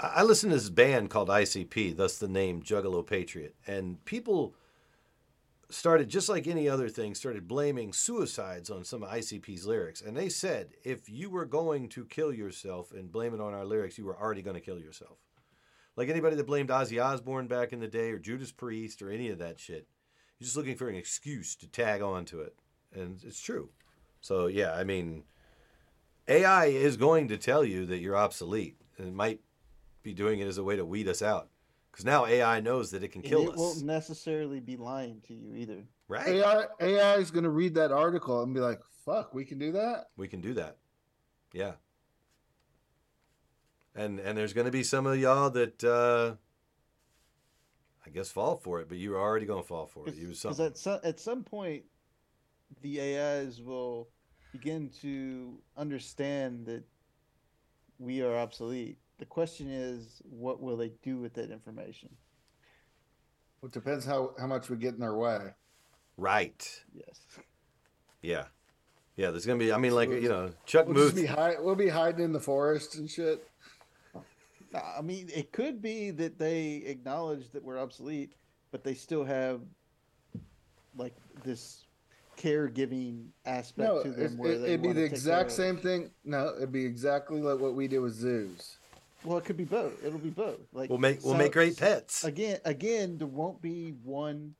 I I listen to this band called ICP, thus the name Juggalo Patriot, and people started just like any other thing started blaming suicides on some of ICP's lyrics, and they said if you were going to kill yourself and blame it on our lyrics, you were already going to kill yourself. Like anybody that blamed Ozzy Osbourne back in the day or Judas Priest or any of that shit, you're just looking for an excuse to tag on to it, and it's true. So yeah, I mean, AI is going to tell you that you're obsolete, it might be doing it as a way to weed us out. Because now AI knows that it can And kill it us. It won't necessarily be lying to you either. Right? AI AI is going to read that article and be like, "Fuck, we can do that." We can do that. Yeah. And and there's going to be some of y'all that uh, I guess fall for it, but you're already going to fall for it. You Because at some at some point, the AIs will begin to understand that we are obsolete. The question is, what will they do with that information? It depends how how much we get in their way. Right. Yes. Yeah. Yeah. There's going to be. I mean, like you know, Chuck We'll just be hi- we'll be hiding in the forest and shit. Nah, I mean, it could be that they acknowledge that we're obsolete, but they still have like this caregiving aspect No, to it, them where it, they it'd be the exact same thing. No, it'd be exactly like what we did with zoos. Well, it could be both. It'll be both. Like We'll make- we'll make great pets. Again, again, there won't be one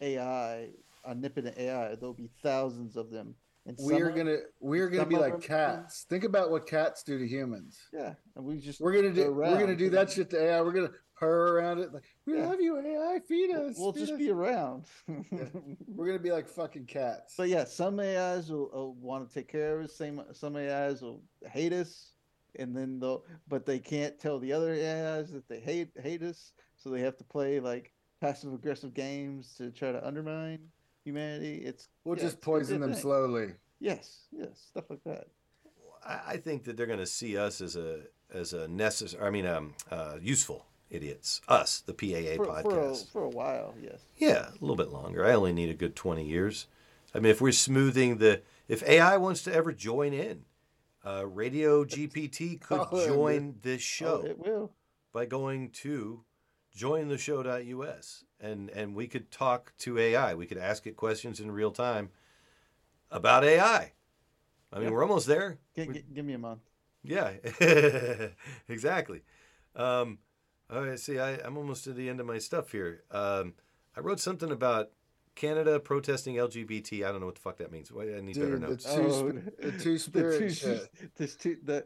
AI, omnipotent AI. There'll be thousands of them. And We're gonna we're gonna be of like them- cats. Think about what cats do to humans. Yeah, and we just We're gonna do go we're gonna do that shit to AI. We're gonna purr around it like we Yeah. love you AI. Feed us. We'll feed just us." be around. We're gonna be like fucking cats. But yeah, some AIs will, will want to take care of us. Same, some AIs will hate us, and then they'll, but they can't tell the other AIs that they hate hate us, so they have to play like passive aggressive games to try to undermine humanity. It's We'll yeah, just it's poison them thing. slowly. Yes, yes, stuff like that. I, I think that they're going to see us as a as a necessary. I mean, um, uh, useful idiots. Us, the PAA For, podcast. for, a, for a while, yes. Yeah, a little bit longer. I only need a good 20 years. I mean, if we're smoothing the, if AI wants to ever join in, uh, Radio GPT could Oh, join this show Oh, it will. by going to jointheshow.us and and we could talk to AI. We could ask it questions in real time about AI. I mean, Yeah. we're almost there. G- We- g- give me a month. yeah, exactly. Um, all right, see, I, I'm almost to the end of my stuff here. Um, I wrote something about Canada protesting LGBT. I don't know what the fuck that means. I need Dude, better notes. Oh, the two, oh, sp- the two spirits. The two, the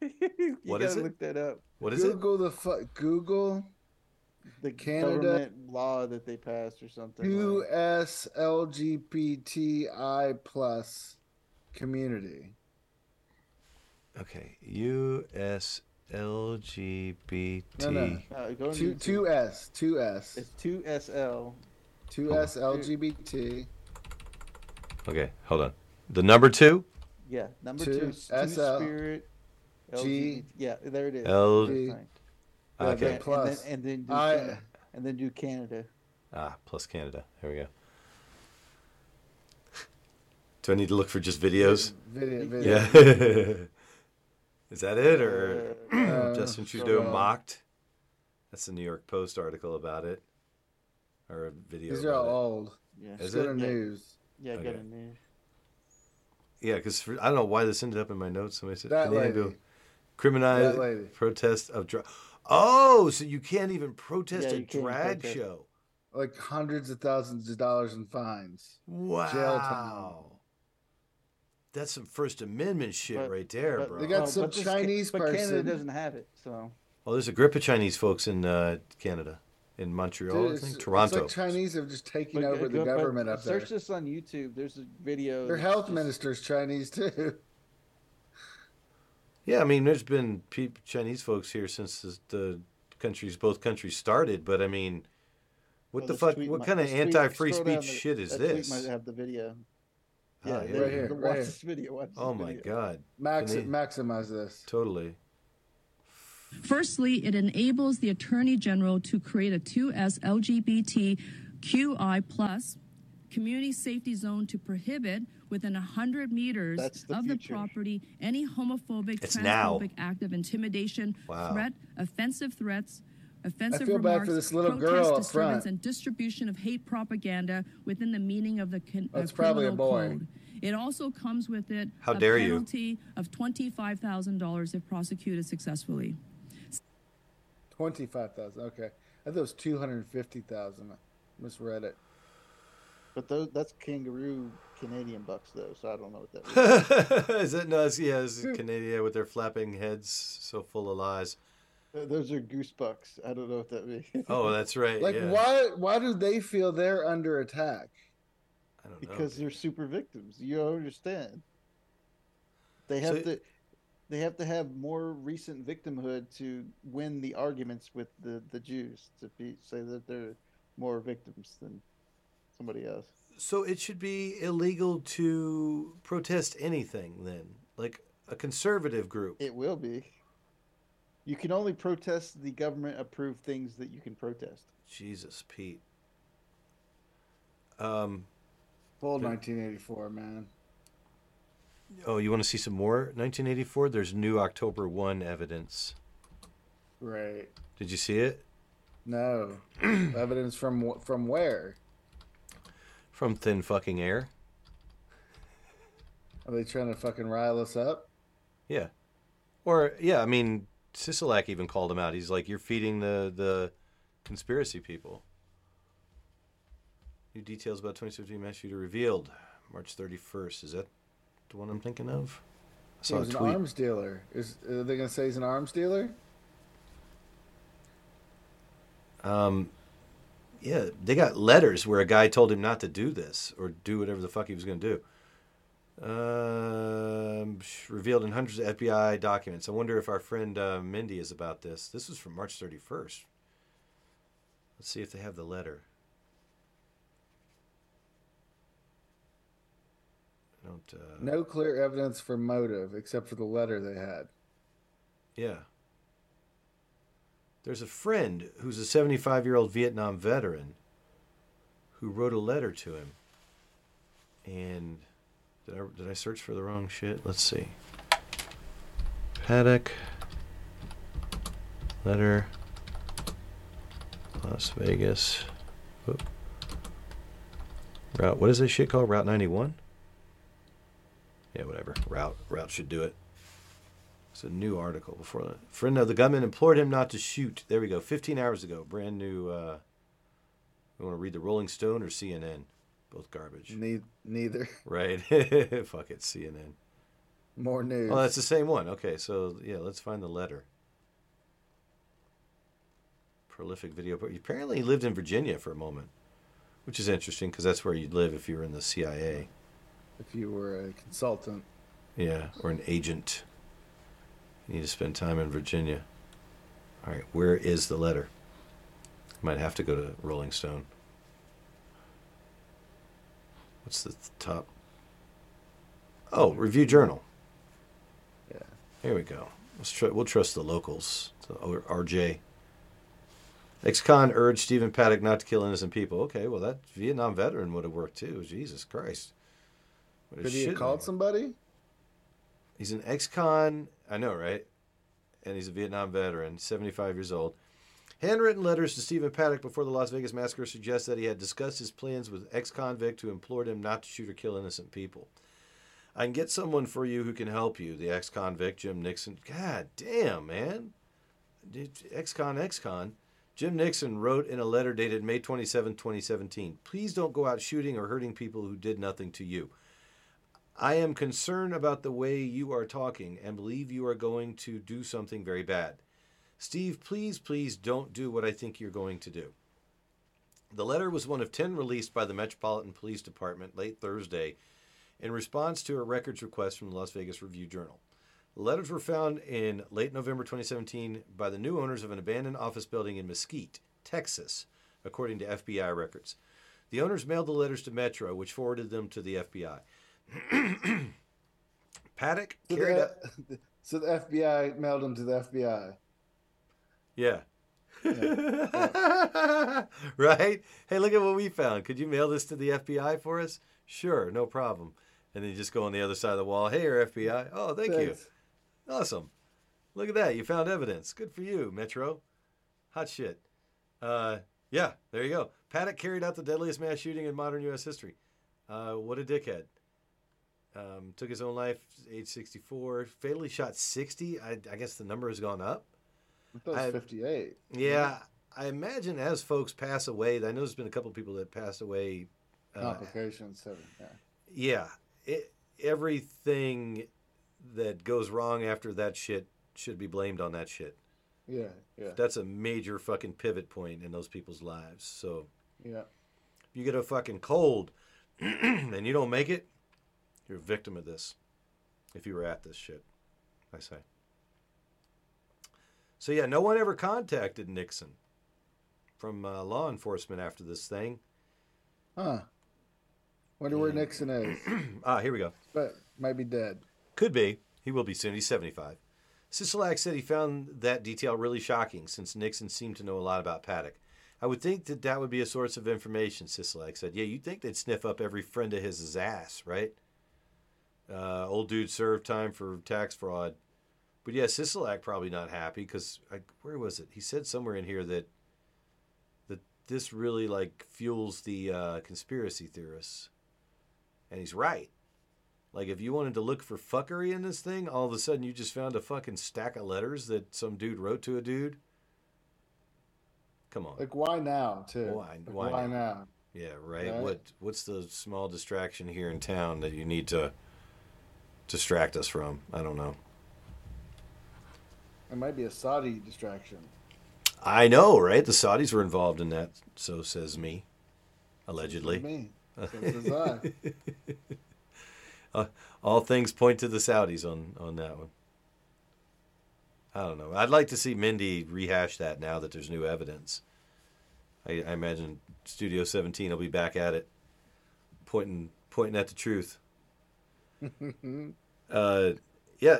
the, you what gotta is it? Look that up. What is Google it? The fuck. Google the Canada law that they passed or something. U.S. Like. LGBTI plus community. Okay, U.S. LGBT. No, no. Uh, no two, two S, two S. It's two S L 2S LGBT. Okay, hold on. The number two? Yeah, number two. two Spirit. G. Yeah, there it is. L. G. Ah, okay. Plus. And then, do Canada, and then do Canada. Ah, plus Canada. Here we go. Do I need to look for just videos? Video, video. Yeah. is that it, or uh, Justin Trudeau so, uh, mocked? That's the New York Post article about it or a video. These are all old. Yeah. Is Go it? Yeah. news. Yeah, Okay. get in there. it? Yeah, because I don't know why this ended up in my notes. Somebody said That Canadian lady. bill criminalize That lady. protest of drag. Oh, so you can't even protest Yeah, a you can't drag protest. show? Like hundreds of thousands of dollars in fines. Wow. Jail time. That's some First Amendment shit But- right there, but- bro. They got well, some but this ca- Chinese but Canada doesn't have it, so Well, there's a grip of Chinese folks in uh, Canada, in Montreal, Dude, I it's, think, it's Toronto. like Chinese have just taken But, over uh, the but government up there. Search this on YouTube. There's a video. Their health just- minister's Chinese too. Yeah, I mean, there's been peop Chinese folks here since the, the countries, both countries started. But I mean, what Well, the fuck? What might- kind of anti-free scroll down speech the- shit is that this? Tweet might have the video. Ah, Yeah, yeah. Right here, Watch right here. this video. Watch this Oh my video. god! Max, they- maximize this. Totally. Firstly, it enables the Attorney General to create a 2S LGBTQI plus community safety zone to prohibit within 100 meters the of the property any homophobic, It's now. transphobic act of intimidation, Wow. threat, offensive threats, offensive feel bad remarks, for this little protest, girl up disturbance, and distribution of hate propaganda within the meaning of the con- uh, That's probably a criminal boy. code. It also comes with it How a dare you. penalty of $25,000 if prosecuted successfully. Twenty-five thousand. Okay, I thought it was two hundred fifty thousand. Misread it. But those, that's kangaroo Canadian bucks, though, so I don't know what that means. is that no? It's, yeah, it's hmm. Canada with their flapping heads so full of lies. Uh, those are goose bucks. I don't know what that means. Oh, that's right. Like, yeah. why? Why do they feel they're under attack? I don't know. because they're super victims. You don't understand. They have So- to they have to have more recent victimhood to win the arguments with the, the Jews to be say that they're more victims than somebody else. So it should be illegal to protest anything then, like a conservative group. It will be. You can only protest the government approved things that you can protest. Jesus, Pete. Um. Full 1984, man. Oh, you want to see some more 1984? There's new October 1 evidence. Right. Did you see it? No. Evidence from from where? From Thin Fucking Air? Are they trying to fucking rile us up? Yeah. Or, yeah, I mean, Sisolak even called him out. He's like, you're feeding the, the conspiracy people. New details about 2017 mass shooter revealed March 31st. Is that the one I'm thinking of? I He saw a was an arms dealer. Is are they gonna say he's an arms dealer? Um, yeah, they got letters where a guy told him not to do this or do whatever the fuck he was going to do. Um, revealed in hundreds of FBI documents. I wonder if our friend uh, Mindy is about this. This was from March 31st. Let's see if they have the letter. Don't. Uh, No clear evidence for motive except for the letter they had. Yeah. There's a friend who's a 75 year old Vietnam veteran who wrote a letter to him. And did I, did I search for the wrong shit? Let's see. Paddock. Letter. Las Vegas. Whoop. Route. What is this shit called? Route 91? Yeah, whatever. Route. Route should do it. It's a new article before that. Friend of the gunman implored him not to shoot. There we go. 15 hours ago. Brand new. Uh, you want to read the Rolling Stone or CNN? Both garbage. Ne- neither. Right. Fuck it. CNN. More news. Oh, that's the same one. Okay, so yeah, let's find the letter. Prolific video. Apparently, he lived in Virginia for a moment, which is interesting because that's where you'd live if you were in the CIA. If you were a consultant. Yeah, or an agent. You need to spend time in Virginia. All right, where is the letter? Might have to go to Rolling Stone. What's the top? Oh, Review Journal. Yeah. Here we go. Let's try, we'll trust the locals. So, RJ. Ex-con urged Stephen Paddock not to kill innocent people. Okay, well that Vietnam veteran would have worked too. Jesus Christ. What Could he have called name. somebody? He's an ex-con. I know, right? And he's a Vietnam veteran, 75 years old. Handwritten letters to Stephen Paddock before the Las Vegas massacre suggest that he had discussed his plans with ex-convict who implored him not to shoot or kill innocent people. I can get someone for you who can help you. The ex-convict Jim Nixon. God damn, man. Ex-con, ex-con. Jim Nixon wrote in a letter dated May 27, 2017, Please don't go out shooting or hurting people who did nothing to you. I am concerned about the way you are talking and believe you are going to do something very bad. Steve, please, please don't do what I think you're going to do. The letter was one of 10 released by the Metropolitan Police Department late Thursday in response to a records request from the Las Vegas Review Journal. The letters were found in late November 2017 by the new owners of an abandoned office building in Mesquite, Texas, according to FBI records. The owners mailed the letters to Metro, which forwarded them to the FBI. Paddock So carried out. the, so the FBI mailed him to the FBI. Yeah. right? Hey, look at what we found. Could you mail this to the FBI for us? Sure, no problem. And then you just go on the other side of the wall. Hey, your FBI. Oh, thank Thanks. you. Awesome. Look at that. You found evidence. Good for you, Metro. Hot shit. Uh, yeah, there you go. Paddock carried out the deadliest mass shooting in modern U.S. history. Uh, what a dickhead. Um, took his own life, age 64. Fatally shot 60. I, I guess the number has gone up. I thought it was I- 58. Yeah, I imagine as folks pass away, I know there's been a couple people that passed away. Uh, Complications. seven, yeah. yeah, it, everything that goes wrong after that shit should be blamed on that shit. Yeah, yeah. That's a major fucking pivot point in those people's lives. So Yeah. if you get a fucking cold and you don't make it, you're a victim of this. If you were at this shit, I say. So yeah, no one ever contacted Nixon from uh, law enforcement after this thing. Huh. Wonder where Nixon is. ah, here we go. But might be dead. Could be. He will be soon. He's 75. Sisolak said he found that detail really shocking since Nixon seemed to know a lot about Paddock. I would think that that would be a source of information, Sisolak said. Yeah, you'd think they'd sniff up every friend of his ass, right? Uh, old dude served time for tax fraud. But yeah, Sisolak probably not happy because where was it? He said somewhere in here that that this really like fuels the uh, conspiracy theorists, and he's right. Like if you wanted to look for fuckery in this thing, all of a sudden you just found a fucking stack of letters that some dude wrote to a dude. Come on. Like why now too? Why- Like, why why now? now? Yeah, right. Right. What what's the small distraction here in town that you need to distract us from? I don't know. It might be a Saudi distraction. I know, right? The Saudis were involved in that, so says me. Allegedly. Me. So says I. uh, all things point to the Saudis on on that one. I don't know. I'd like to see Mindy rehash that now that there's new evidence. I, I imagine Studio 17 will be back at it, pointing pointing at the truth. uh, yeah,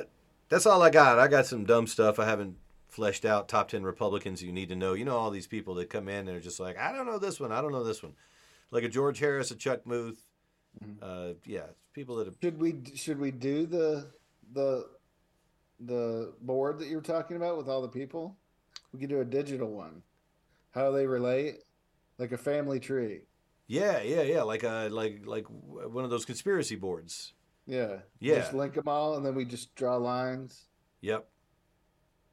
that's all I got. I got some dumb stuff I haven't fleshed out. Top ten Republicans you need to know. You know all these people that come in and are just like, I don't know this one. I don't know this one. Like a George Harris, a Chuck Muth. Uh, yeah, people that have, Should we should we do the the the board that you were talking about with all the people? We could do a digital one. How they relate, like a family tree. yeah, yeah, yeah, like a like like one of those conspiracy boards. Yeah. Yeah. Just link them all, and then we just draw lines. Yep.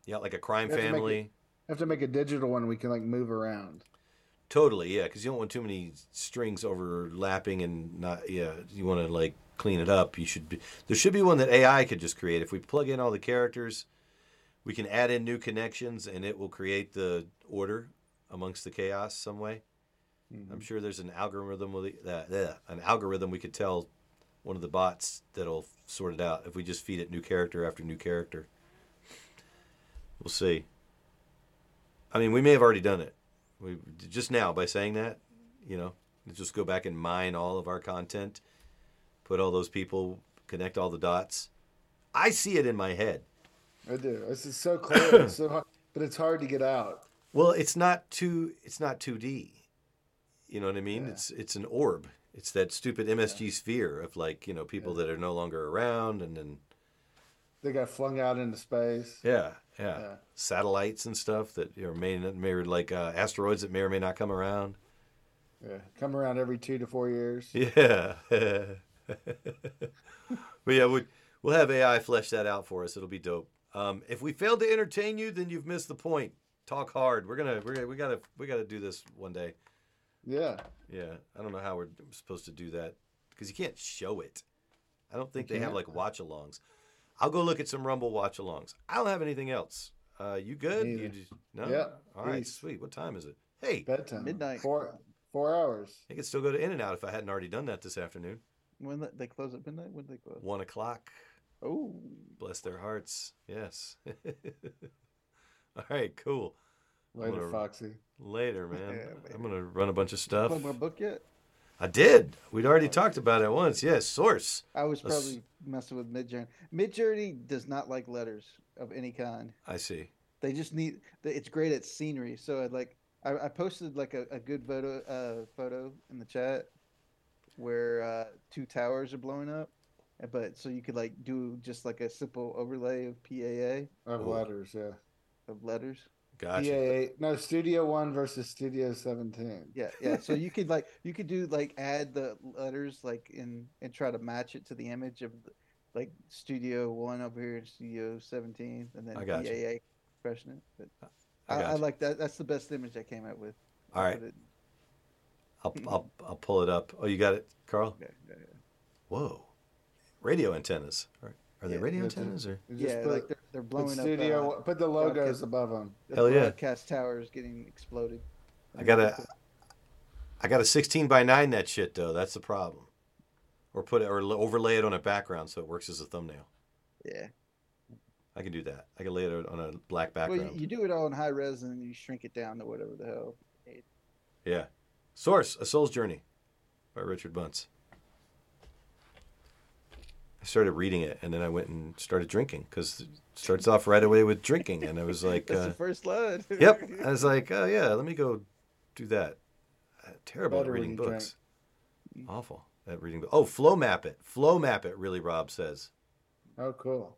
Yeah, like a crime We have to family. it- have to make a digital one we can like move around. Totally, yeah, because you don't want too many strings overlapping and not. Yeah, you want to like clean it up. You should be. There should be one that AI could just create. If we plug in all the characters, we can add in new connections, and it will create the order amongst the chaos some way. Mm-hmm. I'm sure there's an algorithm with that. Uh, yeah, an algorithm we could tell one of the bots that'll sort it out if we just feed it new character after new character. We'll see. I mean, we may have already done it. We just now by saying that, you know, just go back and mine all of our content, put all those people, connect all the dots. I see it in my head. I do. This is so clear, it's so hard, but it's hard to get out. Well, it's not too. It's not two D. You know what I mean? It's it's an orb. It's that stupid MSG sphere of like you know people that are no longer around, and then They got flung out into space. yeah, yeah, Yeah. satellites and stuff that you know, may not- may like uh, asteroids that may or may not come around. Yeah, come around every two to four years. Yeah. but yeah, we we'll have AI flesh that out for us. It'll be dope. Um, if we failed to entertain you, then you've missed the point. Talk hard. We're gonna we're gonna we gotta we gotta do this one day. Yeah. Yeah. I don't know how we're supposed to do that because you can't show it. I don't think You they have can't? like watch-alongs. I'll go look at some Rumble watch-alongs. I don't have anything else. Uh, you good? You just, no. Yeah, All right. peace. Sweet. What time is it? Hey. Bedtime. Midnight. Four four hours. I could still go to In and Out if I hadn't already done that this afternoon. When they close at midnight? When they close? One o'clock. Oh. Bless their hearts. Yes. All right, cool. I'm Later, gonna- Foxy. Later, man. Yeah, I'm gonna run a bunch of stuff. Plug my book yet? I did. We'd already talked about it once. Yes, source. I was Let's- probably messing with Midjourney. Midjourney does not like letters of any kind. I see. They just need. It's great at scenery. So I'd like. I, I posted like a, a good photo uh, photo in the chat where uh, two towers are blowing up, but so you could like do just like a simple overlay of PAA Of letters, yeah. of letters. Gotcha. PA no Studio One versus Studio Seventeen. Yeah, yeah. So you could like you could do like add the letters like in and try to match it to the image of like Studio One over here and Studio Seventeen, and then I got you. PAA it. But I I, got I like that. That's the best image I came up with. All right. It- I'll, I'll, I'll pull it up. Oh, you got it, Carl? Yeah, yeah, yeah. Whoa. Radio antennas. Are, are they radio antennas or? Just Yeah, put- like they're, they're put blowing Studio. up. Uh, put the logos broadcast- above them. the Hell yeah. broadcast towers getting exploded. I got a, I got a 16 by 9 that shit though. That's the problem. Or put it or overlay it on a background so it works as a thumbnail. Yeah. I can do that. I can lay it on a black background. you, you do it all in high res and then you shrink it down to whatever the hell. Yeah. Source: A Soul's Journey by Richard Bunce. I started reading it and then I went and started drinking because it starts off right away with drinking and I was like, That's uh, the first line. yep. I was like, oh yeah, let me go do that. Uh, terrible Better at when reading you books. Awful at reading. books. Oh, flow map it. Flow map it. Really, Rob says. Oh, cool.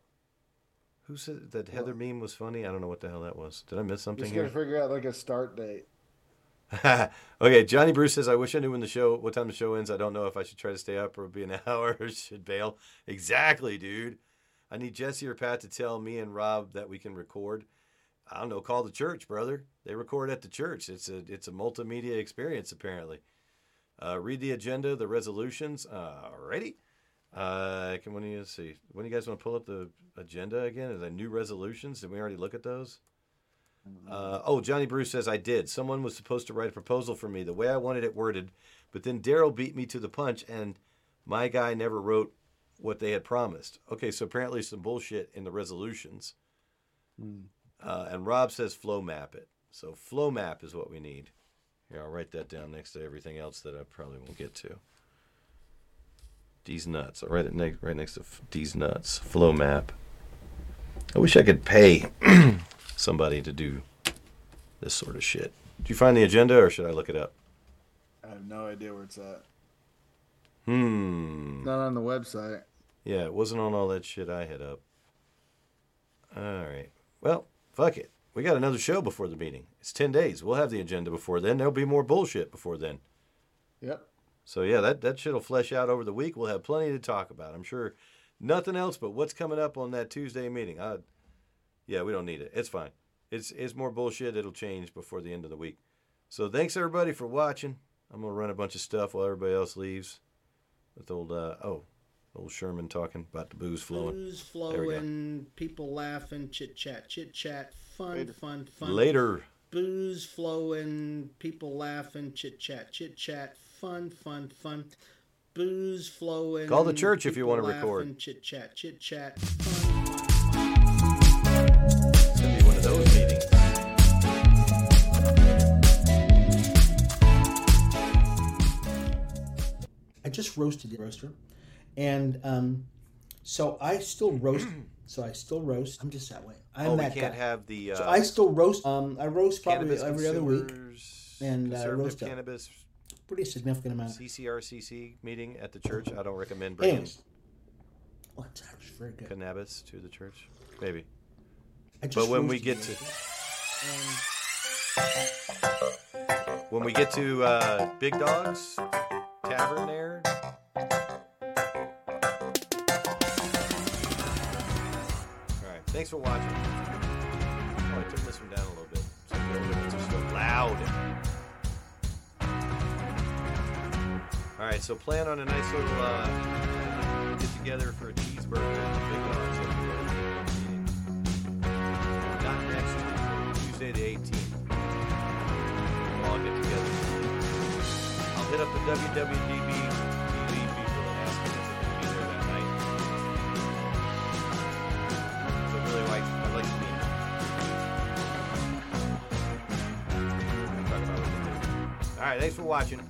Who said that Heather meme was funny? I don't know what the hell that was. Did I miss something Just here? gotta figure out like a start date. okay, Johnny Bruce says, I wish I knew when the show, what time the show ends. I don't know if I should try to stay up or be an hour or should bail. Exactly, dude. I need Jesse or Pat to tell me and Rob that we can record. I don't know. Call the church, brother. They record at the church. It's a it's a multimedia experience apparently. Uh, read the agenda, the resolutions. Alrighty. Uh, can when do you see? When do you guys want to pull up the agenda again? Are there new resolutions? Did we already look at those? Uh, oh, Johnny Bruce says I did. Someone was supposed to write a proposal for me the way I wanted it worded, but then Daryl beat me to the punch, and my guy never wrote what they had promised. Okay, so apparently some bullshit in the resolutions. Uh, and Rob says flow map it. So flow map is what we need. Here, I'll write that down next to everything else that I probably won't get to. Deez nuts. I'll write it next, right next to f- Deez nuts. Flow map. I wish I could pay somebody to do this sort of shit. Did you find the agenda, or should I look it up? I have no idea where it's at. Hmm. Not on the website. Yeah, it wasn't on all that shit I had up. All right. Well, fuck it. We got another show before the meeting. It's 10 days. We'll have the agenda before then. There'll be more bullshit before then. Yep. So, yeah, that, that shit will flesh out over the week. We'll have plenty to talk about. I'm sure nothing else but what's coming up on that Tuesday meeting. I, yeah, we don't need it. It's fine. It's, it's more bullshit. It'll change before the end of the week. So, thanks everybody for watching. I'm going to run a bunch of stuff while everybody else leaves. With old, uh, oh, old Sherman talking about the booze flowing. Booze There we go. flowing, people laughing, chit chat, chit chat, fun, Later. fun, fun. Later. Booze flowing, people laughing, chit chat, chit chat, fun, fun, fun. Booze flowing. Call the church if you wanna record. Chit chat, chit chat. I just roasted the roaster, and um, so I still roast. so I still roast. I'm just that way. I'm oh, we that can't guy. have the. Uh, so I still roast. Um, I roast probably every other week, and uh, roast cannabis pretty significant amount. CCRCC meeting at the church. I don't recommend bringing Anyways. Oh, very good. cannabis to the church. Maybe. But when we get to when we get to uh, Big Dogs Tavern there. All right. Thanks for watching. Oh, I turned this one down a little bit. So other ones are so loud. All right, so plan on a nice little uh, get together for a cheeseburger Big Dogs Tuesday the 18th. We'll all get together. I'll hit up the WWDB TV people and ask them if they're be there that night. So really like, I'd like to. All right, thanks for watching.